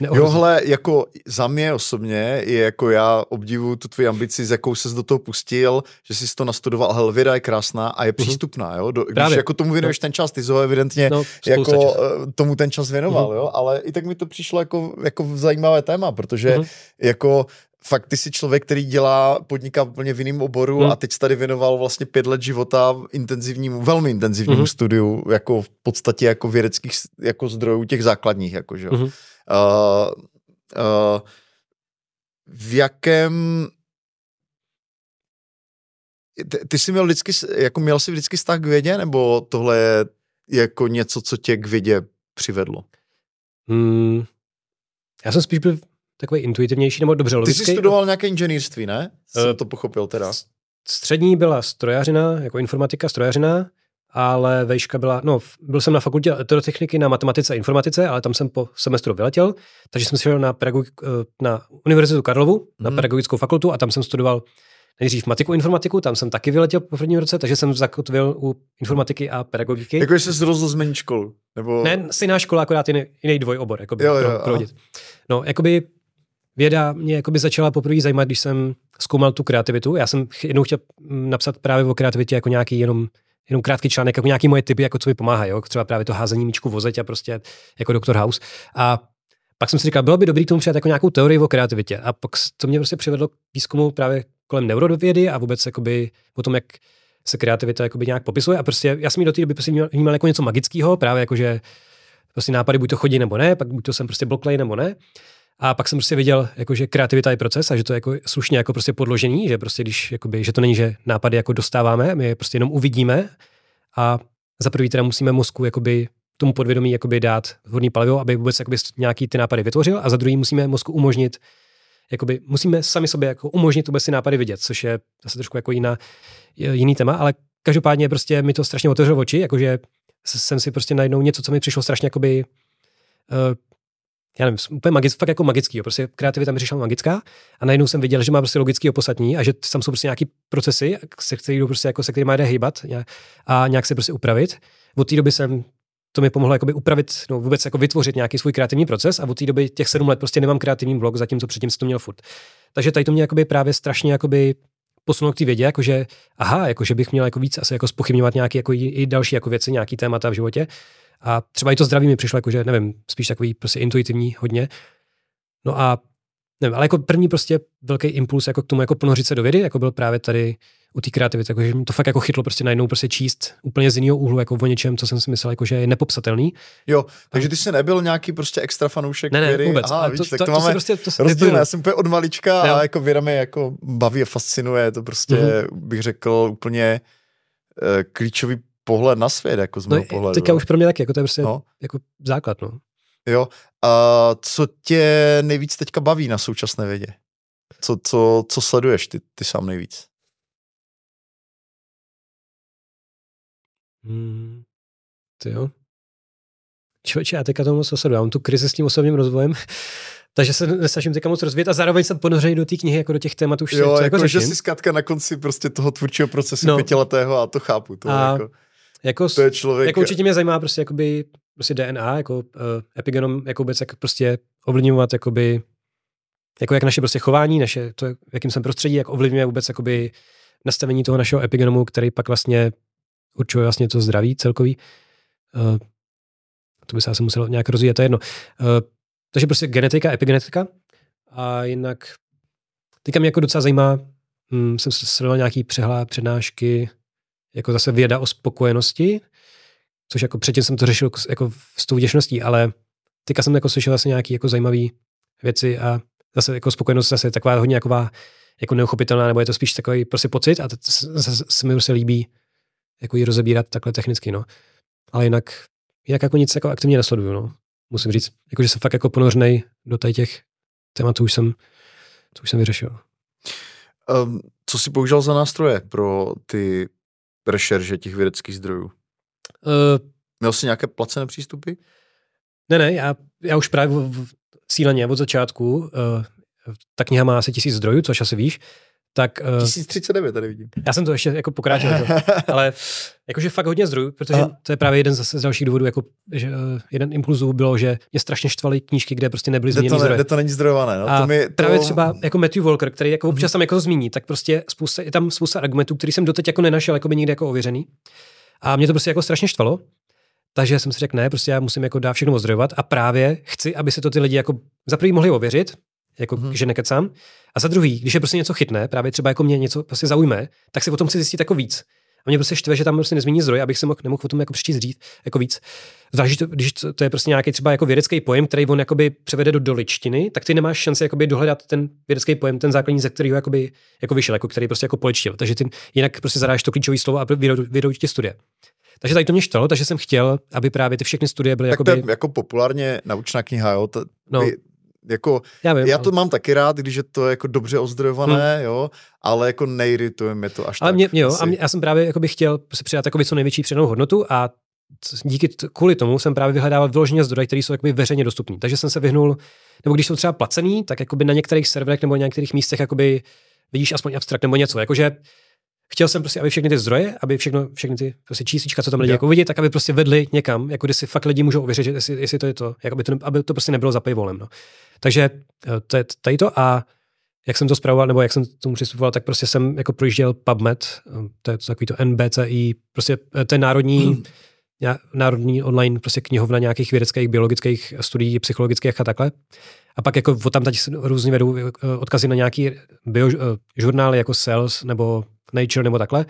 Jo, hele, jako za mě osobně je jako já obdivuju tu tvoji ambici, s jakou ses do toho pustil, že jsi to nastudoval, hele, věda je krásná a je mhm. přístupná, jo, do, když Právě. jako tomu věnuješ no. ten čas, ty jsi ho evidentně no, jako čas. Eh, tomu ten čas věnoval, mm-hmm. jo, ale i tak mi to přišlo jako, jako zajímavé téma, protože mm-hmm. jako fakt ty jsi člověk, který dělá, podniká úplně v jiném oboru hmm. a teď tady věnoval vlastně pět let života intenzivnímu, velmi intenzivnímu hmm. studiu, jako v podstatě jako vědeckých jako zdrojů těch základních, jako, že? Hmm. Uh, uh, v jakém ty, ty jsi měl vždycky, jako měl jsi vždycky vztah k vědě, nebo tohle je jako něco, co tě k vědě přivedlo? Hmm. Já jsem spíš byl takový intuitivnější, nebo dobře logický. Ty jsi studoval nějaké inženýrství, ne? Jsem uh, to pochopil teda. Střední byla strojařina, jako informatika, strojařina, ale vejška byla, no, byl jsem na fakultě elektrotechniky na matematice a informatice, ale tam jsem po semestru vyletěl, takže jsem šel na, pedagogik, eh, na Univerzitu Karlovu, hmm. na mhm. pedagogickou fakultu a tam jsem studoval nejdřív matiku informatiku, tam jsem taky vyletěl po prvním roce, takže jsem zakotvil u informatiky a pedagogiky. Jako jsi zrozl změnit školu? Nebo... Ne, stejná škola, akorát jiný, jiný dvojobor, jakoby, jo, jo, pro, pro No, jakoby věda mě jakoby začala poprvé zajímat, když jsem zkoumal tu kreativitu. Já jsem jednou chtěl napsat právě o kreativitě jako nějaký jenom jenom krátký článek, jako nějaký moje typy, jako co mi pomáhá, jo? třeba právě to házení míčku vozeť a prostě jako doktor House. A pak jsem si říkal, bylo by dobrý k tomu přijat jako nějakou teorii o kreativitě. A pak to mě prostě přivedlo k výzkumu právě kolem neurovědy a vůbec jakoby o tom, jak se kreativita jakoby nějak popisuje. A prostě já jsem ji do té doby prostě vnímal jako něco magického, právě jako, že prostě nápady buď to chodí nebo ne, pak buď to jsem prostě bloklej nebo ne. A pak jsem prostě viděl, jako, že kreativita je proces a že to je jako slušně jako prostě podložený, že prostě když, jakoby, že to není, že nápady jako dostáváme, my je prostě jenom uvidíme. A za prvý teda musíme mozku jakoby tomu podvědomí jakoby dát vhodný palivo, aby vůbec jakoby nějaký ty nápady vytvořil. A za druhý musíme mozku umožnit, jakoby musíme sami sobě jako umožnit vůbec ty nápady vidět, což je zase trošku jako jiná, jiný téma, ale každopádně prostě mi to strašně otevřelo oči, jakože jsem si prostě najednou něco, co mi přišlo strašně jakoby uh, já nevím, úplně magický, fakt jako magický. Prostě kreativita mi přišla magická a najednou jsem viděl, že má prostě logický opodstatní a že tam jsou prostě nějaký procesy, se kterými prostě jako se kterými jde hýbat a nějak se prostě upravit. Od té doby jsem to mi pomohlo jakoby upravit, no vůbec jako vytvořit nějaký svůj kreativní proces a od té doby těch sedm let prostě nemám kreativní blog, zatímco předtím jsem to měl furt. Takže tady to mě jakoby právě strašně jakoby posunulo k té vědě, jakože aha, jakože bych měl jako víc asi jako spochybňovat nějaké jako i další jako věci, nějaký témata v životě a třeba i to zdraví mi přišlo, jakože nevím, spíš takový prostě intuitivní hodně. No a nevím, ale jako první prostě velký impuls jako k tomu jako ponořit se do vědy, jako byl právě tady u té kreativity, jakože mi to fakt jako chytlo prostě najednou prostě číst úplně z jiného úhlu, jako o něčem, co jsem si myslel, jako, že je nepopsatelný. Jo, takže ty jsi nebyl nějaký prostě extra fanoušek ne, ne, vědy. vůbec. Aha, víš, to, tak to, to, máme prostě, to rozdílné. Já jsem úplně od malička a jako věda mě jako baví a fascinuje. To prostě mm-hmm. bych řekl úplně uh, klíčový pohled na svět, jako z mého no, pohledu. Teďka už pro mě taky, jako to je prostě no. jako základ, no. Jo. A co tě nejvíc teďka baví na současné vědě? Co, co, co sleduješ ty, ty sám nejvíc? Hmm, ty jo. Člověče, já teďka tomu moc sleduju. Já mám tu krizi s tím osobním rozvojem, [LAUGHS] takže se nesnažím teďka moc rozvíjet a zároveň jsem ponořený do té knihy, jako do těch témat už. Jo, jako, jako že jsi zkrátka na konci prostě toho tvůrčího procesu no. pětiletého a to chápu. To a jako... Jako, to je člověk... jako určitě mě zajímá prostě jakoby prostě DNA, jako uh, epigenom, jako vůbec jak prostě ovlivňovat jakoby jako jak naše prostě chování, naše, to, v jakým jsem prostředí, jak ovlivňuje vůbec jakoby nastavení toho našeho epigenomu, který pak vlastně určuje vlastně to zdraví celkový. Uh, to by se asi muselo nějak rozvíjet, to je jedno. Uh, takže prostě genetika, epigenetika. A jinak teďka mě jako docela zajímá, hm, jsem se sledoval nějaký přehlá, přednášky, jako zase věda o spokojenosti, což jako předtím jsem to řešil jako s tou vděčností, ale teďka jsem jako slyšel vlastně nějaký jako zajímavý věci a zase jako spokojenost zase je taková hodně jaková, jako neuchopitelná, nebo je to spíš takový prostě pocit a to se, mi prostě líbí jako ji rozebírat takhle technicky, no. Ale jinak, jinak jako nic jako aktivně nesleduju, no. Musím říct, jakože jsem fakt jako ponořnej do těch tématů, už jsem, to už jsem vyřešil. Um, co jsi použil za nástroje pro ty rešerže těch vědeckých zdrojů? Uh, Měl jsi nějaké placené přístupy? Ne, ne, já, já už právě v, v, cíleně od začátku, uh, ta kniha má asi tisíc zdrojů, což asi víš, tak... Uh, 1039 tady vidím. Já jsem to ještě jako pokráčel, [LAUGHS] ale jakože fakt hodně zdrojů, protože Aha. to je právě jeden zase z dalších důvodů, jako, že uh, jeden impulzů bylo, že mě strašně štvaly knížky, kde prostě nebyly zmíněny zdroje. Kde to není zdrojované. No. A to mi, to... právě třeba jako Matthew Walker, který jako občas tam jako zmíní, tak prostě spousta, je tam spousta argumentů, který jsem doteď jako nenašel jako by nikdy jako ověřený. A mě to prostě jako strašně štvalo. Takže jsem si řekl, ne, prostě já musím jako dát všechno ozdrojovat a právě chci, aby se to ty lidi jako za prvý mohli ověřit, jako hmm. že nekecám. A za druhý, když je prostě něco chytné, právě třeba jako mě něco prostě zaujme, tak si o tom chci zjistit jako víc. A mě prostě štve, že tam prostě nezmíní zdroj, abych se mohl, nemohl o tom jako přečíst dřív, jako víc. Zvlášť, když to, to, je prostě nějaký třeba jako vědecký pojem, který on jakoby převede do doličtiny, tak ty nemáš šanci jakoby dohledat ten vědecký pojem, ten základní, ze kterého jakoby, jako vyšel, jako který prostě jako poličtil. Takže ty jinak prostě zadáš to klíčové slovo a vyjdou ti studie. Takže tady to mě štalo, takže jsem chtěl, aby právě ty všechny studie byly tak jakoby... to je jako populárně naučná kniha, jo? To, no. Ty, jako, já, vím, já to ale... mám taky rád, když je to jako dobře ozdrojované, hmm. jo, ale jako nejrituje mě to až ale tak. Mě, jo, a mě, já jsem právě jako bych chtěl se přidat jako co největší přednou hodnotu a díky t- kvůli tomu jsem právě vyhledával vyloženě zdroje, které jsou jakoby veřejně dostupné. Takže jsem se vyhnul, nebo když jsou třeba placený, tak jakoby na některých serverech nebo na některých místech jakoby vidíš aspoň abstrakt nebo něco. Jakože chtěl jsem prostě, aby všechny ty zdroje, aby všechno, všechny ty prostě číslička, co tam lidi jako vidí, tak aby prostě vedli někam, jako kde si fakt lidi můžou ověřit, že jestli, jestli to je to, jako aby to, aby to prostě nebylo za paywallem. No. Takže eh, to je tady to a jak jsem to zpravoval, nebo jak jsem tomu přistupoval, tak prostě jsem jako projížděl PubMed, eh, to je to takový to NBCI, prostě eh, je národní, hmm. národní online prostě knihovna nějakých vědeckých, biologických studií, psychologických a takhle. A pak jako tam teď různě vedou odkazy na nějaký biožurnály jako Cells nebo Nature nebo takhle.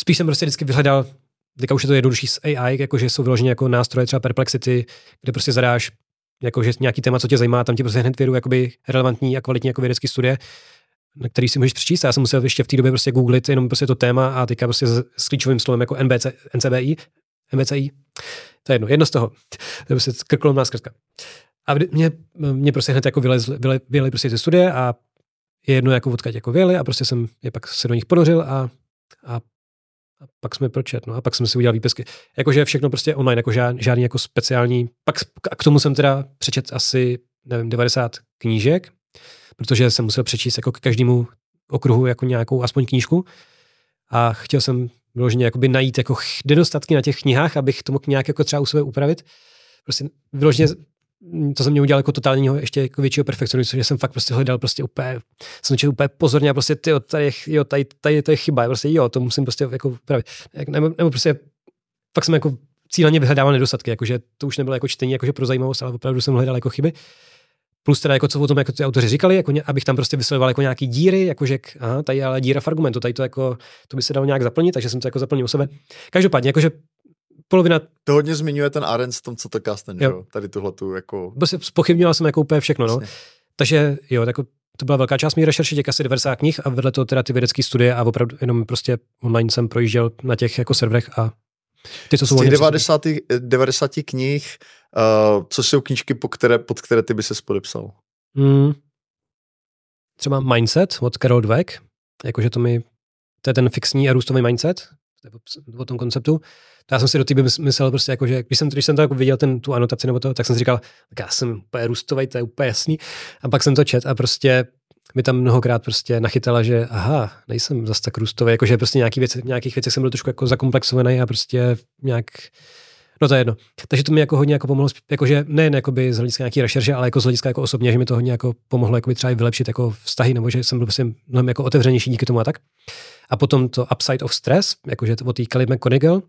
Spíš jsem prostě vždycky vyhledal, teďka už je to jednodušší s AI, jakože jsou vyloženě jako nástroje třeba Perplexity, kde prostě zadáš jakože nějaký téma, co tě zajímá, tam ti prostě hned vědou jakoby relevantní a kvalitní jako vědecké studie, na který si můžeš přečíst. Já jsem musel ještě v té době prostě googlit jenom prostě to téma a teďka prostě s klíčovým slovem jako NBC, NCBI, MBCI, to je jedno, jedno z toho. To je prostě krkolomná zkratka. A mě, mě prostě hned jako vylezly, vylezly prostě ty studie a je jedno, jako odkaď jako vyjeli a prostě jsem je pak se do nich ponořil a, a, a pak jsme pročet, no a pak jsem si udělal výpisky. Jakože všechno prostě online, jako žádný, žádný jako speciální, pak k tomu jsem teda přečet asi, nevím, 90 knížek, protože jsem musel přečíst jako k každému okruhu jako nějakou aspoň knížku a chtěl jsem vyloženě jakoby najít jako nedostatky na těch knihách, abych to mohl nějak jako třeba u sebe upravit. Prostě vyloženě to jsem mě udělal jako totálního ještě jako většího perfekcionistu, že jsem fakt prostě hledal prostě úplně, jsem četl úplně pozorně a prostě ty, tady, jo, tady, tady, to je chyba, prostě jo, to musím prostě jako pravit. Nebo, nebo prostě fakt jsem jako cíleně vyhledával nedostatky, jakože to už nebylo jako čtení jakože pro zajímavost, ale opravdu jsem hledal jako chyby. Plus teda jako co o tom jako ty autoři říkali, jako ně, abych tam prostě vyslovoval jako nějaký díry, jakože aha, tady ale díra v argumentu, tady to jako, to by se dalo nějak zaplnit, takže jsem to jako zaplnil u sebe. Každopádně, jakože polovina... To hodně zmiňuje ten Arendt v tom, co to kasten, jo. tady tuhle tu jako... Spochybňoval jsem jako úplně všechno, no. Takže jo, jako to byla velká část mé rešerše, těch asi 90 knih a vedle toho teda ty vědecké studie a opravdu jenom prostě online jsem projížděl na těch jako serverech a ty, co jsou Z těch 90, 90 knih, uh, co jsou knížky, po které, pod které ty by se podepsal? Hmm. Třeba Mindset od Carol Dweck, jakože to mi, to je ten fixní a růstový mindset, o tom konceptu. Já jsem si do té myslel prostě jako, že když jsem, když jsem to jako viděl ten, tu anotaci nebo to, tak jsem si říkal, tak já jsem úplně růstový, to je úplně jasný. A pak jsem to čet a prostě mi tam mnohokrát prostě nachytala, že aha, nejsem zase tak růstový, jakože prostě nějaký věci, nějakých věcech jsem byl trošku jako zakomplexovaný a prostě nějak No to je jedno. Takže to mi jako hodně jako pomohlo, jakože nejen jakoby z hlediska nějaký rešerše, ale jako z hlediska jako osobně, že mi to hodně jako pomohlo jakoby třeba i vylepšit jako vztahy, nebo že jsem byl prostě mnohem jako otevřenější díky tomu a tak. A potom to Upside of Stress, jakože to od té Kelly McConigal,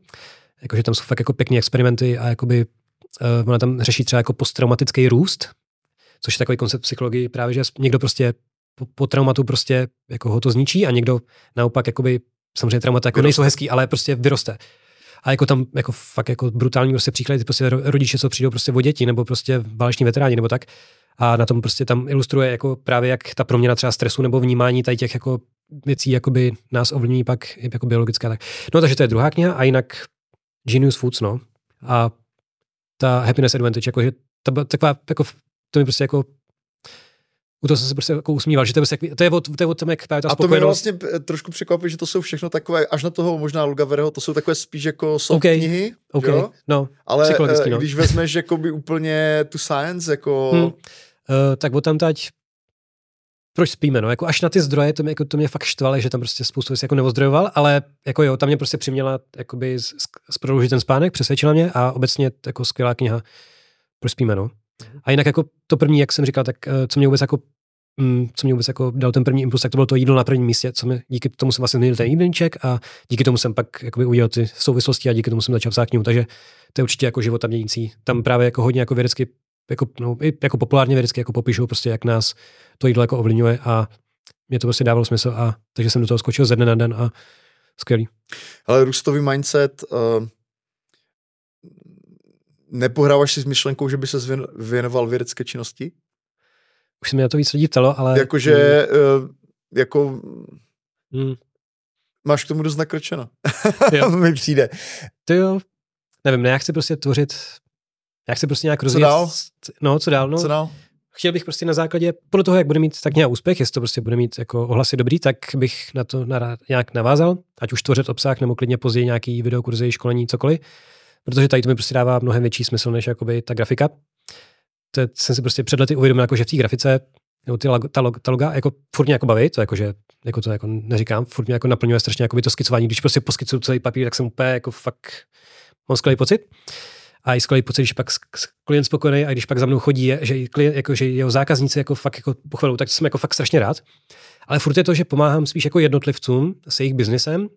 jakože tam jsou fakt jako pěkné experimenty a jakoby uh, ona tam řeší třeba jako posttraumatický růst, což je takový koncept psychologii právě, že někdo prostě po, po traumatu prostě jako ho to zničí a někdo naopak jakoby samozřejmě traumata jako nejsou hezký, ale prostě vyroste. A jako tam jako fakt jako brutální prostě příklady, prostě rodiče, co přijdou prostě o děti, nebo prostě váleční veteráni, nebo tak. A na tom prostě tam ilustruje jako právě jak ta proměna třeba stresu nebo vnímání tady těch jako věcí jakoby nás ovlivní pak jako biologická. Tak. No takže to je druhá kniha a jinak Genius Foods, no. A ta Happiness Advantage, jakože ta, taková, jako, to mi prostě jako u toho jsem se prostě jako usmíval, že to je, prostě, to je od, to je od tom, jak ta A to mě vlastně eh, trošku překvapí, že to jsou všechno takové, až na toho možná Lugavereho, to jsou takové spíš jako soft okay. knihy, okay. jo? No, Ale uh, no. když vezmeš jakoby úplně tu science, jako... Hmm. Uh, tak od tam tať proč spíme, no, jako až na ty zdroje, to mě, jako, to mě fakt štvalo, že tam prostě spoustu věcí jako neozdrojoval, ale jako jo, tam mě prostě přiměla jakoby zprodloužit ten spánek, přesvědčila mě a obecně jako skvělá kniha, proč spíme, no. A jinak jako to první, jak jsem říkal, tak eh, co mě vůbec jako mm, co mě vůbec jako dal ten první impuls, tak to bylo to jídlo na prvním místě, co mě, díky tomu jsem vlastně změnil ten jídelníček a díky tomu jsem pak jakoby udělal ty souvislosti a díky tomu jsem začal psát knihu, takže to je určitě jako života měnící. Tam právě jako hodně jako vědecky, jako, no, jako populárně vědecky jako popíšou prostě, jak nás to jídlo jako ovlivňuje a mě to prostě dávalo smysl a takže jsem do toho skočil ze dne na den a skvělý. Ale růstový mindset, uh, nepohráváš si s myšlenkou, že by se věnoval vědecké činnosti? Už se mi na to víc lidí ptalo, ale... Jakože, uh, jako... Mm. Máš k tomu dost nakrčeno. [LAUGHS] mi přijde. To jo. Nevím, ne, já chci prostě tvořit... Já chci prostě nějak rozvíjet... Co dál? No, co dál? No. Co dál? chtěl bych prostě na základě, podle toho, jak bude mít tak nějak úspěch, jestli to prostě bude mít jako ohlasy dobrý, tak bych na to nějak navázal, ať už tvořit obsah nebo klidně později nějaký videokurzy, školení, cokoliv protože tady to mi prostě dává mnohem větší smysl než jakoby ta grafika. To jsem si prostě před lety uvědomil, jako že v té grafice nebo ty, ta, ta loga jako furt mě jako baví, to jako, že jako to jako neříkám, furt mě jako naplňuje strašně jako to skicování. Když prostě poskycuju celý papír, tak jsem úplně jako fakt mám skvělý pocit. A i skvělý pocit, když pak klient spokojený a když pak za mnou chodí, že, klient, jako, že jeho zákazníci jako fakt jako pochvalují, tak jsem jako fakt strašně rád. Ale furt je to, že pomáhám spíš jako jednotlivcům s jejich biznesem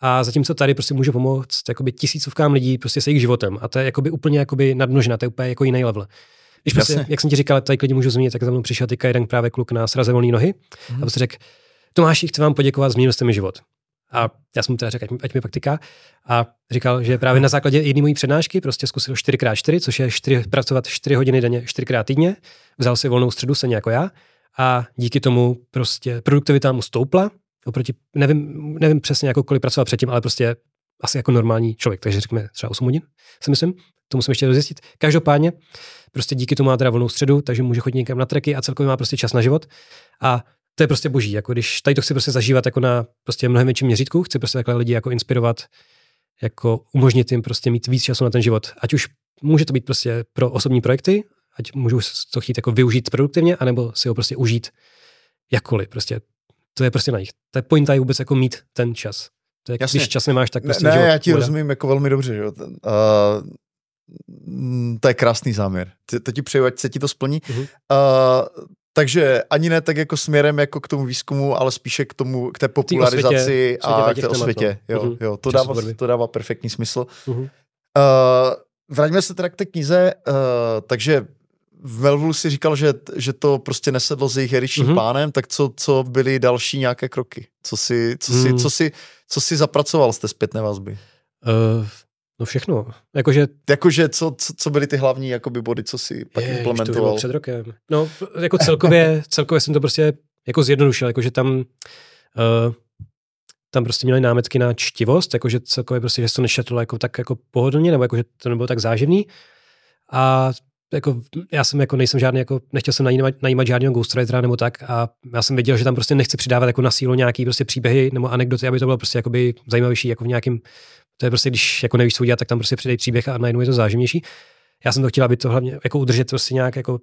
a zatímco tady prostě můžu pomoct jakoby tisícovkám lidí prostě se jejich životem. A to je jakoby úplně jakoby nadmnožina, to je úplně jako jiný level. Když prostě, jak jsem ti říkal, tady klidně můžu zmínit, tak za mnou přišel teďka jeden právě kluk na sraze volné nohy mm-hmm. a prostě řekl, Tomáši, chci vám poděkovat, změnil jste mi život. A já jsem mu teda řekl, ať, ať mi pak. A říkal, že právě na základě jedné mojí přednášky prostě zkusil 4x4, což je 4, pracovat 4 hodiny denně, 4x týdně. Vzal si volnou středu, stejně jako já. A díky tomu prostě produktivita mu stoupla, oproti, nevím, nevím přesně, jako kolik pracoval předtím, ale prostě asi jako normální člověk, takže řekněme třeba 8 hodin, si myslím, to musím ještě rozjistit. Každopádně, prostě díky tomu má teda volnou středu, takže může chodit někam na treky a celkově má prostě čas na život. A to je prostě boží, jako když tady to chci prostě zažívat jako na prostě mnohem větším měřítku, chci prostě takhle lidi jako inspirovat, jako umožnit jim prostě mít víc času na ten život. Ať už může to být prostě pro osobní projekty, ať můžu to chtít jako využít produktivně, anebo si ho prostě užít jakkoliv. Prostě to je prostě na nich. To je pointa je vůbec jako mít ten čas. To je, Jasně. když čas nemáš, tak prostě Ne, ne já ti bude. rozumím jako velmi dobře. Že? Uh, to je krásný záměr. To ti přeju, ať se ti to splní. Uh-huh. Uh, takže ani ne tak jako směrem jako k tomu výzkumu, ale spíše k tomu, k té popularizaci světě, a k té osvětě. No. Jo, uh-huh. jo, to, dává, to dává perfektní smysl. Uh-huh. Uh, vraťme se teda k té knize. Uh, takže v Melville si říkal, že, že to prostě nesedlo s jejich eričním mm-hmm. plánem, tak co, co byly další nějaké kroky? Co si, co si, mm. co si, co si zapracoval z té zpětné vazby? Uh, no všechno. Jakože, jakože co, co, co byly ty hlavní jakoby body, co si pak je, implementoval? To před rokem. No, jako celkově, celkově jsem to prostě jako zjednodušil, jakože tam uh, tam prostě měli námetky na čtivost, jakože celkově prostě, že se to nešetlo jako tak jako pohodlně, nebo jakože to nebylo tak záživný. A jako, já jsem jako nejsem žádný, jako, nechtěl jsem najímat, najímat žádného ghostwritera nebo tak a já jsem věděl, že tam prostě nechci přidávat jako na sílu nějaký prostě příběhy nebo anekdoty, aby to bylo prostě jakoby zajímavější jako v nějakým, to je prostě, když jako nevíš, co udělat, tak tam prostě přidej příběh a najednou je to záživnější. Já jsem to chtěl, aby to hlavně jako udržet prostě nějak jako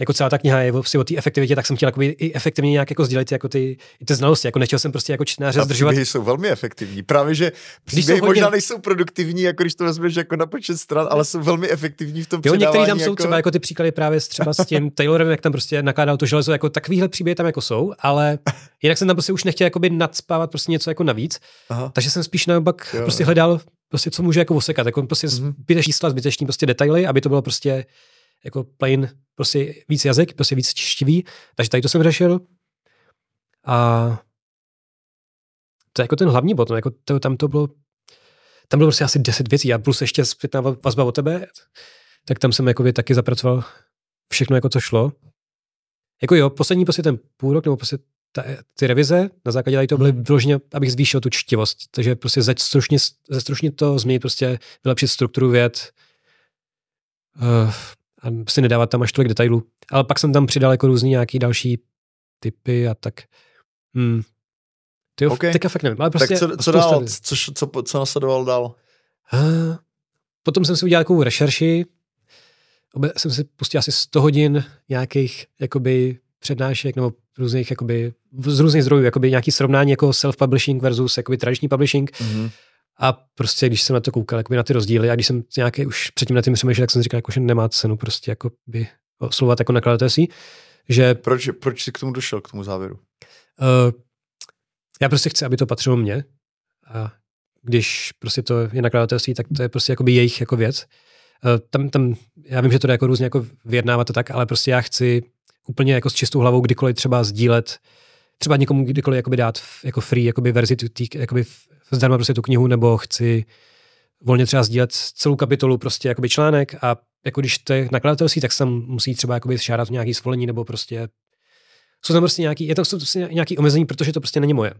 jako celá ta kniha je vlastně o té efektivitě, tak jsem chtěl jakoby, i efektivně nějak jako sdělit jako ty, ty znalosti. Jako nechtěl jsem prostě jako čtenáře zdržovat. Příběhy jsou velmi efektivní. Právě, že příběhy hodně... možná nejsou produktivní, jako když to vezmeš jako na počet stran, ale jsou velmi efektivní v tom jo, některý tam jako... jsou třeba jako ty příklady právě s třeba s tím [LAUGHS] Taylorem, jak tam prostě nakládal to železo, jako takovýhle příběhy tam jako jsou, ale jinak jsem tam prostě už nechtěl jakoby nadspávat prostě něco jako navíc. Aha. Takže jsem spíš naopak prostě hledal prostě co může jako osekat, jako prostě mm-hmm. zbytečný zbytečný prostě detaily, aby to bylo prostě jako plain, prostě víc jazyk, prostě víc čtivý, takže tady to jsem řešil. A to je jako ten hlavní bod, no, jako to, tam to bylo, tam bylo prostě asi deset věcí a plus ještě zpětná vazba o tebe, tak tam jsem jako taky zapracoval všechno, jako co šlo. Jako jo, poslední prostě ten půl rok, nebo prostě ta, ty revize na základě tady to byly mhm. vyloženě, abych zvýšil tu čtivost. Takže prostě zestručně, zestručně to změnit, prostě vylepšit strukturu věd, uh, a si nedávat tam až tolik detailů. Ale pak jsem tam přidal jako různý nějaký další typy a tak. Hmm. Ty okay. teďka fakt nevím. Ale prostě tak co, co dál? Co, co, co nasledoval dál? Uh, potom jsem si udělal takovou rešerši. Obe, jsem si pustil asi 100 hodin nějakých jakoby přednášek nebo různých, jakoby, z různých zdrojů, jakoby nějaký srovnání jako self-publishing versus jakoby tradiční publishing. Mm-hmm. A prostě, když jsem na to koukal, jakoby na ty rozdíly, a když jsem nějaké už předtím na tím přemýšlel, tak jsem říkal, jako, že nemá cenu prostě jako by oslovat jako nakladatelství. Že, proč, proč jsi k tomu došel, k tomu závěru? Uh, já prostě chci, aby to patřilo mně. A když prostě to je nakladatelství, tak to je prostě jakoby jejich jako věc. Uh, tam, tam, já vím, že to jde jako různě jako vyjednávat to tak, ale prostě já chci úplně jako s čistou hlavou kdykoliv třeba sdílet, třeba někomu kdykoliv jakoby dát jako free jakoby verzi tý, jakoby zdarma prostě tu knihu, nebo chci volně třeba sdílet celou kapitolu prostě jakoby článek a jako když to je nakladatelství, tak se tam musí třeba jakoby šádat nějaký svolení nebo prostě jsou tam prostě nějaký, je to prostě nějaký omezení, protože to prostě není moje.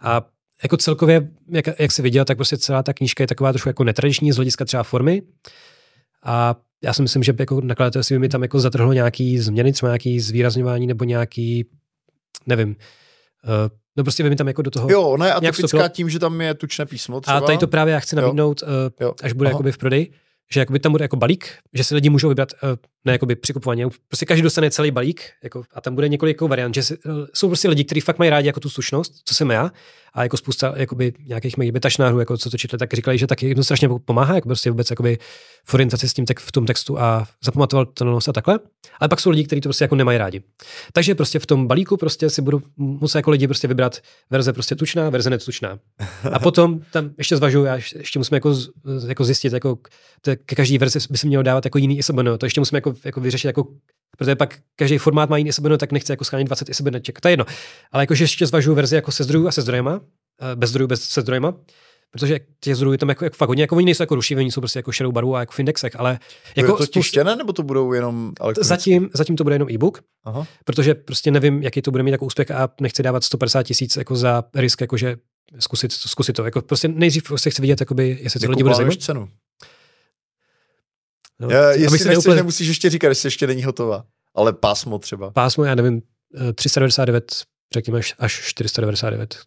A jako celkově, jak, jak se viděl, tak prostě celá ta knížka je taková trošku jako netradiční z hlediska třeba formy. A já si myslím, že jako nakladatelství mi tam jako zatrhlo nějaký změny, třeba nějaký zvýrazňování nebo nějaký, nevím, uh, no prostě mi tam jako do toho. Jo, ona je atypická tím, že tam je tučné písmo třeba. A tady to právě já chci nabídnout, jo. Uh, jo. až bude jakoby v prodeji, že jakoby tam bude jako balík, že si lidi můžou vybrat, uh, ne jakoby při kupování, prostě každý dostane celý balík jako, a tam bude několik jako variant, že jsou prostě lidi, kteří fakt mají rádi jako tu slušnost, co jsem já, a jako spousta jakoby, nějakých mých betačnářů, jako co to četli, tak říkali, že taky to strašně pomáhá, jako prostě vůbec jakoby v orientaci s tím tek, v tom textu a zapamatoval to a takhle. Ale pak jsou lidi, kteří to prostě jako nemají rádi. Takže prostě v tom balíku prostě si budu muset jako lidi prostě vybrat verze prostě tučná, verze netučná. A potom tam ještě zvažuju, já ještě musíme jako, jako zjistit, jako ke každé verzi by se mělo dávat jako jiný ISBN. To ještě musíme jako, jako vyřešit, jako, protože pak každý formát má jiný ISBN, tak nechce jako schánit 20 ISBNček. To je jedno. Ale jakože ještě zvažuju verzi jako se zdrojů a se zdrojema, eh, bez zdrojů, bez se zdrojema, protože těch zdrojů tam jako, jako fakt hodně, jako oni nejsou jako rušiví, jsou prostě jako šedou barvu a jako v indexech, ale jako bude to tištěné, nebo to budou jenom Zatím, zatím to bude jenom e-book, Aha. protože prostě nevím, jaký to bude mít jako úspěch a nechci dávat 150 tisíc jako za risk, jakože zkusit, zkusit to. Jako prostě nejdřív se prostě chci vidět, jakoby, jestli to lidi bude zajímat. cenu? No, Já, jestli nechceš, neúplně... nemusíš ještě říkat, jestli ještě není hotová. Ale pásmo třeba. Pásmo, já nevím, 399, eh, řekněme až 499.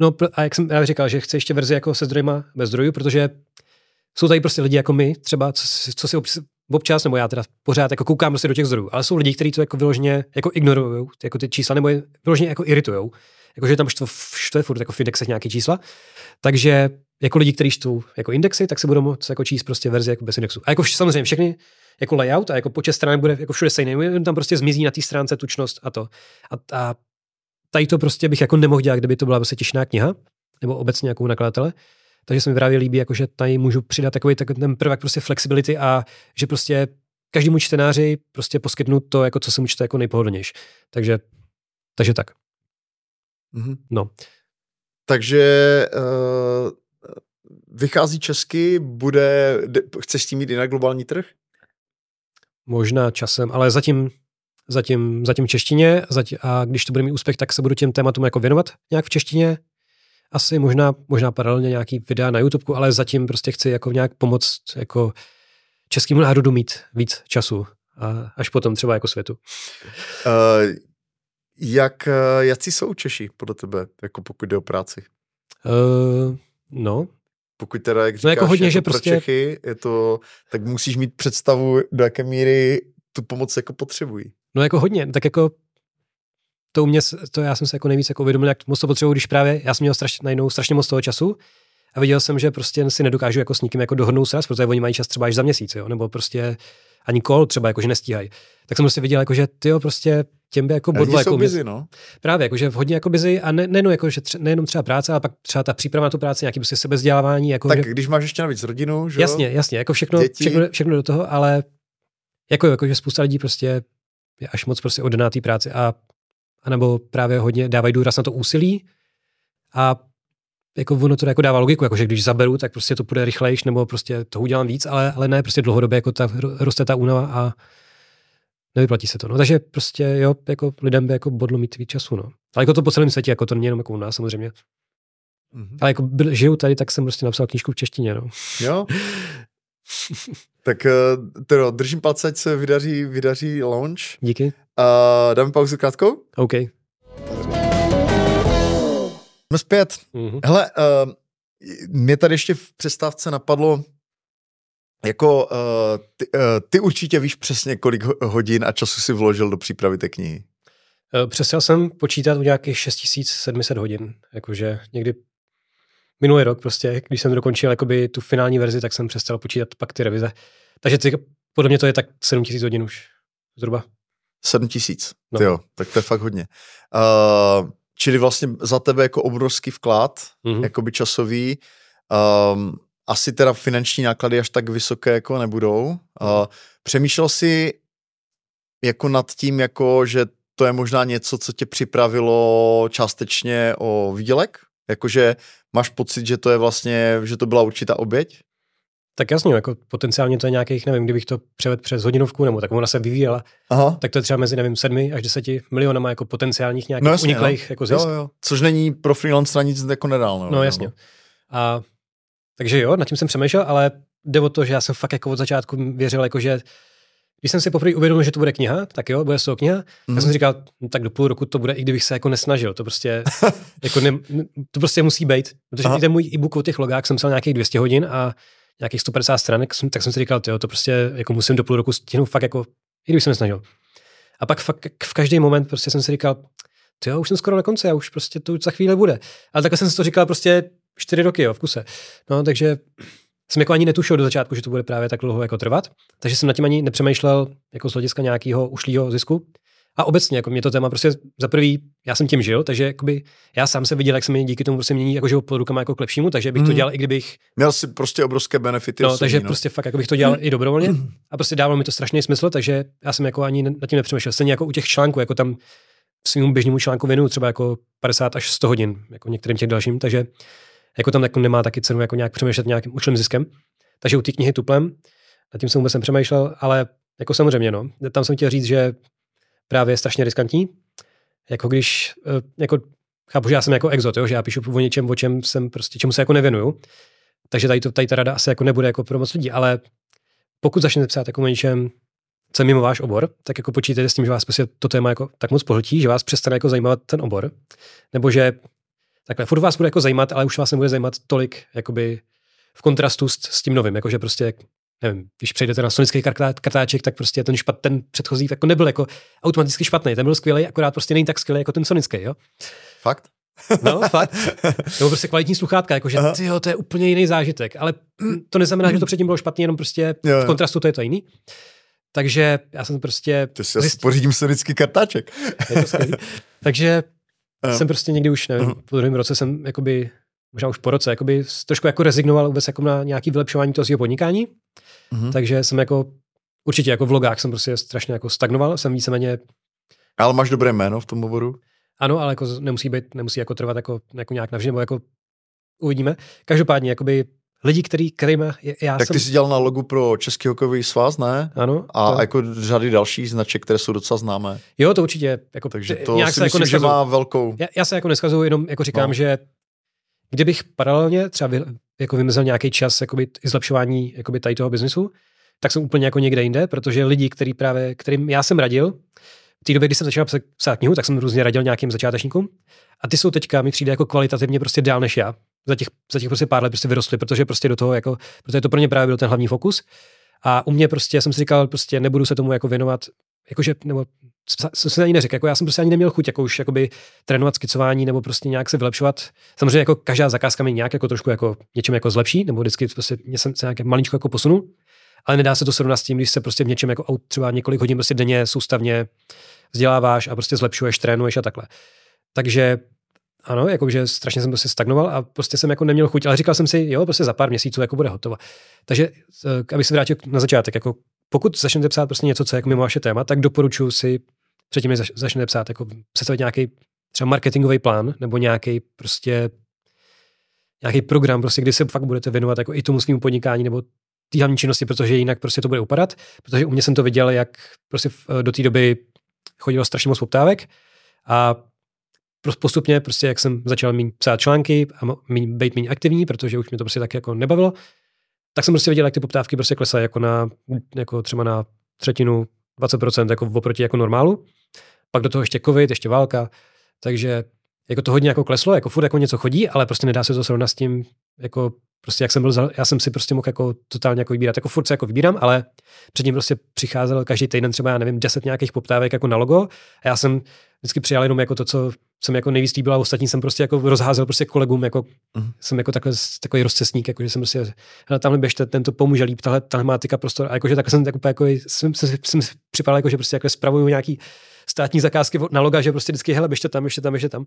No a jak jsem já říkal, že chci ještě verzi jako se zdrojima bez zdrojů, protože jsou tady prostě lidi jako my, třeba, co, co si občas, nebo já teda pořád jako koukám prostě do těch zdrojů, ale jsou lidi, kteří to jako vyloženě jako ignorují, jako ty čísla, nebo je vyloženě jako iritujou. Jakože tam štve, štve furt jako v indexech nějaké čísla. Takže jako lidi, kteří čtou jako indexy, tak se budou moct jako číst prostě verzi jako bez indexu. A jako vš, samozřejmě všechny jako layout a jako počet stran bude jako všude stejný, tam prostě zmizí na té stránce tučnost a to. A, a tady to prostě bych jako nemohl dělat, kdyby to byla prostě těžná kniha, nebo obecně nějakou nakladatele. Takže se mi právě líbí, jako že tady můžu přidat takový tak ten prvek prostě flexibility a že prostě každému čtenáři prostě poskytnu to, jako co se mu čte jako nejpohodlnější. Takže, takže tak. Mm-hmm. No. Takže uh, vychází česky, bude, chceš s tím mít i na globální trh? Možná časem, ale zatím, zatím, zatím v češtině zatím, a když to bude mít úspěch, tak se budu těm tématům jako věnovat nějak v češtině. Asi možná, možná paralelně nějaký videa na YouTube, ale zatím prostě chci jako nějak pomoct jako českému národu mít víc času a až potom třeba jako světu. Uh, jak, jaký jsou Češi podle tebe, jako pokud jde o práci? Uh, no, pokud teda, jak říkáš, no jako hodně, že pro prostě... Čechy, je to, tak musíš mít představu, do jaké míry tu pomoc jako potřebují. No jako hodně, tak jako to u mě, to já jsem se jako nejvíc jako uvědomil, jak moc to potřebuji, když právě já jsem měl straš, najednou strašně moc toho času a viděl jsem, že prostě si nedokážu jako s nikým jako dohodnout sraz, protože oni mají čas třeba až za měsíc, jo? nebo prostě ani kol třeba jako, že nestíhají. Tak jsem prostě viděl, jako, že ty prostě těm by jako bodlo. Jako busy, no. Právě, jako, že hodně jako busy a ne, nejenom, jako, že tře, nejenom třeba práce, ale pak třeba ta příprava na tu práci, nějaký prostě sebezdělávání. Jako, tak že... když máš ještě navíc rodinu, že Jasně, jasně, jako všechno, všechno, všechno, do toho, ale jako, jako, že spousta lidí prostě je až moc prostě oddaná té práci a anebo právě hodně dávají důraz na to úsilí a jako ono to jako dává logiku, jako že když zaberu, tak prostě to půjde rychlejš, nebo prostě to udělám víc, ale, ale ne, prostě dlouhodobě jako ta, roste ta únava a nevyplatí se to. No, takže prostě jo, jako lidem by jako bodlo mít víc času, no. Ale jako to po celém světě, jako to není jenom jako u nás samozřejmě. Mm-hmm. Ale jako byl, žiju tady, tak jsem prostě napsal knížku v češtině, no. Jo? [LAUGHS] tak eh, teda, držím palce, ať se vydaří, vydaří launch. Díky. Uh, dáme pauzu krátkou? OK. Jsme zpět. Mm-hmm. Hele, uh, mě tady ještě v přestávce napadlo, jako uh, ty, uh, ty určitě víš přesně, kolik hodin a času si vložil do přípravy té knihy. Přestěl jsem počítat u nějakých 6700 hodin, jakože někdy minulý rok prostě, když jsem dokončil jakoby tu finální verzi, tak jsem přestal počítat pak ty revize. Takže ty, podle mě to je tak 7000 hodin už, zhruba. 7000, no. jo, tak to je fakt hodně. Uh, čili vlastně za tebe jako obrovský vklad, mm-hmm. jakoby časový, um, asi teda finanční náklady až tak vysoké jako nebudou. Přemýšlel jsi jako nad tím, jako že to je možná něco, co tě připravilo částečně o výdělek? Jakože máš pocit, že to je vlastně, že to byla určitá oběť? Tak jasně, jako potenciálně to je nějakých, nevím, kdybych to převedl přes hodinovku, nebo tak ona se vyvíjela, Aha. tak to je třeba mezi, nevím, sedmi až deseti milionama jako potenciálních nějakých no jasně, uniklých no. jako zisk. Jo, jo. Což není pro freelance nic jako nedál. No, no jasně. A takže jo, nad tím jsem přemýšlel, ale jde o to, že já jsem fakt jako od začátku věřil, jako že když jsem si poprvé uvědomil, že to bude kniha, tak jo, bude to kniha, mm. tak jsem si říkal, no, tak do půl roku to bude, i kdybych se jako nesnažil. To prostě, [LAUGHS] jako ne, to prostě musí být. Protože Aha. ten můj e-book o těch logách jsem psal nějakých 200 hodin a nějakých 150 stran, tak jsem si říkal, jo, to prostě jako musím do půl roku stihnout fakt jako, i kdybych se nesnažil. A pak fakt v každý moment prostě jsem si říkal, jo, už jsem skoro na konci a už prostě to už za chvíli bude. Ale takhle jsem si to říkal prostě čtyři roky, jo, v kuse. No, takže jsem jako ani netušil do začátku, že to bude právě tak dlouho jako trvat, takže jsem na tím ani nepřemýšlel jako z hlediska nějakého ušlého zisku. A obecně, jako mě to téma prostě za prvý, já jsem tím žil, takže jakoby, já sám jsem viděl, jak se mi díky tomu prostě mění jako život pod rukama jako k lepšímu, takže bych mm. to hmm. dělal, i kdybych. Měl si prostě obrovské benefity. No, takže no. prostě fakt, jako bych to dělal mm. i dobrovolně. A prostě dávalo mi to strašný smysl, takže já jsem jako ani nad tím nepřemýšlel. Stejně jako u těch článků, jako tam svým běžnému článku věnuju třeba jako 50 až 100 hodin, jako některým těch dalším, takže jako tam jako nemá taky cenu jako nějak přemýšlet nějakým ušlým ziskem. Takže u té knihy tuplem, nad tím jsem vůbec nepřemýšlel, ale jako samozřejmě, no. Tam jsem chtěl říct, že právě je strašně riskantní. Jako když, eh, jako chápu, že já jsem jako exot, jo, že já píšu o něčem, o čem jsem prostě, čemu se jako nevěnuju. Takže tady, to, tady ta rada asi jako nebude jako pro moc lidí, ale pokud začnete psát jako o něčem, co je mimo váš obor, tak jako počítejte s tím, že vás prostě to téma jako tak moc pohltí, že vás přestane jako zajímat ten obor, nebo že takhle furt vás bude jako zajímat, ale už vás nebude zajímat tolik jakoby v kontrastu s, s tím novým, jakože prostě nevím, když přejdete na sonický kartáček, tak prostě ten špat, ten předchozí jako nebyl jako automaticky špatný, ten byl skvělý, akorát prostě není tak skvělý jako ten sonický, jo? Fakt? No, fakt. Nebo prostě kvalitní sluchátka, jakože ty to je úplně jiný zážitek, ale to neznamená, že to předtím bylo špatně, jenom prostě jo, v kontrastu to je to jiný. Takže já jsem prostě... To si zjist... pořídím sonický kartáček. je to skvělý. [LAUGHS] Takže jsem prostě někdy už, nevím, uh-huh. po druhém roce jsem jakoby možná už po roce, jakoby trošku jako rezignoval vůbec jako na nějaký vylepšování toho svého podnikání. Mm-hmm. Takže jsem jako, určitě jako v logách jsem prostě strašně jako stagnoval, jsem víceméně... Ale máš dobré jméno v tom oboru? Ano, ale jako nemusí být, nemusí jako trvat jako, jako nějak navždy, nebo jako uvidíme. Každopádně, jakoby lidi, který, kterým já tak jsem... ty jsi dělal na logu pro Český hokejový svaz, ne? Ano. A to... jako řady dalších značek, které jsou docela známé. Jo, to určitě. Jako, Takže to nějak si myslím, jako že má velkou... Já, já se jako neskazuju, jenom jako říkám, no. že kdybych paralelně třeba vy, jako vymyslel nějaký čas jakoby, zlepšování jakoby, tady toho biznisu, tak jsem úplně jako někde jinde, protože lidi, který právě, kterým já jsem radil, v té době, kdy jsem začal psát knihu, tak jsem různě radil nějakým začátečníkům. A ty jsou teďka, mi přijde jako kvalitativně prostě dál než já. Za těch, za těch prostě pár let prostě vyrostli, protože prostě do toho jako, protože to pro ně právě byl ten hlavní fokus. A u mě prostě jsem si říkal, prostě nebudu se tomu jako věnovat, jakože, nebo jsem si ani neřekl, jako já jsem prostě ani neměl chuť jako už jakoby trénovat skicování nebo prostě nějak se vylepšovat. Samozřejmě jako každá zakázka mi nějak jako trošku jako něčem jako zlepší, nebo vždycky prostě mě jsem se nějaké maličko jako posunu, ale nedá se to srovnat s tím, když se prostě v něčem jako třeba několik hodin prostě denně soustavně vzděláváš a prostě zlepšuješ, trénuješ a takhle. Takže ano, jakože strašně jsem prostě stagnoval a prostě jsem jako neměl chuť, ale říkal jsem si, jo, prostě za pár měsíců jako bude hotovo. Takže, eh, abych se vrátil na začátek, jako pokud začnete psát prostě něco, co je jako mimo vaše téma, tak doporučuji si předtím, než začnete psát, jako představit nějaký třeba marketingový plán nebo nějaký prostě nějaký program, prostě, kdy se fakt budete věnovat jako i tomu svým podnikání nebo té hlavní činnosti, protože jinak prostě to bude upadat. Protože u mě jsem to viděl, jak prostě do té doby chodilo strašně moc poptávek a postupně, prostě jak jsem začal mít psát články a mít, být méně aktivní, protože už mě to prostě tak jako nebavilo, tak jsem prostě viděl, jak ty poptávky prostě klesají jako na, jako třeba na třetinu, 20% jako oproti jako normálu. Pak do toho ještě covid, ještě válka, takže jako to hodně jako kleslo, jako furt jako něco chodí, ale prostě nedá se to srovnat s tím, jako prostě jak jsem byl, já jsem si prostě mohl jako totálně jako vybírat, jako furt se jako vybírám, ale předtím prostě přicházel každý týden třeba, já nevím, 10 nějakých poptávek jako na logo a já jsem vždycky přijal jenom jako to, co jsem jako nejvíc líbil a ostatní jsem prostě jako rozházel prostě kolegům, jako uh-huh. jsem jako takhle, takový rozcesník, jako že jsem prostě, hele, tamhle běžte, tento pomůže líp, tahle, tahle má tyka prostor, a jakože takhle jsem tak úplně jako, jsem, jsem, jsem připadal jako, že prostě jako spravuju nějaký státní zakázky na loga, že prostě vždycky, hele, běžte tam, ještě tam, ještě tam.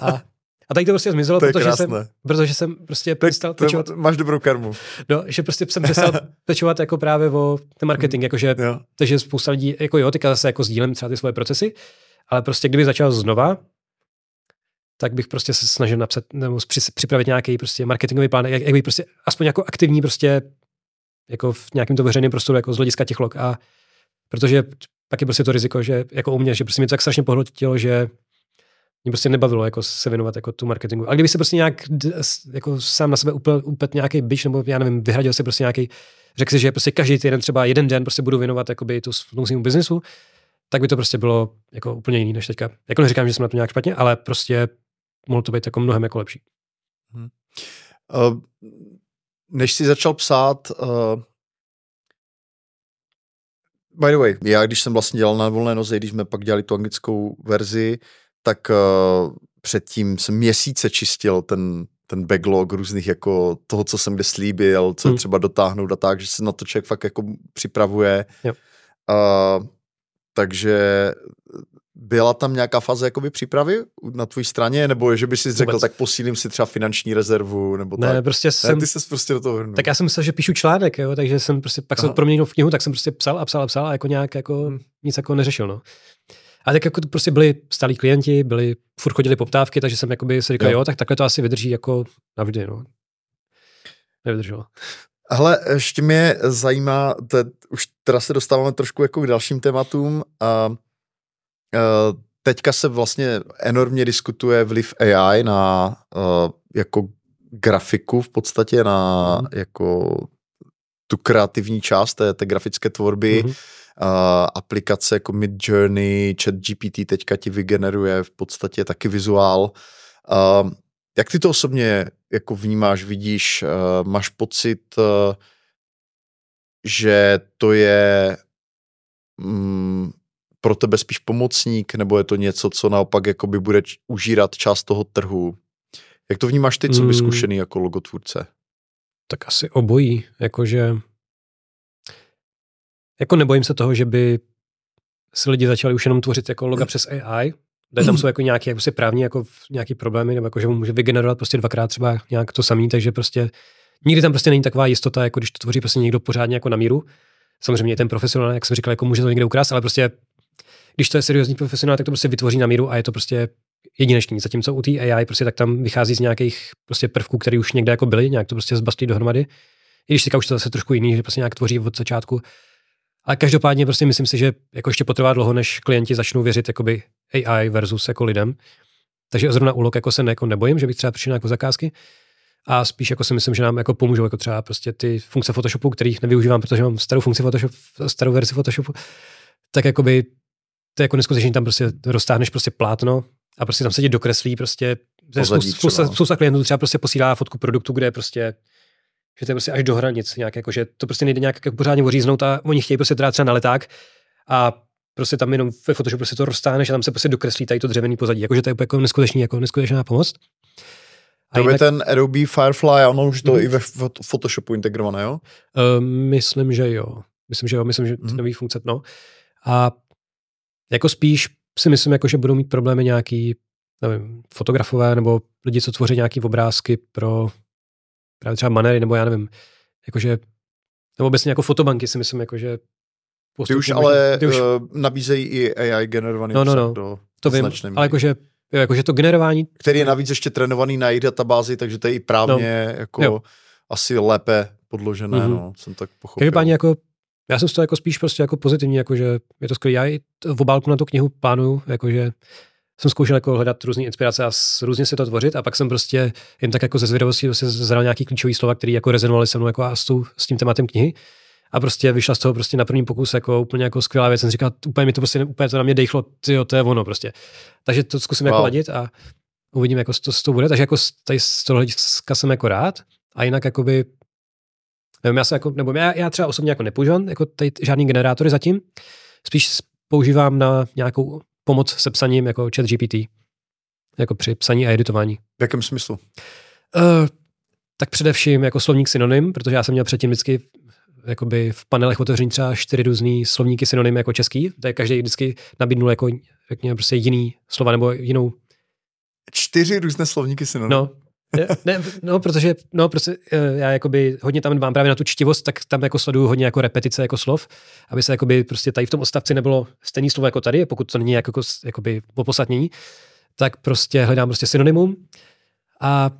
A, [LAUGHS] a tady to prostě zmizelo, to protože, jsem, protože jsem prostě přestal pečovat. Máš dobrou karmu. No, že prostě jsem přestal [LAUGHS] pečovat jako právě o ten marketing, mm, jakože, jo. takže spousta lidí, jako jo, teďka zase jako sdílem třeba ty svoje procesy, ale prostě kdyby začal znova, tak bych prostě se snažil napsat nebo připravit nějaký prostě marketingový plán, jak, jak být prostě aspoň jako aktivní prostě jako v nějakém to veřejném prostoru jako z hlediska těch log. A protože pak je prostě to riziko, že jako u mě, že prostě mě to tak strašně pohltilo, že mě prostě nebavilo jako se věnovat jako tu marketingu. A kdyby se prostě nějak jako sám na sebe úplně, úplně nějaký byč, nebo já nevím, vyhradil si prostě nějaký, řekl si, že prostě každý týden třeba jeden den prostě budu věnovat jakoby tu, svým biznesu, tak by to prostě bylo jako úplně jiný než teďka. Jako neříkám, že jsem na to nějak špatně, ale prostě mohlo to být jako mnohem jako lepší. Hmm. Uh, než jsi začal psát, uh, by the way, já když jsem vlastně dělal na volné noze, když jsme pak dělali tu anglickou verzi, tak uh, předtím jsem měsíce čistil ten, ten backlog různých jako toho, co jsem kde slíbil, co hmm. třeba dotáhnout a tak, že se na to člověk fakt jako připravuje. Yep. Uh, takže byla tam nějaká fáze jakoby přípravy na tvojí straně, nebo že by si řekl, Vůbec. tak posílím si třeba finanční rezervu, nebo ne, tak? prostě jsem... Ne, ty se prostě do toho vrnul. Tak já jsem myslel, že píšu článek, jo, takže jsem prostě, pak Aha. jsem proměnil v knihu, tak jsem prostě psal a psal a psal a jako nějak jako hmm. nic jako neřešil, no. A tak jako to prostě byli stálí klienti, byli, furt chodili poptávky, takže jsem jakoby si říkal, jo. jo, tak takhle to asi vydrží jako navždy, no. Nevydrželo. Hele, ještě mě zajímá, to už teda se dostáváme trošku jako k dalším tématům a teďka se vlastně enormně diskutuje vliv AI na uh, jako grafiku v podstatě, na mm. jako tu kreativní část té, té grafické tvorby. Mm. Uh, aplikace jako Mid Journey, Chat GPT teďka ti vygeneruje v podstatě taky vizuál. Uh, jak ty to osobně jako vnímáš, vidíš, uh, máš pocit, uh, že to je mm, pro tebe spíš pomocník, nebo je to něco, co naopak jakoby bude užírat část toho trhu? Jak to vnímáš ty, co by hmm. zkušený jako logotvůrce? Tak asi obojí, jakože jako nebojím se toho, že by si lidi začali už jenom tvořit jako loga přes AI, kde tam jsou jako nějaké jako si právní jako nějaký problémy, nebo jako, že může vygenerovat prostě dvakrát třeba nějak to samý, takže prostě nikdy tam prostě není taková jistota, jako když to tvoří prostě někdo pořádně jako na míru. Samozřejmě ten profesionál, jak jsem říkal, jako může to někde ukrást, ale prostě když to je seriózní profesionál, tak to prostě vytvoří na míru a je to prostě jedinečný. Zatímco u té AI prostě tak tam vychází z nějakých prostě prvků, které už někde jako byly, nějak to prostě zbastlí dohromady. I když teďka už to zase trošku jiný, že prostě nějak tvoří od začátku. Ale každopádně prostě myslím si, že jako ještě potrvá dlouho, než klienti začnou věřit jakoby AI versus jako lidem. Takže zrovna úlog jako se ne, jako nebojím, že bych třeba přišel jako zakázky. A spíš jako si myslím, že nám jako pomůžou jako třeba prostě ty funkce Photoshopu, kterých nevyužívám, protože mám starou funkci Photoshop, starou verzi Photoshopu, tak jakoby to je jako neskutečný, tam prostě roztáhneš prostě plátno a prostě tam se ti dokreslí prostě Pozadí spousta, klientů třeba prostě posílá fotku produktu, kde je prostě že to je prostě až do hranic nějak, jako, že to prostě nejde nějak jako pořádně oříznout a oni chtějí prostě teda třeba na leták a prostě tam jenom ve Photoshopu prostě to roztáhneš a tam se prostě dokreslí tady to dřevěný pozadí. Jakože to je jako neskutečný, jako neskutečná pomoc. A to jinak... je ten Adobe Firefly, ono už to mm. i ve Photoshopu integrované, jo? Uh, myslím, že jo. Myslím, že jo, myslím, že mm. nový funkce, no. A jako spíš si myslím, jako, že budou mít problémy nějaký, nevím, fotografové nebo lidi, co tvoří nějaký obrázky pro právě třeba manery, nebo já nevím, jakože, nebo obecně jako fotobanky si myslím, jakože ty už ale ty už... Uh, nabízejí i AI generovaný no, no, no. do to vím, ale jakože Jo, jakože to generování. Který je navíc ještě trénovaný na jejich databázi, takže to je i právně no. jako jo. asi lépe podložené, mm-hmm. no, jsem tak pochopil. Každopádně jako, já jsem z toho jako spíš prostě jako pozitivní, jakože je to skvělé. Já i v obálku na tu knihu plánuju, jakože jsem zkoušel jako hledat různé inspirace a různě si to tvořit a pak jsem prostě jen tak jako ze zvědavosti prostě zadal nějaký klíčový slova, které jako rezonovaly se mnou jako a s, tou, s tím tématem knihy a prostě vyšla z toho prostě na první pokus jako úplně jako skvělá věc. Jsem říkal, úplně mi to prostě úplně to na mě dejchlo, tyjo, to je ono prostě. Takže to zkusím jako wow. jako ladit a uvidím, jako to, to bude. Takže jako tady z toho hlediska jsem jako rád. A jinak jakoby, nevím, já se jako, nebo já, já třeba osobně jako nepoužívám jako tady žádný generátory zatím. Spíš používám na nějakou pomoc se psaním jako chat GPT. Jako při psaní a editování. V jakém smyslu? Uh, tak především jako slovník synonym, protože já jsem měl předtím vždycky jakoby v panelech otevření třeba čtyři různý slovníky synonymy jako český, je každý vždycky nabídnul jako řekněme prostě jiný slova nebo jinou. Čtyři různé slovníky synonymy? No, ne, no, protože, no, protože eh, já jakoby hodně tam mám právě na tu čtivost, tak tam jako sleduju hodně jako repetice jako slov, aby se jakoby prostě tady v tom odstavci nebylo stejný slovo jako tady, pokud to není jako, jakoby poposatnění, tak prostě hledám prostě synonymum a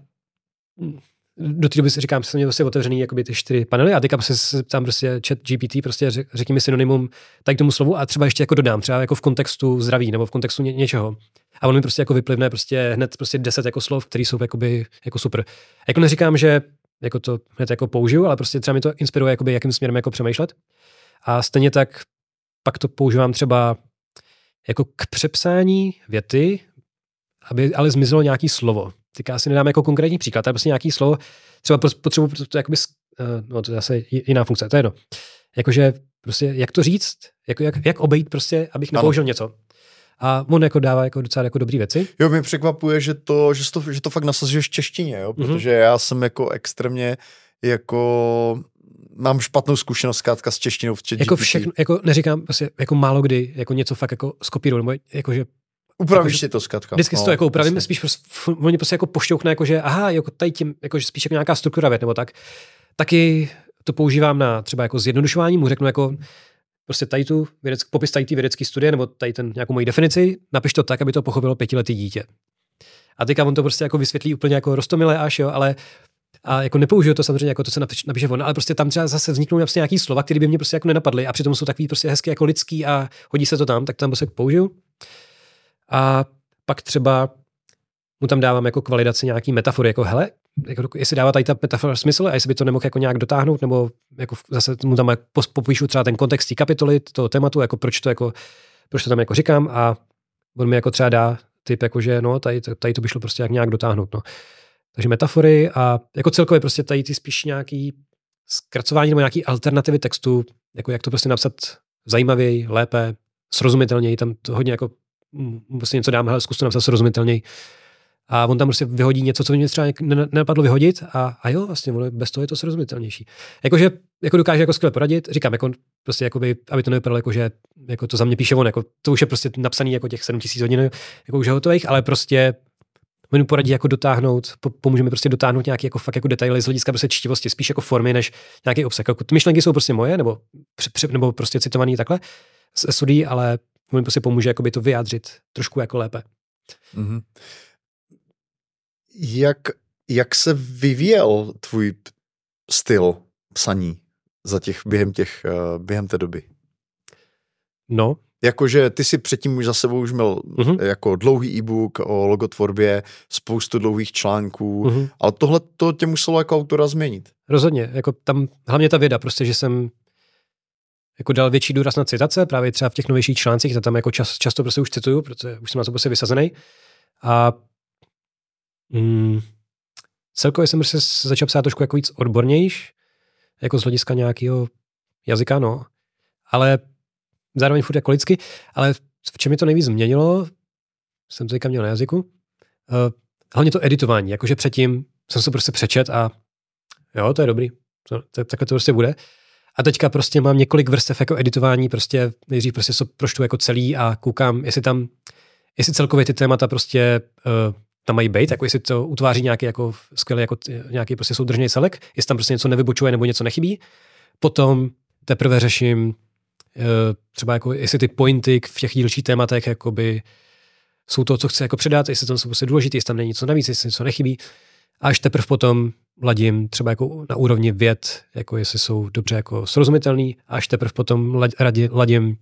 do té doby si říkám, že jsem měl prostě otevřený jakoby ty čtyři panely a teďka prostě se tam prostě chat GPT, prostě řekni mi synonymum tady k tomu slovu a třeba ještě jako dodám, třeba jako v kontextu zdraví nebo v kontextu ně, něčeho. A on mi prostě jako vyplivne prostě hned prostě deset jako slov, které jsou jakoby, jako super. Jako neříkám, že jako to hned jako použiju, ale prostě třeba mi to inspiruje, jakoby, jakým směrem jako přemýšlet. A stejně tak pak to používám třeba jako k přepsání věty, aby ale zmizelo nějaký slovo teďka asi nedám jako konkrétní příklad, ale prostě nějaký slovo, třeba potřebuji to, jakoby, uh, no to je zase jiná funkce, to je jedno. Jakože prostě, jak to říct, jako jak, jak obejít prostě, abych nepoužil ano. něco. A on jako dává jako docela jako dobrý věci. Jo, mě překvapuje, že to, že to, že to fakt nasazuješ v češtině, jo? Mhm. protože mm-hmm. já jsem jako extrémně jako mám špatnou zkušenost zkrátka s češtinou v Jako všechno, jako neříkám, prostě jako málo kdy, jako něco fakt jako skopíruju, nebo jako, že Upravíš si to zkrátka. Vždycky no, si to no, jako upravím, spíš prostě, oni prostě jako pošťoukne, jako že aha, jako tady tím, jako že spíš jako nějaká struktura vět, nebo tak. Taky to používám na třeba jako zjednodušování, mu řeknu jako prostě tady tu vědeck, popis tady ty vědecké studie, nebo tady ten nějakou moji definici, napiš to tak, aby to pochopilo pětiletý dítě. A teďka on to prostě jako vysvětlí úplně jako rostomile až, jo, ale a jako nepoužiju to samozřejmě jako to, co napíše, napíše on, ale prostě tam třeba zase vzniknou prostě nějaký slova, které by mě prostě jako nenapadly a přitom jsou takový prostě hezky jako lidský a hodí se to tam, tak tam prostě použiju. A pak třeba mu tam dávám jako k validaci nějaký metafory, jako hele, jako, jestli dává tady ta metafora smysl a jestli by to nemohl jako nějak dotáhnout, nebo jako zase mu tam jako popíšu třeba ten kontext té kapitoly, toho tématu, jako proč to jako, proč to tam jako říkám a on mi jako třeba dá typ, jako že no, tady, tady to by šlo prostě jak nějak dotáhnout, no. Takže metafory a jako celkově prostě tady ty spíš nějaký zkracování nebo nějaký alternativy textu, jako jak to prostě napsat zajímavěji, lépe, srozumitelněji, tam to hodně jako prostě něco dám, hele, zkus to napsat srozumitelněji. A on tam prostě vyhodí něco, co mě třeba nenapadlo vyhodit a, a jo, vlastně ono, bez toho je to srozumitelnější. Jakože jako dokáže jako skvěle poradit, říkám, jako, prostě jakoby, aby to nevypadalo jako, že jako to za mě píše on, jako, to už je prostě napsaný jako těch 7000 hodin, jako už hotových, ale prostě on poradí jako dotáhnout, pomůže mi prostě dotáhnout nějaký jako fakt jako detaily z hlediska prostě čtivosti, spíš jako formy, než nějaký obsah. Jako, ty myšlenky jsou prostě moje, nebo, nebo prostě citovaný takhle z ale mu prostě pomůže jakoby to vyjádřit trošku jako lépe. Mm-hmm. Jak, jak se vyvíjel tvůj styl psaní za těch, během, těch, uh, během té doby? No. Jakože ty si předtím už za sebou už měl uh-huh. jako dlouhý e-book o logotvorbě, spoustu dlouhých článků, uh-huh. ale tohle to tě muselo jako autora změnit. Rozhodně, jako tam hlavně ta věda, prostě, že jsem jako dal větší důraz na citace, právě třeba v těch novějších článcích, to tam jako čas, často prostě už cituju, protože už jsem na to prostě vysazený. A mm, celkově jsem prostě začal psát trošku jako víc odbornější, jako z hlediska nějakého jazyka, no. Ale zároveň furt jako lidsky, ale v čem mi to nejvíc změnilo, jsem to měl na jazyku, uh, hlavně to editování, jakože předtím jsem se prostě přečet a jo, to je dobrý, to, to, takhle to prostě bude. A teďka prostě mám několik vrstev jako editování, prostě nejdřív prostě to proštu jako celý a koukám, jestli tam, jestli celkově ty témata prostě uh, tam mají být, jako jestli to utváří nějaký jako skvělý jako nějaký prostě soudržný celek, jestli tam prostě něco nevybočuje nebo něco nechybí. Potom teprve řeším uh, třeba jako jestli ty pointy v těch dílčích tématech jakoby jsou to, co chci jako předat, jestli tam jsou prostě důležité, jestli tam není něco navíc, jestli něco nechybí. A až teprve potom ladím třeba jako na úrovni věd, jako jestli jsou dobře jako srozumitelný, a až teprve potom ladím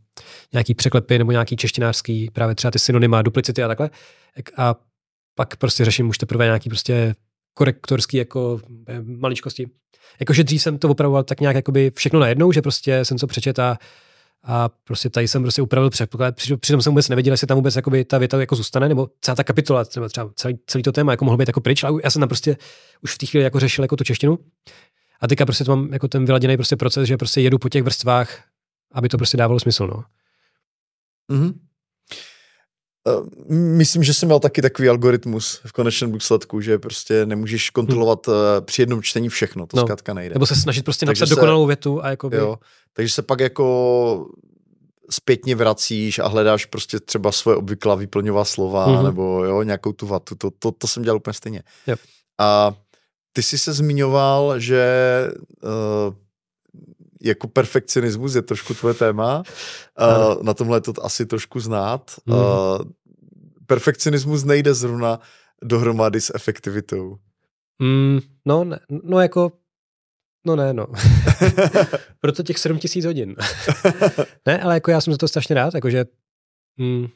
nějaký překlepy nebo nějaký češtinářský, právě třeba ty synonyma, duplicity a takhle. A pak prostě řeším už teprve nějaký prostě korektorský jako eh, maličkosti. Jakože dřív jsem to opravoval tak nějak jakoby všechno najednou, že prostě jsem co přečet a a prostě tady jsem prostě upravil předpoklad, přitom jsem vůbec nevěděl, jestli tam vůbec jakoby ta věta jako zůstane, nebo celá ta kapitola, třeba, třeba celý, celý, to téma jako mohlo být jako pryč, ale já jsem tam prostě už v té chvíli jako řešil jako tu češtinu. A teďka prostě to mám jako ten vyladěný prostě proces, že prostě jedu po těch vrstvách, aby to prostě dávalo smysl, no. Mm-hmm. Myslím, že jsem měl taky takový algoritmus v konečném důsledku, že prostě nemůžeš kontrolovat hmm. při jednom čtení všechno, to no. zkrátka nejde. Nebo se snažit prostě napsat takže dokonalou větu a jako Jo, takže se pak jako zpětně vracíš a hledáš prostě třeba svoje obvyklá vyplňová slova mm-hmm. nebo jo, nějakou tu vatu. To, to, to jsem dělal úplně stejně. Yep. A ty jsi se zmiňoval, že uh, jako perfekcionismus je trošku tvoje téma. Uh, na tomhle je to asi trošku znát. Mm. Uh, perfekcionismus nejde zrovna dohromady s efektivitou. Mm, no, ne, no jako No ne, no. [LAUGHS] [LAUGHS] Proto těch 7000 hodin. [LAUGHS] ne, ale jako já jsem za to strašně rád, jakože mm,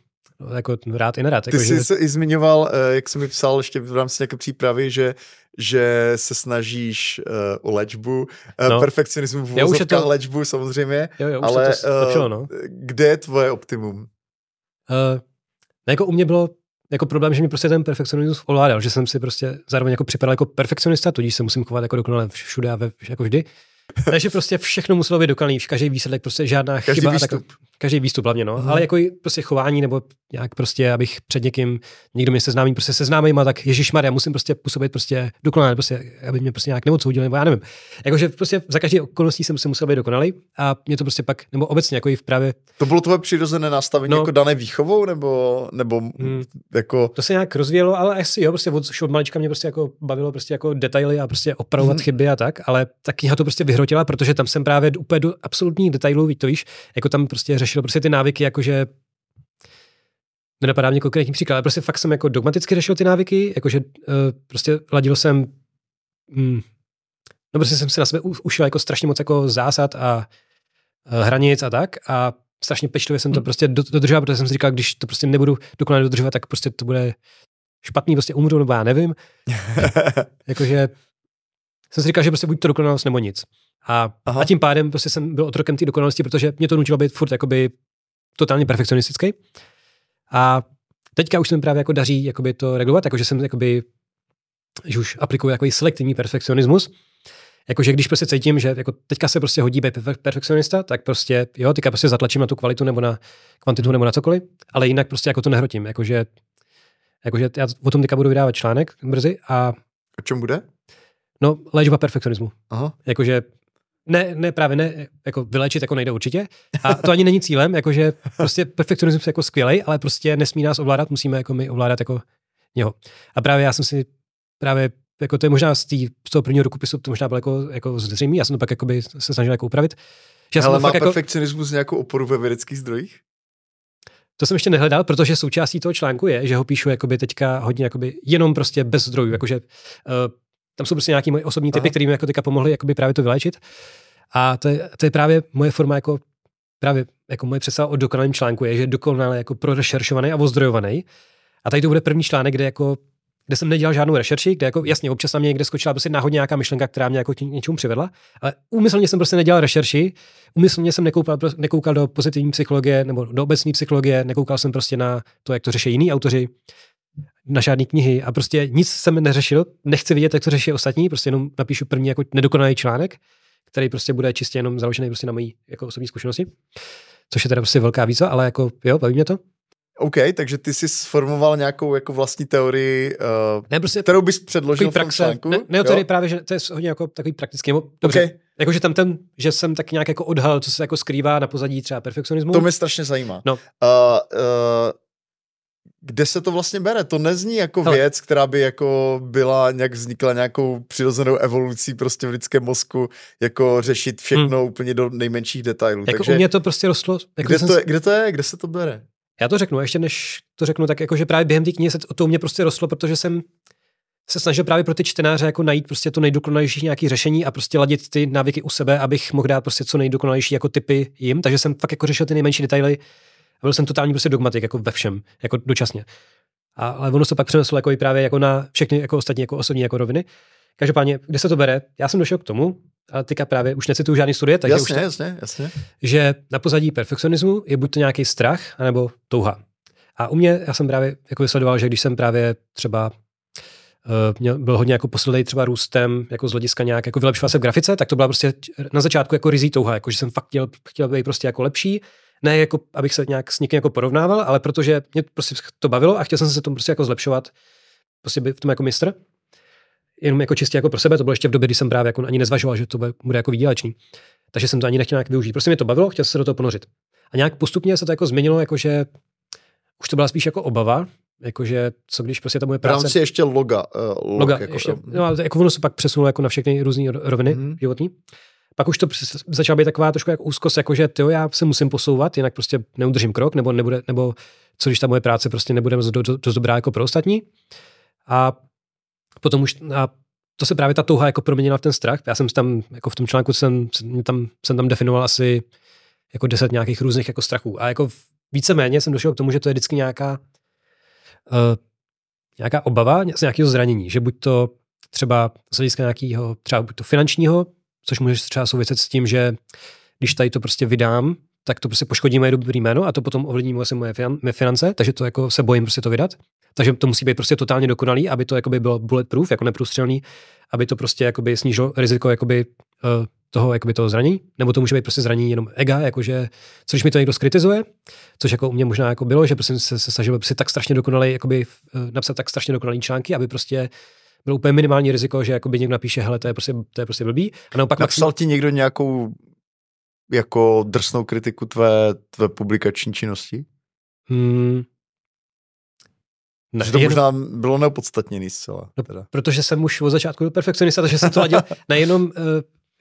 jako rád i nerad. Ty jako, jsi že... se i zmiňoval, eh, jak jsem mi psal ještě v rámci nějaké přípravy, že, že se snažíš uh, o léčbu, uh, no. perfekcionismu v to... léčbu samozřejmě, jo, jo, ale to lepšilo, no. kde je tvoje optimum? Uh, no jako u mě bylo jako problém, že mi prostě ten perfekcionismus ovládal, že jsem si prostě zároveň jako připadal jako perfekcionista, tudíž se musím chovat jako dokonale všude a ve, jako vždy. Takže prostě všechno muselo být dokonalý, každý výsledek, prostě žádná každý chyba. Výstup. Tak, každý výstup hlavně, no. Mm. Ale jako prostě chování nebo nějak prostě, abych před někým, někdo mě seznámí, prostě seznámím a tak Ježíš Maria, musím prostě působit prostě dokonale, prostě, aby mě prostě nějak neodsoudil, nebo já nevím. Jakože prostě za každý okolností jsem si musel být dokonalý a mě to prostě pak, nebo obecně jako i v právě. To bylo tvoje přirozené nastavení no, jako dané výchovou, nebo, nebo mm, jako. To se nějak rozvíjelo, ale asi jo, prostě od, od malička mě prostě jako bavilo prostě jako detaily a prostě opravovat mm. chyby a tak, ale tak kniha to prostě vyhrotila, protože tam jsem právě úplně do absolutních detailů, víš to víš, jako tam prostě řešil prostě ty návyky, jakože nenapadá mě konkrétní příklad, ale prostě fakt jsem jako dogmaticky řešil ty návyky, jakože uh, prostě ladil jsem, mm, no prostě jsem se na sebe ušil jako strašně moc jako zásad a uh, hranic a tak a strašně pečlivě jsem to hmm. prostě dodržoval, protože jsem si říkal, když to prostě nebudu dokonale dodržovat, tak prostě to bude špatný, prostě umřu, nebo já nevím. [LAUGHS] jakože jsem si říkal, že prostě buď to dokonalost nebo nic. A, a tím pádem prostě jsem byl otrokem té dokonalosti, protože mě to nutilo být furt jakoby totálně perfekcionistický. A teďka už se mi právě jako daří jakoby to regulovat, jakože jsem jakoby, že už aplikuju jako selektivní perfekcionismus, Jakože když prostě cítím, že jako teďka se prostě hodí být perfekcionista, tak prostě jo, teďka prostě zatlačím na tu kvalitu nebo na kvantitu nebo na cokoliv, ale jinak prostě jako to nehrotím. Jakože, jakože já o tom teďka budu vydávat článek brzy a... O čem bude? No, léčba perfekcionismu. Aha. Jakože ne, ne, právě ne, jako vylečit jako nejde určitě. A to ani není cílem, jakože prostě perfekcionismus je jako skvělý, ale prostě nesmí nás ovládat, musíme jako my ovládat jako něho. A právě já jsem si právě jako to je možná z, tý, z toho prvního rukopisu, to možná bylo jako, jako zřejmý, já jsem to pak jakoby se snažil jako upravit. Že Ale má jako, perfekcionismus nějakou oporu ve vědeckých zdrojích? To jsem ještě nehledal, protože součástí toho článku je, že ho píšu jakoby teďka hodně jakoby jenom prostě bez zdrojů, jakože uh, tam jsou prostě nějaké moje osobní typy, které mi jako teďka pomohly jakoby právě to vylečit. A to je, to je právě moje forma jako právě jako moje představa o dokonalém článku je, že je dokonale jako prorešeršovaný a ozdrojovaný. A tady to bude první článek, kde jako kde jsem nedělal žádnou rešerši, kde jako jasně občas na mě někde skočila prostě náhodně nějaká myšlenka, která mě jako k něčemu přivedla, ale úmyslně jsem prostě nedělal rešerši, úmyslně jsem nekoukal, nekoukal do pozitivní psychologie nebo do obecní psychologie, nekoukal jsem prostě na to, jak to řeší jiní autoři. Na žádné knihy a prostě nic jsem neřešil, nechci vidět, jak to řeší ostatní, prostě jenom napíšu první jako nedokonalý článek, který prostě bude čistě jenom založený prostě na mojí jako osobní zkušenosti, což je teda prostě velká výzva, ale jako jo, baví mě to. OK, takže ty jsi sformoval nějakou jako vlastní teorii, uh, ne, prostě kterou bys předložil v tom článku? Ne, ne teorii právě, že to je hodně jako takový praktický. Nebo, dobře, okay. Jakože tam ten, že jsem tak nějak jako odhalil, co se jako skrývá na pozadí třeba perfekcionismu. To mě strašně zajímá. No. Uh, uh, kde se to vlastně bere? To nezní jako Hele. věc, která by jako byla nějak vznikla nějakou přirozenou evolucí prostě v lidském mozku, jako řešit všechno hmm. úplně do nejmenších detailů. Jako Takže u mě to prostě rostlo. Jako kde, to je, kde to je? Kde se to bere? Já to řeknu, ještě než to řeknu, tak jako, že právě během té knihy se to u mě prostě rostlo, protože jsem se snažil právě pro ty čtenáře jako najít prostě to nejdokonalejší nějaké řešení a prostě ladit ty návyky u sebe, abych mohl dát prostě co nejdokonalejší jako typy jim. Takže jsem fakt jako řešil ty nejmenší detaily. Byl jsem totální prostě dogmatik jako ve všem, jako dočasně. A, ale ono se pak přeneslo jako i právě jako na všechny jako ostatní jako osobní jako roviny. Každopádně, kde se to bere? Já jsem došel k tomu, ale teďka právě už necituju žádný studie, takže jasně, už to, jasně, jasně. že na pozadí perfekcionismu je buď to nějaký strach, anebo touha. A u mě, já jsem právě jako vysledoval, že když jsem právě třeba uh, měl, byl hodně jako posilnej třeba růstem, jako z hlediska nějak jako vylepšovat se v grafice, tak to byla prostě na začátku jako rizí touha, jako že jsem fakt chtěl, chtěl být prostě jako lepší, ne jako, abych se nějak s někým jako porovnával, ale protože mě prostě to bavilo a chtěl jsem se tomu prostě jako zlepšovat, prostě být v tom jako mistr jenom jako čistě jako pro sebe, to bylo ještě v době, kdy jsem právě jako ani nezvažoval, že to bude jako výdělečný. Takže jsem to ani nechtěl nějak využít. Prostě mě to bavilo, chtěl se do toho ponořit. A nějak postupně se to jako změnilo, jakože už to byla spíš jako obava, jakože co když prostě ta moje práce... si ještě loga. Uh, log, loga, jako, ještě, no, ale jako ono se pak přesunulo jako na všechny různé roviny mm-hmm. životní. Pak už to začala být taková trošku jako úzkost, jakože ty já se musím posouvat, jinak prostě neudržím krok, nebo nebude, nebo co když ta moje práce prostě nebude dost do, do, do dobrá jako pro ostatní. A potom už a to se právě ta touha jako proměnila v ten strach. Já jsem tam, jako v tom článku jsem, jsem tam, jsem tam definoval asi jako deset nějakých různých jako strachů. A jako víceméně jsem došel k tomu, že to je vždycky nějaká uh, nějaká obava z nějakého zranění, že buď to třeba z hlediska nějakého třeba buď to finančního, což může třeba souviset s tím, že když tady to prostě vydám, tak to prostě poškodí moje dobrý jméno a to potom ovlivní moje, moje finance, takže to jako se bojím prostě to vydat. Takže to musí být prostě totálně dokonalý, aby to jakoby bylo bulletproof, jako neprůstřelný, aby to prostě jakoby snížilo riziko jakoby, uh, toho, jakoby toho zranění, nebo to může být prostě zranění jenom ega, jakože, což mi to někdo skritizuje, což jako u mě možná jako bylo, že prostě se, se snažil prostě tak strašně dokonalý, jakoby, uh, napsat tak strašně dokonalý články, aby prostě bylo úplně minimální riziko, že jakoby někdo napíše, hele, to je prostě, to je prostě blbý. A naopak Napsal maxim... ti někdo nějakou jako drsnou kritiku tvé, tvé publikační činnosti? Hmm, ne, že to jenom, možná bylo neopodstatněný zcela. No, protože jsem už od začátku byl perfekcionista, takže jsem to ladil [LAUGHS] nejenom, eh,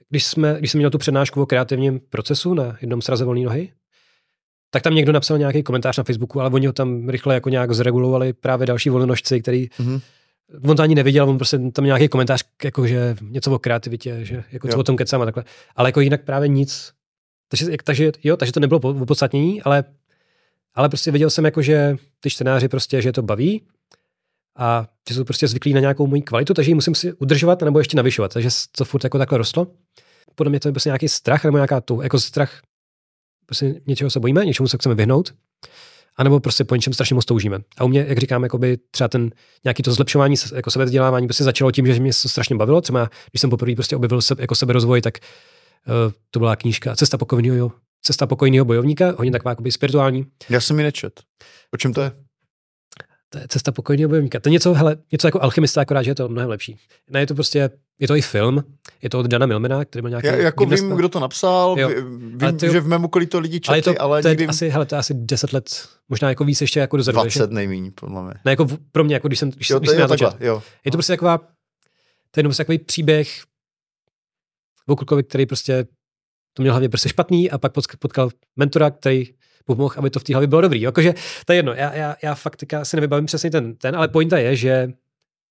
když, jsme, když jsem měl tu přednášku o kreativním procesu na jednom sraze volné nohy, tak tam někdo napsal nějaký komentář na Facebooku, ale oni ho tam rychle jako nějak zregulovali právě další volnonožci, který mm-hmm. On to ani neviděl, on prostě tam nějaký komentář, jako že něco o kreativitě, že jako co o tom kecám a takhle. Ale jako jinak právě nic. Takže, takže, jo, takže to nebylo opodstatnění, ale ale prostě viděl jsem jako, že ty čtenáři prostě, že to baví a že jsou prostě zvyklí na nějakou moji kvalitu, takže ji musím si udržovat nebo ještě navyšovat. Takže to furt jako takhle rostlo. Podle mě to je prostě nějaký strach nebo nějaká tu, jako strach, prostě něčeho se bojíme, něčemu se chceme vyhnout, anebo prostě po něčem strašně moc toužíme. A u mě, jak říkám, jakoby třeba ten nějaký to zlepšování, jako sebevzdělávání, prostě začalo tím, že mě to strašně bavilo. Třeba když jsem poprvé prostě objevil se, jako seberozvoj, tak uh, to byla knížka Cesta pokojného Cesta pokojného bojovníka, hodně taková jakoby spirituální. Já jsem ji nečet. O čem to je? To je cesta pokojného bojovníka. To je něco, hele, něco jako alchymista, akorát, že je to mnohem lepší. Ne, je to prostě, je to i film, je to od Dana Milmena, který byl nějaký... Já jako gymnasta. vím, kdo to napsal, jo. vím, to, že v mém okolí to lidi četli, ale, to, ale to je nevím... asi, hele, to je asi 10 let, možná jako víc ještě jako dozadu. 20 nejméně, podle mě. Ne, jako pro mě, jako když jsem, když, jo, když jsem jo, takhle, jo. Je to prostě taková, to je jenom prostě takový příběh o klukovi, který prostě to měl hlavně prostě špatný a pak potkal mentora, který pomohl, aby to v té hlavě bylo dobrý. Jakože to je jedno, já, já, já fakt teďka si nevybavím přesně ten, ten, ale pointa je, že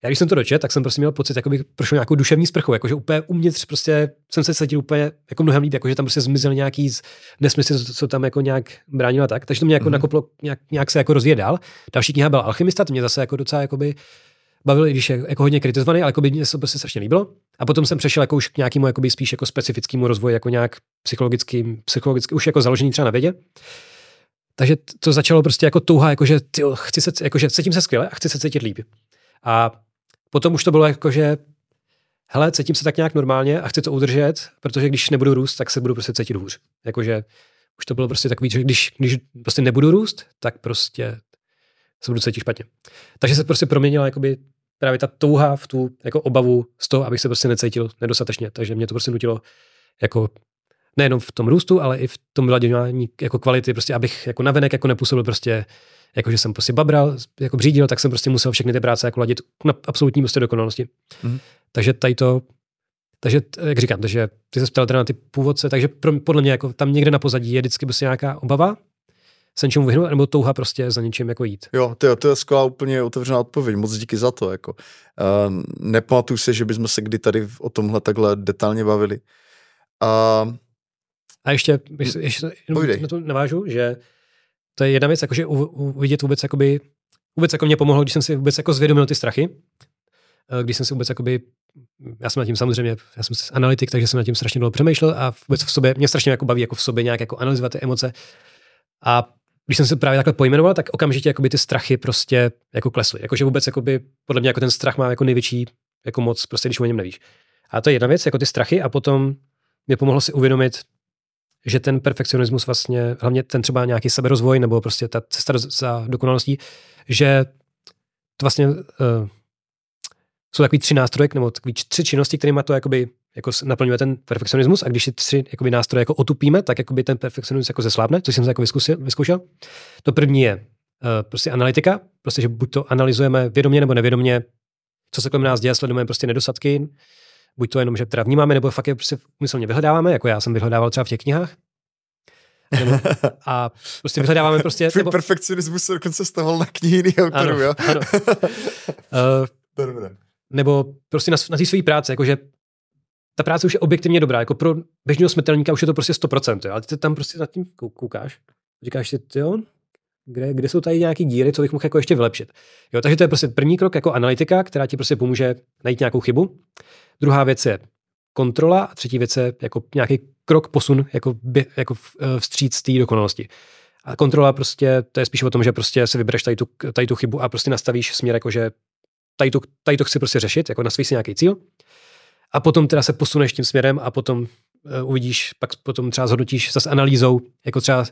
já když jsem to dočet, tak jsem prostě měl pocit, jako bych prošel nějakou duševní sprchu, jakože úplně uvnitř prostě jsem se cítil úplně jako mnohem líp, jakože tam prostě zmizel nějaký nesmysl, co tam jako nějak bránilo tak, takže to mě jako mm-hmm. nakoplo, nějak, nějak, se jako rozvíjet dál. Další kniha byla Alchymista, to mě zase jako docela jakoby bavil, i když je jako hodně kritizovaný, ale jako by mě se to prostě strašně líbilo. A potom jsem přešel jako už k nějakému jakoby spíš jako specifickému rozvoji, jako nějak psychologickým, psychologicky, už jako založený třeba na vědě. Takže to začalo prostě jako touha, jakože tyjo, chci se, jakože cítím se skvěle a chci se cítit líp. A potom už to bylo jakože hele, cítím se tak nějak normálně a chci to udržet, protože když nebudu růst, tak se budu prostě cítit hůř. Jakože už to bylo prostě takový, že když, když prostě nebudu růst, tak prostě se budu cítit špatně. Takže se prostě proměnila jakoby právě ta touha v tu jako obavu z toho, abych se prostě necítil nedostatečně. Takže mě to prostě nutilo jako nejenom v tom růstu, ale i v tom vyladění jako kvality, prostě abych jako navenek jako nepůsobil prostě jako že jsem prostě babral, jako břídil, tak jsem prostě musel všechny ty práce jako ladit na absolutní prostě dokonalosti. Mm. Takže tady to, takže, jak říkám, takže ty se ptal teda na ty původce, takže pro, podle mě jako tam někde na pozadí je vždycky prostě nějaká obava, se něčemu vyhnout, nebo touha prostě za něčím jako jít. Jo, to, to je skvělá úplně otevřená odpověď, moc díky za to. Jako. Uh, nepamatuju se, že bychom se kdy tady o tomhle takhle detailně bavili. Uh, a ještě, ještě, ještě na to navážu, že to je jedna věc, jakože uvidět vůbec, jakoby, vůbec jako mě pomohlo, když jsem si vůbec jako zvědomil ty strachy, eh, když jsem si vůbec jakoby, já jsem nad tím samozřejmě, já jsem analytik, takže jsem nad tím strašně dlouho přemýšlel a vůbec v sobě, mě strašně jako baví jako v sobě nějak jako analyzovat ty emoce. A když jsem se právě takhle pojmenoval, tak okamžitě jakoby ty strachy prostě jako klesly. Jakože vůbec jakoby, podle mě jako ten strach má jako největší jako moc, prostě když o něm nevíš. A to je jedna věc, jako ty strachy a potom mě pomohlo si uvědomit, že ten perfekcionismus vlastně, hlavně ten třeba nějaký seberozvoj nebo prostě ta cesta za dokonalostí, že to vlastně uh, jsou takový tři nástroje, nebo takový tři činnosti, kterými to jakoby jako naplňuje ten perfekcionismus a když si tři jakoby, nástroje jako otupíme, tak jakoby ten perfekcionismus jako zeslábne, což jsem jako vyzkusil, vyzkoušel. To první je uh, prostě analytika, prostě, že buď to analyzujeme vědomě nebo nevědomě, co se kolem nás děje, sledujeme prostě nedostatky, buď to jenom, že teda vnímáme, nebo fakt je prostě umyslně vyhledáváme, jako já jsem vyhledával třeba v těch knihách. Nebo, [LAUGHS] a prostě vyhledáváme prostě... Tvůj nebo, perfekcionismus se dokonce staval na knihy jiných autorů, jo? Ano. [LAUGHS] uh, nebo prostě na, na té své práci, jakože ta práce už je objektivně dobrá, jako pro běžného smrtelníka už je to prostě 100%, jo? ale ty tam prostě nad tím koukáš, říkáš si, jo, kde, kde jsou tady nějaké díry, co bych mohl jako ještě vylepšit. Jo, takže to je prostě první krok jako analytika, která ti prostě pomůže najít nějakou chybu. Druhá věc je kontrola a třetí věc je jako nějaký krok posun jako, jako e, vstříc té dokonalosti. A kontrola prostě, to je spíš o tom, že prostě si vybereš tady tu, tady tu chybu a prostě nastavíš směr, jako že tady to, tady to chci prostě řešit, jako nastavíš si nějaký cíl. A potom teda se posuneš tím směrem a potom uh, uvidíš, pak potom třeba zhodnotíš zase analýzou, jako třeba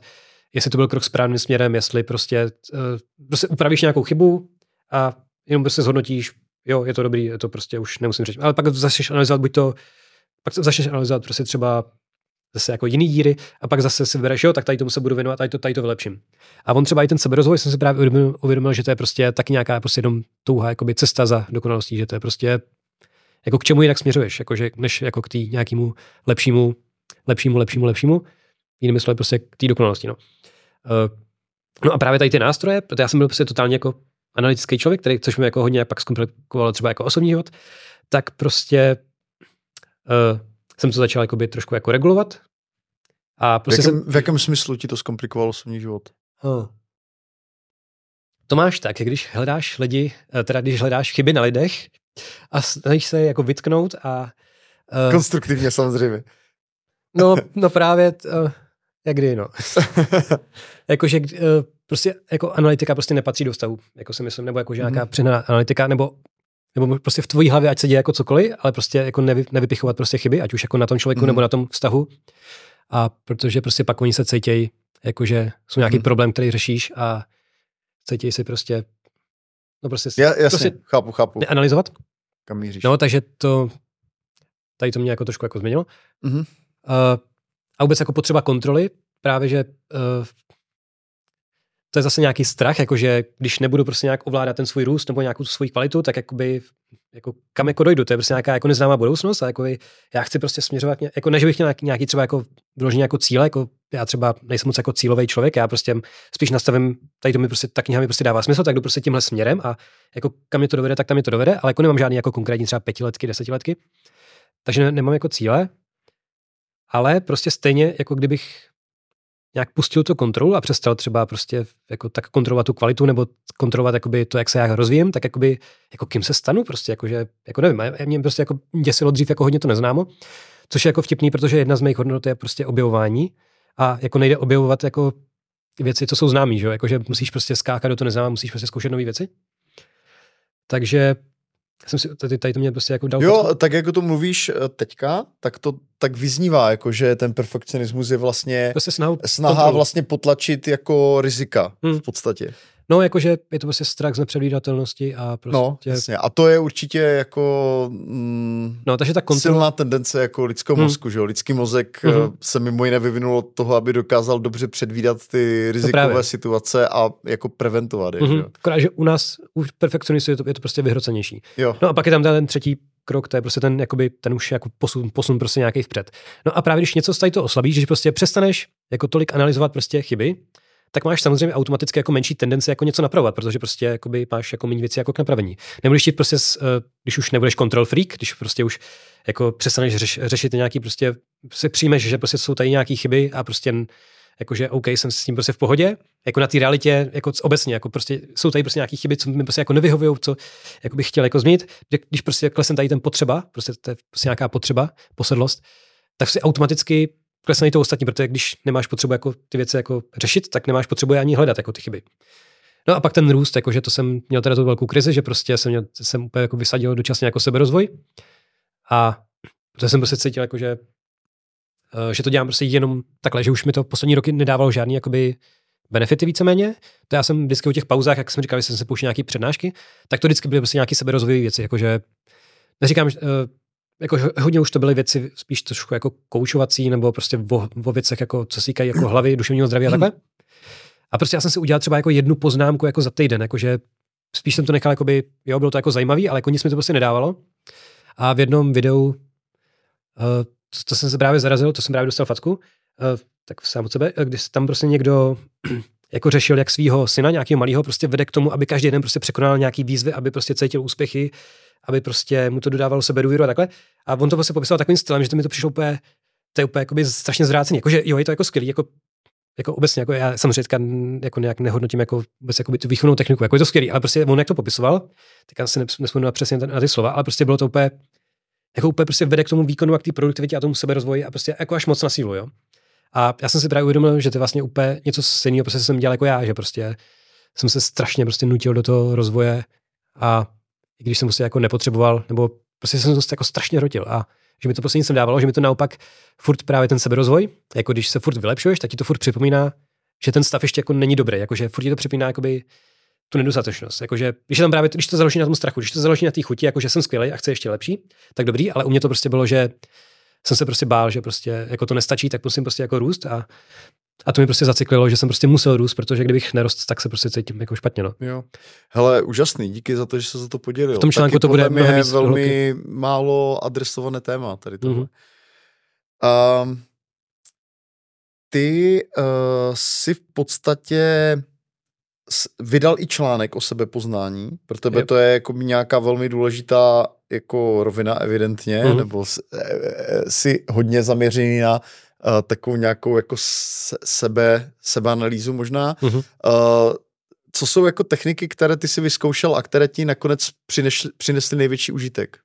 jestli to byl krok správným směrem, jestli prostě, uh, prostě upravíš nějakou chybu a jenom prostě zhodnotíš, jo, je to dobrý, je to prostě už nemusím říct. Ale pak začneš analyzovat buď to, pak začneš analyzovat prostě třeba zase jako jiný díry a pak zase si vybereš, jo, tak tady tomu se budu věnovat, tady to, tady to vylepším. A on třeba i ten seberozvoj jsem si právě uvědomil, uvědomil, že to je prostě taky nějaká prostě jenom touha, jakoby cesta za dokonalostí, že to je prostě jako k čemu jinak směřuješ, jakože, než jako k tý nějakému lepšímu, lepšímu, lepšímu, lepšímu, jinými slovy prostě k té dokonalosti. No. Uh, no a právě tady ty nástroje, protože já jsem byl prostě totálně jako analytický člověk, který, což mi jako hodně pak zkomplikovalo třeba jako osobní život, tak prostě uh, jsem to začal jakoby trošku jako regulovat. A prostě v, jakém, jsem, v jakém smyslu ti to zkomplikovalo osobní život? Uh. To máš tak, když hledáš lidi, eh, teda když hledáš chyby na lidech a snažíš se jako vytknout a... Uh, Konstruktivně samozřejmě. No, [LAUGHS] no právě, uh, jak kdy, no. [LAUGHS] Jakože uh, prostě jako analytika prostě nepatří do stavu, jako si myslím, nebo jako že nějaká mm-hmm. analytika, nebo nebo prostě v tvojí hlavě, ať se děje jako cokoliv, ale prostě jako nevy, nevypichovat prostě chyby, ať už jako na tom člověku mm. nebo na tom vztahu. A protože prostě pak oni se cítějí, jakože jsou nějaký mm. problém, který řešíš a cítějí si prostě, no prostě, Já, jasně, prostě chápu, chápu. Analyzovat. Kam míříš? No, takže to, tady to mě jako trošku jako změnilo. Mm. Uh, a vůbec jako potřeba kontroly, právě, že uh, to je zase nějaký strach, jakože když nebudu prostě nějak ovládat ten svůj růst nebo nějakou svoji kvalitu, tak jakoby jako kam jako dojdu, to je prostě nějaká jako neznámá budoucnost a jako já chci prostě směřovat, jako než bych měl nějaký, třeba jako vyložený jako cíle, jako já třeba nejsem moc jako cílový člověk, já prostě spíš nastavím, tady to mi prostě, ta kniha mi prostě dává smysl, tak jdu prostě tímhle směrem a jako kam mě to dovede, tak tam mě to dovede, ale jako nemám žádný jako konkrétní třeba pětiletky, desetiletky, takže ne, nemám jako cíle, ale prostě stejně, jako kdybych nějak pustil tu kontrolu a přestal třeba prostě jako tak kontrolovat tu kvalitu nebo kontrolovat jakoby to, jak se já rozvíjem, tak jakoby, jako kým se stanu prostě, jakože, jako nevím, mě prostě jako děsilo dřív jako hodně to neznámo, což je jako vtipný, protože jedna z mých hodnot je prostě objevování a jako nejde objevovat jako věci, co jsou známý, že jo? Jakože musíš prostě skákat do to neznámá, musíš prostě zkoušet nové věci. Takže jsem si, tady, tady to mě prostě jako dal... Jo, tak jako to mluvíš eh, teďka, tak to tak vyznívá, jako že ten perfekcionismus je vlastně prostě snaha, snaha vlastně potlačit jako rizika hmm. v podstatě. No, jakože je to prostě strach z nepředvídatelnosti a prostě... No, jasně. A to je určitě jako mm, no, takže ta kontrola... silná tendence jako lidského hmm. mozku, že jo? Lidský mozek hmm. se mimo jiné vyvinul od toho, aby dokázal dobře předvídat ty rizikové situace a jako preventovat je, hmm. že jo? Akorát, že u nás, u perfekcionistů je to, je to prostě vyhrocenější. Jo. No a pak je tam ten třetí krok, to je prostě ten, jakoby, ten už jako posun, posun prostě nějaký vpřed. No a právě když něco z to oslabí, že prostě přestaneš jako tolik analyzovat prostě chyby, tak máš samozřejmě automaticky jako menší tendenci jako něco napravovat, protože prostě jakoby máš jako méně věci jako k napravení. Nebudeš ti prostě, uh, když už nebudeš control freak, když prostě už jako přestaneš řeš, řešit nějaký prostě, si přijmeš, že prostě jsou tady nějaké chyby a prostě jakože OK, jsem s tím prostě v pohodě, jako na té realitě, jako obecně, jako prostě jsou tady prostě nějaké chyby, co mi prostě jako nevyhovují, co jako bych chtěl jako změnit, když prostě klesne tady ten potřeba, prostě to je prostě nějaká potřeba, posedlost, tak si automaticky klesne to ostatní, protože když nemáš potřebu jako ty věci jako řešit, tak nemáš potřebu ani hledat jako ty chyby. No a pak ten růst, jakože to jsem měl teda tu velkou krizi, že prostě jsem, měl, jsem úplně jako vysadil dočasně jako seberozvoj a to jsem prostě cítil, jako že, eh, že to dělám prostě jenom takhle, že už mi to poslední roky nedávalo žádný jakoby benefity víceméně. To já jsem vždycky u těch pauzách, jak jsem říkal, že jsem se pouštěl nějaké přednášky, tak to vždycky byly prostě nějaké seberozvojové věci, jakože neříkám, že, eh, jako hodně už to byly věci spíš trošku jako koučovací nebo prostě o, o věcech, jako, co se týkají jako hlavy, duševního zdraví a takhle. A prostě já jsem si udělal třeba jako jednu poznámku jako za týden, jakože spíš jsem to nechal, jakoby, jo, bylo to jako zajímavý, ale jako nic mi to prostě nedávalo. A v jednom videu, uh, to, to jsem se právě zarazil, to jsem právě dostal facku, uh, tak sám od sebe, když tam prostě někdo [CLEARS THROAT] jako řešil, jak svého syna, nějakého malého, prostě vede k tomu, aby každý den prostě překonal nějaký výzvy, aby prostě cítil úspěchy, aby prostě mu to dodávalo důvěru a takhle. A on to prostě popisoval takovým stylem, že to mi to přišlo úplně, to je úplně jakoby strašně zvrácený. Jakože jo, je to jako skvělý, jako jako obecně, jako já samozřejmě jako nějak nehodnotím jako vůbec jako tu výchovnou techniku, jako je to skvělý, ale prostě on jak to popisoval, tak já si nespomenu na přesně na ty slova, ale prostě bylo to úplně, jako úplně prostě vede k tomu výkonu a k té produktivitě a tomu seberozvoji a prostě jako až moc na sílu, jo. A já jsem si právě uvědomil, že to je vlastně úplně něco stejného, prostě jsem dělal jako já, že prostě jsem se strašně prostě nutil do toho rozvoje a i když jsem prostě jako nepotřeboval, nebo prostě jsem to jako strašně rotil a že mi to prostě nic dávalo, že mi to naopak furt právě ten seberozvoj, jako když se furt vylepšuješ, tak ti to furt připomíná, že ten stav ještě jako není dobrý, jakože furt ti to připomíná jakoby tu nedostatečnost. Jakože, když tam právě, když to založí na tom strachu, když to založí na té chuti, jakože jsem skvělý a chci ještě lepší, tak dobrý, ale u mě to prostě bylo, že jsem se prostě bál, že prostě jako to nestačí, tak musím prostě jako růst a a to mi prostě zacyklilo, že jsem prostě musel růst, protože kdybych nerost, tak se prostě cítím jako špatně. No. Jo. Hele, úžasný, díky za to, že se za to podělil. V tom článku Taky to bude mnohem víc velmi hloky. málo adresované téma tady tohle. Mm-hmm. Um, ty uh, si v podstatě vydal i článek o sebepoznání. Pro tebe yep. to je jako nějaká velmi důležitá jako rovina evidentně, mm-hmm. nebo si hodně zaměřený na uh, takovou nějakou jako sebe, sebeanalýzu možná. Mm-hmm. Uh, co jsou jako techniky, které ty si vyzkoušel a které ti nakonec přinesly, přinesly největší užitek?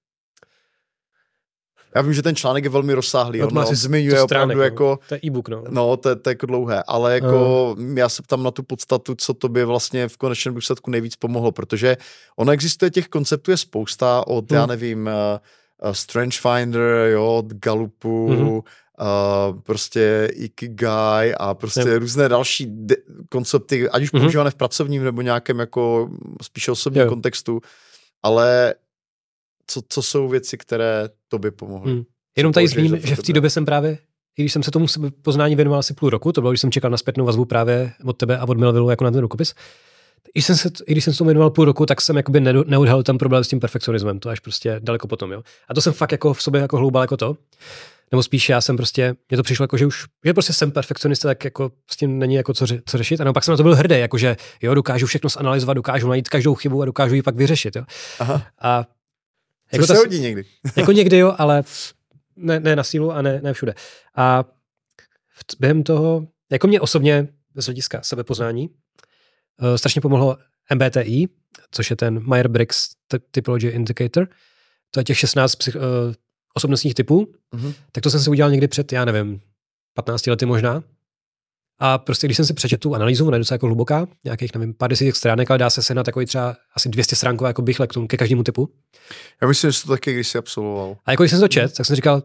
Já vím, že ten článek je velmi rozsáhlý, no, on, on zmiňuje opravdu no. jako... To je e-book, no. No, to, to je jako dlouhé, ale jako uh. já se ptám na tu podstatu, co to by vlastně v konečném důsledku nejvíc pomohlo, protože ono existuje těch konceptů je spousta od, hmm. já nevím, uh, uh, Strange Finder, jo, od Galupu, mm-hmm uh, prostě Ikigai a prostě yep. různé další de- koncepty, ať už mm-hmm. používané v pracovním nebo nějakém jako spíše osobním yep. kontextu, ale co, co jsou věci, které tobě pomohly? Mm. Jenom tady zmíním, že v té době jsem právě i když jsem se tomu poznání věnoval asi půl roku, to bylo, když jsem čekal na zpětnou vazbu právě od tebe a od Melvillu jako na ten rukopis, i, jsem se, i když jsem se tomu věnoval půl roku, tak jsem jakoby neodhalil ten problém s tím perfekcionismem, to až prostě daleko potom, jo. A to jsem fakt jako v sobě jako hloubal jako to nebo spíš já jsem prostě, mně to přišlo jako, že už, že prostě jsem perfekcionista, tak jako s tím není jako co, co řešit. A pak jsem na to byl hrdý, jako že jo, dokážu všechno zanalizovat, dokážu najít každou chybu a dokážu ji pak vyřešit, jo. Aha. A jako se hodí někdy. [LAUGHS] jako někdy, jo, ale ne, ne na sílu a ne, ne všude. A v, během toho, jako mě osobně z hlediska sebepoznání, uh, strašně pomohlo MBTI, což je ten Meyer-Briggs Typology Indicator. To je těch 16 psych, uh, osobnostních typů, mm-hmm. tak to jsem si udělal někdy před, já nevím, 15 lety možná. A prostě, když jsem si přečetl tu analýzu, ona je docela jako hluboká, nějakých, nevím, pár desítek stránek, ale dá se se na takový třeba asi 200 stránková jako bych k tomu, ke každému typu. Já myslím, že to taky, když jsi absolvoval. A jako když jsem to čet, tak jsem říkal,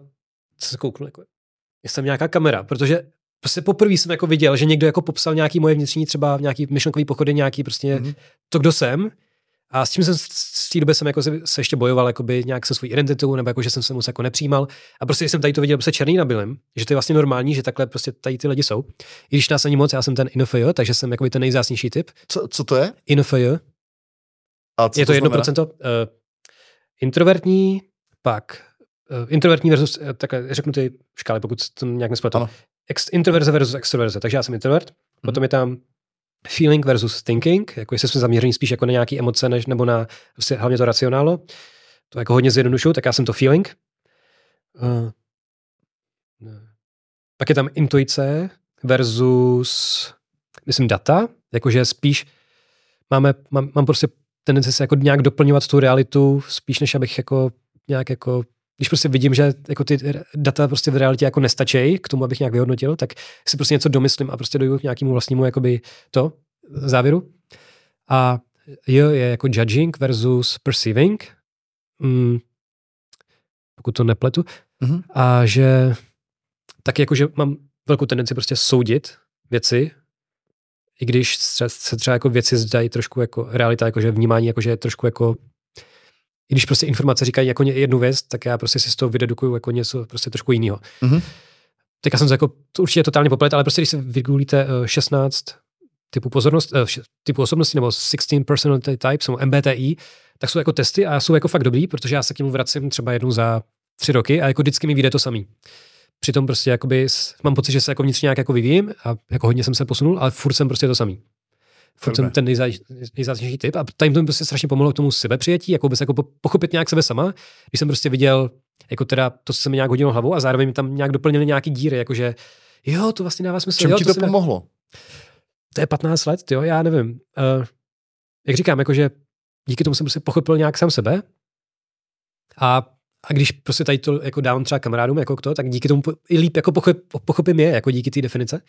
co se kouknu, jako, je tam nějaká kamera, protože prostě poprvé jsem jako viděl, že někdo jako popsal nějaký moje vnitřní třeba nějaký myšlenkový pochody, nějaký prostě mm-hmm. to, kdo jsem. A s tím jsem z té doby jsem jako se, se ještě bojoval jakoby nějak se svojí identitou, nebo jako, že jsem se moc jako nepřijímal. A prostě jsem tady to viděl prostě černý na bílém, že to je vlastně normální, že takhle prostě tady ty lidi jsou. I když nás ani moc, já jsem ten INFJ, takže jsem jako ten nejzásnější typ. Co, co to je? INFJ. A co je to jedno procento. Uh, introvertní, pak uh, introvertní versus, uh, takhle řeknu ty škály, pokud to nějak nespletu. Ex, introverze versus extroverze. Takže já jsem introvert, mm-hmm. potom je tam feeling versus thinking, jako jestli jsme zaměření spíš jako na nějaké emoce, než, nebo na vlastně hlavně to racionálo. To jako hodně zjednodušuju, tak já jsem to feeling. Uh, pak je tam intuice versus, myslím, data, jakože spíš máme, mám, mám prostě tendenci se jako nějak doplňovat tu realitu, spíš než abych jako nějak jako když prostě vidím, že jako ty data prostě v realitě jako nestačí k tomu, abych nějak vyhodnotil, tak si prostě něco domyslím a prostě dojdu k nějakému vlastnímu jakoby to závěru. A jo je jako judging versus perceiving, mm, pokud to nepletu. Mm-hmm. A že tak jako, že mám velkou tendenci prostě soudit věci, i když se třeba jako věci zdají trošku jako realita, jakože vnímání, jakože je trošku jako i když prostě informace říkají jako jednu věc, tak já prostě si z toho vydedukuju jako něco prostě trošku jiného. Mm-hmm. Tak já jsem to jako, to určitě totálně poplet, ale prostě když si vygooglíte 16 eh, typu pozornost, uh, typu osobnosti nebo 16 personality types, nebo MBTI, tak jsou jako testy a jsou jako fakt dobrý, protože já se k němu vracím třeba jednou za tři roky a jako vždycky mi vyjde to samý. Přitom prostě jakoby mám pocit, že se jako vnitřně nějak jako vyvíjím a jako hodně jsem se posunul, ale furt jsem prostě to samý furt jsem ten nejzásadnější typ a tady to mi prostě strašně pomohlo k tomu sebepřijetí, jako bys jako pochopit nějak sebe sama, když jsem prostě viděl, jako teda to se mi nějak hodilo hlavou a zároveň mi tam nějak doplnili nějaký díry, jakože jo, to vlastně dává smysl. Čem jo, ti to, to pomohlo? Dá... To je 15 let, jo, já nevím. Uh, jak říkám, jakože díky tomu jsem prostě pochopil nějak sám sebe a a když prostě tady to jako dám třeba kamarádům jako to, tak díky tomu i líp jako pochop, pochopím je, jako díky té definice.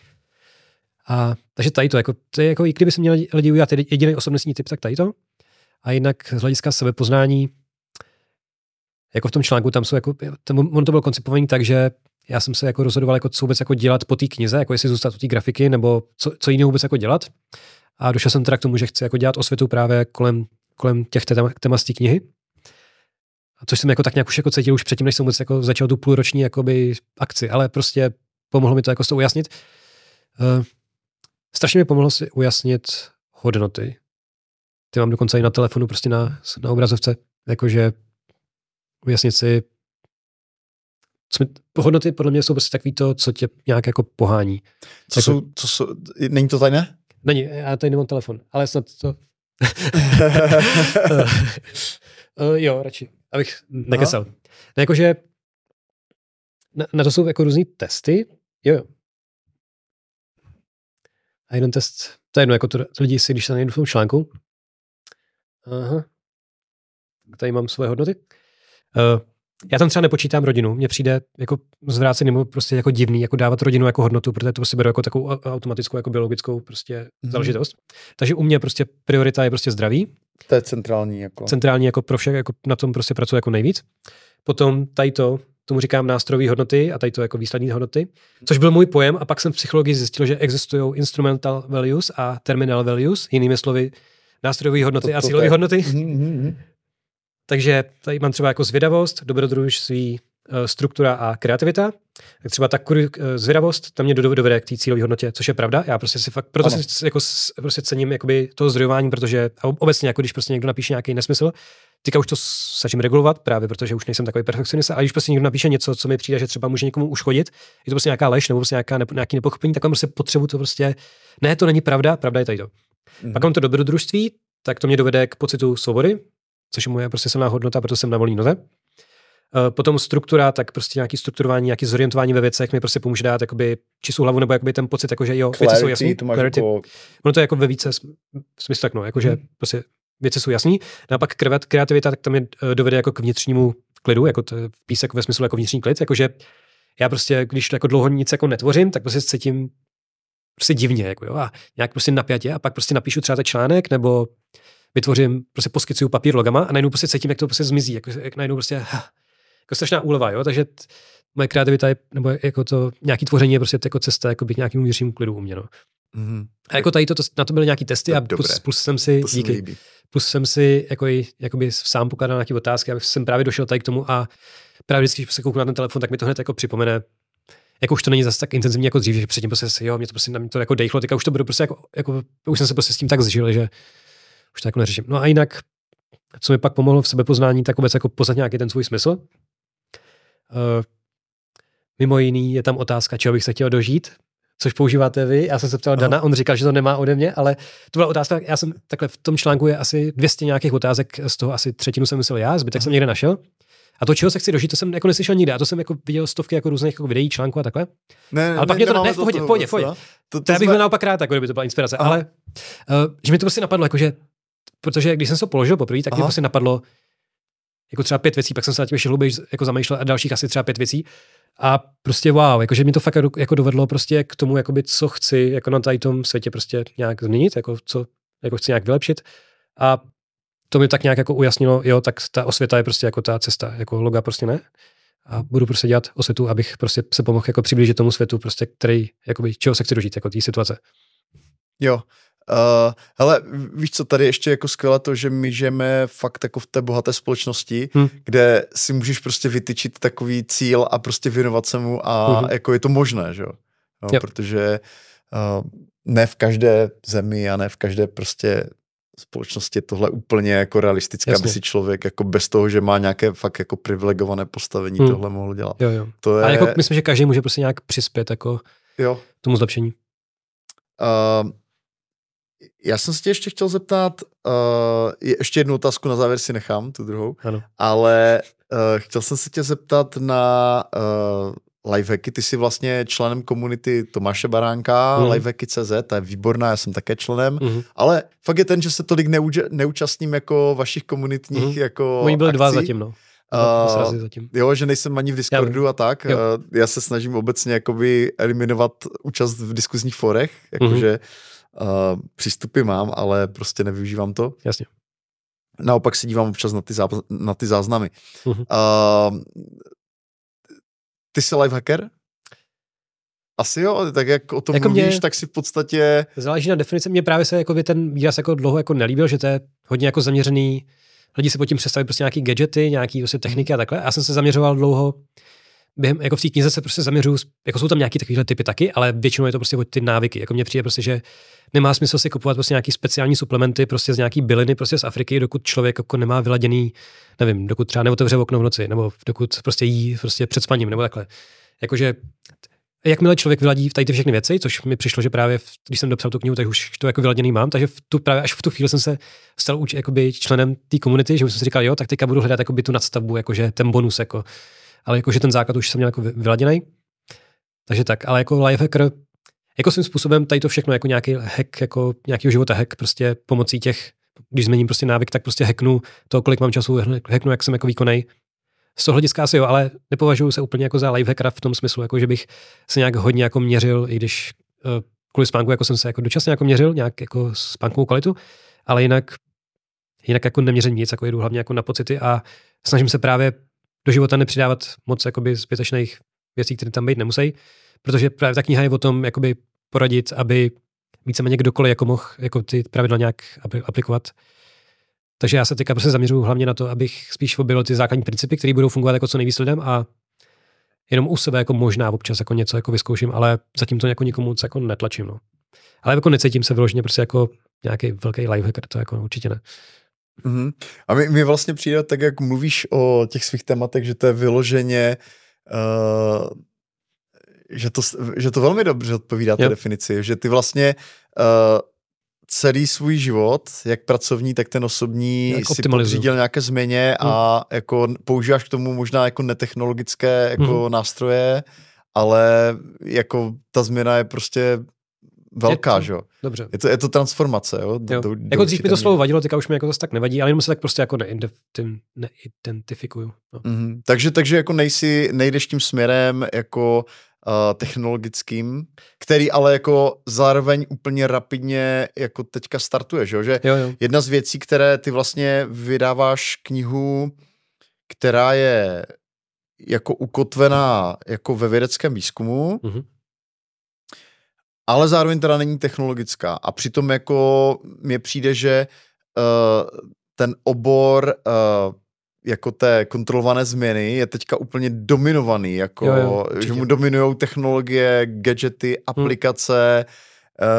A, takže tady to, jako, to je jako, i kdyby se měli lidi udělat jediný osobnostní typ, tak tady to. A jinak z hlediska sebepoznání, jako v tom článku, tam jsou jako, tam, on to bylo koncipovaný tak, že já jsem se jako rozhodoval, jako co vůbec jako dělat po té knize, jako jestli zůstat u té grafiky, nebo co, co jiného vůbec jako dělat. A došel jsem teda k tomu, že chci jako dělat osvětu právě kolem, kolem těch témat z té knihy. A což jsem jako tak nějak už jako cítil už předtím, než jsem vůbec jako začal tu půlroční jakoby akci, ale prostě pomohlo mi to jako s to ujasnit. Uh, strašně mi pomohlo si ujasnit hodnoty. Ty mám dokonce i na telefonu, prostě na, na obrazovce, jakože ujasnit si, co mi, hodnoty podle mě jsou prostě takový to, co tě nějak jako pohání. Co jako, jsou, co jsou, není to tajné? Není, já tady nemám telefon, ale snad to... uh, [LAUGHS] [LAUGHS] jo, radši, abych nekesal. Jakože na, na to jsou jako různý testy, jo, jo, a jeden test, to je jedno, jako to lidi si, když se najdu v tom článku. Aha. Tady mám svoje hodnoty. Uh, já tam třeba nepočítám rodinu. Mně přijde jako zvrácený, nebo prostě jako divný, jako dávat rodinu jako hodnotu, protože to si prostě beru jako takovou automatickou, jako biologickou prostě mm-hmm. záležitost. Takže u mě prostě priorita je prostě zdraví. To je centrální jako. Centrální jako pro všech, jako na tom prostě pracuji jako nejvíc. Potom tady to, tomu říkám nástrojové hodnoty a tady to jako výslední hodnoty, což byl můj pojem a pak jsem v psychologii zjistil, že existují instrumental values a terminal values, jinými slovy nástrojové hodnoty to, to, a cílové hodnoty. Mm-hmm. Takže tady mám třeba jako zvědavost, dobrodružství, eh, struktura a kreativita. Tak třeba ta eh, zvědavost tam mě dovede k té cílové hodnotě, což je pravda. Já prostě si fakt, proto ano. si jako, prostě cením jakoby toho zdrojování, protože obecně jako když prostě někdo napíše nějaký nesmysl, Teďka už to snažím regulovat, právě protože už nejsem takový perfekcionista, a když prostě někdo napíše něco, co mi přijde, že třeba může někomu uškodit, je to prostě nějaká lež nebo prostě nějaká, nějaký nepochopení, tak mám prostě potřebu to prostě, ne, to není pravda, pravda je tady to. Mm-hmm. Pak mám to dobrodružství, tak to mě dovede k pocitu svobody, což je moje prostě silná hodnota, proto jsem na volný noze. Eh, potom struktura, tak prostě nějaký strukturování, nějaký zorientování ve věcech mi prostě pomůže dát jakoby čistou hlavu nebo jakoby ten pocit, jako, že jo, Clarity, věci jsou jasný. To Clarity. Jako... Ono to je jako ve více smyslu, tak no, jakože hmm. prostě věci jsou jasný. No a pak kreativita, tak tam je eh, dovede jako k vnitřnímu klidu, jako to písek ve smyslu jako vnitřní klid, jakože já prostě, když jako dlouho nic jako netvořím, tak prostě cítím prostě divně, jako jo, a nějak prostě napjatě a pak prostě napíšu třeba ten článek nebo vytvořím, prostě poskycuju papír logama a najednou prostě cítím, jak to prostě zmizí, jako, jak najednou prostě, jako strašná úleva, jo, takže t, moje kreativita je, nebo jako to nějaký tvoření je prostě jako cesta jako k nějakému většímu klidu u mě, no. Mm-hmm. A jako tady to, to, na to byly nějaký testy a plus, plus, jsem si, to díky, plus jsem si jako i, jakoby sám pokládal nějaké otázky, abych jsem právě došel tady k tomu a právě vždycky, když se kouknu na ten telefon, tak mi to hned jako připomene, jako už to není zase tak intenzivní jako dřív, že předtím prostě jo, mě to prostě na mě to jako dejchlo, teďka už to bude prostě jako, jako, už jsem se prostě s tím tak zžil, že už to jako neřeším. No a jinak, co mi pak pomohlo v sebepoznání, tak vůbec jako poznat nějaký ten svůj smysl. Uh, mimo jiný je tam otázka, čeho bych se chtěl dožít, což používáte vy. Já jsem se ptal Dana, on říkal, že to nemá ode mě, ale to byla otázka, já jsem takhle v tom článku je asi 200 nějakých otázek, z toho asi třetinu jsem myslel já, zbytek Aha. jsem někde našel. A to, čeho se chci dožít, to jsem jako neslyšel nikde. A to jsem jako viděl stovky jako různých jako videí, článků a takhle. Ne, ale pak ne, mě to ne, v pohodě, v pohodě, v pohodě. To, to, to já bych byl naopak rád, jako kdyby to byla inspirace. Aha. Ale uh, že mi to prostě napadlo, jakože, protože když jsem se to položil poprvé, tak Aha. mi prostě napadlo jako třeba pět věcí, pak jsem se na tím ještě hlouběji jako zamýšlel a dalších asi třeba pět věcí. A prostě wow, jakože mi to fakt jako dovedlo prostě k tomu, jakoby, co chci jako na tady tom světě prostě nějak změnit, jako co jako chci nějak vylepšit. A to mi tak nějak jako ujasnilo, jo, tak ta osvěta je prostě jako ta cesta, jako loga prostě ne. A budu prostě dělat osvětu, abych prostě se pomohl jako přiblížit tomu světu, prostě, který, jakoby, čeho se chci dožít, jako té situace. Jo, Uh, hele, víš co, tady ještě jako skvěle to, že my žijeme fakt jako v té bohaté společnosti, hmm. kde si můžeš prostě vytyčit takový cíl a prostě věnovat se mu a hmm. jako je to možné, že jo? No, yep. Protože uh, ne v každé zemi a ne v každé prostě společnosti je tohle úplně jako realistické, Jasně. aby si člověk jako bez toho, že má nějaké fakt jako privilegované postavení, hmm. tohle mohl dělat. Jo, jo. To je... A jako myslím, že každý může prostě nějak přispět jako jo. tomu zlepšení. Uh, já jsem se tě ještě chtěl zeptat, uh, ještě jednu otázku na závěr si nechám, tu druhou, ano. ale uh, chtěl jsem se tě zeptat na uh, Lifehacky, ty jsi vlastně členem komunity Tomáše Baránka, mm. Lifehacky.cz, ta je výborná, já jsem také členem, mm. ale fakt je ten, že se tolik neúčastním jako vašich komunitních mm. jako Oni byli akcí. dva zatím, no. Uh, zatím. Jo, že nejsem ani v Discordu já, a tak. Uh, já se snažím obecně jakoby eliminovat účast v diskuzních forech, jakože mm Uh, přístupy mám, ale prostě nevyužívám to. Jasně. Naopak se dívám občas na ty, zá, na ty záznamy. Uh, ty jsi lifehacker? Asi jo, tak jak o tom jako mluvíš, mě, tak si v podstatě... Záleží na definici. Mně právě se jako by ten výraz jako dlouho jako nelíbil, že to je hodně jako zaměřený, lidi si pod tím představit prostě nějaký gadgety, nějaký prostě techniky a takhle. Já jsem se zaměřoval dlouho během, jako v té knize se prostě zaměřuju, jako jsou tam nějaký takovýhle typy taky, ale většinou je to prostě ty návyky. Jako mně přijde prostě, že nemá smysl si kupovat prostě nějaký speciální suplementy prostě z nějaký byliny prostě z Afriky, dokud člověk jako nemá vyladěný, nevím, dokud třeba neotevře okno v noci, nebo dokud prostě jí prostě před spaním, nebo takhle. Jakože jakmile člověk vyladí v tady ty všechny věci, což mi přišlo, že právě v, když jsem dopsal tu knihu, tak už to jako vyladěný mám, takže v tu, právě až v tu chvíli jsem se stal jakoby členem té komunity, že už jsem si říkal, jo, tak teďka budu hledat tu nadstavbu, jakože ten bonus, jako, ale jakože ten základ už jsem měl jako vyladěný. Takže tak, ale jako lifehacker, jako svým způsobem tady to všechno jako nějaký hack, jako nějaký života hack, prostě pomocí těch, když změním prostě návyk, tak prostě hacknu to, kolik mám času, hacknu, jak jsem jako výkonej. Z toho hlediska asi jo, ale nepovažuji se úplně jako za lifehackera v tom smyslu, jako že bych se nějak hodně jako měřil, i když uh, kvůli spánku jako jsem se jako dočasně jako měřil, nějak jako spánkovou kvalitu, ale jinak jinak jako neměřím nic, jako jedu hlavně jako na pocity a snažím se právě do života nepřidávat moc jakoby zbytečných věcí, které tam být nemusí, protože právě ta kniha je o tom jakoby poradit, aby víceméně kdokoliv jako mohl jako ty pravidla nějak aplikovat. Takže já se teďka prostě zaměřuju hlavně na to, abych spíš objevil ty základní principy, které budou fungovat jako co nejvíc lidem a jenom u sebe jako možná občas jako něco jako vyzkouším, ale zatím to jako nikomu jako netlačím. No. Ale jako necítím se vyloženě prostě jako nějaký velký lifehacker, to jako určitě ne. Mm-hmm. A mi, mi vlastně přijde tak, jak mluvíš o těch svých tématech, že to je vyloženě uh, že, to, že to velmi dobře odpovídá té yep. definici, že ty vlastně uh, celý svůj život, jak pracovní, tak ten osobní, jak si podřídil nějaké změně hmm. a jako používáš k tomu možná jako netechnologické jako hmm. nástroje, ale jako ta změna je prostě velká, že jo? Dobře. Je to, je to transformace, jo? Do, jo. Do, do jako dřív mi to slovo vadilo, teďka už mi jako zase tak nevadí, ale jenom se tak prostě jako neidentifikuju. No. Mm-hmm. Takže, takže jako nejsi, nejdeš tím směrem jako uh, technologickým, který ale jako zároveň úplně rapidně jako teďka startuje, že, že jo, jo. jedna z věcí, které ty vlastně vydáváš knihu, která je jako ukotvená jako ve vědeckém výzkumu, mm-hmm. Ale zároveň teda není technologická. A přitom jako mně přijde, že uh, ten obor uh, jako té kontrolované změny je teďka úplně dominovaný, jako, jo, jo, že mu dominují technologie, gadgety, hm. aplikace, hmm.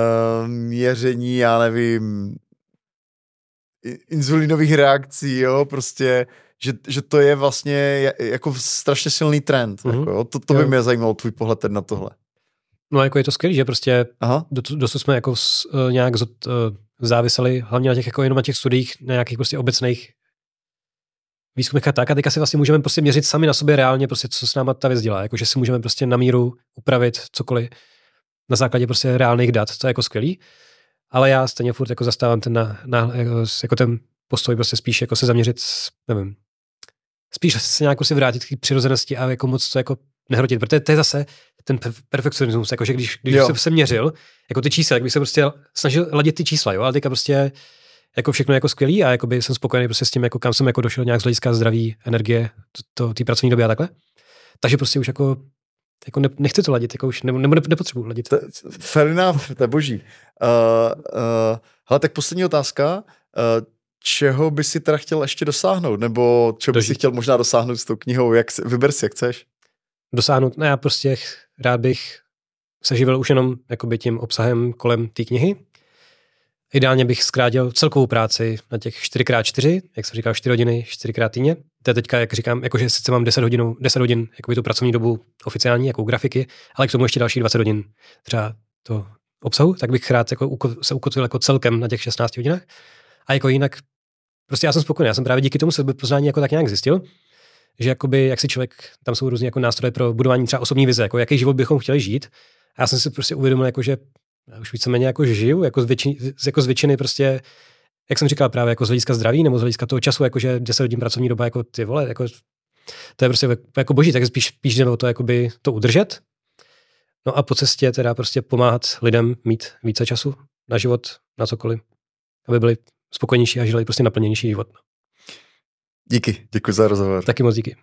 uh, měření, já nevím, inzulinových reakcí, jo, prostě, že, že to je vlastně jako strašně silný trend. Mm-hmm. Jako, to, to by jo. mě zajímalo, tvůj pohled na tohle. No jako je to skvělé, že prostě Aha. dosud jsme jako uh, nějak uh, záviseli hlavně na těch jako jenom na těch studiích, na nějakých prostě obecných výzkumech a tak. A teďka si vlastně můžeme prostě měřit sami na sobě reálně, prostě, co s náma ta věc dělá. Jako, že si můžeme prostě na míru upravit cokoliv na základě prostě reálných dat, to je jako skvělý. Ale já stejně furt jako zastávám ten, na, na, jako, jako ten postoj prostě spíš jako se zaměřit, nevím, spíš se nějak si vrátit k přirozenosti a jako moc to jako nehrotit, protože to je zase ten perfekcionismus, jako že když, když jsem se měřil, jako ty čísla, jak bych se prostě snažil ladit ty čísla, jo, ale teďka prostě jako všechno jako skvělý a jako by jsem spokojený prostě s tím, jako kam jsem jako došel nějak z hlediska zdraví, energie, to, to té pracovní doby a takhle. Takže prostě už jako jako ne, nechci to ladit, jako už ne, ne, nepotřebuji ladit. To, fair enough, to je boží. Uh, uh, hele, tak poslední otázka. Uh, čeho by si teda chtěl ještě dosáhnout? Nebo čeho by si chtěl možná dosáhnout s tou knihou? Jak, vyber si, jak chceš. Dosáhnout? No já prostě rád bych se živil už jenom jakoby tím obsahem kolem té knihy, Ideálně bych zkrátil celkovou práci na těch 4x4, jak jsem říkal, 4 hodiny, 4x týdně. To je teďka, jak říkám, jakože sice mám 10 hodin, 10 hodin jakoby tu pracovní dobu oficiální, jako grafiky, ale k tomu ještě další 20 hodin třeba to obsahu, tak bych rád jako se ukotvil jako celkem na těch 16 hodinách. A jako jinak, prostě já jsem spokojený, já jsem právě díky tomu sebepoznání jako tak nějak zjistil, že jakoby, jak si člověk, tam jsou různé jako nástroje pro budování třeba osobní vize, jako jaký život bychom chtěli žít. A já jsem si prostě uvědomil, jako, že já už víceméně jako žiju, jako z, většiny, jako z většiny prostě, jak jsem říkal, právě jako z hlediska zdraví nebo z hlediska toho času, jakože 10 hodin pracovní doba, jako ty vole, jako, to je prostě jako boží, tak spíš, spíš jde o to, jakoby to udržet. No a po cestě teda prostě pomáhat lidem mít více času na život, na cokoliv, aby byli spokojenější a žili prostě naplněnější život. Díky, děkuji za rozhovor. Taky moc díky.